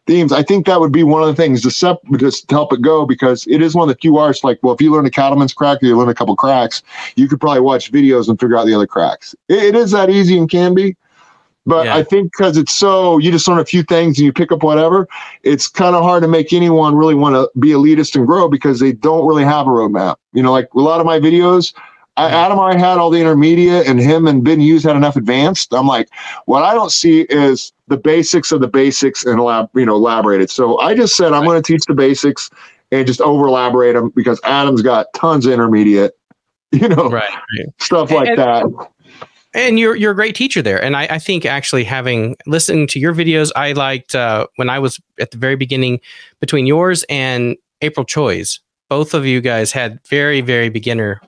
themes. I think that would be one of the things to, sep- just to help it go because it is one of the few arts like, well, if you learn a cattleman's crack, or you learn a couple cracks, you could probably watch videos and figure out the other cracks. it, it is that easy and can be. But yeah. I think because it's so, you just learn a few things and you pick up whatever, it's kind of hard to make anyone really want to be elitist and grow because they don't really have a roadmap. You know, like a lot of my videos, I, Adam I had all the intermediate, and him and Ben Hughes had enough advanced. I'm like, what I don't see is the basics of the basics and lab, you know, elaborated. So I just said I'm going to teach the basics and just over elaborate them because Adam's got tons of intermediate, you know, right, right. stuff like and, that. And you're you're a great teacher there, and I, I think actually having listening to your videos, I liked uh, when I was at the very beginning between yours and April Choi's. Both of you guys had very very beginner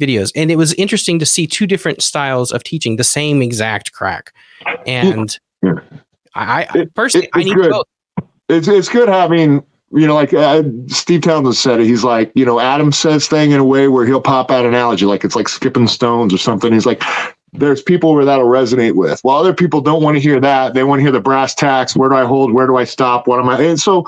videos and it was interesting to see two different styles of teaching the same exact crack and yeah. i, I personally it, i need good. both it's, it's good having you know like uh, steve townsend said it he's like you know adam says thing in a way where he'll pop out an analogy like it's like skipping stones or something he's like there's people where that'll resonate with. While other people don't want to hear that, they want to hear the brass tacks. Where do I hold? Where do I stop? What am I? And so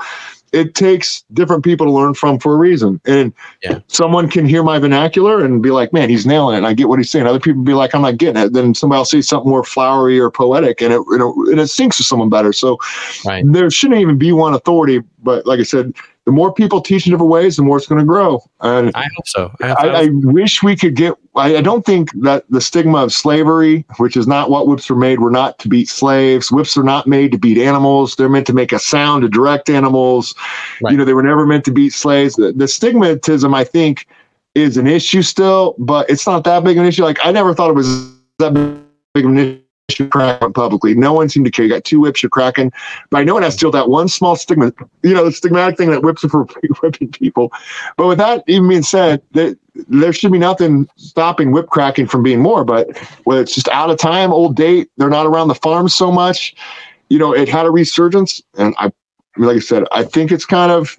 it takes different people to learn from for a reason. And yeah. someone can hear my vernacular and be like, man, he's nailing it. And I get what he's saying. Other people be like, I'm not getting it. Then somebody else say something more flowery or poetic and it, you know, and it sinks to someone better. So right. there shouldn't even be one authority. But like I said, the more people teach in different ways, the more it's going to grow. And I hope so. I, I, I wish we could get. I, I, don't think that the stigma of slavery, which is not what whips were made, were not to beat slaves. Whips are not made to beat animals. They're meant to make a sound to direct animals. Right. You know, they were never meant to beat slaves. The, the stigmatism, I think, is an issue still, but it's not that big of an issue. Like I never thought it was that big of an issue cracking publicly. No one seemed to care. You got two whips you're cracking. But I know it has still that one small stigma, you know, the stigmatic thing that whips are for whipping people. But with that even being said, there, there should be nothing stopping whip cracking from being more. But whether it's just out of time, old date, they're not around the farm so much, you know, it had a resurgence. And I, like I said, I think it's kind of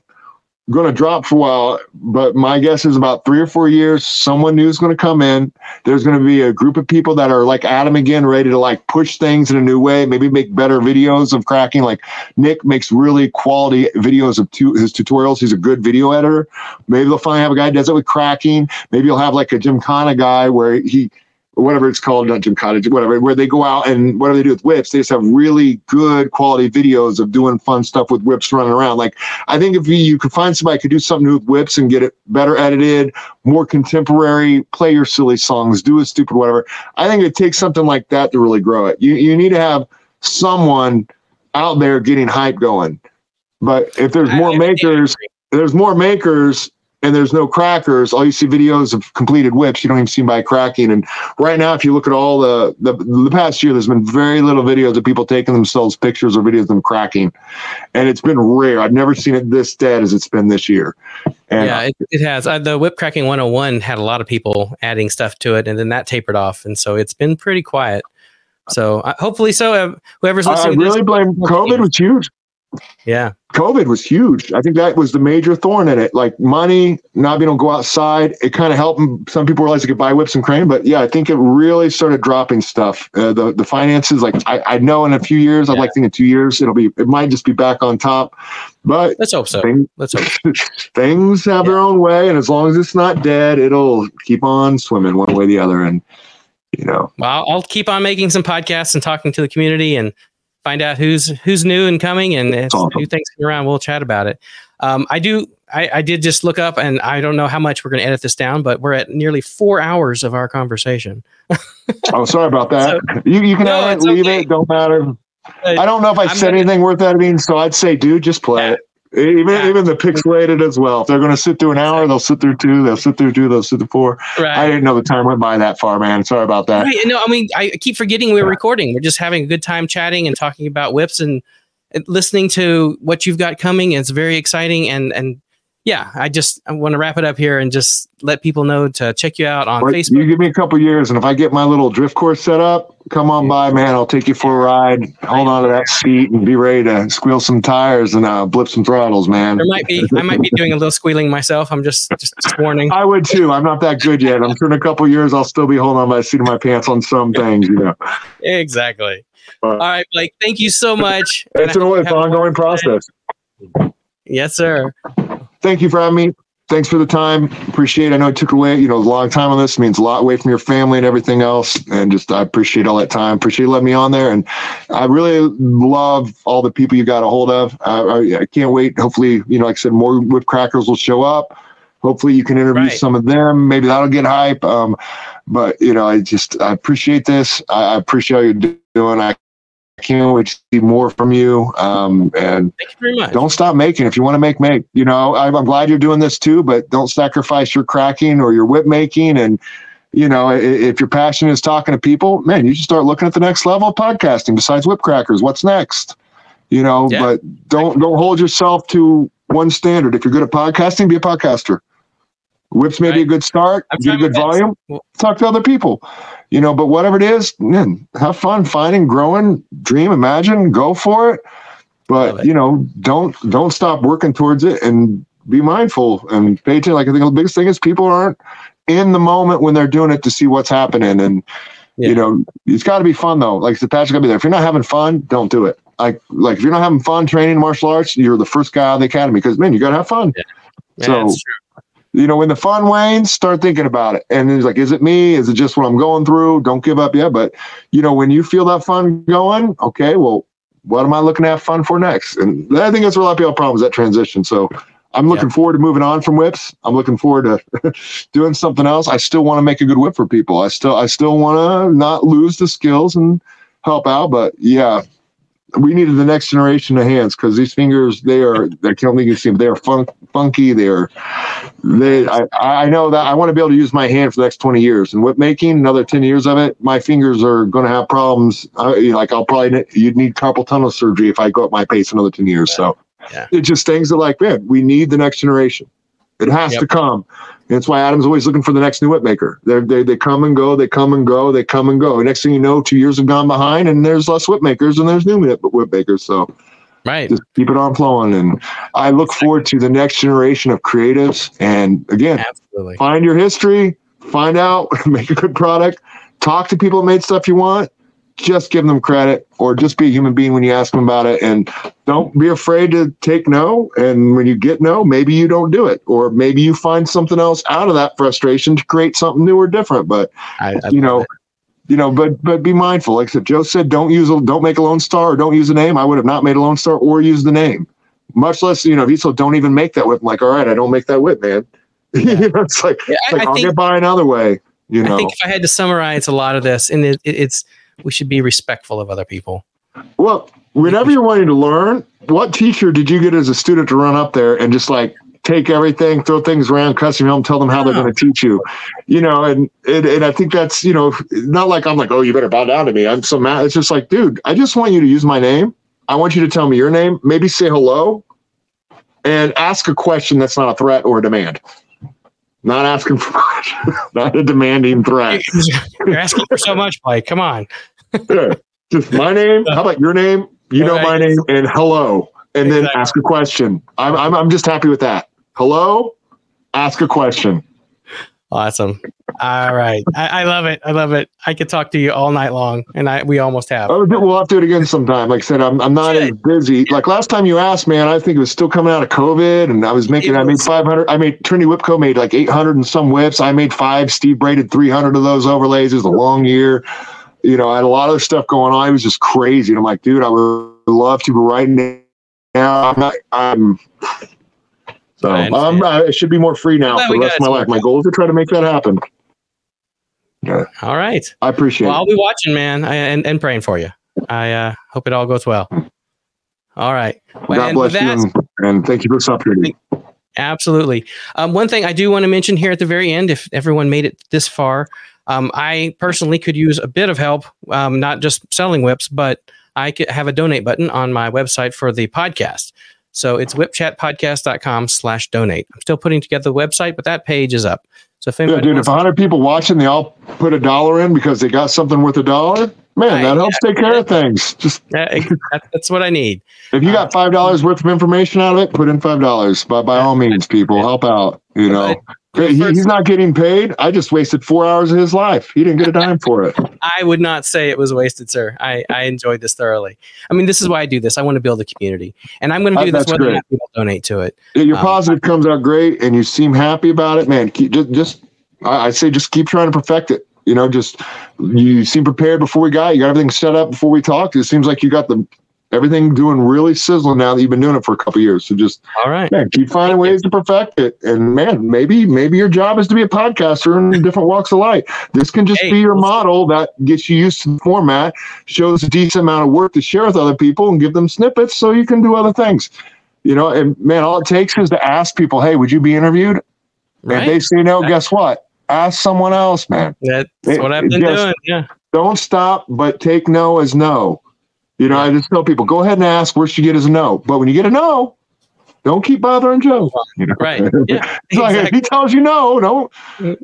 going to drop for a while, but my guess is about three or four years, someone new is going to come in. There's going to be a group of people that are like Adam again, ready to like push things in a new way, maybe make better videos of cracking. Like Nick makes really quality videos of his tutorials. He's a good video editor. Maybe they'll finally have a guy does it with cracking. Maybe you'll have like a Jim Gymkhana guy where he whatever it's called, Jim Cottage, whatever, where they go out and whatever they do with whips, they just have really good quality videos of doing fun stuff with whips running around. Like, I think if you, you could find somebody could do something new with whips and get it better edited, more contemporary, play your silly songs, do a stupid whatever. I think it takes something like that to really grow it. You, you need to have someone out there getting hype going. But if there's more makers, there's more makers and there's no crackers, all you see videos of completed whips. You don't even see by cracking. And right now, if you look at all the, the the past year, there's been very little videos of people taking themselves pictures or videos of them cracking, and it's been rare. I've never seen it this dead as it's been this year. And yeah, it, it has. Uh, the whip cracking 101 had a lot of people adding stuff to it, and then that tapered off, and so it's been pretty quiet. So uh, hopefully, so uh, whoever's listening, I really blame COVID was huge. Yeah. COVID was huge. I think that was the major thorn in it. Like money, not being able to go outside. It kind of helped some people realize they could buy whips and crane. But yeah, I think it really started dropping stuff. Uh, the the finances, like I, I know in a few years, yeah. I'd like to think in two years, it'll be, it might just be back on top. But let's hope so. Things, let's hope things have yeah. their own way. And as long as it's not dead, it'll keep on swimming one way or the other. And, you know, well, I'll keep on making some podcasts and talking to the community and find out who's who's new and coming and if awesome. new things come around we'll chat about it um, i do I, I did just look up, and I don't know how much we're going to edit this down, but we're at nearly four hours of our conversation. oh, sorry about that. So, you, you can no, edit, leave okay. it, don't matter. I don't know if I I'm said gonna, anything worth editing, so I'd say, dude, just play yeah. it. Even yeah. even the pixelated as well. If they're going to sit through an hour, they'll sit through two. They'll sit through two. They'll sit through four. Right. I didn't know the time went by that far, man. Sorry about that. Right. No, I mean, I keep forgetting we're recording. We're just having a good time chatting and talking about whips and listening to what you've got coming. It's very exciting and and yeah, I just I want to wrap it up here and just let people know to check you out on Facebook. You give me a couple years, and if I get my little drift course set up, come on by, man. I'll take you for a ride. Hold on to that seat and be ready to squeal some tires and uh, blip some throttles, man. There might be I might be doing a little squealing myself. I'm just just, just warning. I would too. I'm not that good yet. I'm sure in a couple years I'll still be holding on by the seat of my pants on some things, you know. Exactly. All right, Blake. Thank you so much. It's an ongoing process. Yes, sir thank you for having me. Thanks for the time. Appreciate it. I know it took away, you know, a long time on this. It means a lot away from your family and everything else. And just I appreciate all that time. Appreciate you letting me on there. And I really love all the people you got a hold of. I, I can't wait. Hopefully, you know, like I said, more whip crackers will show up. Hopefully you can interview right. some of them. Maybe that'll get hype. Um, but you know, I just I appreciate this. I, I appreciate all you're doing. I can't wait to see more from you. Um, and you don't stop making. If you want to make, make. You know, I'm, I'm, glad you're doing this too, but don't sacrifice your cracking or your whip making. And you know, if your passion is talking to people, man, you should start looking at the next level of podcasting. Besides whip crackers, what's next? You know, yeah. but don't don't hold yourself to one standard. If you're good at podcasting, be a podcaster. Whips may right. be a good start, get a good volume. Talk to other people you know, but whatever it is, man, have fun finding, growing, dream, imagine, go for it. But you know, don't don't stop working towards it and be mindful and pay attention. Like I think the biggest thing is people aren't in the moment when they're doing it to see what's happening. And yeah. you know, it's got to be fun though. Like the passion got to be there. If you're not having fun, don't do it. Like like if you're not having fun training martial arts, you're the first guy out of the academy because man, you got to have fun. Yeah. Yeah, so you know, when the fun wanes, start thinking about it. And it's like, is it me? Is it just what I'm going through? Don't give up yet. But, you know, when you feel that fun going, okay, well, what am I looking to have fun for next? And I think that's where a lot of people have problems, that transition. So I'm looking yeah. forward to moving on from whips. I'm looking forward to doing something else. I still want to make a good whip for people. I still, I still want to not lose the skills and help out. But yeah, we needed the next generation of hands because these fingers they are I can't think you see them they are fun, funky. They are they I, I know that I want to be able to use my hand for the next 20 years. And whip making another 10 years of it my fingers are going to have problems. I, like I'll probably you'd need carpal tunnel surgery if I go up my pace another 10 years. So yeah. it just things that like man we need the next generation. It has yep. to come that's why Adam's always looking for the next new whip maker. They're, they they come and go, they come and go, they come and go. Next thing you know, two years have gone behind, and there's less whip makers and there's new whip makers. So, right, just keep it on flowing. And I look forward to the next generation of creatives. And again, Absolutely. find your history, find out, make a good product, talk to people that made stuff you want, just give them credit or just be a human being when you ask them about it. And don't be afraid to take no. And when you get no maybe you don't do it. Or maybe you find something else out of that frustration to create something new or different. But I, I you know you know but but be mindful. Like I said Joe said don't use a don't make a lone star or don't use a name. I would have not made a lone star or used the name. Much less you know if you so don't even make that whip. I'm like all right I don't make that whip man. Yeah. you know, it's like, yeah, it's like I, I'll think, get by another way you know I think if I had to summarize a lot of this and it, it, it's we should be respectful of other people. Well, whenever you're wanting to learn, what teacher did you get as a student to run up there and just like take everything, throw things around, custom them, tell them how they're going to teach you, you know, and, and, and I think that's, you know, not like I'm like, oh, you better bow down to me. I'm so mad. It's just like, dude, I just want you to use my name. I want you to tell me your name, maybe say hello and ask a question that's not a threat or a demand. Not asking for much, not a demanding threat. You're asking for so much, Mike. Come on. yeah. Just my name. How about your name? You know my name and hello, and exactly. then ask a question. I'm, I'm I'm just happy with that. Hello, ask a question. Awesome. All right. I, I, love it. I love it. I could talk to you all night long, and I we almost have. Oh, we'll have to do it again sometime. Like I said, I'm, I'm not as busy. Like last time you asked, man, I think it was still coming out of COVID, and I was making. Was, I made 500. I made Trinity Whip Co made like 800 and some whips. I made five. Steve braided 300 of those overlays. It was a long year. You know, I had a lot of stuff going on. It was just crazy. And I'm like, dude, I would love to, but right now, I'm not. I'm So um, it should be more free now for the rest of my life. My goal is to try to make that happen. Yeah. All right. I appreciate well, it. I'll be watching, man, and, and praying for you. I uh, hope it all goes well. All right. God and bless that, you, and, and, thank you for this opportunity. Absolutely. Um, one thing I do want to mention here at the very end, if everyone made it this far, um, I personally could use a bit of help, um, not just selling whips, but I could have a donate button on my website for the podcast. So it's whipchatpodcast.com slash donate. I'm still putting together the website, but that page is up. So if yeah, dude, if 100 people watching, they all put a dollar in because they got something worth a dollar, man, that helps yeah, take care yeah. of things. Just yeah, that's what I need. If you got uh, five dollars worth of information out of it, put in five dollars. By by all means, people, help out. You know, he, he's not getting paid. I just wasted four hours of his life. He didn't get a dime for it. I would not say it was wasted, sir. I, I enjoyed this thoroughly. I mean, this is why I do this. I want to build a community, and I'm going to do uh, this whether or not people donate to it. Your um, positive comes out great, and you seem happy about it, man. Keep, just, just I say, just keep trying to perfect it. You know, just you seem prepared before we got. You got everything set up before we talked. It seems like you got the everything doing really sizzling now that you've been doing it for a couple years. So just all right, man, keep finding ways to perfect it. And man, maybe maybe your job is to be a podcaster in different walks of life. This can just hey, be your model that gets you used to the format, shows a decent amount of work to share with other people, and give them snippets so you can do other things. You know, and man, all it takes is to ask people, "Hey, would you be interviewed?" Right. And they say no. Guess what? Ask someone else, man. That's it, what I've been doing. Yeah. Don't stop, but take no as no. You know, I just tell people, go ahead and ask. Worst you get is a no. But when you get a no, don't keep bothering Joe. You know? Right. Yeah. like if he tells you no, don't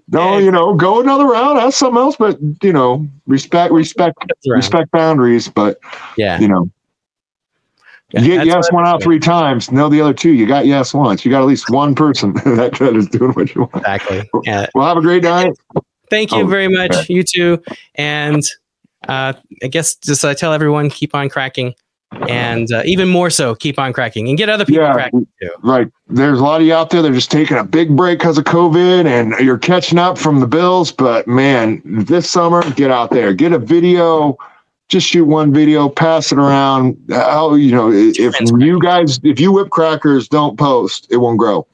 don't, you know, go another route, ask something else, but you know, respect respect respect boundaries. But yeah, you know. Yeah, you get yes one out three times. No, the other two. You got yes once. You got at least one person that, that is doing what you want. Exactly. Yeah. Well, have a great night. Thank you oh, very much. You too. And uh, I guess just uh, tell everyone keep on cracking, and uh, even more so, keep on cracking and get other people yeah, cracking too. Right. There's a lot of you out there that are just taking a big break because of COVID, and you're catching up from the bills. But man, this summer, get out there, get a video. Just shoot one video, pass it around. How you know if you guys, if you whip crackers don't post, it won't grow.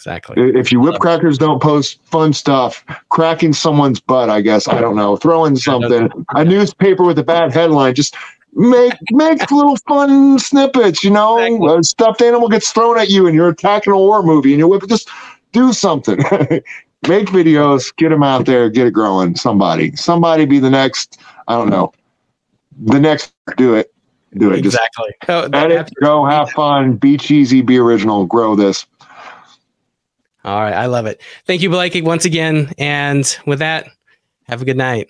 Exactly. If you whip crackers don't post fun stuff, cracking someone's butt, I guess I don't know, throwing something, a newspaper with a bad headline, just make make little fun snippets. You know, exactly. a stuffed animal gets thrown at you, and you're attacking a war movie, and you whip. it, Just do something. make videos, get them out there, get it growing. Somebody, somebody, be the next. I don't know, the next. Do it. Do it. Exactly. Just oh, edit, go, have fun, be cheesy, be original, grow this. All right. I love it. Thank you, Blake, once again. And with that, have a good night.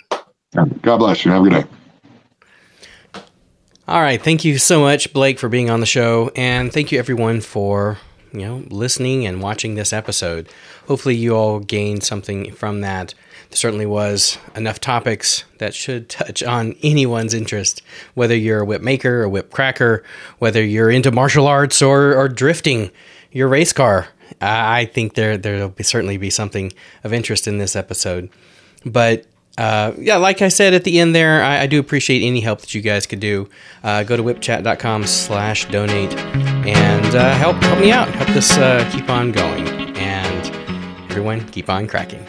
God bless you. Have a good night. All right. Thank you so much, Blake, for being on the show. And thank you, everyone, for you know listening and watching this episode. Hopefully, you all gained something from that. There certainly was enough topics that should touch on anyone's interest, whether you're a whip maker or whip cracker, whether you're into martial arts or, or drifting your race car. I think there there'll be, certainly be something of interest in this episode. But uh, yeah, like I said at the end there, I, I do appreciate any help that you guys could do. Uh, go to whipchat.com slash donate and uh, help help me out. Help this uh, keep on going. And everyone, keep on cracking.